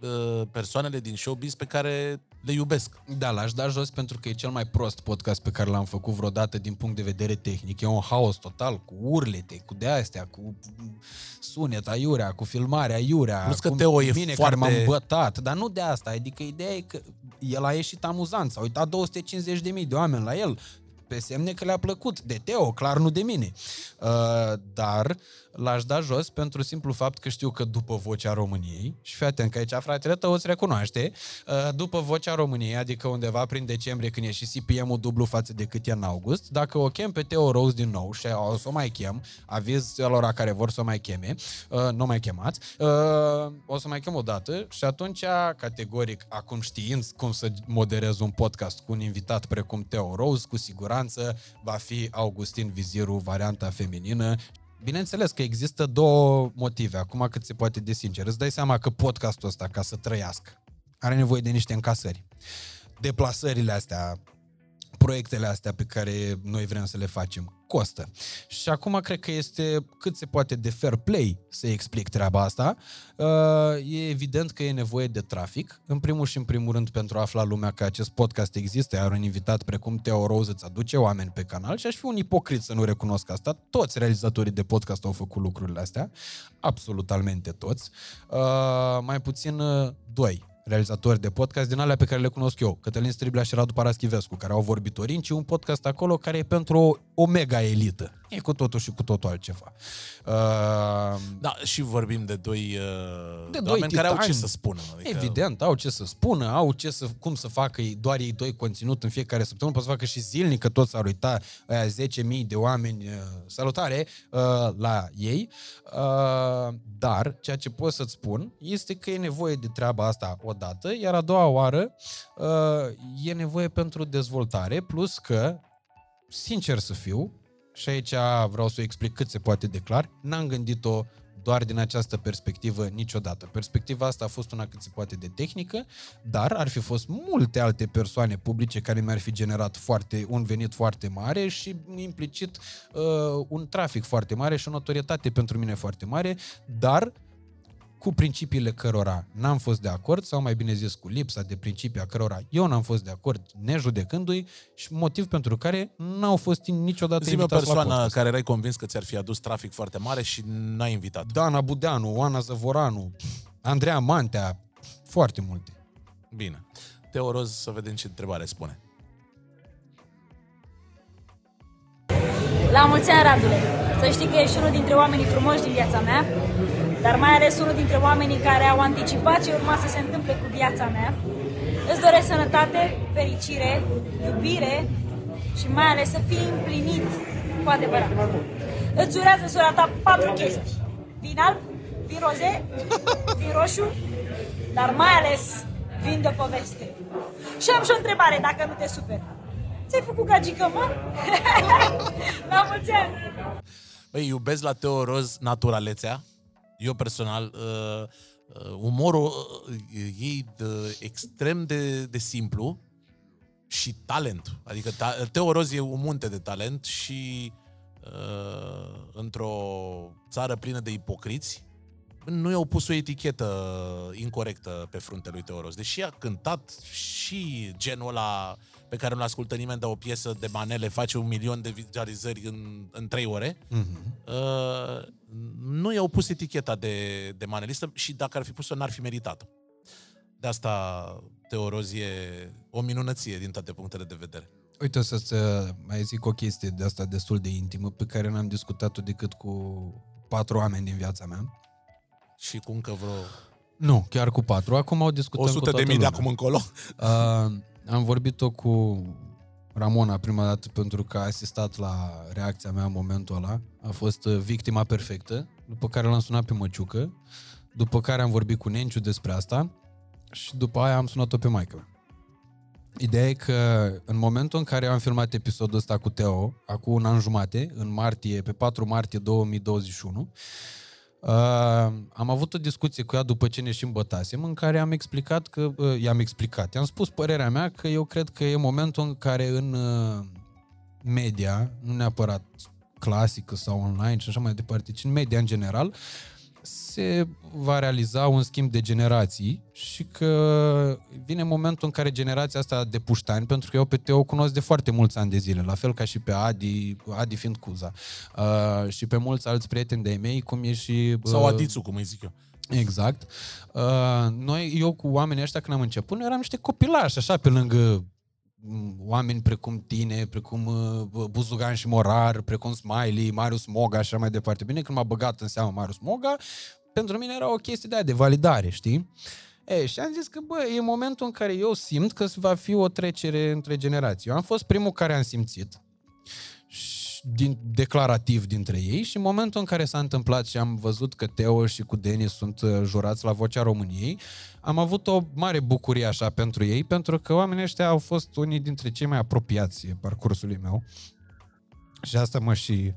uh, persoanele din showbiz pe care le iubesc. Da, l-aș da jos pentru că e cel mai prost podcast pe care l-am făcut vreodată din punct de vedere tehnic. E un haos total, cu urlete, cu de-astea, cu sunet aiurea, cu filmarea aiurea. Plus că cu Teo e mine foarte- care m-am bătat, dar nu de asta. Adică ideea e că el a ieșit amuzant, s-au uitat 250.000 de oameni la el. Pe semne că le-a plăcut. De Teo, clar nu de mine. Uh, dar l-aș da jos pentru simplu fapt că știu că după Vocea României, și fii atent că aici fratele tău îți recunoaște, uh, după Vocea României, adică undeva prin decembrie când e și CPM-ul dublu față de cât e în august, dacă o chem pe Teo Rose din nou și o să o mai chem, aviz celor care vor să o mai cheme, uh, nu o mai chemați, uh, o să mai chem o dată și atunci, categoric, acum știind cum să moderez un podcast cu un invitat precum Teo Rose, cu siguranță va fi Augustin Viziru, varianta feminină Bineînțeles că există două motive, acum cât se poate de sincer. Îți dai seama că podcastul ăsta, ca să trăiască, are nevoie de niște încasări. Deplasările astea, proiectele astea pe care noi vrem să le facem costă. Și acum cred că este cât se poate de fair play să explic treaba asta. Uh, e evident că e nevoie de trafic, în primul și în primul rând pentru a afla lumea că acest podcast există, iar un invitat precum Teo Rose îți aduce oameni pe canal și aș fi un ipocrit să nu recunosc asta. Toți realizatorii de podcast au făcut lucrurile astea, absolutamente toți. Uh, mai puțin uh, doi realizatori de podcast din alea pe care le cunosc eu, Cătălin Striblea și Radu Paraschivescu, care au vorbitorin, ci un podcast acolo care e pentru o, o mega elită. E cu totul și cu totul altceva. Uh, Da, și vorbim de doi, uh, De de doi oameni care au ce titani. să spună. Adică, Evident, au ce să spună, au ce să, cum să facă ei, doar ei doi conținut în fiecare săptămână, pot să facă și zilnic, că toți s-ar uita aia 10.000 de oameni, uh, salutare, uh, la ei. Uh, dar, ceea ce pot să-ți spun este că e nevoie de treaba asta odată, iar a doua oară uh, e nevoie pentru dezvoltare, plus că, sincer să fiu, și aici vreau să o explic cât se poate de clar, n-am gândit-o doar din această perspectivă niciodată. Perspectiva asta a fost una cât se poate de tehnică, dar ar fi fost multe alte persoane publice care mi-ar fi generat foarte, un venit foarte mare și implicit uh, un trafic foarte mare și o notorietate pentru mine foarte mare, dar cu principiile cărora n-am fost de acord, sau mai bine zis cu lipsa de principii a cărora eu n-am fost de acord, nejudecându-i, și motiv pentru care n-au fost niciodată Zi-mi o invitați la persoană podcast. care erai convins că ți-ar fi adus trafic foarte mare și n-ai invitat. Dana Budeanu, Oana Zăvoranu, Andreea Mantea, foarte multe. Bine. Teo Roz, să vedem ce întrebare spune. La mulți ani, Radule! Să știi că ești unul dintre oamenii frumoși din viața mea, dar mai ales unul dintre oamenii care au anticipat ce urma să se întâmple cu viața mea. Îți doresc sănătate, fericire, iubire și mai ales să fii împlinit cu adevărat. Îți urează sora ta patru chestii. Vin alb, vin roze, vin roșu, dar mai ales vin de o poveste. Și am și o întrebare, dacă nu te super. Ți-ai făcut gagică, mă? La mulți ani! Băi, iubesc la Teo Roz naturalețea. Eu personal, uh, uh, umorul uh, ei de, extrem de, de simplu și talent. Adică ta, Teo Roz e un munte de talent și uh, într-o țară plină de ipocriți, nu i-au pus o etichetă incorrectă pe fruntele lui Teo Roz. Deși a cântat și genul ăla pe care nu-l ascultă nimeni, dar o piesă de manele face un milion de vizualizări în, în trei ore, Mm-hmm. uh, nu i-au pus eticheta de, de manelistă și dacă ar fi pus-o, n-ar fi meritat-o. De asta Teo Roz e o minunăție din toate punctele de vedere. Uite, să-ți uh, mai zic o chestie de asta destul de intimă, pe care n-am discutat-o decât cu patru oameni din viața mea. Și cu încă vreo Nu, chiar cu patru. Acum au discutat 100 cu de toată mii de lumea. acum încolo. Uh, am vorbit-o cu Ramona prima dată pentru că a asistat la reacția mea în momentul ăla. A fost uh, victima perfectă, după care l-am sunat pe Măciucă, după care am vorbit cu Nenciu despre asta și după aia am sunat-o pe maică mea. Ideea e că în momentul în care am filmat episodul ăsta cu Teo, acum un an jumate, în martie, pe 4 martie 2021, Uh, am avut o discuție cu ea după ce ne și îmbătasem, în care am explicat că, uh, i-am explicat, i-am spus părerea mea că eu cred că e momentul în care în uh, media, nu neapărat clasică sau online și așa mai departe, ci în media în general, se va realiza un schimb de generații și că vine momentul în care generația asta de puștani, pentru că eu pe Teo o cunosc de foarte mulți ani de zile, la fel ca și pe Adi, Adi fiind Cuza, uh, și pe mulți alți prieteni de-ai mei, cum e și... Uh, Sau Adițu, cum îi zic eu. Exact. Uh, noi, eu cu oamenii ăștia când am început, noi eram niște copilași, așa, pe lângă m, oameni precum tine, precum uh, Buzugan și Morar, precum Smiley, Marius Moga și așa mai departe. Bine, când m-a băgat în seamă Marius Moga, pentru mine era o chestie de, aia de validare, știi? E, și am zis că, bă, e momentul în care eu simt că va fi o trecere între generații. Eu am fost primul care am simțit, și din, declarativ dintre ei și în momentul în care s-a întâmplat și am văzut că Teo și cu Denis sunt uh, jurați la Vocea României, am avut o mare bucurie așa pentru ei, pentru că oamenii ăștia au fost unii dintre cei mai apropiați parcursului meu. Și asta mă și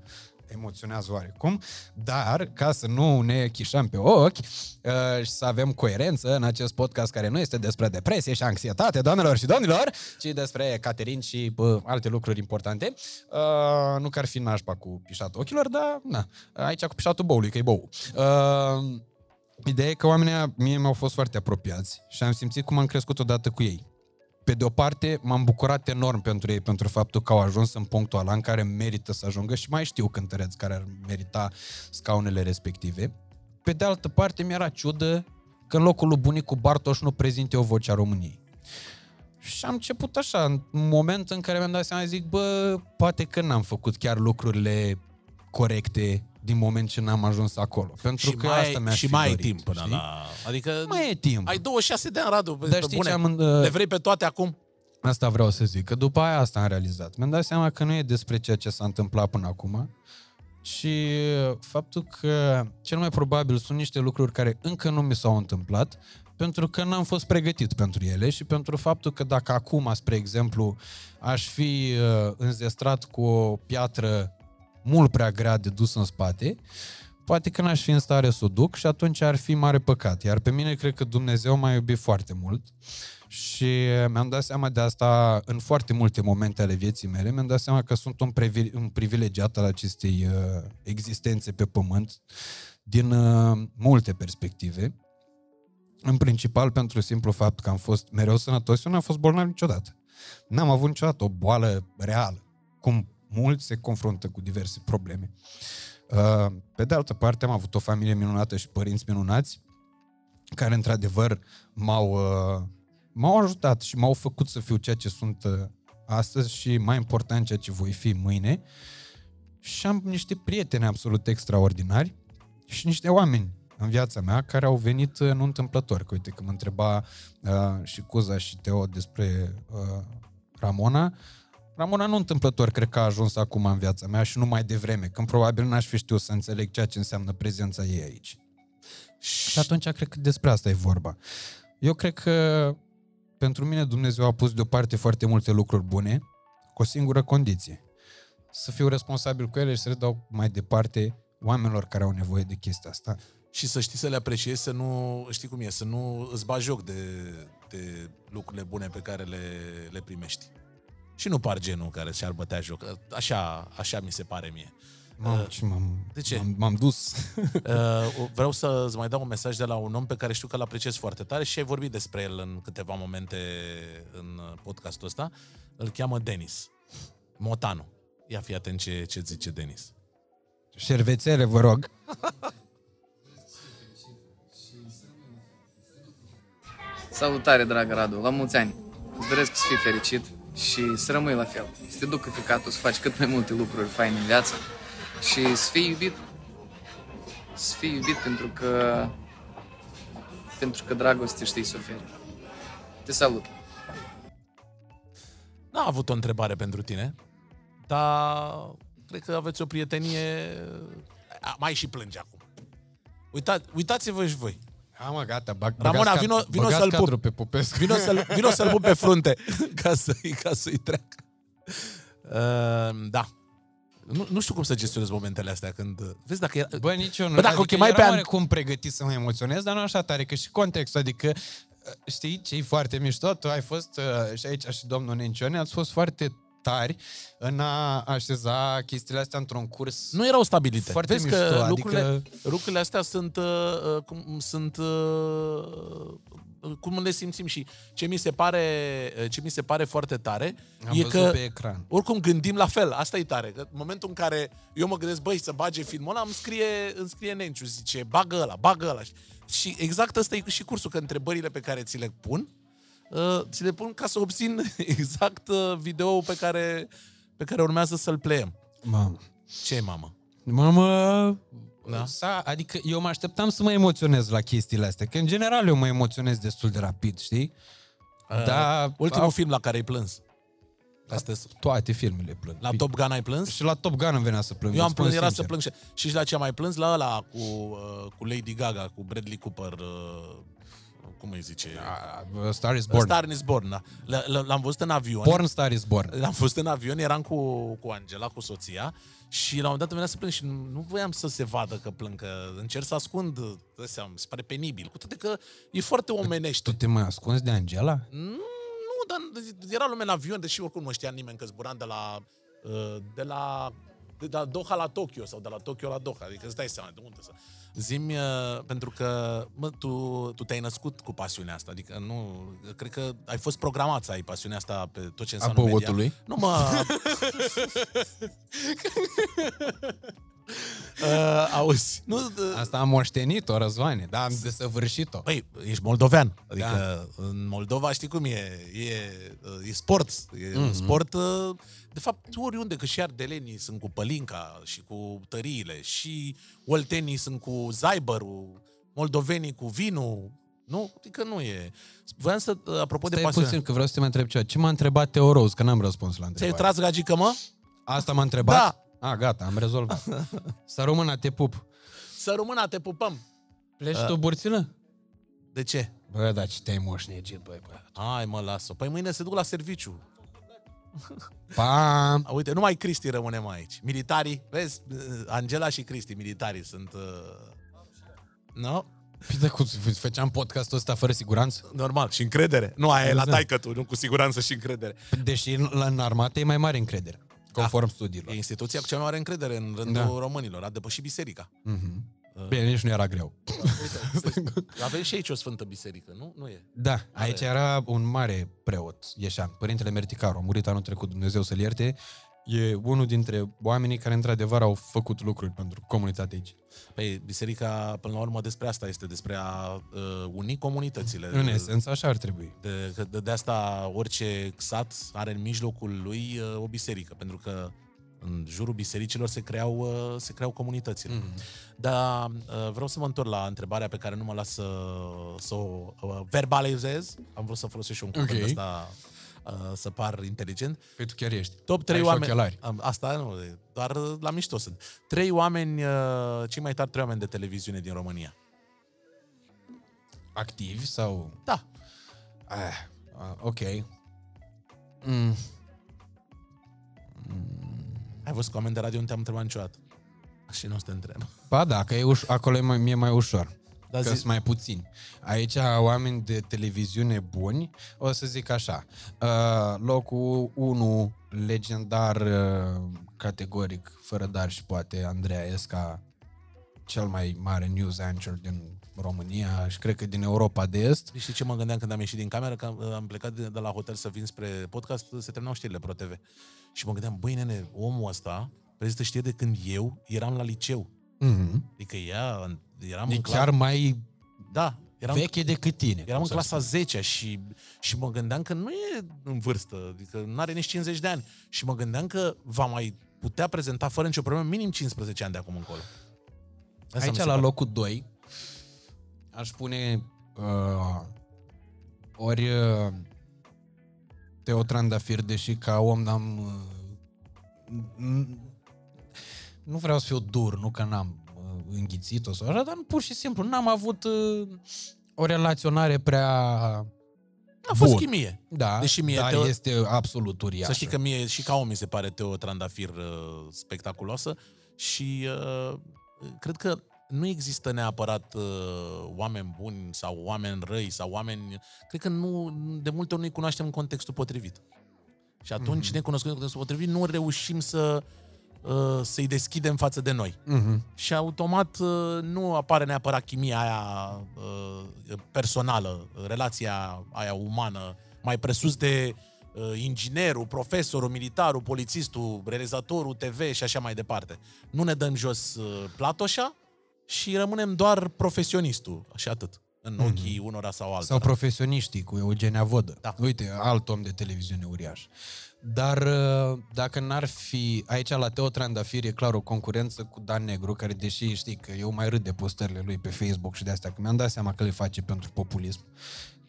emoționează oarecum, dar ca să nu ne chișăm pe ochi uh, și să avem coerență în acest podcast care nu este despre depresie și anxietate, doamnelor și domnilor, ci despre Caterin și bă, alte lucruri importante. Uh, nu că ar fi nașpa cu pișatul ochilor, dar na, aici cu pișatul boului, că e bou. Uh, Ideea e că oamenii ăia mie mi-au fost foarte apropiați și am simțit cum am crescut odată cu ei. Pe de o parte, m-am bucurat enorm pentru ei, pentru faptul că au ajuns în punctul ăla în care merită să ajungă și mai știu cântăreți care ar merita scaunele respective. Pe de altă parte, mi-era ciudă că în locul lui bunicul Bartoș nu prezinte o voce a României. Și am început așa, în moment în care mi-am dat seama, zic, bă, poate că n-am făcut chiar lucrurile corecte din moment ce n-am ajuns acolo. Pentru și că mai, asta mi-aș și fi mai dorit, ai timp până știi? la... Adică Mai e timp. ai 26 de ani, Radu. pe- Dar pe știi bune. ce am în- Le vrei pe toate acum? Asta vreau să zic, că după aia asta am realizat. Mi-am dat seama că nu e despre ceea ce s-a întâmplat până acum, și faptul că cel mai probabil sunt niște lucruri care încă nu mi s-au întâmplat, pentru că n-am fost pregătit pentru ele și pentru faptul că dacă acum, spre exemplu, aș fi uh, înzestrat cu o piatră mult prea grea de dus în spate, poate că n-aș fi în stare să o duc și atunci ar fi mare păcat. Iar pe mine cred că Dumnezeu m-a iubit foarte mult și mi-am dat seama de asta în foarte multe momente ale vieții mele. Mi-am dat seama că sunt un, privi- un privilegiat al acestei uh, existențe pe pământ din uh, multe perspective. În principal pentru simplu fapt că am fost mereu sănătos, eu n-am fost bolnav niciodată. N-am avut niciodată o boală reală, cum mulți se confruntă cu diverse probleme. Uh, Pe de altă parte, am avut o familie minunată și părinți minunați, care într-adevăr m-au, uh, m-au ajutat și m-au făcut să fiu ceea ce sunt uh, astăzi și, mai important, ceea ce voi fi mâine. Și am niște prieteni absolut extraordinari și niște oameni în viața mea care au venit uh, nu întâmplător. Că uite, că mă întreba uh, și Cuza și Teo despre uh, Ramona, Ramona nu întâmplător cred că a ajuns acum în viața mea și nu mai devreme, când probabil n-aș fi știut să înțeleg ceea ce înseamnă prezența ei aici. Și atunci cred că despre asta e vorba. Eu cred că pentru mine Dumnezeu a pus deoparte foarte multe lucruri bune, cu o singură condiție. Să fiu responsabil cu ele și să le dau mai departe oamenilor care au nevoie de chestia asta. Și să știi să le apreciezi, să nu, știi cum e, să nu îți bagi joc de, de lucrurile bune pe care le, le primești. Și nu par genul care și-ar bătea joc. Așa, așa mi se pare mie. Mamă, ce m-am, De ce? M-am, m-am dus. Uh, vreau să îți mai dau un mesaj de la un om pe care știu că îl apreciez foarte tare și ai vorbit despre el în câteva momente în podcastul ăsta. Îl cheamă Denis Motanu. Ia fi atent ce, ce zice Denis. Șervețele, vă rog. Salutare, dragă Radu, la mulți ani! Îți doresc să fii fericit și să rămâi la fel. Să te ducă ficatul, să faci cât mai multe lucruri faine în viață și să fii iubit. Să fii iubit pentru că pentru că dragoste știi să oferi. Te salut! N-a avut o întrebare pentru tine, dar cred că aveți o prietenie... A, mai și plânge acum. Uita, uitați-vă și voi. Ha, mă, gata, bag, Ramona, băgați vino, cad- vino băgați să-l cadrul pup. pe Popescu. Vino să-l, vino să-l pup pe frunte ca, să-i, ca să-i treacă. Uh, da. Nu, nu știu cum să gestionez momentele astea când... Vezi, dacă era... Bă, nici eu nu. Bă, dacă o adică chemai eram pe an... oarecum pregătit să mă emoționez, dar nu așa tare, că și contextul, adică știi ce e foarte mișto? Tu ai fost uh, și aici și domnul Nencione, ați fost foarte tari în a așeza chestiile astea într-un curs Nu erau stabilite. foarte Vezi mișto, că lucrurile, adică lucrurile astea sunt, uh, uh, cum, sunt uh, cum le simțim și ce mi se pare, uh, ce mi se pare foarte tare am e văzut că pe ecran. oricum gândim la fel, asta e tare. Că în momentul în care eu mă gândesc, băi, să bage filmul ăla, îmi scrie, îmi scrie Nenciu, zice, bagă ăla, bagă ăla. Și exact ăsta e și cursul, că întrebările pe care ți le pun, uh, ți le pun ca să obțin exact uh, video pe care, pe care urmează să-l playăm. Mamă. Ce mamă? Mamă, Da. Sa, adică eu mă așteptam să mă emoționez la chestiile astea, că în general eu mă emoționez destul de rapid, știi? Da, Uh, ultimul au- film la care ai plâns. Astea sunt. Toate filmele plâng. La Top Gun ai plâns? Și la Top Gun îmi venea să plâng. Eu am îți spun plâns, era să sincer. plâng și, și și la ce am mai plâns? La ăla cu, uh, cu Lady Gaga, cu Bradley Cooper, uh, cum îi zice? A, Star is Born. Star is Born, da. L- l- L-am văzut în avion. Born Star is Born. L-am fost în avion, eram cu, cu Angela, cu soția și la un moment dat îmi venea să plâng și nu, nu voiam să se vadă că plâng, că încerc să ascund, dă seama, mi se pare penibil, cu toate că e foarte omenește. Tu te mai ascunzi de Angela? Nu, dar era lume în avion, deși oricum nu știa nimeni că zburam de la, uh, de la, de la Doha la Tokyo sau de la Tokyo la Doha, adică îți dai seama de unde să... Zimi, pentru că mă, tu, tu te-ai născut cu pasiunea asta, adică nu, cred că ai fost programat să ai pasiunea asta pe tot ce înseamnă băutului? media. Nu mă... uh, auzi, nu... Uh, Asta am moștenit-o, Răzvane, dar am desăvârșit-o. Păi, ești moldovean. Adică da. în Moldova știi cum e. E, e sport. E mm-hmm. un sport... uh, De fapt, oriunde, că și ardelenii sunt cu pălinca și cu tăriile, și oltenii sunt cu zaibărul, moldovenii cu vinul. Nu? Adică nu e. Voiam să, apropo de Stai pasiune... puțin, că vreau să te mai întreb ceva. Ce m-a întrebat Teo Rose, că n-am răspuns la Ți-ai întrebare. tras gagică, mă? Asta m-a întrebat? Da. A, gata, am rezolvat. Să rămână, te pup. Să rămână, te pupăm. Pleci Uh. tu, burțilă? De ce? Bă, dar ce te-ai moșnegit, băi, bă. Hai mă, lasă. Păi mâine se duc la serviciu. Pam! Uite, numai Cristi rămânem aici. Militarii, vezi, Angela și Cristi, militarii sunt... Uh... Nu? Păi de cum făceam podcastul ăsta fără siguranță? Normal, și încredere. Nu, aia e la Exact. taică tu, nu cu siguranță și încredere. Deși în, în armată e mai mare încredere, conform studiilor. E instituția cu cea mai mare încredere în rândul Da. românilor. A depășit biserica. Mhm. Bine, nici nu era greu. Avem și aici o sfântă biserică, nu? Nu e. Da, aici era un mare preot, Ieșan, părintele Merticaru, a murit anul trecut, Dumnezeu să-l ierte. E unul dintre oamenii care într-adevăr au făcut lucruri pentru comunitatea aici. Păi, biserica, până la urmă, despre asta este, despre a uh, uni comunitățile. În esență, așa ar trebui. De, că de, de asta orice sat are în mijlocul lui uh, o biserică, pentru că în jurul bisericilor se creau, uh, se creau comunitățile. Mhm. Dar uh, vreau să mă întorc la întrebarea pe care nu mă las să, să o uh, verbalizez. Am vrut să folosesc și un cuvânt Ok. ăsta uh, să par inteligent. Păi tu chiar ești. Top 3 Ai și oameni. ochelari. Am- Asta nu, doar la mișto sunt. Trei oameni, uh, cei mai tari trei oameni de televiziune din România. Activi sau... Da. Ah, ah, ok. Mm. Ai văzut cu oameni de radio, nu te-am întrebat niciodată. Și nu o să te întreb. Ba da, că e uș- acolo e mai, mie mai ușor. Da, că zi- sunt mai puțini. Aici oameni de televiziune buni, o să zic așa. Uh, locul 1, legendar, uh, categoric, fără dar și poate, Andreea Esca, cel mai mare news anchor din România și cred că din Europa de Est. Știi ce mă gândeam când am ieșit din cameră? Că am, am plecat de, de la hotel să vin spre podcast, se terminau știrile Pro TV. Și mă gândeam, băi nene, omul ăsta prezintă știri de când eu eram la liceu. Mm-hmm. Adică ea, eram E în chiar mai Da, eram, veche decât tine. eram cum în să clasa spun. 10 și, și mă gândeam că nu e în vârstă, adică nu are nici 50 de ani. Și mă gândeam că va mai putea prezenta fără nicio problemă minim 15 ani de acum încolo. Asta mi Aici, se la pare. locul 2, aș pune uh, ori uh, Teo Trandafir, deși ca om n-am... Uh, n- nu vreau să fiu dur, nu că n-am uh, înghițit-o sau așa, dar pur și simplu n-am avut uh, o relaționare prea... A fost Bun. chimie. Da, Deși mie dar Teo- este absolut uriașă. Să știi că mie și ca om mi se pare Teo Trandafir uh, spectaculoasă și uh, cred că nu există neapărat uh, oameni buni sau oameni răi sau oameni... Cred că nu, de multe ori nu-i cunoaștem în contextul potrivit. Și atunci, mm-hmm. necunoscând în contextul potrivit, nu reușim să uh, să-i deschidem față de noi. Mhm. Și automat uh, nu apare neapărat chimia aia uh, personală, relația aia umană, mai presus de uh, inginerul, profesorul, militarul, polițistul, realizatorul TV și așa mai departe. Nu ne dăm jos uh, platoșa și rămânem doar profesionistul și atât. în ochii unora sau altora. Sau profesioniștii cu Eugenia Vodă. Da. Uite, alt om de televiziune uriaș. Dar uh, dacă n-ar fi... Aici la Teo Trandafir e clar o concurență cu Dan Negru, care deși știi că eu mai râd de postările lui pe Facebook și de astea, că mi-am dat seama că le face pentru populism,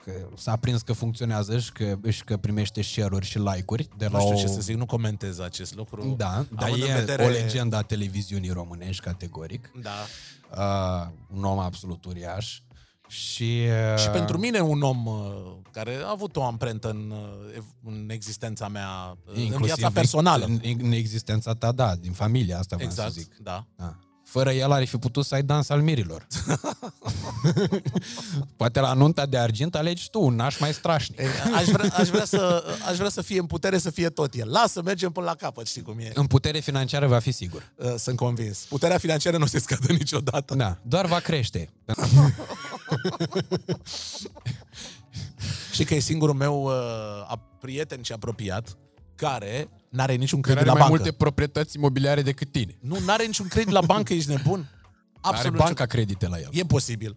că s-a prins că funcționează și că, și că primește share-uri și like-uri de la nu știu o... ce să zic, nu comentez acest lucru. Da, dar Având e în vedere- o legendă a televiziunii românești, categoric. Da. Uh, un om absolut uriaș. Și, uh, Și pentru mine un om uh, care a avut o amprentă în, uh, ev- în existența mea, uh, în viața personală. În, în existența ta, da, din familia asta, vreau exact, să zic. da. Da. Fără el ar fi putut să ai dans al mirilor. Poate la nunta de argint alegi tu un naș mai strașnic. Aș vrea, aș, vrea să, aș vrea să fie în putere să fie tot el. Lasă, mergem până la capăt, știi cum e. În putere financiară va fi sigur. Uh, Sunt convins. Puterea financiară nu se scade niciodată. Da, doar va crește. Știi că e singurul meu uh, a- prieten și apropiat care n-are niciun Care credit are la mai bancă. multe proprietăți imobiliare decât tine. Nu, n-are niciun credit la bancă, ești nebun. Are banca credite la el. E posibil.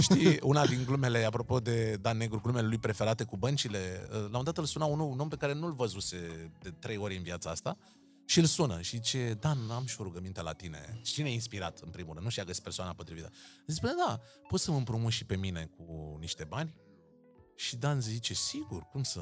Știi, una din glumele, apropo de Dan Negru, glumele lui preferate cu băncile, uh, la un moment dat îl suna un, un om pe care nu-l văzuse de trei ori în viața asta și îl sună și zice, Dan, am și o rugăminte la tine. Și cine e inspirat, în primul rând? Nu și-a găsit persoana potrivită. Zice, "Bă, da, poți să mă împrumut și pe mine cu niște bani? Și Dan zice, sigur, cum să,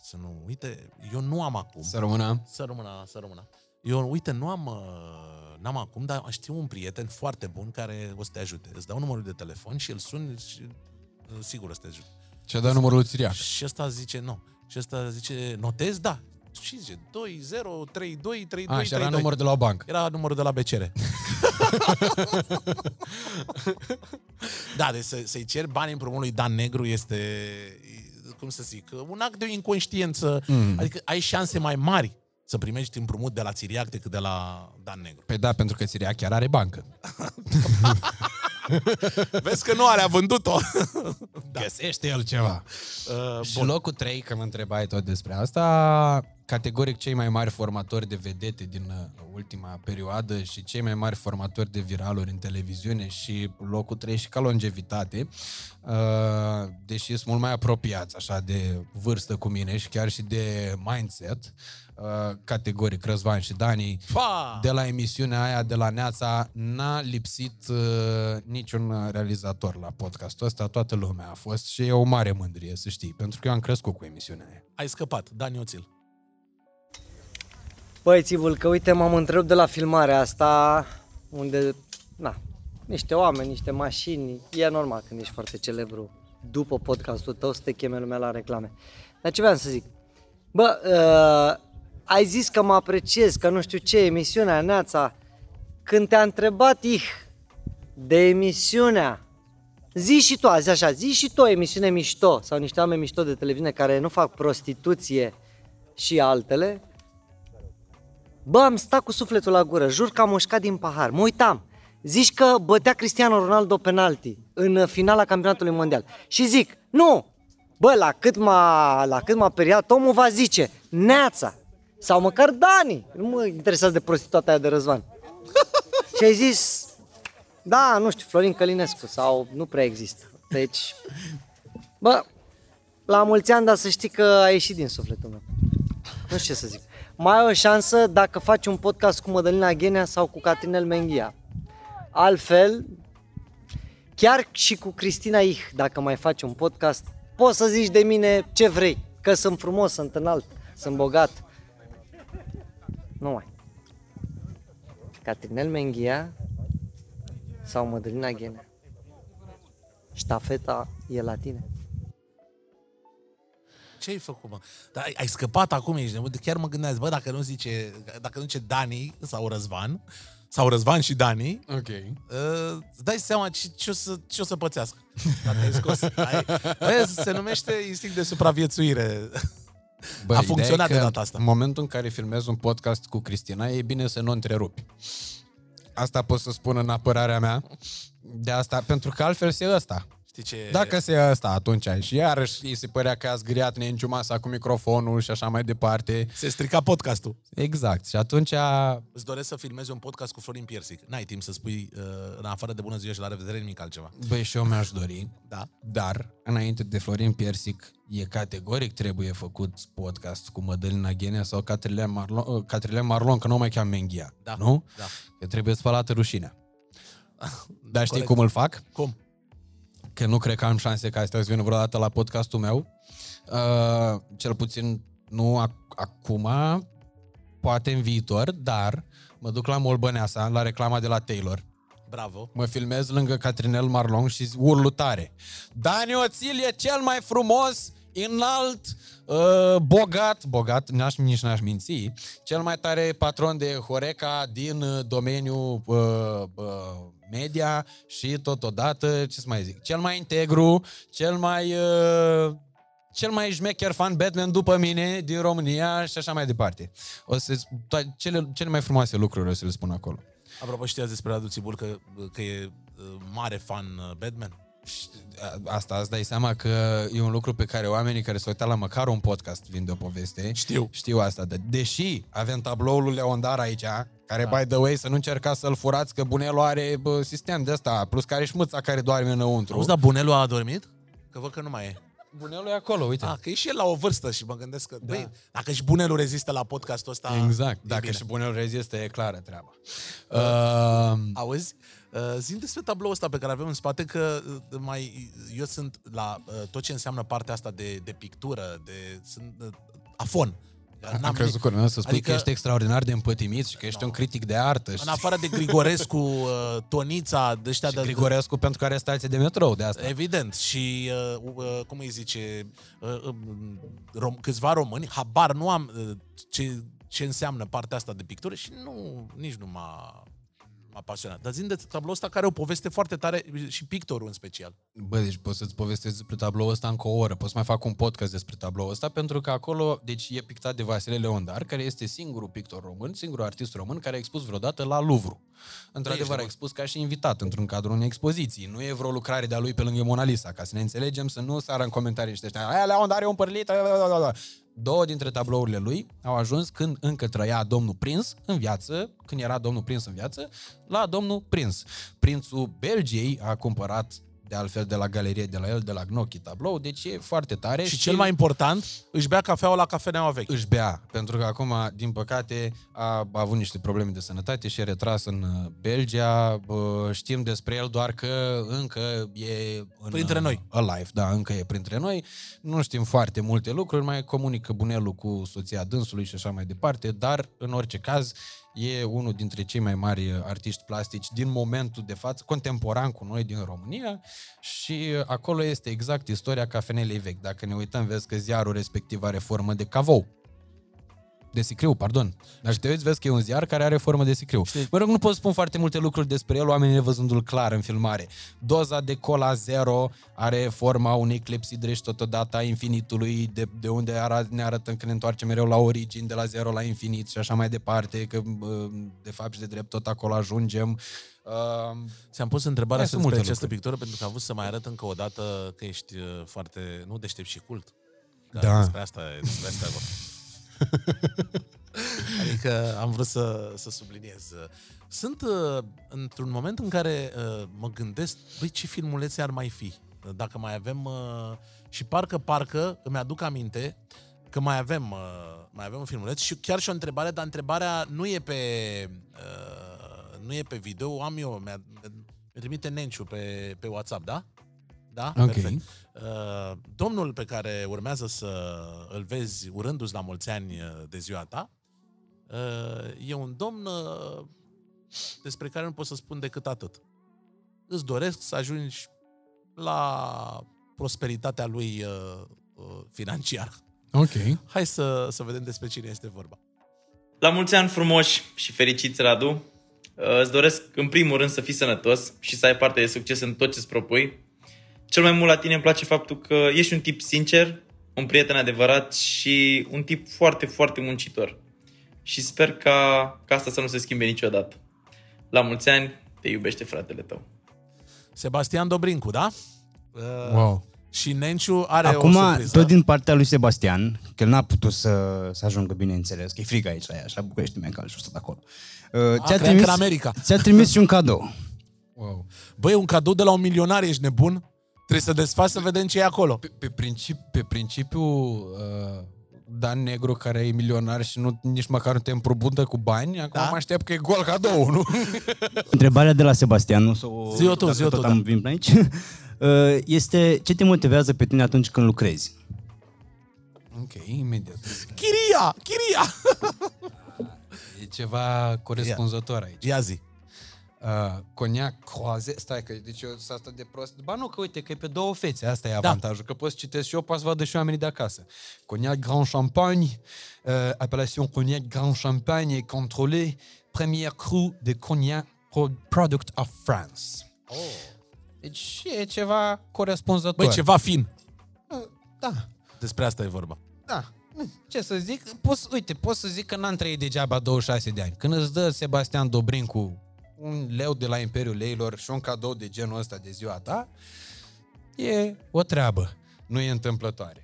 să nu... Uite, eu nu am acum. Să rămână. Să rămână, să rămână. Eu, uite, nu am, uh, n-am acum, dar știu un prieten foarte bun care o să te ajute. Îți dau numărul de telefon și îl suni și uh, sigur o să te ajute. Și-a dat numărul lui Țiriac. Și ăsta zice, nu. Și ăsta zice, notez? Da. Și zice, 2, 0, 3, 2, 3, 2, A, și era numărul de la o bancă. Era numărul de la BCR. da, deci să, să-i cer bani împrumut lui Dan Negru este, cum să zic, un act de inconștiență. Mm. Adică ai șanse mai mari să primești împrumut de la Țiriac decât de la Dan Negru. Păi da, pentru că Țiriac chiar are bancă. Vezi că nu are, a vândut-o. da. Găsește el ceva. Uh, Și locul 3, că mă întrebai tot despre asta, categoric cei mai mari formatori de vedete din uh, ultima perioadă și cei mai mari formatori de viraluri în televiziune și locul 3 și ca longevitate, uh, deși sunt mult mai apropiați așa de vârstă cu mine și chiar și de mindset, uh, categoric Răzvan și Dani, Pa! de la emisiunea aia de la Neața n-a lipsit uh, niciun realizator la podcastul ăsta, toată lumea a fost și e o mare mândrie, să știi, pentru că eu am crescut cu emisiunea aia. Ai scăpat, Dan Ioțil. Băi, Țivul, că uite, m-am întrebat de la filmarea asta, unde, na, niște oameni, niște mașini, e normal când ești foarte celebru după podcastul tău să te cheme lumea la reclame. Dar ce vreau să zic? Bă, uh, ai zis că mă apreciez, că nu știu ce, emisiunea Neața. Când te-a întrebat ih de emisiunea, zi și tu, azi așa, zi și tu o emisiune mișto sau niște oameni mișto de televiziune care nu fac prostituție și altele, Bă, am stat cu sufletul la gură, jur că am mușcat din pahar. Mă uitam. Zici că bătea Cristiano Ronaldo penalti în finala campionatului mondial. Și zic, nu! Bă, la cât m-a, la cât m-a periat, omul va zice, Neața! Sau măcar Dani! Nu mă interesează de prostituata aia de Răzvan. și ai zis, da, nu știu, Florin Călinescu sau nu prea există. Deci, bă, la mulți ani, dar să știi că a ieșit din sufletul meu. Nu știu ce să zic. Mai ai o șansă dacă faci un podcast cu Mădălina Ghenea sau cu Catrinel Menghia. Altfel, chiar și cu Cristina Ih, dacă mai faci un podcast, poți să zici de mine ce vrei. Că sunt frumos, sunt înalt, sunt bogat. Nu mai. Catrinel Menghia sau Mădălina Ghenea. Ștafeta e la tine. Ce ai făcut, mă? Dar ai, ai scăpat acum, ești nebun. Chiar mă gândeam, bă, dacă nu zice, dacă nu zice Dani sau Răzvan, sau Răzvan și Dani, Ok. uh, îți dai seama ce, ce, o să, ce o să pățească. Dacă ai scos. Ai, bă, se numește instinct de supraviețuire. Bă, A ideea funcționat e de că data asta. În momentul în care filmezi un podcast cu Cristina, e bine să nu întrerupi. Asta pot să spun în apărarea mea. De asta, pentru că altfel se ăsta. Știi ce... Dacă se ăsta, atunci și iarăși îi se părea că a zgriat neînciumasa cu microfonul și așa mai departe. Se strica podcastul. Exact. Și atunci Îți doresc să filmezi un podcast cu Florin Piersic. N-ai timp să spui, uh, în afară de bună ziua și la revedere, nimic altceva. Băi, și eu mi-aș dori, Da. dar înainte de Florin Piersic, e categoric trebuie făcut podcast cu Mădălina Ghenea sau Catrilea Marlon, Catrilea Marlon că nu o mai cheam Menghia, Da, nu? da. Că trebuie spălată rușinea. Dar știi Corect. cum îl fac? Cum? Că nu cred că am șanse ca astea să vină vreodată la podcastul meu. Uh, cel puțin nu ac- acum, poate în viitor, dar mă duc la Molbăneasa, la reclama de la Taylor. Bravo. Mă filmez lângă Catrinel Marlon și urlu tare. Dani Oțil e cel mai frumos, înalt, uh, bogat, bogat, n-aș, nici n-aș minți, cel mai tare patron de Horeca din uh, domeniul uh, uh, media și totodată, ce să mai zic, cel mai integru, cel mai... Uh, cel mai șmecher fan Batman după mine din România și așa mai departe. O să to- cele, cele mai frumoase lucruri o să le spun acolo. Apropo, știați despre Radu Țibul că, că e uh, mare fan uh, Batman? Asta îți dai seama că e un lucru pe care oamenii care se uită la măcar un podcast vin de o poveste. Știu. Știu asta. De- Deși avem tabloul lui Leondar aici, care, da. by the way, să nu încercați să-l furați, că Bunelu are bă, sistem de asta, plus care și mâța care doarme înăuntru. Auzi, dar Bunelu a adormit? Că văd că nu mai e. Bunelu e acolo, uite. Ah, că e și el la o vârstă și mă gândesc că, da. băi, dacă și Bunelu rezistă la podcastul ăsta... Exact. e Dacă bine. și Bunelu rezistă, e clară treaba. Uh, Auzi? Uh, Zim despre tabloul ăsta pe care avem în spate că uh, mai eu sunt la uh, tot ce înseamnă partea asta de, de pictură, de sunt uh, afon. Am crezut că urmează să spui adică- că ești extraordinar de împătimit și că ești un critic de artă. În afară de Grigorescu, uh, Tonița, de ăștia și de... Grigorescu pentru care are stație de metrou, de asta. Evident. Și, uh, uh, cum îi zice, uh, uh, rom, câțiva români, habar nu am uh, ce, ce înseamnă partea asta de pictură și nu, nici nu m-a, m-a pasionat. Dar zin de tabloul ăsta care are o poveste foarte tare și pictorul în special. Bă, deci pot să-ți povestesc despre tabloul ăsta încă o oră. Pot să mai fac un podcast despre tabloul ăsta, pentru că acolo, deci e pictat de Vasile Leondar, care este singurul pictor român, singurul artist român care a expus vreodată la Louvre. Într-adevăr, a expus ca și invitat într-un cadru unei expoziții. Nu e vreo lucrare de-a lui pe lângă Mona Lisa, ca să ne înțelegem, să nu sară în comentarii niște ăștia. Aia Leondar e un părlit. Două dintre tablourile lui au ajuns când încă trăia domnul Prins în viață, când era domnul Prins în viață, la domnul Prins. Prințul Belgiei a cumpărat de altfel de la galerie de la el, de la Gnocchi tablou, deci e foarte tare. Și cel mai important, își bea cafeaua la cafeneaua veche. Își bea, pentru că acum, din păcate, a avut niște probleme de sănătate și e retras în uh, Belgia. Bă, Știm despre el doar că încă e în, Printre noi. uh, Alive, da, încă e printre noi. Nu știm foarte multe lucruri, mai comunică bunelul cu soția dânsului și așa mai departe, dar, în orice caz, e unul dintre cei mai mari uh, artiști plastici din momentul de față, contemporan cu noi din România și uh, acolo este exact istoria cafenelei vechi. Dacă ne uităm, vezi că ziarul respectiv are formă de cavou. De sicriu, pardon. Dacă te uiți, vezi că e un ziar care are formă de sicriu. Mă rog, nu pot spun foarte multe lucruri despre el, oamenii văzându-l clar în filmare. Doza de cola zero are forma unei clepsidre și totodată a infinitului, de, de unde ara, ne arătăm că ne întoarcem mereu la origini, de la zero la infinit și așa mai departe, că bă, de fapt și de drept tot acolo ajungem. Uh, Ți-am pus întrebarea Mai sunt despre multe această lucruri. pictură pentru că am vrut să mai arăt încă o dată că ești uh, foarte, nu deștept și cult. Că Da. Despre asta, e- despre asta e vorba. adică am vrut să, să subliniez. Sunt uh, într-un moment în care uh, mă gândesc, băi, ce filmulețe ar mai fi? Dacă mai avem... Uh, și parcă, parcă, îmi aduc aminte că mai avem, uh, mai avem un filmuleț și chiar și o întrebare, dar întrebarea nu e pe, uh, nu e pe video, o am eu, mi-a, mi trimite Nenciu pe, pe WhatsApp, da? Da? Ok. Perfect. Uh, domnul pe care urmează să îl vezi urându-ți la mulți ani uh, de ziua ta, uh, e un domn uh, despre care nu pot să spun decât atât. Îți doresc să ajungi la prosperitatea lui uh, uh, financiară. ok. Hai să, să vedem despre cine este vorba. La mulți ani frumoși și fericiți, Radu. Uh, Îți doresc, în primul rând, să fii sănătos și să ai parte de succes în tot ce-ți propui. Cel mai mult la tine îmi place faptul că ești un tip sincer, un prieten adevărat și un tip foarte, foarte muncitor. Și sper ca, ca asta să nu se schimbe niciodată. La mulți ani, te iubește fratele tău. Sebastian Dobrincu, da? Uh, Wow. Și Nenciu are Acum, o surpriză. tot din partea lui Sebastian, că el n-a putut să, să ajungă, bineînțeles, că e frig aici la ea, și la București, mi-a și stat acolo. Uh, ți-a, cream că trimis, în America. ți-a trimis și un cadou. Wow. Băi, un cadou de la un milionar, ești nebun? Trebuie să desfaci să vedem ce e acolo. Pe, pe, principi, pe principiu, uh, Dan Negru, care e milionar și nu, nici măcar nu te împrumută cu bani, acum Da? mă aștept că e gol cadou, nu? Întrebarea de la Sebastian, nu să o... Zi-o tu, dacă zi-o tot tu, am da. venit până aici. Uh, Este ce te motivează pe tine atunci când lucrezi? ok, imediat. Chiria! Chiria! E ceva corespunzător aici. Ia zi. Uh, coniac croaze, stai că deci eu sunt asta de prost. Ba nu, că uite, că e pe două fețe, asta e avantajul, că poți citesc și eu, poți să vadă și oamenii de acasă. Cognac Grand Champagne, uh, appellation Cognac Grand Champagne est contrôlé, premier cru de cognac pro- product of France. Oh. Deci e ceva corespunzător. Băi, ceva fin. Da, Despre asta e vorba. da. Ce să zic? Poți, uite, pot să zic că n-am trăit degeaba 26 de ani. Când îți dă Sebastian Dobrincu un leu de la Imperiul Leilor și un cadou de genul ăsta de ziua ta, e o treabă. Nu e întâmplătoare.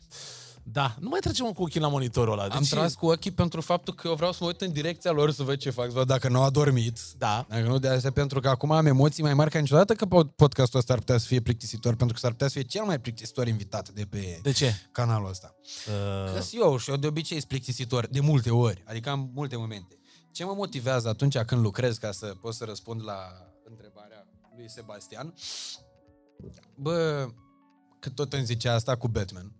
Da, nu mai trecem cu ochii la monitorul ăla. Am Deci, tras cu ochii pentru faptul că eu vreau să mă uit în direcția lor să văd ce fac, să văd dacă nu au adormit. Da. Dacă nu de astea, pentru că acum am emoții mai mari ca niciodată că pod- podcastul ăsta ar putea să fie plictisitor, pentru că s-ar putea să fie cel mai plictisitor invitat de pe De ce? canalul ăsta. Uh, Că eu și eu de obicei sunt plictisitor de multe ori, adică am multe momente. Ce mă motivează atunci când lucrez ca să pot să răspund la întrebarea lui Sebastian? Bă, că tot îmi zicea asta cu Batman.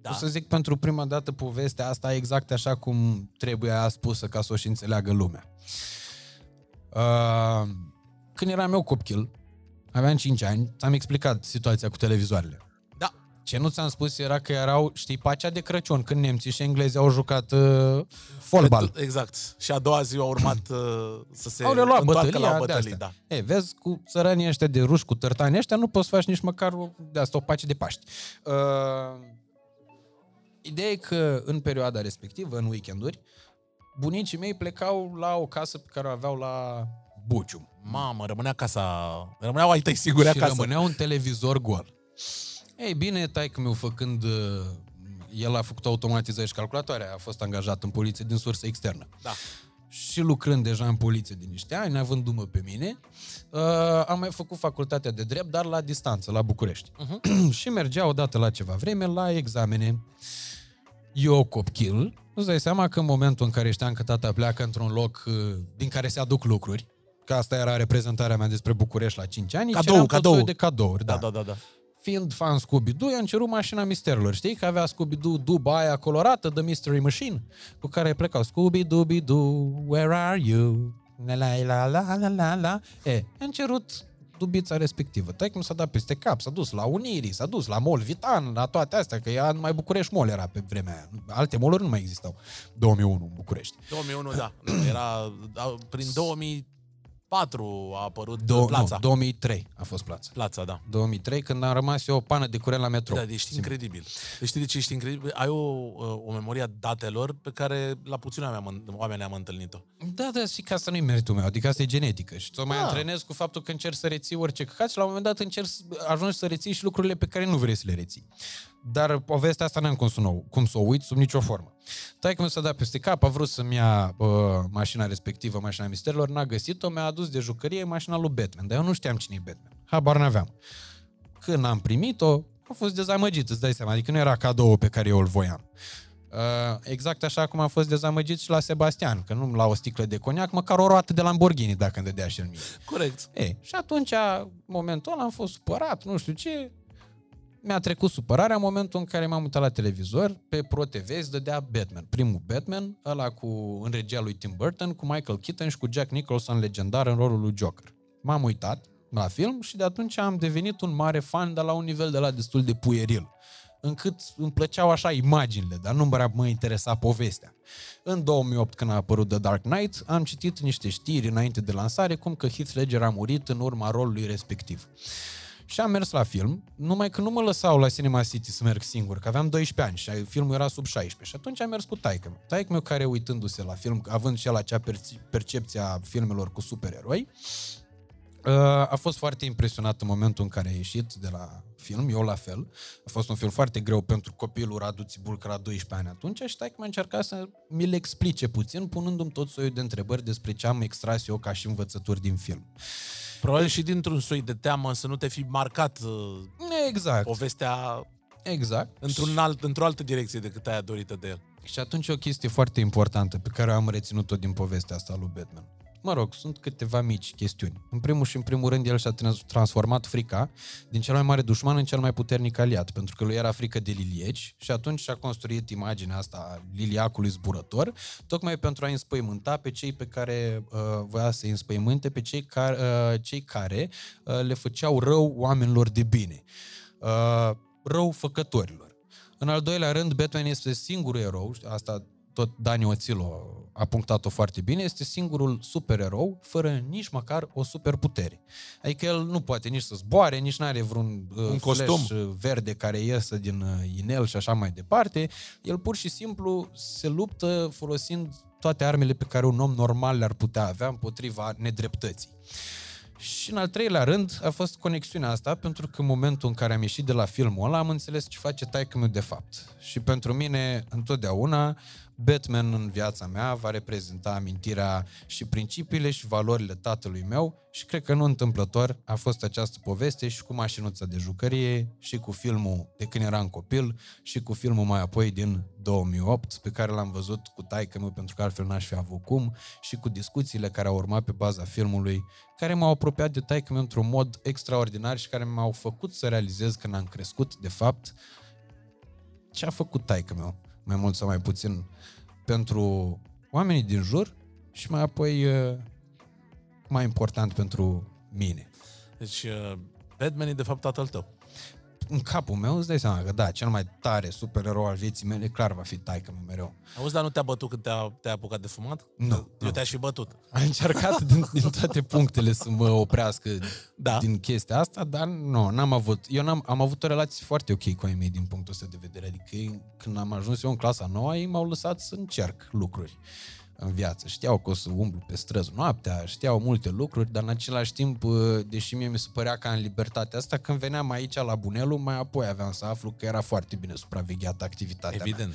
Da. O să zic pentru prima dată povestea asta exact așa cum trebuie a spusă ca să o și înțeleagă lumea. Uh, când eram eu copil, aveam 5 ani, ți-am explicat situația cu televizoarele. Da. Ce nu ți-am spus era că erau, știi, pacea de Crăciun, când nemții și englezii au jucat uh, fotbal. Exact. Și a doua zi a urmat uh, să se Au reluat întoarcă bătălia la de bătălii. astea. Da. E, vezi, cu țăranii ăștia de ruși, cu tărtanii ăștia, nu poți să faci nici măcar o, de asta o pace de Paști. Uh, ideea e că în perioada respectivă, în weekenduri, bunicii mei plecau la o casă pe care o aveau la Bucium. Mamă, rămânea casa... Rămâneau ai tăi siguri și acasă. rămânea un televizor gol. Ei bine, taică meu făcând... uh, El a făcut automatizări și calculatoare, a fost angajat în poliție din sursă externă. Da. Și lucrând deja în poliție de niște ani, avându-mă pe mine, uh, am mai făcut facultatea de drept, dar la distanță, la București. Uh-huh. și mergea odată la ceva vreme la examene. Eu copil, îți dai seama că în momentul în care știam că tata pleacă într-un loc uh, din care se aduc lucruri, că asta era reprezentarea mea despre București la 5 ani, Cadou, ceream tot cadou. soiul de cadouri. Da, da, da, da fiind fan Scooby-Doo, i-am cerut mașina misterilor. Știi că avea Scooby-Doo duba aia colorată de Mystery Machine, cu care plecau Scooby-Dooby-Doo, where are you? La la la la la la. E, am cerut dubița respectivă. Tăi cum s-a dat peste cap, s-a dus la Unirii, s-a dus la Mol Vitan, la toate astea, că ea mai București Mol era pe vremea aia. Alte moluri nu mai existau. 2001 în București. 2001, da. Era prin 2000 4 a apărut Do- plața. Nu, 2003 a fost plața. Plața, da. 2003, când am rămas eu o pană de curent la metro. Da, ești Sim. incredibil. Deci știi de ce ești incredibil? Ai o, uh, o a datelor pe care la puțini oameni, oameni am întâlnit-o. Da, da, și că asta nu-i meritul meu, adică asta e genetică. Și ți-o mai da. antrenez cu faptul că încerci să reții orice căcat și la un moment dat încerci, ajungi să reții și lucrurile pe care nu vrei să le reții. Dar povestea asta n-am cum să, o, cum să o uit sub nicio formă. Tai cum s-a dat peste cap, a vrut să-mi ia uh, mașina respectivă, mașina misterilor, n-a găsit-o, mi-a adus de jucărie mașina lui Batman, dar eu nu știam cine e Batman. Habar n-aveam. Când am primit-o, am fost dezamăgit, îți dai seama, adică nu era cadou pe care eu îl voiam. Uh, exact așa cum am fost dezamăgit și la Sebastian, că nu la o sticlă de coniac, măcar o roată de Lamborghini dacă îmi dădea și el mie. Corect. Ei, și atunci, momentul ăla am fost supărat, nu știu ce, mi-a trecut supărarea în momentul în care m-am uitat la televizor, pe Pro TV îți dădea Batman, primul Batman, ăla cu, în regia lui Tim Burton, cu Michael Keaton și cu Jack Nicholson legendar în rolul lui Joker. M-am uitat la film și de atunci am devenit un mare fan, dar la un nivel de la destul de pueril încât îmi plăceau așa imaginile, dar nu prea mă interesa povestea. În 2008, când a apărut The Dark Knight, am citit niște știri înainte de lansare, cum că Heath Ledger a murit în urma rolului respectiv. Și am mers la film, numai că nu mă lăsau la Cinema City să merg singur, că aveam 12 ani și filmul era sub 16. Și atunci am mers cu taică meu. Taică meu care uitându-se la film, având și el acea perci- percepție a filmelor cu supereroi, Uh, a fost foarte impresionat în momentul în care a ieșit de la film, eu la fel. A fost un film foarte greu pentru copilul Radu Țibul, că era 12 ani atunci și tai că m-a încercat să mi le explice puțin, punându-mi tot soiul de întrebări despre ce am extras eu ca și învățături din film. Probabil și dintr-un soi de teamă să nu te fi marcat uh, exact. povestea Exact. într-un alt, într-o altă direcție decât aia dorită de el. Și atunci o chestie foarte importantă pe care am reținut-o din povestea asta lui Batman. Mă rog, sunt câteva mici chestiuni. În primul și în primul rând, el și-a trans- transformat frica din cel mai mare dușman în cel mai puternic aliat, pentru că lui era frică de lilieci și atunci și-a construit imaginea asta a liliacului zburător, tocmai pentru a înspăimânta pe cei pe care uh, voia să îi înspăimânte, pe cei care, uh, cei care uh, le făceau rău oamenilor de bine. Uh, rău făcătorilor. În al doilea rând, Batman este singurul erou, asta tot Dani Oțilo a punctat-o foarte bine, este singurul supererou fără nici măcar o superputere. Adică el nu poate nici să zboare, nici nu are vreun uh, Un flash costum. uh, verde care iesă din uh, inel și așa mai departe. El pur și simplu se luptă folosind toate armele pe care un om normal le-ar putea avea împotriva nedreptății. Și în al treilea rând a fost conexiunea asta, pentru că în momentul în care am ieșit de la filmul ăla am înțeles ce face taică meu de fapt. Și pentru mine, întotdeauna, Batman în viața mea va reprezenta amintirea și principiile și valorile tatălui meu și cred că nu întâmplător a fost această poveste și cu mașinuța de jucărie și cu filmul de când eram copil și cu filmul mai apoi din 2008 pe care l-am văzut cu taică meu pentru că altfel n-aș fi avut cum și cu discuțiile care au urmat pe baza filmului care m-au apropiat de taică meu într-un mod extraordinar și care m-au făcut să realizez că n-am crescut de fapt. Ce a făcut taică meu, mai mult sau mai puțin, pentru oamenii din jur și mai apoi, uh, mai important, pentru mine. Deci, uh, Batman e de fapt tatăl tău. În capul meu îți dai seama că da, cel mai tare supererou al vieții mele clar va fi taică meu mereu. Auzi, dar nu te-a bătut când te-a, te-a apucat de fumat? Nu, Eu te-aș fi bătut. A încercat din, din toate punctele să mă oprească Da. din chestia asta, dar nu, n-am avut. Eu n-am, am avut o relație foarte ok cu ai mei din punctul ăsta de vedere. Adică ei, când am ajuns eu în clasa nouă, ei m-au lăsat să încerc lucruri în viață. Știau că o să umblu pe străzi noaptea, știau multe lucruri, dar în același timp, uh, deși mie mi se părea ca în libertatea asta, când veneam aici la Bunelu, mai apoi aveam să aflu că era foarte bine supravegheată activitatea Evident.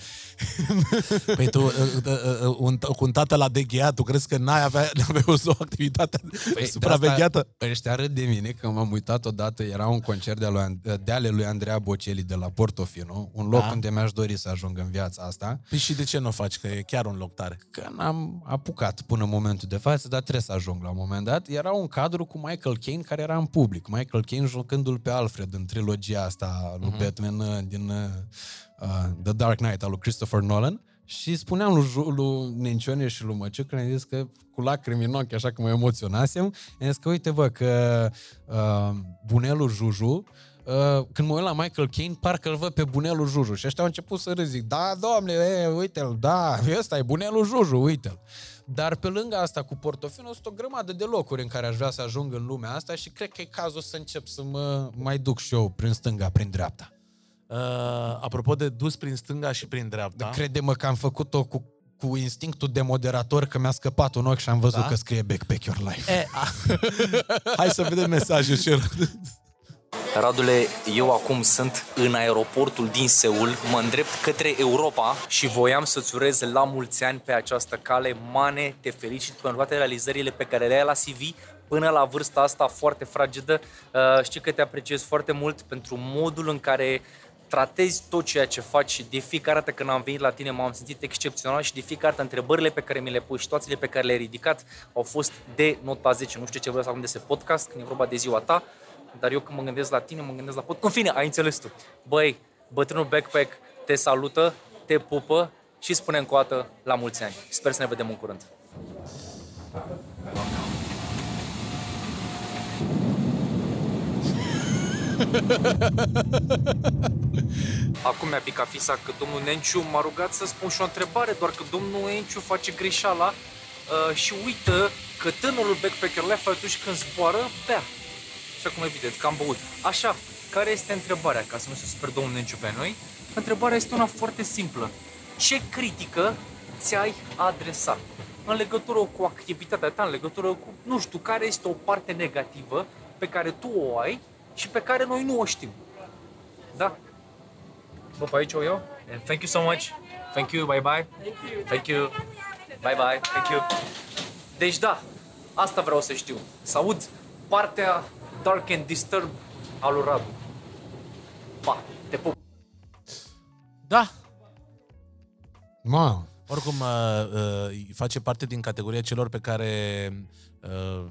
Păi tu, uh, uh, uh, un, cu un tată la DGA, tu crezi că n-ai avea, n-avea o activitate Păi, supravegheată? De asta, ăștia râd de mine că m-am uitat odată, era un concert de, lui, de ale lui Andreea Bocelli de la Portofino, un loc Da. unde mi-aș dori să ajung în viața asta. Păi și de ce nu o faci? Că e chiar un loc tare. Că n-am apucat până în momentul de față, dar trebuie să ajung la un moment dat. Era un cadru cu Michael Caine care era în public. Michael Caine jucându-l pe Alfred în trilogia asta lui Mhm. Batman uh, din uh, uh, The Dark Knight al lui Christopher Nolan. Și spuneam lui, Ju- lui Nencione și lui Măciuc, le-am zis că cu lacrimi în ochi, așa că mă emoționasem, am zis că uite bă, că uh, bunelul Juju, Uh, când mă uit la Michael Caine, parcă îl văd pe bunelul Juju. Și ăștia au început să râzic. Da, domnule, e, uite-l, da, ăsta e bunelul Juju, uite-l. Dar pe lângă asta, cu Portofino, sunt o grămadă de locuri în care aș vrea să ajung în lumea asta și cred că e cazul să încep să mă mai duc și eu prin stânga, prin dreapta. Uh, apropo de dus prin stânga și prin dreapta. Crede-mă că am făcut-o cu, cu instinctul de moderator, că mi-a scăpat un ochi și am văzut Da? că scrie Backpack Your Life. E, a, hai să vedem mesajul ce Radule, eu acum sunt în aeroportul din Seul, mă îndrept către Europa și voiam să-ți urez la mulți ani pe această cale. Mane, te felicit pentru toate realizările pe care le ai la CV până la vârsta asta foarte fragedă. Uh, știu că te apreciez foarte mult pentru modul în care tratezi tot ceea ce faci și de fiecare dată când am venit la tine m-am simțit excepțional și de fiecare dată întrebările pe care mi le pui, situațiile pe care le-ai ridicat au fost de nota 10. Nu știu ce vreau să acum de podcast, când e vorba de ziua ta, dar eu când mă gândesc la tine, mă gândesc la pod. În fine, ai înțeles tu. Băi, bătrânul backpack te salută, te pupă și spune încă o dată la mulți ani. Sper să ne vedem în curând. Acum mi-a picat fisa că domnul Nenciu m-a rugat să spun și o întrebare, doar că domnul Nenciu face greșeala uh, și uită că tânărul backpacker life atunci când zboară, bea. Și acum evident că am băut. Așa, care este întrebarea, ca să nu se super domnul Nenciu pe noi? Întrebarea este una foarte simplă. Ce critică ți-ai adresat? în legătură cu activitatea ta, în legătură cu, nu știu, care este o parte negativă pe care tu o ai și pe care noi nu o știm. Da? Bă, pe aici o iau? And thank you so much. Thank you, bye bye. Thank you. Bye bye. Thank you. Deci da, asta vreau să știu. Să aud partea dark and disturb a lui Radu. Pa, te pup. Da. Ma. Oricum, uh, uh, face parte din categoria celor pe care uh,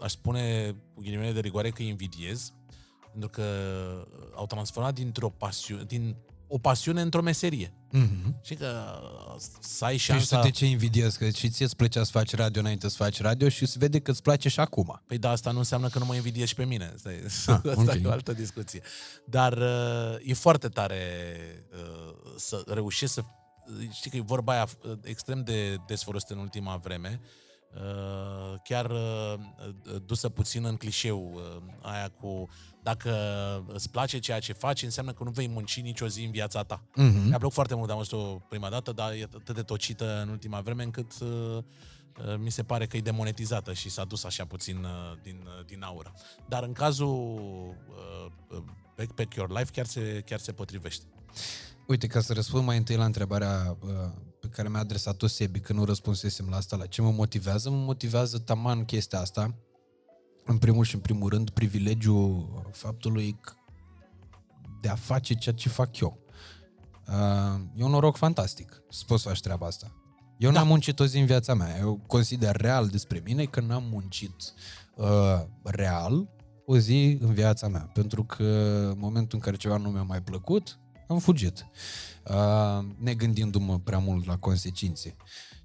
aș spune cu ghilimele de rigoare că îi invidiez, pentru că au transformat dintr-o pasiune, din o pasiune într-o meserie. Mhm. Și că să ai Și știu șansa... de ce invidiez, că și ție îți plăcea să faci radio înainte să faci radio și se vede că îți place și acum. Păi da, asta nu înseamnă că nu mă invidiezi și pe mine. Asta e, Ah, asta ok. e o altă discuție. Dar uh, e foarte tare uh, să reușești să... Știi că e vorba aia uh, extrem de des folosită în ultima vreme, uh, chiar uh, dusă puțin în clișeu, uh, aia cu dacă îți place ceea ce faci, înseamnă că nu vei munci nicio zi în viața ta. Mhm. Mi-a plăcut foarte mult, am văzut-o prima dată, dar e atât de tocită în ultima vreme încât uh, uh, mi se pare că e demonetizată și s-a dus așa puțin uh, din, uh, din aură. Dar în cazul uh, uh, Backpack Your Life chiar se, chiar se potrivește. Uite, ca să răspund mai întâi la întrebarea uh, pe care mi-a adresat-o Sebi, că nu răspunsesem la asta, la ce mă motivează, mă motivează taman chestia asta. În primul și în primul rând, privilegiul faptului că de a face ceea ce fac eu. Uh, e un noroc fantastic să poți să faci treaba asta. Eu da. n-am muncit o zi în viața mea. Eu consider real despre mine că n-am muncit uh, real o zi în viața mea. Pentru că în momentul în care ceva nu mi-a mai plăcut, am fugit. Uh, negândindu-mă prea mult la consecințe.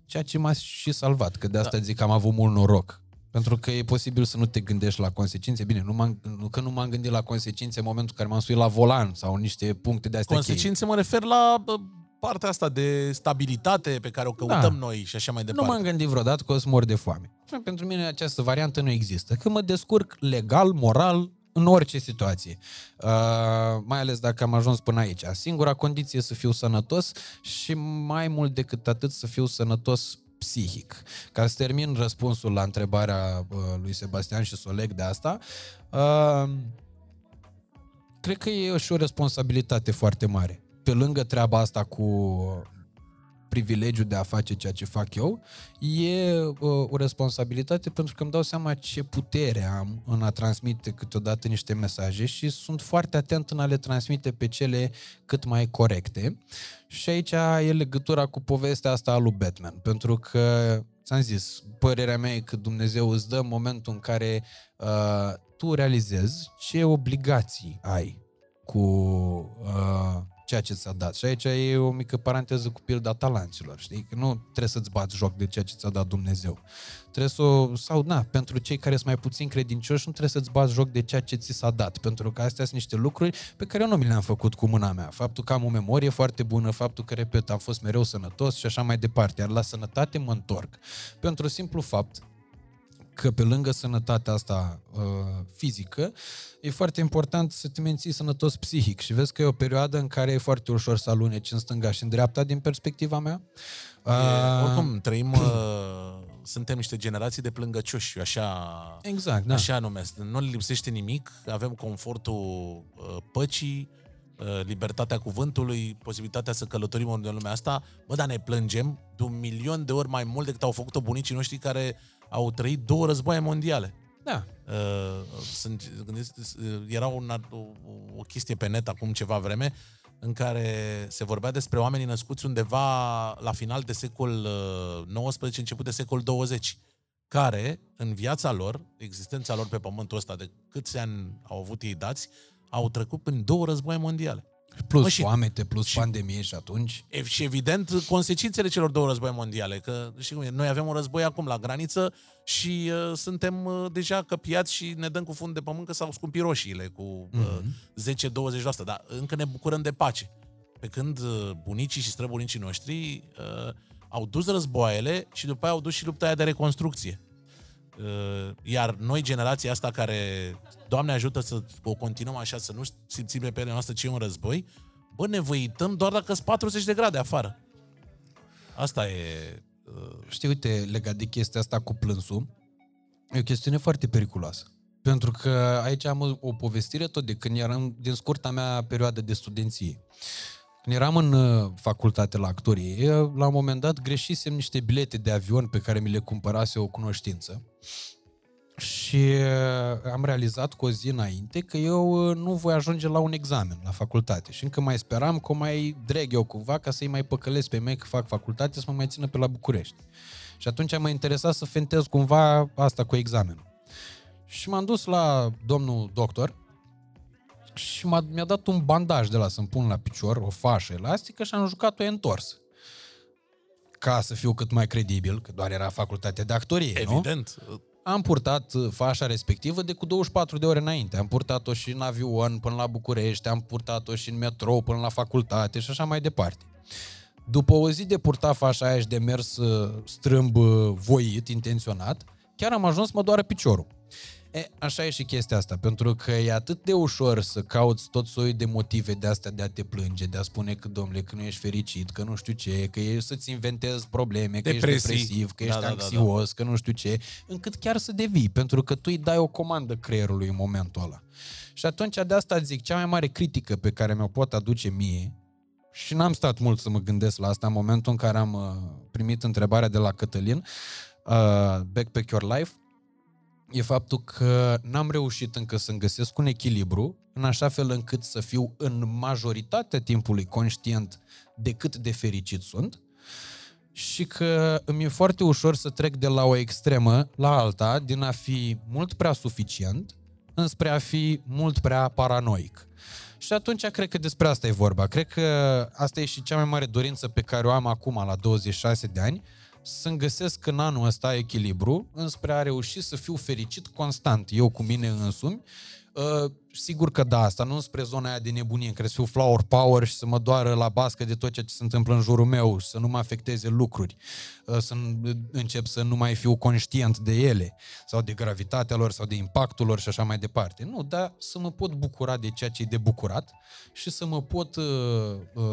Ceea ce m-a și salvat, că de asta da. zic că am avut mult noroc. Pentru că e posibil să nu te gândești la consecințe. Bine, nu m-am, nu că nu m-am gândit la consecințe în momentul în care m-am suit la volan sau niște puncte de astea cheie. Consecințe mă refer la bă, partea asta de stabilitate pe care o căutăm Da. noi și așa mai Nu departe. m-am gândit vreodată că o să mor de foame. Pentru mine această variantă nu există. Că mă descurc legal, moral, în orice situație. Uh, mai ales dacă am ajuns până aici. Singura condiție e să fiu sănătos și mai mult decât atât să fiu sănătos psihic. Ca să termin răspunsul la întrebarea uh, lui Sebastian și să o leg de asta, uh, cred că e și o responsabilitate foarte mare. Pe lângă treaba asta cu privilegiul de a face ceea ce fac eu, e uh, o responsabilitate pentru că îmi dau seama ce putere am în a transmite câteodată niște mesaje și sunt foarte atent în a le transmite pe cele cât mai corecte. Și aici e legătura cu povestea asta a lui Batman, pentru că ți-am zis, părerea mea e că Dumnezeu îți dă momentul în care uh, tu realizezi ce obligații ai cu uh, ceea ce ți-a dat. Și aici e o mică paranteză cu pilda talanților, știi? Că nu trebuie să-ți bați joc de ceea ce ți-a dat Dumnezeu. Trebuie să o, sau na, pentru cei care sunt mai puțin credincioși, nu trebuie să-ți bați joc de ceea ce ți s-a dat, pentru că astea sunt niște lucruri pe care eu nu mi le-am făcut cu mâna mea. Faptul că am o memorie foarte bună, faptul că, repet, am fost mereu sănătos și așa mai departe, iar la sănătate mă întorc. Pentru simplu fapt că pe lângă sănătatea asta uh, fizică, e foarte important să te menții sănătos psihic și vezi că e o perioadă în care e foarte ușor să aluneci în stânga și în dreapta din perspectiva mea. E, oricum, trăim, uh, suntem niște generații de plângăcioși, eu așa, Exact, da. așa numesc. Nu le lipsește nimic, avem confortul uh, păcii, uh, libertatea cuvântului, posibilitatea să călătorim în lumea asta, bă, dar ne plângem de un milion de ori mai mult decât au făcut-o bunicii noștri care au trăit două războaie mondiale. Da. Uh, sunt, gândiți, uh, era un, o, o chestie pe net acum ceva vreme în care se vorbea despre oamenii născuți undeva la final de secol uh, XIX, început de secol 20, care, în viața lor, existența lor pe pământul ăsta, de câți ani au avut ei dați, au trecut prin două războaie mondiale. Plus Mă, și- foamete, plus pandemie și atunci... E- Și evident, consecințele celor două război mondiale, că știi cum e, noi avem un război acum la graniță și uh, suntem uh, deja căpiați și ne dăm cu fund de pământ că s-au scumpit roșiile cu uh, 10-20%, dar încă ne bucurăm de pace. Pe când uh, bunicii și străbunicii noștri uh, au dus războaiele și după aia au dus și lupta aia de reconstrucție. Uh, Iar noi, generația asta care, Doamne ajută să o continuăm așa, să nu simțim pe pielea noastră ce e un război, bă, ne văităm doar dacă sunt 40 de grade afară. Asta e... Știi, uite, legat de chestia asta cu plânsul, e o chestiune foarte periculoasă. Pentru că aici am o, o povestire tot de când eram din scurta mea perioadă de studenție. Când eram în uh, facultate la actorie, la un moment dat greșisem niște bilete de avion pe care mi le cumpărase o cunoștință. Și uh, am realizat cu o zi înainte că eu uh, nu voi ajunge la un examen la facultate. Și încă mai speram că o mai dreg eu cumva ca să-i mai păcălesc pe mei că fac facultate să mă mai țină pe la București. Și atunci m-a interesat să fentez cumva asta cu examenul. Și m-am dus la domnul doctor și m-a, mi-a dat un bandaj de la să-mi pun la picior, o fașă elastică și am jucat-o întors. Ca să fiu cât mai credibil, că doar era facultatea de actorie, Evident. nu? Am purtat uh, fașa respectivă de cu 24 de ore înainte. Am purtat-o și în avion până la București, am purtat-o și în metrou până la facultate și așa mai departe. După o zi de purtat fașa aia și de mers uh, strâmb uh, voit, intenționat, chiar am ajuns să mă doară piciorul. E, așa e și chestia asta, pentru că e atât de ușor să cauți tot soiul de motive de astea de a te plânge, de a spune că, domnule, că nu ești fericit, că nu știu ce, că e să-ți inventezi probleme, că Depresii. ești depresiv, că Da, ești da, da, da. anxios, că nu știu ce, încât chiar să devii, pentru că tu îi dai o comandă creierului în momentul ăla. Și atunci de asta zic, cea mai mare critică pe care mi-o pot aduce mie, și n-am stat mult să mă gândesc la asta în momentul în care am uh, primit întrebarea de la Cătălin, uh, Backpack Your Life, e faptul că n-am reușit încă să-mi găsesc un echilibru în așa fel încât să fiu în majoritatea timpului conștient de cât de fericit sunt și că îmi e foarte ușor să trec de la o extremă la alta, din a fi mult prea suficient înspre a fi mult prea paranoic. Și atunci cred că despre asta e vorba. Cred că asta e și cea mai mare dorință pe care o am acum la 26 de ani, să-mi găsesc în anul ăsta echilibru înspre a reuși să fiu fericit constant, eu cu mine însumi. Uh, sigur că da, asta nu spre zona aia de nebunie, în care să fiu flower power și să mă doară la bască de tot ceea ce se întâmplă în jurul meu și să nu mă afecteze lucruri, uh, să n- încep să nu mai fiu conștient de ele sau de gravitatea lor sau de impactul lor și așa mai departe. Nu, dar să mă pot bucura de ceea ce e de bucurat și să mă pot uh, uh,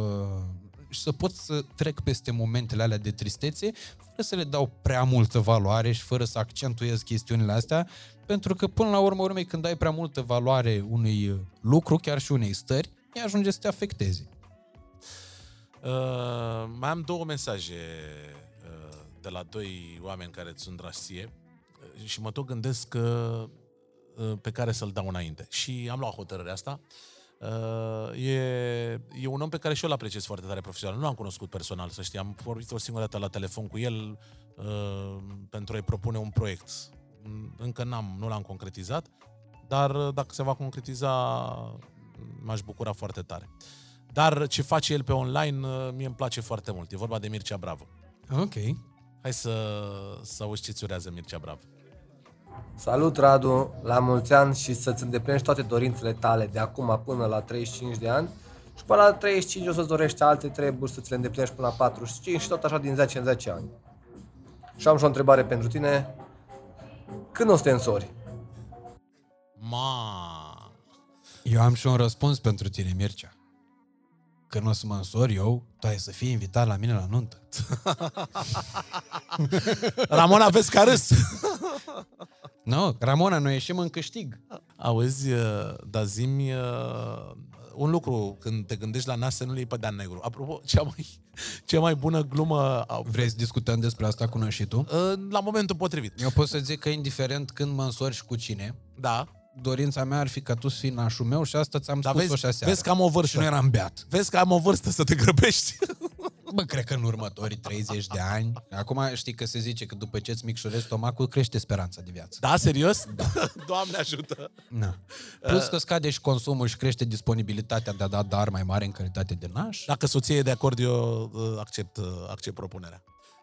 și să pot să trec peste momentele alea de tristețe fără să le dau prea multă valoare și fără să accentuez chestiunile astea, pentru că până la urmă urmei când dai prea multă valoare unui lucru, chiar și unei stări, ea ajunge să te afecteze. Uh, mai am două mesaje uh, de la doi oameni care îți sunt dragi ție uh, și mă tot gândesc că, uh, pe care să-l dau înainte. Și am luat hotărârea asta. Uh, e, e un om pe care și eu îl apreciez foarte tare profesional. Nu l-am cunoscut personal, să știi. Am vorbit o singură dată la telefon cu el uh, pentru a-i propune un proiect. Mm, Încă n-am, nu l-am concretizat, dar uh, dacă se va concretiza, m-aș bucura foarte tare. Dar ce face el pe online, uh, mie îmi place foarte mult. E vorba de Mircea Bravo. Ok. Hai să, să auzi ce-ți urează Mircea Bravo. Salut, Radu! La mulți ani și să-ți îndeplinești toate dorințele tale de acum până la 35 de ani și până la 35 o să-ți dorești alte treburi să ți le îndeplinești până la 45 și tot așa din 10 în 10 ani. Și am și o întrebare pentru tine. Când o să te însori? Ma. Eu am și un răspuns pentru tine, Mircea. Când o să mă însor eu, tu ai să fii invitat la mine la nuntă. Ramona, vezi că a râs. Nu, Ramona, noi ieșim în câștig. Auzi, uh, dar zi-mi uh, un lucru, când te gândești la nas să nu le iei pe Dan negru. Apropo, cea mai, cea mai bună glumă... a- Vrei să discutăm despre asta cu noi și tu? Uh, La momentul potrivit. Eu pot să zic că indiferent când mă însori și cu cine, Da. Dorința mea ar fi ca tu să fii nașul meu și asta ți-am Dar spus-o vezi, și aseară. vezi că am o vârstă. Și nu eram beat. Vezi că am o vârstă să te grăbești. Bă, cred că în următorii 30 de ani, acum știi că se zice că după ce îți micșorezi stomacul, crește speranța de viață. Da, serios? Da. Doamne ajută. Na. Plus că scade și consumul și crește disponibilitatea de a da dar mai mare în calitate de naș. Dacă soția e de acord, eu uh, accept, uh, accept propunerea.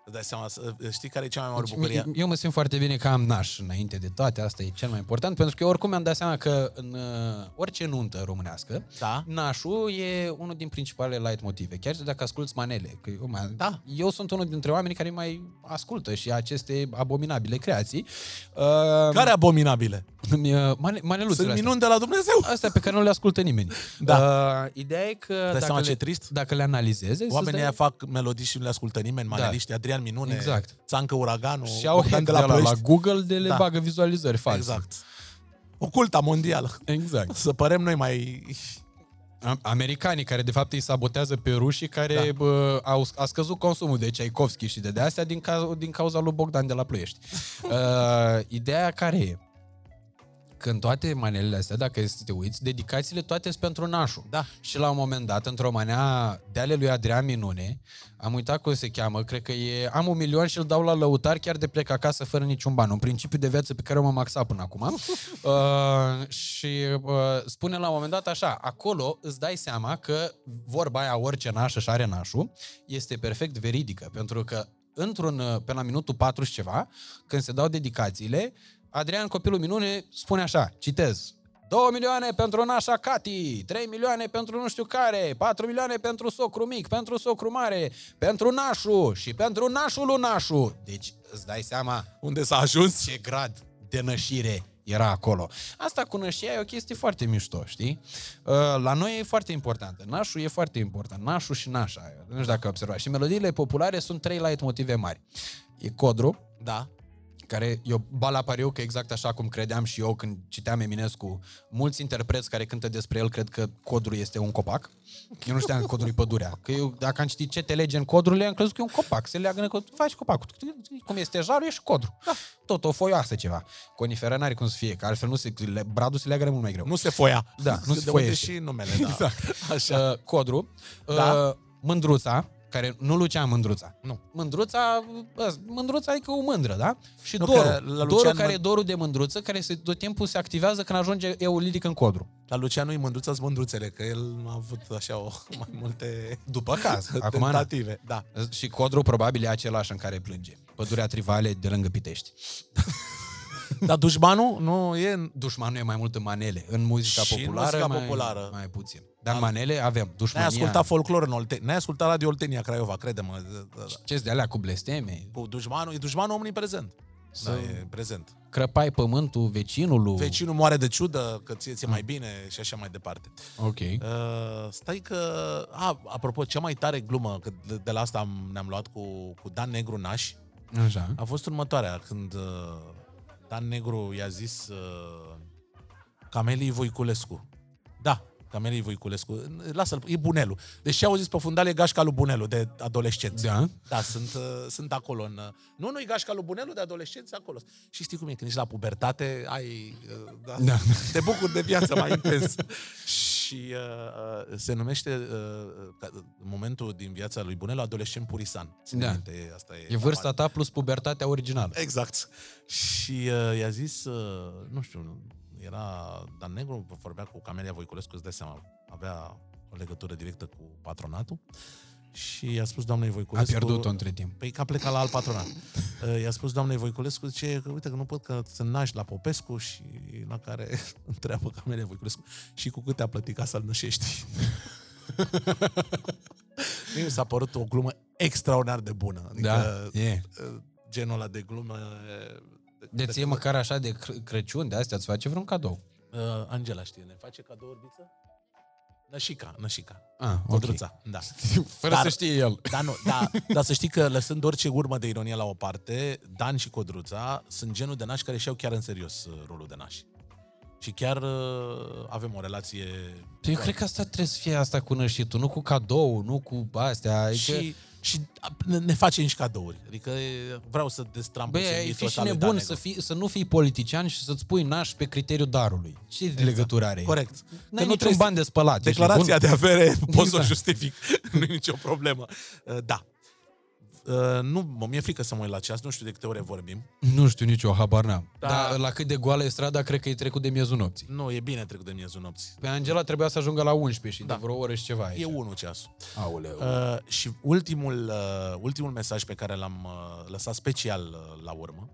Îți dai seama, uh, știi care e cea mai mare bucurie? Eu mă simt foarte bine că am naș înainte de toate, asta e cel mai important, pentru că eu oricum mi-am dat seama că în uh, orice nuntă românească, da. nașul e unul din principalele light motive. Chiar și dacă asculți manele. Că eu, mai, da. eu sunt unul dintre oamenii care mai ascultă și aceste abominabile creații. Uh, Care abominabile? Îmi, uh, mane, maneluțele Sunt astea. minuni de la Dumnezeu. Astea pe care nu le ascultă nimeni. Da. Uh, ideea e că Dai dacă seama le, ce trist? dacă le analizezi, să-ți Oamenii dai- aia fac melodii și nu le ascultă nimeni, maneliști, Adrian Minune, Exact. Țancă Uraganul, și au Bogdan hack de de la, la, la Ploiești. Google de le Da. bagă vizualizări false. Exact. Oculta mondială. Exact. Să părem noi mai... Am- Americanii care de fapt îi sabotează pe rușii care da. bă, au, a scăzut consumul de Tchaikovsky și de, de astea din, ca, din cauza lui Bogdan de la Ploiești. uh, ideea care e? Când toate manelele astea, dacă este să te uiți, dedicațiile toate sunt pentru nașul. Da. Și la un moment dat, într-o manea de ale lui Adrian Minune, am uitat cum se cheamă, cred că e am un milion și îl dau la lăutar chiar de plec acasă fără niciun ban. Un principiu de viață pe care m-am axat până acum. uh, și uh, spune la un moment dat așa, acolo îți dai seama că vorba aia orice naș își are nașul, este perfect veridică, pentru că într-un, uh, pe la minutul 4 și ceva, când se dau dedicațiile, Adrian Copilul Minune spune așa, citez, 2 milioane pentru nașa Cati, 3 milioane pentru nu știu care, 4 milioane pentru socru mic, pentru socru mare, pentru nașul și pentru nașul lui nașul. Deci îți dai seama unde s-a ajuns, ce grad de nășire era acolo. Asta cu nășirea e o chestie foarte mișto, știi? Uh, La noi e foarte importantă. Nașul e foarte important. Nașul și nașa. Nu știu dacă observați. Și melodiile populare sunt trei light motive mari. E codru, Da. Care eu bala pariu că exact așa cum credeam și eu când citeam Eminescu, mulți interpreți care cântă despre el cred că codru este un copac. Eu nu știam că codru e pădurea. Că eu, dacă am citit ce te lege în codrurile, am crezut că e un copac. Se leagă în codru. Faci copacul. Cum este jarul, e și codru. Da. Tot o foioasă ceva. Coniferă n-are cum să fie, că altfel nu se, le, bradul se leagă mult mai greu. Nu se foia. Da, nu De se unde foiește. și numele, da. Exact. Așa. Uh, codru. Da. Uh, mândruța, care nu Lucian Mândruța. Nu. Mândruța, bă, mândruța e ca o mândră, da? Și Nu, dorul. că la dorul Lucian care Mân- e dorul de mândruță, care se, tot timpul se activează când ajunge euliric în codru. La Lucianu e mândruța mândruțele, că el a avut așa o, mai multe După caz. Acum, na. tentative. Da. Și codru probabil e același în care plânge. Pădurea Trivale de lângă Pitești. Dar dușmanul nu e... Dușmanul e mai mult în manele. În muzica Și în populară, muzica mai, populară. mai puțin. Dar în manele avem N-ai dușmania. ascultat folclor în Oltenia. N-ai ascultat Radio Oltenia Craiova, crede-mă. Ce de alea cu blesteme? Cu dușmanul, e dușmanul omniprezent. Să- Da, e prezent. Crăpai pământul vecinului. Vecinul moare de ciudă, că ție ți mai bine și așa mai departe. Ok. Uh, stai că... A, apropo, cea mai tare glumă, că de, de la asta am, ne-am luat cu, cu Dan Negru Naș, Așa. a fost următoarea, când uh, Dan Negru i-a zis uh, Camelii Voiculescu. Da, Camelii Voiculescu. Lasă-l, e Bunelu. Deci au zis pe fundal e gașca lui Bunelu de adolescenți. Da? Da, sunt, uh, sunt acolo. În, uh, nu, nu e gașca lui Bunelu de adolescenți acolo. Și știi cum e, când ești la pubertate, ai, uh, da, Da. te bucuri de viață mai intens. Și uh, uh, se numește uh, ca- momentul din viața lui Bunelu adolescent purisan. Ține Da. minte, asta e, E vârsta ta plus pubertatea originală. Exact. Și uh, i-a zis, uh, nu știu, era Dan Negru, vorbea cu Camelia Voiculescu, îți dai seama, avea o legătură directă cu patronatul și i-a spus doamnei Voiculescu... A pierdut-o între timp. Păi că a plecat la alt patronat. Uh, i-a spus doamnei Voiculescu, zice, că uite că nu pot că să naști la Popescu și la care întreabă Camelia Voiculescu și cu câte a plătit ca să-l nășești. Mie mi s-a părut o glumă extraordinar de bună. Adică, Da, e. uh, genul ăla de glumă... De ție măcar așa de Cr- Crăciun, de astea îți face vreun cadou. Uh, Angela știe, ne face cadou orbiță? Nășica, nășica. Ah, ok. Codruța, da. Fără să știe el. Da, nu, da, dar să știi că lăsând orice urmă de ironie la o parte, Dan și Codruța sunt genul de nași care și-au chiar în serios uh, rolul de nași. Și chiar uh, avem o relație... Eu cred că asta trebuie să fie asta cu nășitul, nu cu cadou, nu cu astea. Adică... Și, și ne- ne facem și cadouri. Adică e, vreau să destramp Băi, puțin ai mitul fi și ăsta lui Dan nebun Negru. să, fii, să nu fii politician și să-ți pui naș pe criteriul darului. Ce exact. legătură are? Corect. N-ai Că nu niciun trebuie bani de spălat. ești Declarația de nebun? avere pot să o Exact. justific. nu e nicio problemă. Uh, Da. Uh, Nu, mă, mi-e frică să mă uit la ceas, nu știu de câte ore vorbim. Nu știu nici eu, habar n-am. Da. Dar la cât de goală e strada, cred că e trecut de miezul nopții. Nu, e bine trecut de miezul nopții. Pe Angela trebuia să ajungă la 11 și Da. de vreo oră și ceva aici. E unul ceasul. Aoleu. Uh, și ultimul, uh, ultimul mesaj pe care l-am uh, lăsat special uh, la urmă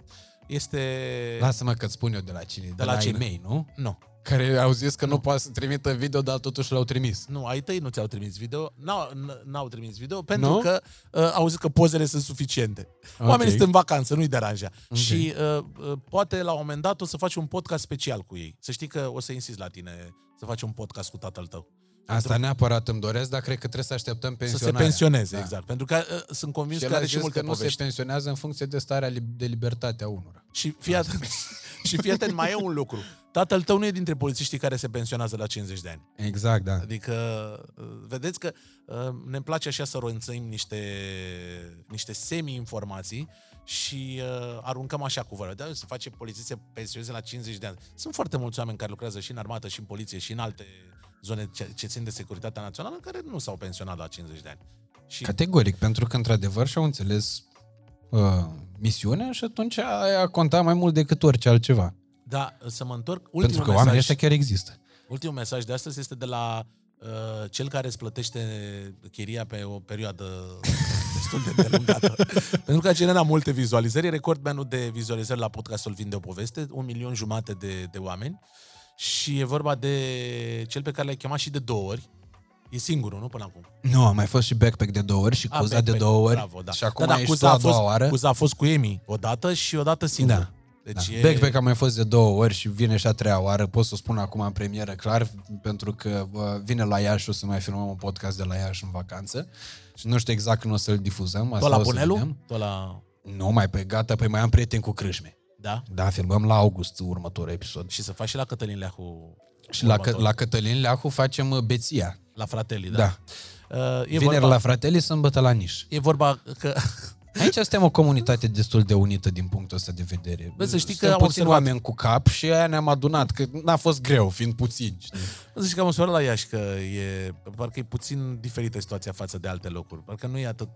este... Lasă-mă că-ți spun eu de la cine. De, De la, la la cine? ei, nu? Nu. Care au zis că nu, nu poate să trimită video, dar totuși l-au trimis. Nu, ai tăi nu ți-au trimis video, n-au, n- n-au trimis video pentru Nu? că uh, au zis că pozele sunt suficiente. Ok. Oamenii sunt în vacanță, nu-i deranja. Ok. Și uh, uh, poate la un moment dat o să faci un podcast special cu ei. Să știi că o să insist la tine să faci un podcast cu tatăl tău. Asta neapărat îmi doresc, dar cred că trebuie să așteptăm Să pensionarea. se pensioneze, da. exact. Pentru că uh, sunt convins Și el că a are și zis multe că nu povești. se pensionează în funcție de starea li- de libertate a unora. Și fii atent, și fii atent, mai e un lucru. Tatăl tău nu e dintre polițiștii care se pensionează la 50 de ani. Exact, da. Adică, uh, vedeți că uh, ne place așa să ronțăim niște, niște semi-informații și uh, aruncăm așa cu vorba. Da, se face polițist se pensioneze la 50 de ani. Sunt foarte mulți oameni care lucrează și în armată, și în poliție, și în alte zone ce, ce țin de securitatea națională, care nu s-au pensionat la 50 de ani. Și Categoric, pentru că într-adevăr și-au înțeles uh, misiunea și atunci aia conta mai mult decât orice altceva. Da, să mă întorc. Ultimul Pentru că mesaj, oamenii ăștia chiar există. Ultimul mesaj de astăzi este de la uh, cel care îți plătește chiria pe o perioadă destul de îndelungată. Pentru că a generat multe vizualizări. E recordmanul de vizualizări la podcastul Vinde o poveste, un milion jumate de, de oameni. Și e vorba de cel pe care l-ai chemat și de două ori. E singurul, nu? Până acum. Nu, a mai fost și backpack de două ori și A, Cuza de backpack, două ori. Bravo, da. Și acum da, da, ești Cuza tu a a fost, doua oară. Cuza a fost cu Emi odată și odată singur. Da. Deci da. e... Backpack a mai fost de două ori și vine și a treia oară. Pot să o spun acum în premieră, clar, pentru că bă, vine la Iași, o să mai filmăm un podcast de la Iași în vacanță. Și nu știu exact când o să-l difuzăm. Tot Asta la o să Bunelu? vedem. Tot la... Nu, mai pe gata, păi mai am prieteni cu crâșme. Da? Da, filmăm la august următorul episod. Și să faci și la Cătălin Leahu Și la, Că- următor. la Cătălin Leahu facem uh, beția. La Fratelli, da. Da. Uh, e Vineri vorba, la Fratelli, sâmbătă la Niș. E vorba că... Aici suntem o comunitate destul de unită din punctul ăsta de vedere. Bă, să știi că Suntem am puțini observat- oameni cu cap și aia ne-am adunat, că n-a fost greu, fiind puțini. știi? Să zici că am observat la Iași că e, parcă e puțin diferită situația față de alte locuri. Parcă nu e atât...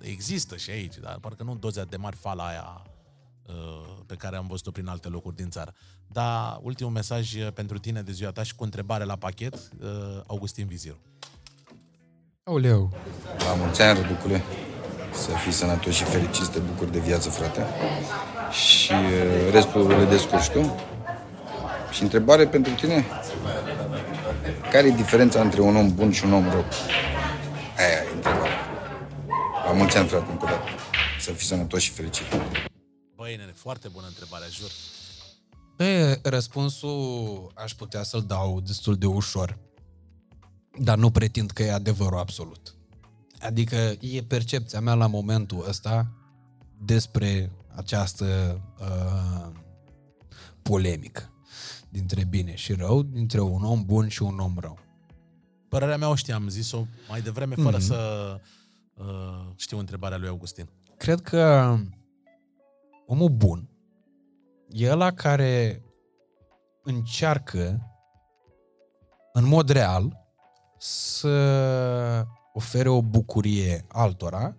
Există și aici, dar parcă nu în doza de mari fala aia uh, pe care am văzut-o prin alte locuri din țară. Dar ultimul mesaj uh, pentru tine de ziua ta și cu întrebare la pachet, uh, Augustin Viziru. Aoleu. La mulți ani, Răducule. Să fii sănătos și fericit, să te bucuri de viață, frate. Și uh, restul le descurci tu. Și întrebare pentru tine. Care e diferența între un om bun și un om rău? Aia e întrebarea. La mulți ani, frate, încă o dată. Să fii sănătos și fericit. Băi, nene, foarte bună întrebare, jur. Pe răspunsul aș putea să-l dau destul de ușor, dar nu pretind că e adevărul absolut. Adică e percepția mea la momentul ăsta despre această uh, polemică dintre bine și rău, dintre un om bun și un om rău. Părerea mea o știam, am zis-o mai devreme, fără Mhm. să uh, știu întrebarea lui Augustin. Cred că omul bun e ăla care încearcă în mod real să ofere o bucurie altora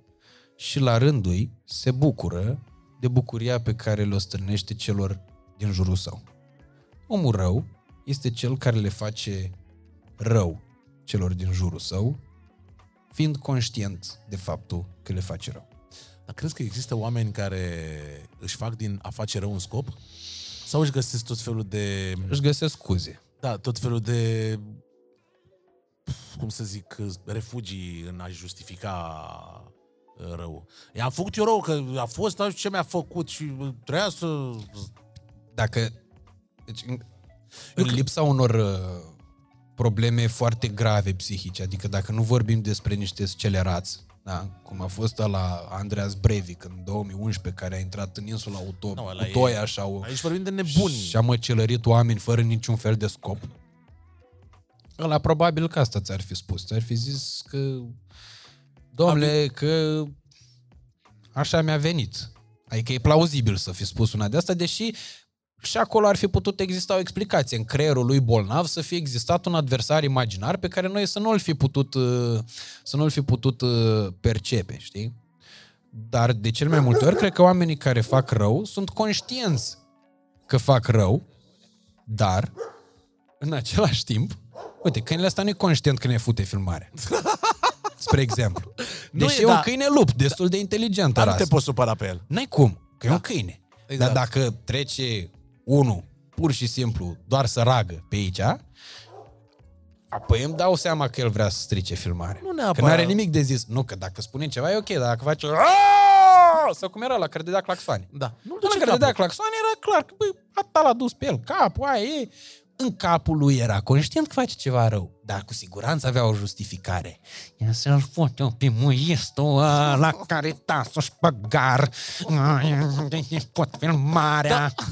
și la rândul ei se bucură de bucuria pe care le-o strânește celor din jurul său. Omul rău este cel care le face rău celor din jurul său, fiind conștient de faptul că le face rău. Dar crezi că există oameni care își fac din a face rău un scop? Sau își găsesc tot felul de... Își găsesc scuze. Da, tot felul de... Cum să zic, refugii în a justifica uh, rău. I-am făcut eu rău, că a fost, nu știu ce mi-a făcut și trebuia să... Dacă... Deci, în, în lipsa unor uh, probleme foarte grave psihice, adică dacă nu vorbim despre niște scelerați, da? cum a fost la Andreas Breivik în 2011, care a intrat în insula Uto, Nu, ăla e- Utoia și, au, Aici vorbim de nebuni. și a măcelărit oameni fără niciun fel de scop. Ăla probabil că asta ți-ar fi spus. Ți-ar fi zis că, domnule, că așa mi-a venit. Adică e plauzibil să fi spus una de asta, deși și acolo ar fi putut exista o explicație. În creierul lui bolnav să fie existat un adversar imaginar pe care noi să nu-l fi putut, uh, să nu-l fi putut uh, percepe, știi? Dar de cel mai multe ori, cred că oamenii care fac rău sunt conștienți că fac rău, dar, în același timp, uite, câinele ăsta nu e conștient că ne fute filmare. Spre exemplu. Nu Deși e, e un da. câine lup, destul de inteligent Dar nu aras. te poți supăra pe el. N-ai cum, că e un câine. Exact. Dar dacă trece unul pur și simplu doar să ragă pe aici, apoi îmi dau seama că el vrea să strice filmare. Nu Că neapărat. nu are nimic de zis. Nu, că dacă spune ceva e ok, dar dacă face... "Aaaa!" Sau cum era la care dădea claxoane. Da. Nu la care dădea claxoane era clar că, băi, atâta l-a dus pe el, capul, aia e. În capul lui era conștient că face ceva rău, dar cu siguranță avea o justificare. Ia să-l fut eu pe muistul ăla care tasul păgar. Pot filmarea. Da.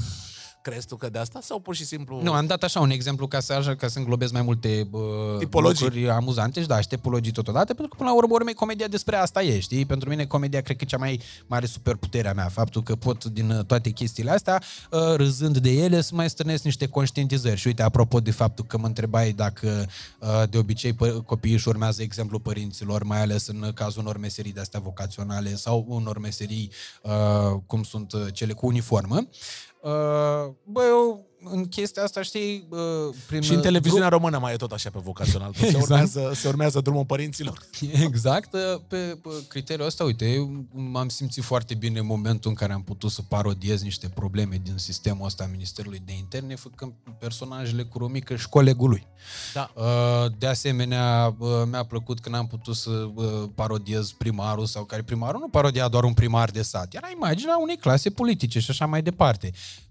Crezi tu că de asta sau pur și simplu... Nu, am dat așa un exemplu ca să, așa, ca să înglobez mai multe bă, Tipologii. lucruri amuzante și da, și tipologii totodată, pentru că până la urmă, urmei, comedia despre asta e, știi? Pentru mine comedia cred că e cea mai mare superputerea mea, faptul că pot din uh, toate chestiile astea, uh, râzând de ele, să mai strânesc niște conștientizări. Și uite, apropo de faptul că mă întrebai dacă uh, de obicei pă- copiii își urmează exemplul părinților, mai ales în cazul unor meserii de astea vocaționale sau unor meserii uh, cum sunt uh, cele cu uniformă, Uh, bă, eu în chestia asta, știi, uh, prin Și în televiziunea grup- română mai e tot așa pe vocațional. Că se, Exact. urmează, se urmează drumul părinților. Exact, pe, pe criteriul ăsta, uite, eu m-am simțit foarte bine în momentul în care am putut să parodiez niște probleme din sistemul ăsta a Ministerului de Interne, făcând personajele cu Romică și colegul lui. Da. Uh, De asemenea, uh, mi-a plăcut când am putut să uh, parodiez primarul sau care primarul nu parodia doar un primar de sat, era imaginea unei clase politice și așa mai departe.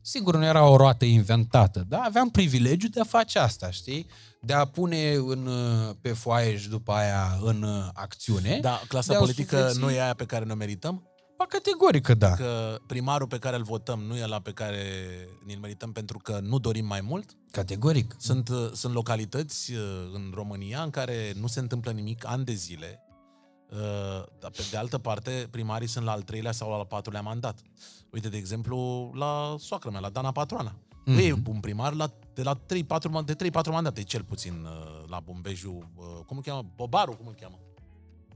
Sigur, nu era o roată inventată, dar aveam privilegiu de a face asta, știi? De a pune în, uh, pe foaie și după aia în uh, acțiune. Da, clasa de a politică sufleți- nu e aia pe care ne merităm? Ba, categoric că da. Că primarul pe care îl votăm nu e la pe care ne-l merităm pentru că nu dorim mai mult? Categoric. Sunt, uh, sunt localități uh, în România în care nu se întâmplă nimic ani de zile, uh, dar pe de altă parte primarii sunt la al treilea sau la al patrulea mandat. Uite, de exemplu, la soacră mea, la Dana Patroana. Mm-hmm. Mhm. E un primar la, de la 3-4, man- de 3-4 mandate, cel puțin uh, la Bombeju, uh, cum îl cheamă? Bobaru, cum îl cheamă?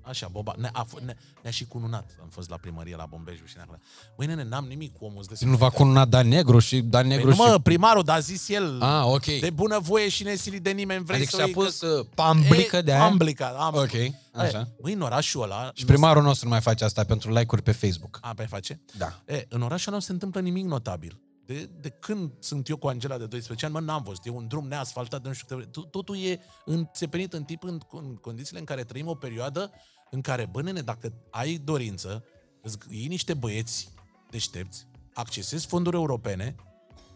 Așa, Boba, ne, a, f- ne, ne-a și cununat. Am fost la primărie la Bombeju și ne-a Băi, nene, n-am nimic cu omul ăsta. Nu va cununa Dan Negru și Dan Păi Negru nu, și... mă, primarul, dar a zis el Ah, ok. de bună voie și nesilit de nimeni vrei Adică să și-a o iei pus că- uh, pamblică de aia? Pamblica, am. Ok, așa. Băi, în orașul ăla... Și primarul nostru nu mai face asta pentru like-uri pe Facebook. A, pe face? Da. E, în orașul ăla nu se întâmplă nimic notabil. De, de când sunt eu cu Angela de 12 ani, mă, n-am văzut. E un drum neasfaltat, nu știu câte... Tot- Totul e înțepenit în tip în, în condițiile în care trăim o perioadă în care, bă, nene, dacă ai dorință, îți iei niște băieți deștepți, accesezi fonduri europene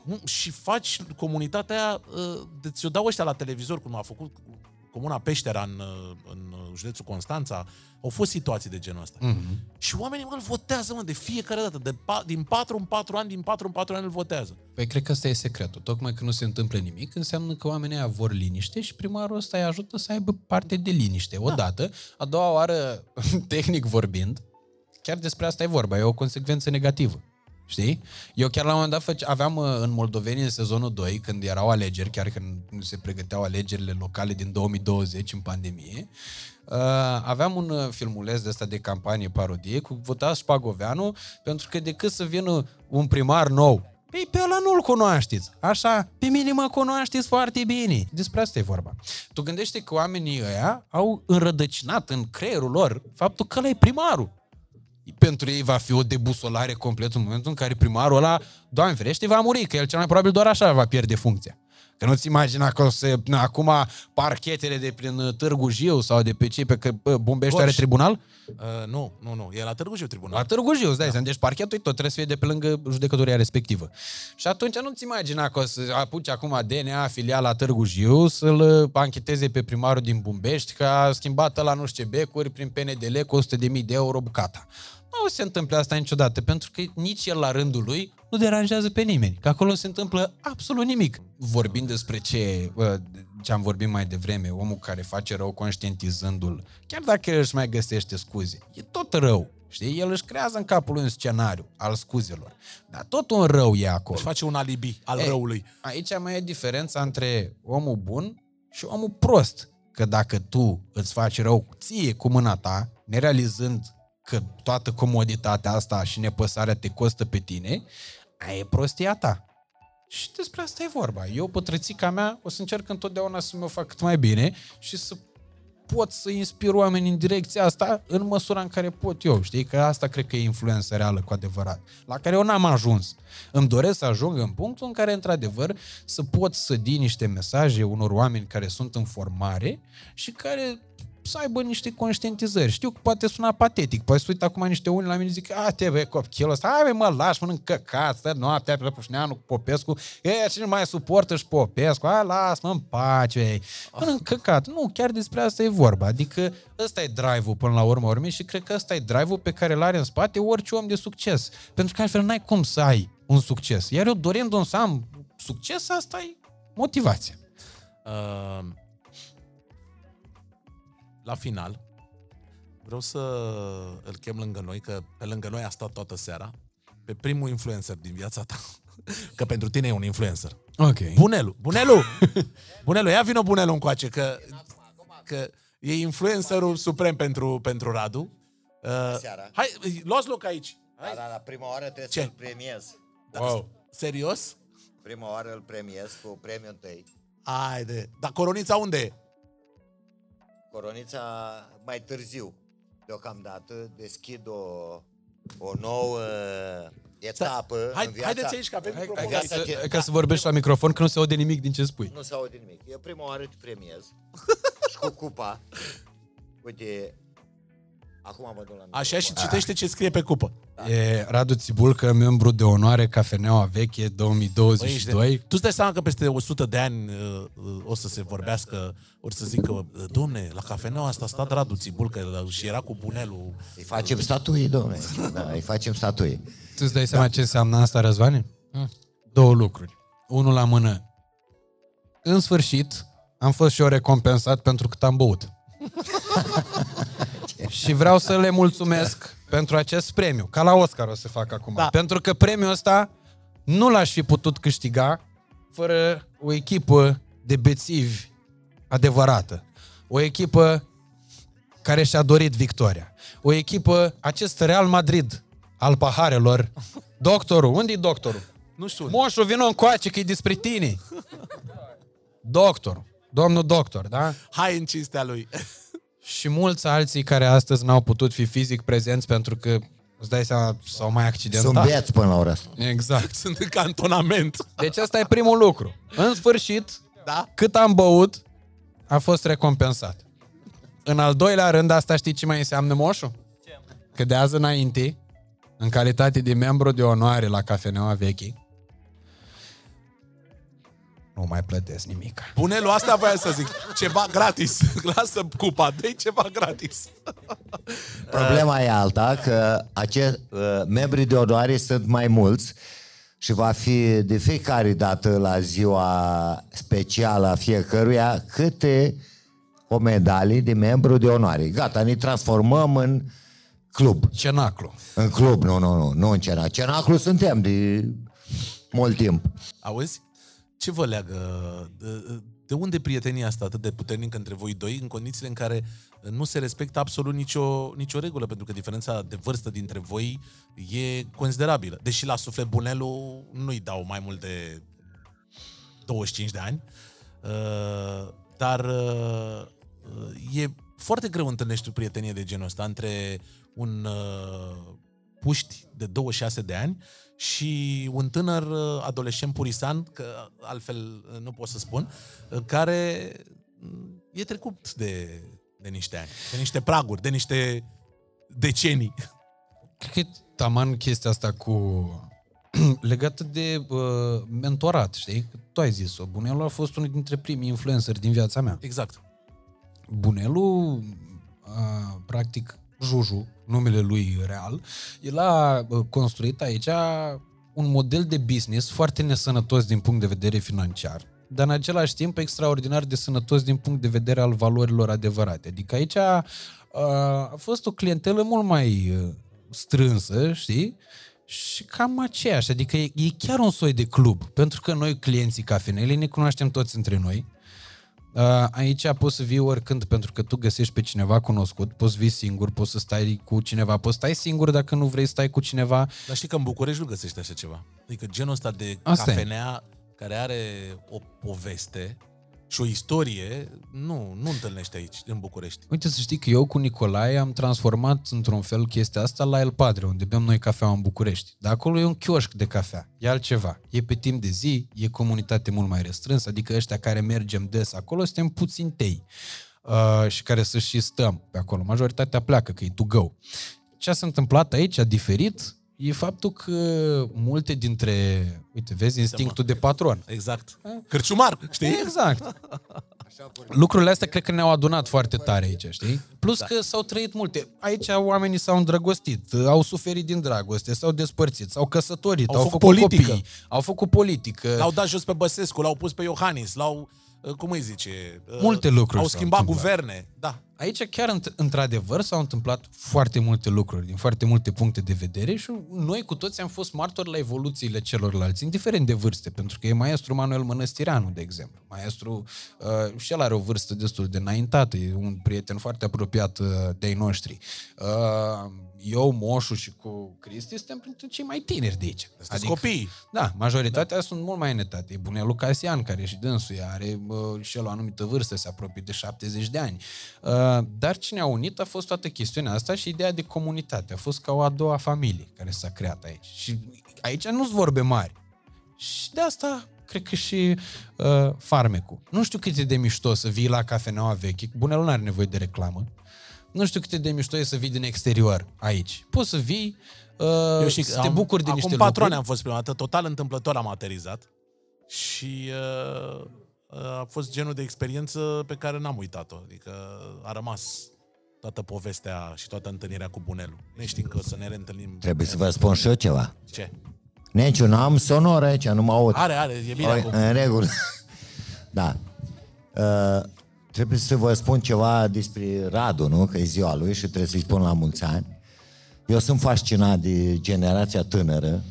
nu, și faci comunitatea aia, uh, de ți-o dau ăștia la televizor, cum a făcut Comuna Peștera în, uh, în județul Constanța. Au fost situații de genul ăsta. Mhm. Și oamenii, mă, îl votează, mă, de fiecare dată. De pa- din 4 în 4 ani, din 4 în 4 ani îl votează. Păi cred că ăsta e secretul. Tocmai că nu se întâmplă nimic, înseamnă că oamenii ăia vor liniște și primarul ăsta îi ajută să aibă parte de liniște. Odată, a doua oară, tehnic vorbind, chiar despre asta e vorba, e o consecvență negativă. Știi? Eu chiar la un moment dat făce, aveam uh, în Moldoveni în sezonul 2, când erau alegeri, chiar când se pregăteau alegerile locale din 2020 în pandemie, uh, aveam un uh, filmuleț de ăsta de campanie parodie cu votați Spagoveanu pentru că decât să vină un primar nou Păi pe ăla nu-l cunoașteți. Așa, pe mine mă cunoașteți foarte bine. Despre asta e vorba. Tu gândește că oamenii ăia au înrădăcinat în creierul lor faptul că ăla e primarul. Pentru ei va fi o debusolare completă în momentul în care primarul ăla, Doamne ferește, va muri, că el cel mai probabil doar așa va pierde funcția. Că nu-ți imagina că o să, na, acum parchetele de prin uh, Târgu Jiu sau de pe cei pe că bă, Bombești are Gorj. tribunal? Uh, nu, nu, nu. E la Târgu Jiu tribunal. La Târgu Jiu, îți dai seama. Deci parchetul e tot, trebuie să fie de pe lângă judecătoria respectivă. Și atunci nu-ți imagina că o să apuci acum DNA filiala Târgu Jiu să-l uh, ancheteze pe primarul din Bumbești că a schimbat la nu știu ce becuri prin PNDL cu 100.000 de euro bucata. Nu se întâmplă asta niciodată, pentru că nici el la rândul lui nu deranjează pe nimeni, că acolo se întâmplă absolut nimic. Vorbind despre ce, bă, ce am vorbit mai devreme, omul care face rău conștientizându-l, chiar dacă el își mai găsește scuze, e tot rău. Știi? El își creează în capul lui un scenariu al scuzelor. Dar tot un rău e acolo. Își face un alibi al Ei, răului. Aici mai e diferența între omul bun și omul prost. Că dacă tu îți faci rău ție cu mâna ta, nerealizând că toată comoditatea asta și nepăsarea te costă pe tine, aia e prostia ta. Și despre asta e vorba. Eu, pătrățica mea, o să încerc întotdeauna să mă fac cât mai bine și să pot să inspir oameni în direcția asta în măsura în care pot eu, știi? Că asta cred că e influență reală cu adevărat, la care eu n-am ajuns. Îmi doresc să ajung în punctul în care, într-adevăr, să pot să din niște mesaje unor oameni care sunt în formare și care să aibă niște conștientizări. Știu că poate suna patetic, poate să uită acum niște unii la mine și zic, a, te vei copilul ăsta, hai bă, mă lași, mănânc căcat, stă noaptea pe Pușneanu cu Popescu, e, cine mai suportă și Popescu, hai, las-mă în pace, ei. Mănânc căcat. Nu, chiar despre asta e vorba. Adică ăsta e drive-ul până la urmă urmei și cred că ăsta e drive-ul pe care îl are în spate orice om de succes. Pentru că altfel n-ai cum să ai un succes. Iar eu dorindu-mi să am succes, asta e motivația. Uh, la final, vreau să îl chem lângă noi, că pe lângă noi a stat toată seara, pe primul influencer din viața ta. Că pentru tine e un influencer. Ok. Bunelu, Bunelu! Bunelu, ia vină Bunelu încoace, că, că e influencerul suprem pentru, pentru Radu. Uh, Seara. hai, luați loc aici. Da, da, la prima oară trebuie Ce? să-l premiez. Da, wow. Serios? Prima oară îl premiez cu premiul întâi. Haide. Dar coronița unde e? Coronița mai târziu. Deocamdată deschid o, o nouă etapă Hai- în viața... haideți aici, că avem Hai- microfon. hai Ca să te- să, ca să vorbești la microfon, că nu se aude nimic din ce spui. Nu se aude nimic. Eu prima oară te premiez și cu cupa. Uite, acum mă duc la Așa și citește ce scrie pe cupă. E Radu Țibulcă, membru de onoare Cafeneaua Veche 2022. Băi, ești de- tu îți dai seama că peste 100 de ani uh, uh, o să se vorbească, o să zică, uh, domne, la cafeneaua asta a stat Radu Țibulcă la- și era cu bunelul. Îi facem statui, domne. Da, îi facem statui. Tu îți dai seama ce înseamnă asta, Răzvane? Două lucruri. Unul la mână. În sfârșit, am fost și eu recompensat pentru cât am băut. și vreau să le mulțumesc pentru acest premiu. Ca la Oscar o să fac acum. Da. Pentru că premiul ăsta nu l-aș fi putut câștiga fără o echipă de bețivi adevărată. O echipă care și-a dorit victoria. O echipă, acest Real Madrid al paharelor. Doctorul, unde e doctorul? Nu știu. Moșu, vină încoace că e despre tine. Doctorul. Domnul doctor, da? Hai în cinstea lui. Și mulți alții care astăzi n-au putut fi fizic prezenți pentru că, îți dai seama, s-au mai accidentat. Sunt beți până la ora asta. Exact. Sunt în cantonament. Deci asta e primul lucru. În sfârșit, da? cât am băut, a fost recompensat. În al doilea rând, asta știi ce mai înseamnă moșu? Că de azi înainte, în calitate de membru de onoare la Cafeneaua Veche, nu mai plătesc nimic. Bunelul, asta voia să zic. Ceva gratis. Lasă cupa, dă ceva gratis. Problema e alta, că acești uh, membrii de onoare sunt mai mulți și va fi de fiecare dată la ziua specială a fiecăruia câte o medalie de membru de onoare. Gata, ne transformăm în club. Cenaclu. În club, nu, nu, nu, nu în cenaclu. Cenaclu suntem de mult timp. Auzi? Ce vă leagă? De, de unde prietenia asta atât de puternică între voi doi în condițiile în care nu se respectă absolut nicio, nicio regulă, pentru că diferența de vârstă dintre voi e considerabilă. Deși la suflet bunelu nu-i dau mai mult de 25 de ani, uh, dar uh, e foarte greu întâlnești o prietenie de genul ăsta între un uh, puști de 26 de ani și un tânăr uh, adolescent purisan, că altfel uh, nu pot să spun, uh, care mm, e trecut de, de niște ani, de niște praguri, de niște decenii. Cred că e taman chestia asta cu legată de uh, mentorat, știi? Că Tu ai zis-o. Bunelu a fost unul dintre primii influenceri din viața mea. Exact. Bunelu, uh, practic, Juju, numele lui real, el a uh, construit aici un model de business foarte nesănătos din punct de vedere financiar, dar în același timp extraordinar de sănătos din punct de vedere al valorilor adevărate. Adică aici uh, a fost o clientelă mult mai uh, strânsă, știi? Și cam aceeași, adică e, e chiar un soi de club, pentru că noi clienții cafenelei ne cunoaștem toți între noi, Uh, aici poți să vii oricând, pentru că tu găsești pe cineva cunoscut, poți vii singur, poți să stai cu cineva, poți stai singur dacă nu vrei să stai cu cineva. Dar știi că în București nu găsești așa ceva. Adică genul ăsta de Asta e. cafenea care are o poveste și o istorie, nu, nu întâlnești aici, în București. Uite să știi că eu cu Nicolae am transformat într-un fel chestia asta la El Padre, unde bem noi cafea în București. Dar acolo e un chioșc de cafea, e altceva. E pe timp de zi, e comunitate mult mai restrânsă, adică ăștia care mergem des acolo suntem puțin tei uh, și care să și stăm pe acolo. Majoritatea pleacă, că e to go. Ce s-a întâmplat aici, a diferit, e faptul că multe dintre, uite, vezi, instinctul de patron. Exact. Cărciumar, știi? Exact. Lucrurile astea cred că ne-au adunat foarte tare aici, știi? Plus da. că s-au trăit multe. Aici oamenii s-au îndrăgostit, au suferit din dragoste, s-au despărțit, s-au căsătorit, Au au, făcut făcut, politică. copii, au făcut politică. L-au dat jos pe Băsescu, l-au pus pe Iohannis, l-au, uh, cum îi zice? uh, Multe lucruri Au s-au schimbat întâmplat. guverne, da. Aici chiar înt- într-adevăr s-au întâmplat foarte multe lucruri din foarte multe puncte de vedere și noi cu toți am fost martori la evoluțiile celorlalți, indiferent de vârste, pentru că e maestru Manuel Mănăstireanu, de exemplu. Maestru uh, și el are o vârstă destul de înaintată, e un prieten foarte apropiat uh, de-ai noștri. Uh, eu, Moșu și cu Cristi suntem printre cei mai tineri de aici. Sunteți copii. Da, majoritatea da. sunt mult mai înetate. E Bunelu Casian, care și dânsul e, are uh, și el o anumită vârstă, se apropie de 70 de ani. Uh, dar ce ne-a unit a fost toată chestiunea asta și ideea de comunitate. A fost ca o a doua familie care s-a creat aici. Și aici nu-s vorbe mari. Și de asta cred că și uh, farmecul. Nu știu cât e de mișto să vii la cafeneaua veche, Bunelu nu are nevoie de reclamă. Nu știu cât e de mișto e să vii din exterior aici. Poți să vii, uh, Eu și să te am- bucuri de acum niște patru ani lucruri. am fost prima dată, total întâmplător am aterizat și uh, uh, a fost genul de experiență pe care n-am uitat-o. Adică a rămas toată povestea și toată întâlnirea cu Bunelu. Ne știm că o să ne reîntâlnim. Trebuie să vă spun și eu ceva. Ce? Neciu, nu am sonor aici, nu mă aud. Are, are, e bine Oi, acum. În regulă. da. Uh, trebuie să vă spun ceva despre Radu, nu? Că e ziua lui și trebuie să-i spun la mulți ani. Eu sunt fascinat de generația tânără,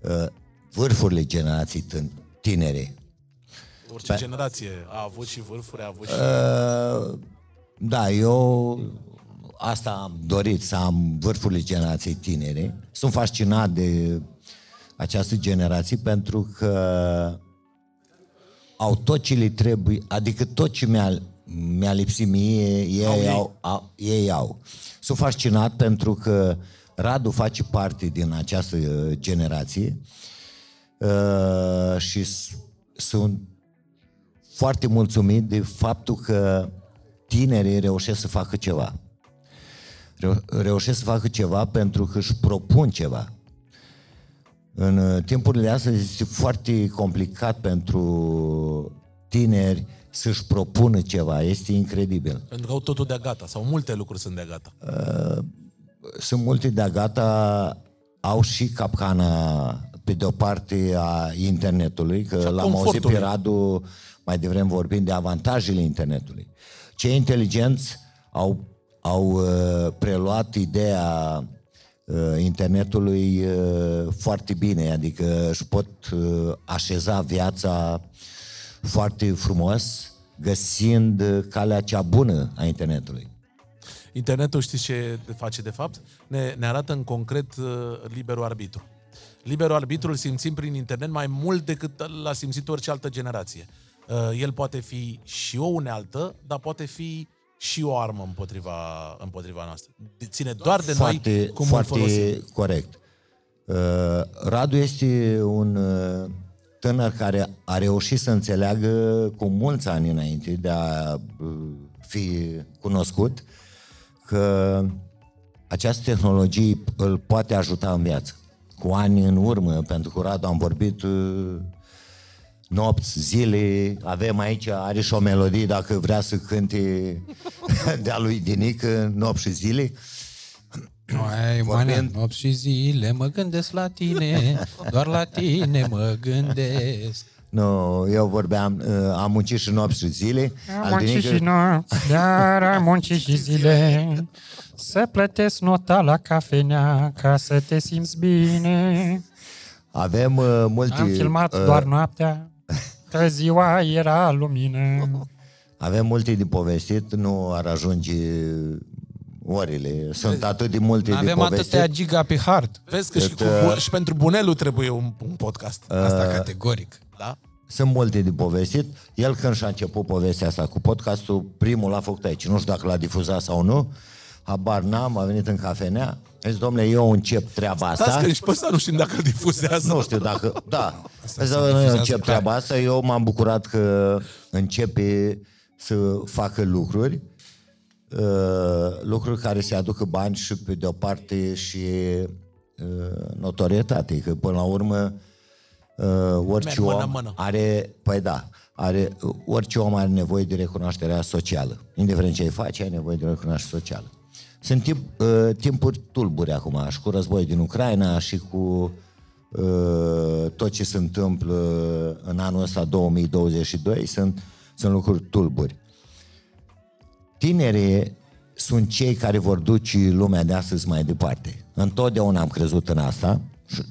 uh, vârfurile generației tân- tinere. Orice generație a avut și vârfuri, a avut și... Uh, da, eu asta am dorit, să am vârfurile generației tinere. Sunt fascinat de această generație pentru că au tot ce le trebuie, adică tot ce mi-a, mi-a lipsit mie, ei Au au, ei. au, au, ei au. Sunt fascinat pentru că Radu face parte din această uh, generație uh, și s- sunt foarte mulțumit de faptul că tinerii reușesc să facă ceva. Reu- Reușesc să facă ceva pentru că își propun ceva. În uh, timpurile astea este foarte complicat pentru tineri să-și propună ceva. Este incredibil. Pentru că au totul de gata, sau multe lucruri sunt de gata. Uh, sunt multe de gata au și capcana pe de o parte a internetului, că Și a l-am auzit pe confortului. Radu mai devreme vorbind de avantajele internetului. Cei inteligenți au, au uh, preluat ideea uh, internetului uh, foarte bine, adică își pot uh, așeza viața foarte frumos, găsind uh, calea cea bună a internetului. Internetul știți ce face de fapt? Ne, ne arată în concret uh, liberul arbitru. Liberul arbitru îl simțim prin internet mai mult decât l-a simțit orice altă generație. Uh, El poate fi și o unealtă, dar poate fi și o armă împotriva, împotriva noastră. Ține doar de foarte, noi cum foarte îl folosim. corect. Uh, Radu este un uh, tânăr care a reușit să înțeleagă cu mulți ani înainte de a uh, fi cunoscut că această tehnologie îl poate ajuta în viață. Cu ani în urmă, pentru că cu Radu am vorbit uh, nopți, zile, avem aici, are și o melodie dacă vrea să cânte de-a lui Dinică, nopți și zile. Mai, mai, nopți și zile mă gândesc la tine, doar la tine mă gândesc. Nu, eu vorbeam, uh, am muncit și nopți și zile. Am Al muncit Dinică- și nopți, dar am muncit și zile Să plătesc nota la cafenea ca să te simți bine Avem uh, multe... Am filmat uh, doar noaptea, că ziua era lumină Avem multe de povestit, nu ar ajunge orele. Sunt atât de multe de Avem povestit. atâtea giga pe hard. Vezi că și, Cât, cu, uh, Bu- și pentru Bunelu trebuie un, un podcast. Uh, Asta categoric. Da? sunt multe de povestit. El când și-a început povestea asta cu podcastul, primul l-a făcut aici. Nu știu dacă l-a difuzat sau nu. Habar n-am, a venit în cafenea. A zis, domnule, eu încep treaba asta. Stați că nici pe ăsta nu știm dacă îl difuzează. Nu știu dacă... Da. Asta Asta se eu difuzează încep pe treaba asta. Eu m-am bucurat că începe să facă lucruri uh, lucruri care se aducă bani și pe de o parte și uh, notorietate, că până la urmă uh, orice Merg mână, om mână. are, păi da, are, orice om are nevoie de recunoașterea socială. Indiferent ce ai face, ai nevoie de recunoaștere socială. Sunt timp, uh, timpuri tulburi acum, și cu războiul din Ucraina și cu uh, tot ce se întâmplă în anul ăsta 2022, sunt, sunt lucruri tulburi. Tinerii sunt cei care vor duce lumea de astăzi mai departe. Întotdeauna am crezut în asta și,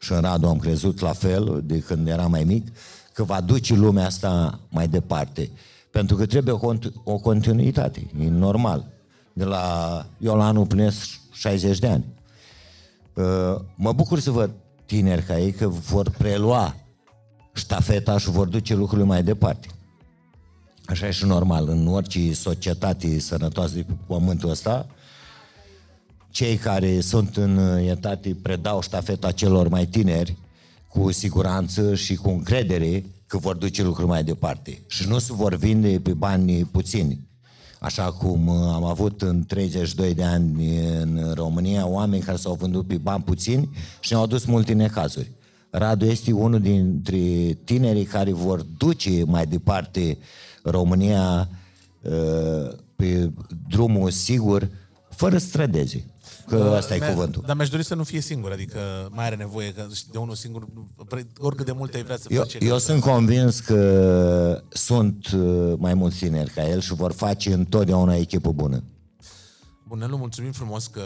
și în Radu am crezut la fel de când era mai mic, că va duce lumea asta mai departe. Pentru că trebuie o, cont- o continuitate, e normal. De la, eu la anul plinesc 60 de ani. Uh, Mă bucur să văd tineri ca ei că vor prelua ștafeta și vor duce lucrurile mai departe. Așa e și normal, în orice societate sănătoasă de pe pământul ăsta, cei care sunt în etate predau ștafeta celor mai tineri cu siguranță și cu încredere că vor duce lucruri mai departe. Și nu se vor vinde pe bani puțini. Așa cum uh, am avut în 32 de ani în România oameni care s-au vândut pe bani puțini și ne-au adus multe necazuri. Radu este unul dintre tinerii care vor duce mai departe România uh, pe drumul sigur, fără strădezi. Că asta e Mi-a- cuvântul. Dar mi-aș dori să nu fie singur, adică mai are nevoie că de unul singur, oricât de mult ai vrea să Eu, faci. eu sunt convins că sunt uh, mai mulți tineri ca el și vor face întotdeauna echipă bună. Bunelu, mulțumim frumos că...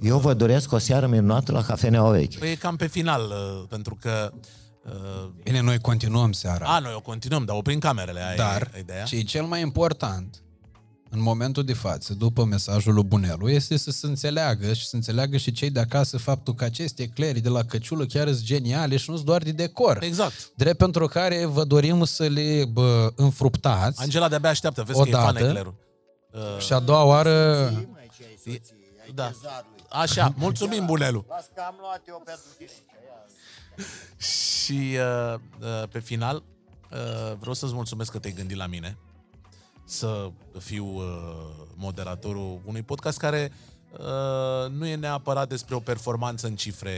Eu vă doresc o seară minunată la cafeneaua veche. Păi e cam pe final, uh, pentru că... uh, Bine, noi continuăm seara. A, noi o continuăm, dar oprim camerele, aia Dar, e ideea. ce e cel mai important în momentul de față, după mesajul lui Bunelu, este să se înțeleagă și să înțeleagă și cei de acasă faptul că aceste ecleri de la Căciulă chiar sunt geniale și nu sunt doar de decor. Exact. Drept pentru care vă dorim să le bă, înfruptați. Angela de-abia așteaptă, vezi că e fan odată, eclerul. Uh, Și a doua oară... Da. Așa, mulțumim, Bunelu. Las că am luat eu pentru tine. Și uh, uh, pe final, uh, vreau să-ți mulțumesc că te-ai gândit la mine să fiu uh, moderatorul unui podcast care uh, nu e neapărat despre o performanță în cifre,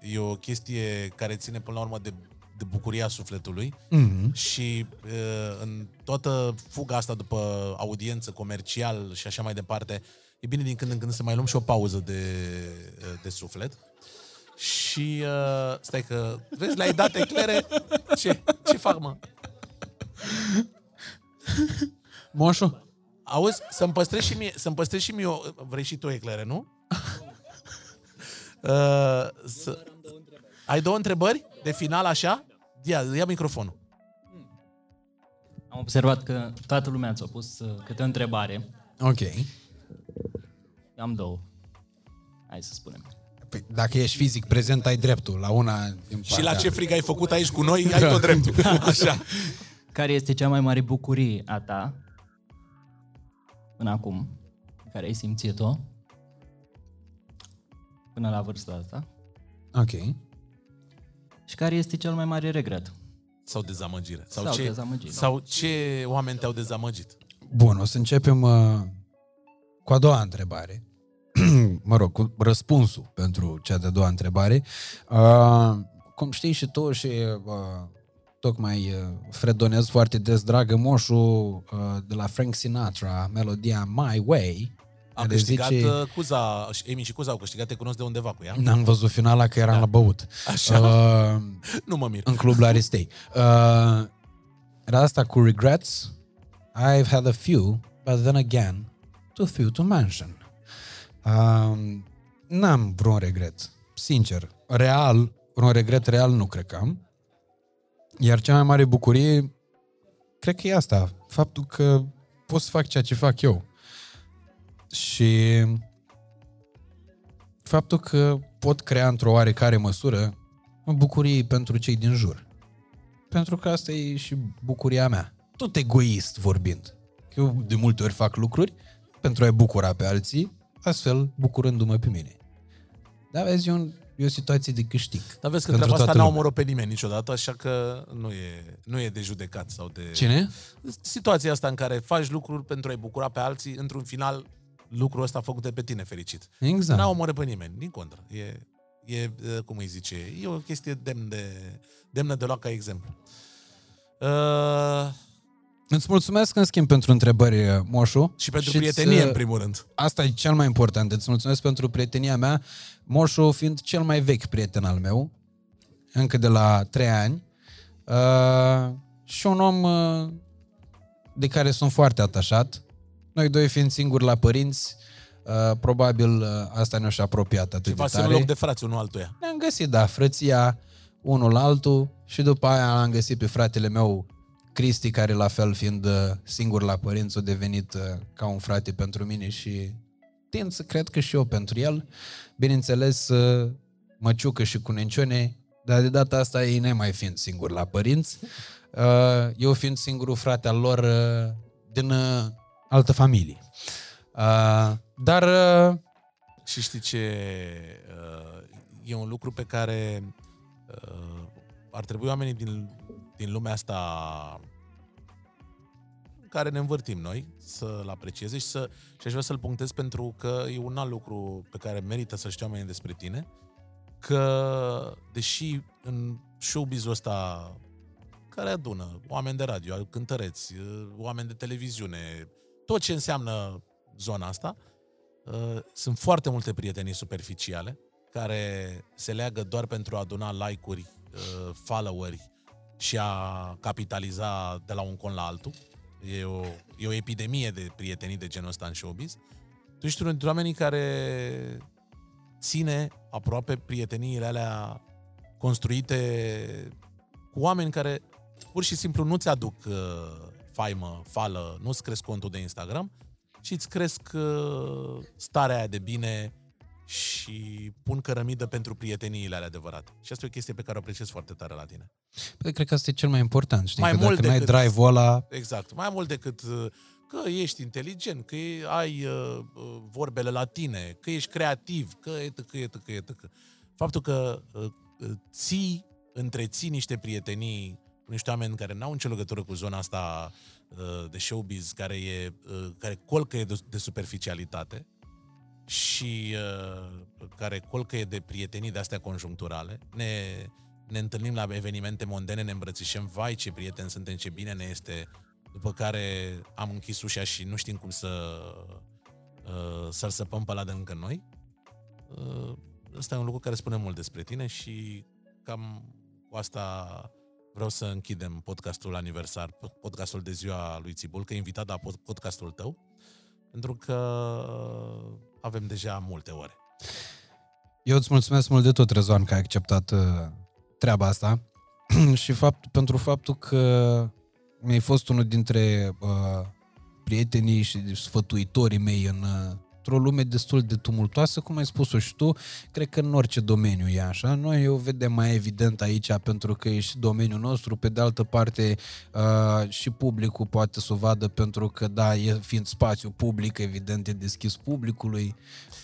e o chestie care ține până la urmă de, de bucuria sufletului Mhm. și uh, în toată fuga asta după audiență, comercial și așa mai departe, e bine din când în când să mai luăm și o pauză de, uh, de suflet. Și uh, stai că, vezi, le-ai dat eclere, ce, ce fac, mă? Moșu? Auzi, să-mi păstrezi și mie, să-mi păstrezi și mie o... Vrei și tu eclere, nu? uh, să... Ai două întrebări de final, așa? Ia, ia microfonul. Am observat că toată lumea ți-a pus uh, câte o întrebare. Ok. Eu am două. Hai să spunem. Păi, dacă ești fizic prezent, ai dreptul la una din Și la partea- ce frig ai făcut aici cu noi, ai tot dreptul. Așa. Care este cea mai mare bucurie a ta până acum, pe care ai simțit-o până la vârsta asta? Ok. Și care este cel mai mare regret? Sau dezamăgire. Sau, Sau ce, dezamăgire. Sau ce oameni te-au dezamăgit? Bun, o să începem uh, cu a doua întrebare. mă rog, cu răspunsul pentru cea de-a doua întrebare. Uh, cum știi și tu și uh, tocmai uh, fredonez foarte des, dragă moșu, uh, de la Frank Sinatra, melodia My Way. A care câștigat zice- uh, Cuza, Emi și Cuza au câștigat, te cunosc de undeva cu ea. N-am văzut finala că eram la băut. Așa. Uh, Nu mă mir. În club la Aristei. Uh, era asta cu regrets. I've had a few, but then again, too few to mention. Uh, n-am vreun regret. Sincer. Real, vreun regret real nu cred că am. Iar cea mai mare bucurie, cred că e asta. Faptul că pot să fac ceea ce fac eu. Și faptul că pot crea într-o oarecare măsură o bucurie pentru cei din jur. pentru că asta e și bucuria mea. Tot egoist vorbind. Eu de multe ori fac lucruri pentru a-i bucura pe alții, astfel bucurându-mă pe mine. Dar vezi, e, un, e o situație de câștig. Dar vezi că pentru treaba asta toată n-a lumea. omorât pe nimeni niciodată, așa că nu e, nu e de judecat sau de... Cine? Situația asta în care faci lucruri pentru a-i bucura pe alții, într-un final lucrul ăsta făcut de pe tine fericit. Exact. N-a omorât pe nimeni, din contră. E, e, cum îi zice, e o chestie demn de, demnă de luat ca exemplu. Uh, Îți mulțumesc în schimb pentru întrebări, Moșu. Și pentru îți, prietenie, uh, în primul rând. Asta e cel mai important. Îți mulțumesc pentru prietenia mea. Moșu fiind cel mai vechi prieten al meu, încă de la 3 ani. Uh, și un om uh, de care sunt foarte atașat. Noi doi fiind singuri la părinți, uh, probabil uh, asta ne-a și apropiat atât Ceva de în tare. loc de frați unul altuia. Ne-am găsit, da, frăția unul la altul și după aia am găsit pe fratele meu Cristi, care la fel fiind uh, singur la părinți a devenit uh, ca un frate pentru mine și tind să cred că și eu pentru el. Bineînțeles, uh, măciucă și cu nencione, dar de data asta ei nemai fiind singur la părinți, uh, eu fiind singurul frate al lor uh, din uh, altă familie. Uh, Dar uh, Și știi ce? uh, E un lucru pe care uh, ar trebui oamenii din, din lumea asta în care ne învârtim noi să-l aprecieze și, să, și aș vrea să-l punctez pentru că e un alt lucru pe care merită să știe oamenii despre tine, că deși în showbiz-ul ăsta care adună oameni de radio, cântăreți, uh, oameni de televiziune, tot ce înseamnă zona asta, uh, sunt foarte multe prietenii superficiale care se leagă doar pentru a aduna like-uri, uh, followeri și a capitaliza de la un con la altul. E o, e o epidemie de prietenii de genul ăsta în showbiz. Tu ești unul dintre oamenii care ține aproape prieteniile alea construite cu oameni care pur și simplu nu-ți aduc uh, faimă, fală, nu-ți cresc contul de Instagram, ci îți cresc uh, starea aia de bine și pun cărămidă pentru prieteniile alea adevărate. Și asta e o chestie pe care o apreciez foarte tare la tine. Păi, cred că asta e cel mai important, știi? Mai că mult dacă n-ai decât- drive-ul ăla, Exact. Mai mult decât uh, că ești inteligent, că e- ai uh, uh, vorbele la tine, că ești creativ, că e că e că e că. Faptul că uh, uh, ții, întreții niște prietenii cu niște oameni care n-au nicio legătură cu zona asta uh, de showbiz, care, e, uh, care colcăie de, de superficialitate și uh, care colcăie de prietenii de astea conjuncturale. Ne, ne întâlnim la evenimente mondene, ne îmbrățișăm, vai ce prieteni suntem, ce bine ne este, după care am închis ușa și nu știm cum să uh, să-l săpăm pe ăla de încă noi. Uh, ăsta e un lucru care spune mult despre tine și cam cu asta vreau să închidem podcastul aniversar, podcastul de ziua lui Țibul, că e invitat la pod- podcastul tău, pentru că avem deja multe ore. eu îți mulțumesc mult de tot, Răzvan, că ai acceptat uh, treaba asta și fapt, pentru faptul că mi-ai fost unul dintre uh, prietenii și sfătuitorii mei în, uh, într-o lume destul de tumultoasă, cum ai spus-o și tu, cred că în orice domeniu e așa. Noi o vedem mai evident aici pentru că e și domeniul nostru, pe de altă parte uh, și publicul poate să o vadă pentru că, da, e fiind spațiu public, evident e deschis publicului.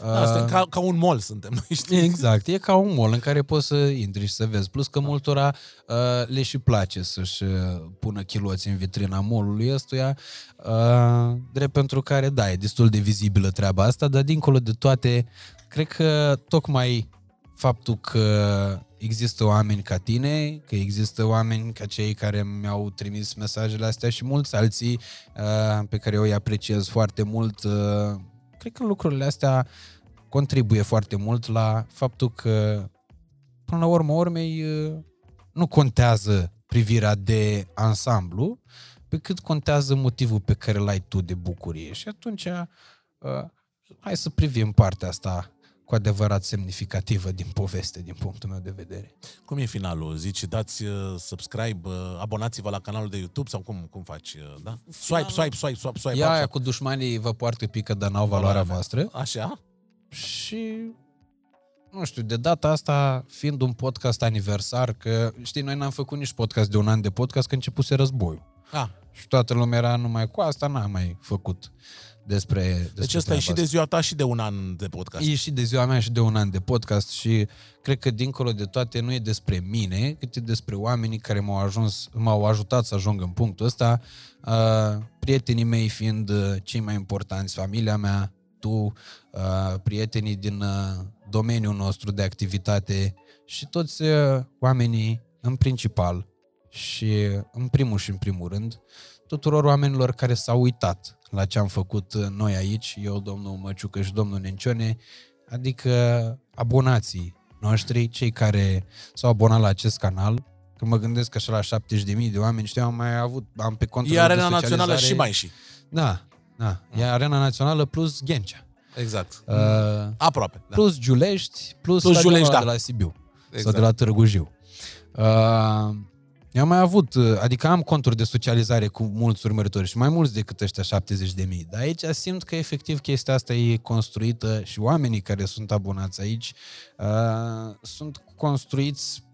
Da, suntem Uh, ca, ca un mall suntem noi, știi? Exact, e ca un mall în care poți să intri și să vezi. Plus că multora uh, le și place să-și uh, pună chiloți în vitrina mallului ăstuia, uh, drept pentru care, da, e destul de vizibilă treaba asta, dar dincolo de toate, cred că tocmai faptul că există oameni ca tine, că există oameni ca cei care mi-au trimis mesajele astea și mulți alții uh, pe care eu îi apreciez foarte mult, uh, cred că lucrurile astea contribuie foarte mult la faptul că, până la urmă urmei, uh, nu contează privirea de ansamblu, pe cât contează motivul pe care l-ai tu de bucurie. Și atunci, uh, hai să privim partea asta cu adevărat semnificativă din poveste, din punctul meu de vedere. Cum e finalul? Zici, dați uh, subscribe, uh, abonați-vă la canalul de YouTube sau cum, cum faci? uh, Da? Swipe, swipe, swipe, swipe, swipe. Ia up, aia swipe. cu dușmanii vă poartă pică, dar n-au valoarea voastră. Așa? Și nu știu, de data asta, fiind un podcast aniversar, că, știi, noi n-am făcut nici podcast de un an de podcast, că începuse războiul. Ah. Și toată lumea era numai cu asta, n-am mai făcut despre, despre Deci ăsta e și de ziua ta și de un an de podcast. E și de ziua mea și de un an de podcast și cred că dincolo de toate nu e despre mine, cât e despre oamenii care m-au, ajuns, m-au ajutat să ajung în punctul ăsta, uh, prietenii mei fiind uh, cei mai importanți, familia mea, tu, uh, prietenii din uh, domeniul nostru de activitate și toți uh, oamenii în principal și în primul și în primul rând, tuturor oamenilor care s-au uitat la ce am făcut uh, noi aici, eu, domnul Măciucă și domnul Nencione, adică abonații noștri, cei care s-au abonat la acest canal, când mă gândesc așa la 70.000 de oameni, știu, am mai avut, am pe contul E de Arena socializare- Națională și mai și. Da, da, e Arena Națională plus Ghencea. Exact. Uh, Aproape. Da. Plus Giulești, plus, Plus stadionul Giulești, ăla da. de la Sibiu. Sau Exact. de la Târgu Jiu. Uh, eu am mai avut, uh, adică am conturi de socializare cu mulți urmăritori și mai mulți decât ăștia 70 de mii. Dar aici simt că efectiv chestia asta e construită și oamenii care sunt abonați aici uh, sunt construiți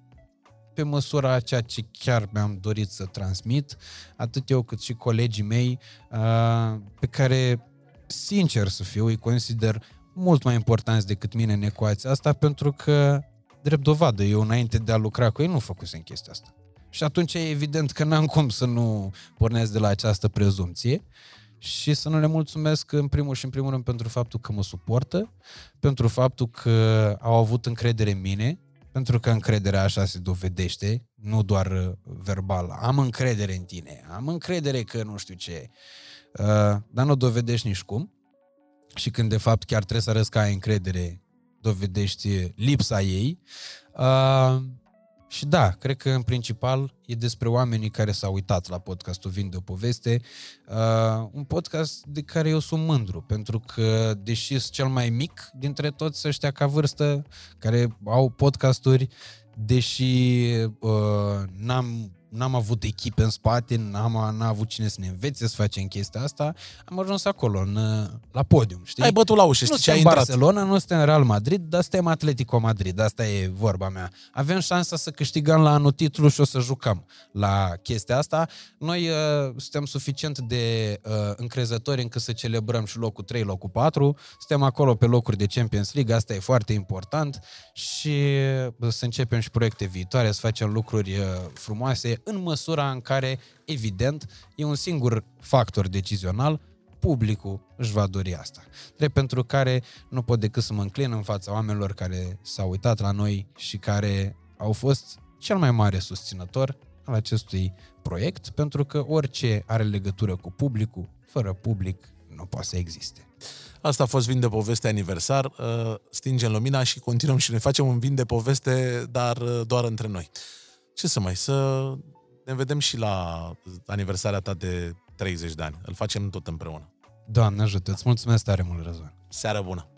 pe măsura a ceea ce chiar mi-am dorit să transmit, atât eu cât și colegii mei, uh, pe care, sincer să fiu, îi consider mult mai importanți decât mine în ecuația asta, pentru că, drept dovadă, eu înainte de a lucra cu ei nu făcusem chestia asta. Și atunci e evident că n-am cum să nu pornesc de la această prezumție și să nu le mulțumesc în primul și în primul rând pentru faptul că mă suportă, pentru faptul că au avut încredere în mine, pentru că încrederea așa se dovedește, nu doar uh, verbal. Am încredere în tine, am încredere că nu știu ce. Uh, dar nu o dovedești nici cum. Și când de fapt chiar trebuie să arăți că ai încredere, dovedești lipsa ei. Uh, și da, cred că în principal e despre oamenii care s-au uitat la podcastul Vin de o poveste. Uh, un podcast de care eu sunt mândru, pentru că deși sunt cel mai mic dintre toți ăștia ca vârstă, care au podcasturi, deși uh, n-am, n-am avut echipe în spate, n-am, n-am avut cine să ne învețe să facem chestia asta, am ajuns acolo, în, uh, la podium, știi? Ai bătut la ușă, nu știi ce ai suntem intrat. Barcelona, nu suntem Real Madrid, dar suntem Atletico Madrid, asta e vorba mea. Avem șansa să câștigăm la anul titlu și o să jucăm la chestia asta. Noi uh, suntem suficient de uh, încrezători încât să celebrăm și locul 3, locul 4. Suntem acolo pe locuri de Champions League, asta e foarte important și uh, să începem și proiecte viitoare, să facem lucruri uh, frumoase în măsura în care, evident, e un singur factor decizional, publicul își va dori asta. Drept pentru care nu pot decât să mă înclin în fața oamenilor care s-au uitat la noi și care au fost cel mai mare susținător al acestui proiect, pentru că orice are legătură cu publicul, fără public, nu poate să existe. Asta a fost Vin de Poveste aniversar. Uh, Stingem lumina și continuăm și ne facem un vin de poveste, dar uh, doar între noi. Ce să mai, să ne vedem și la aniversarea ta de 30 de ani. Îl facem tot împreună. Doamne ajută, îți mulțumesc tare mult, Răzvan. Seară bună!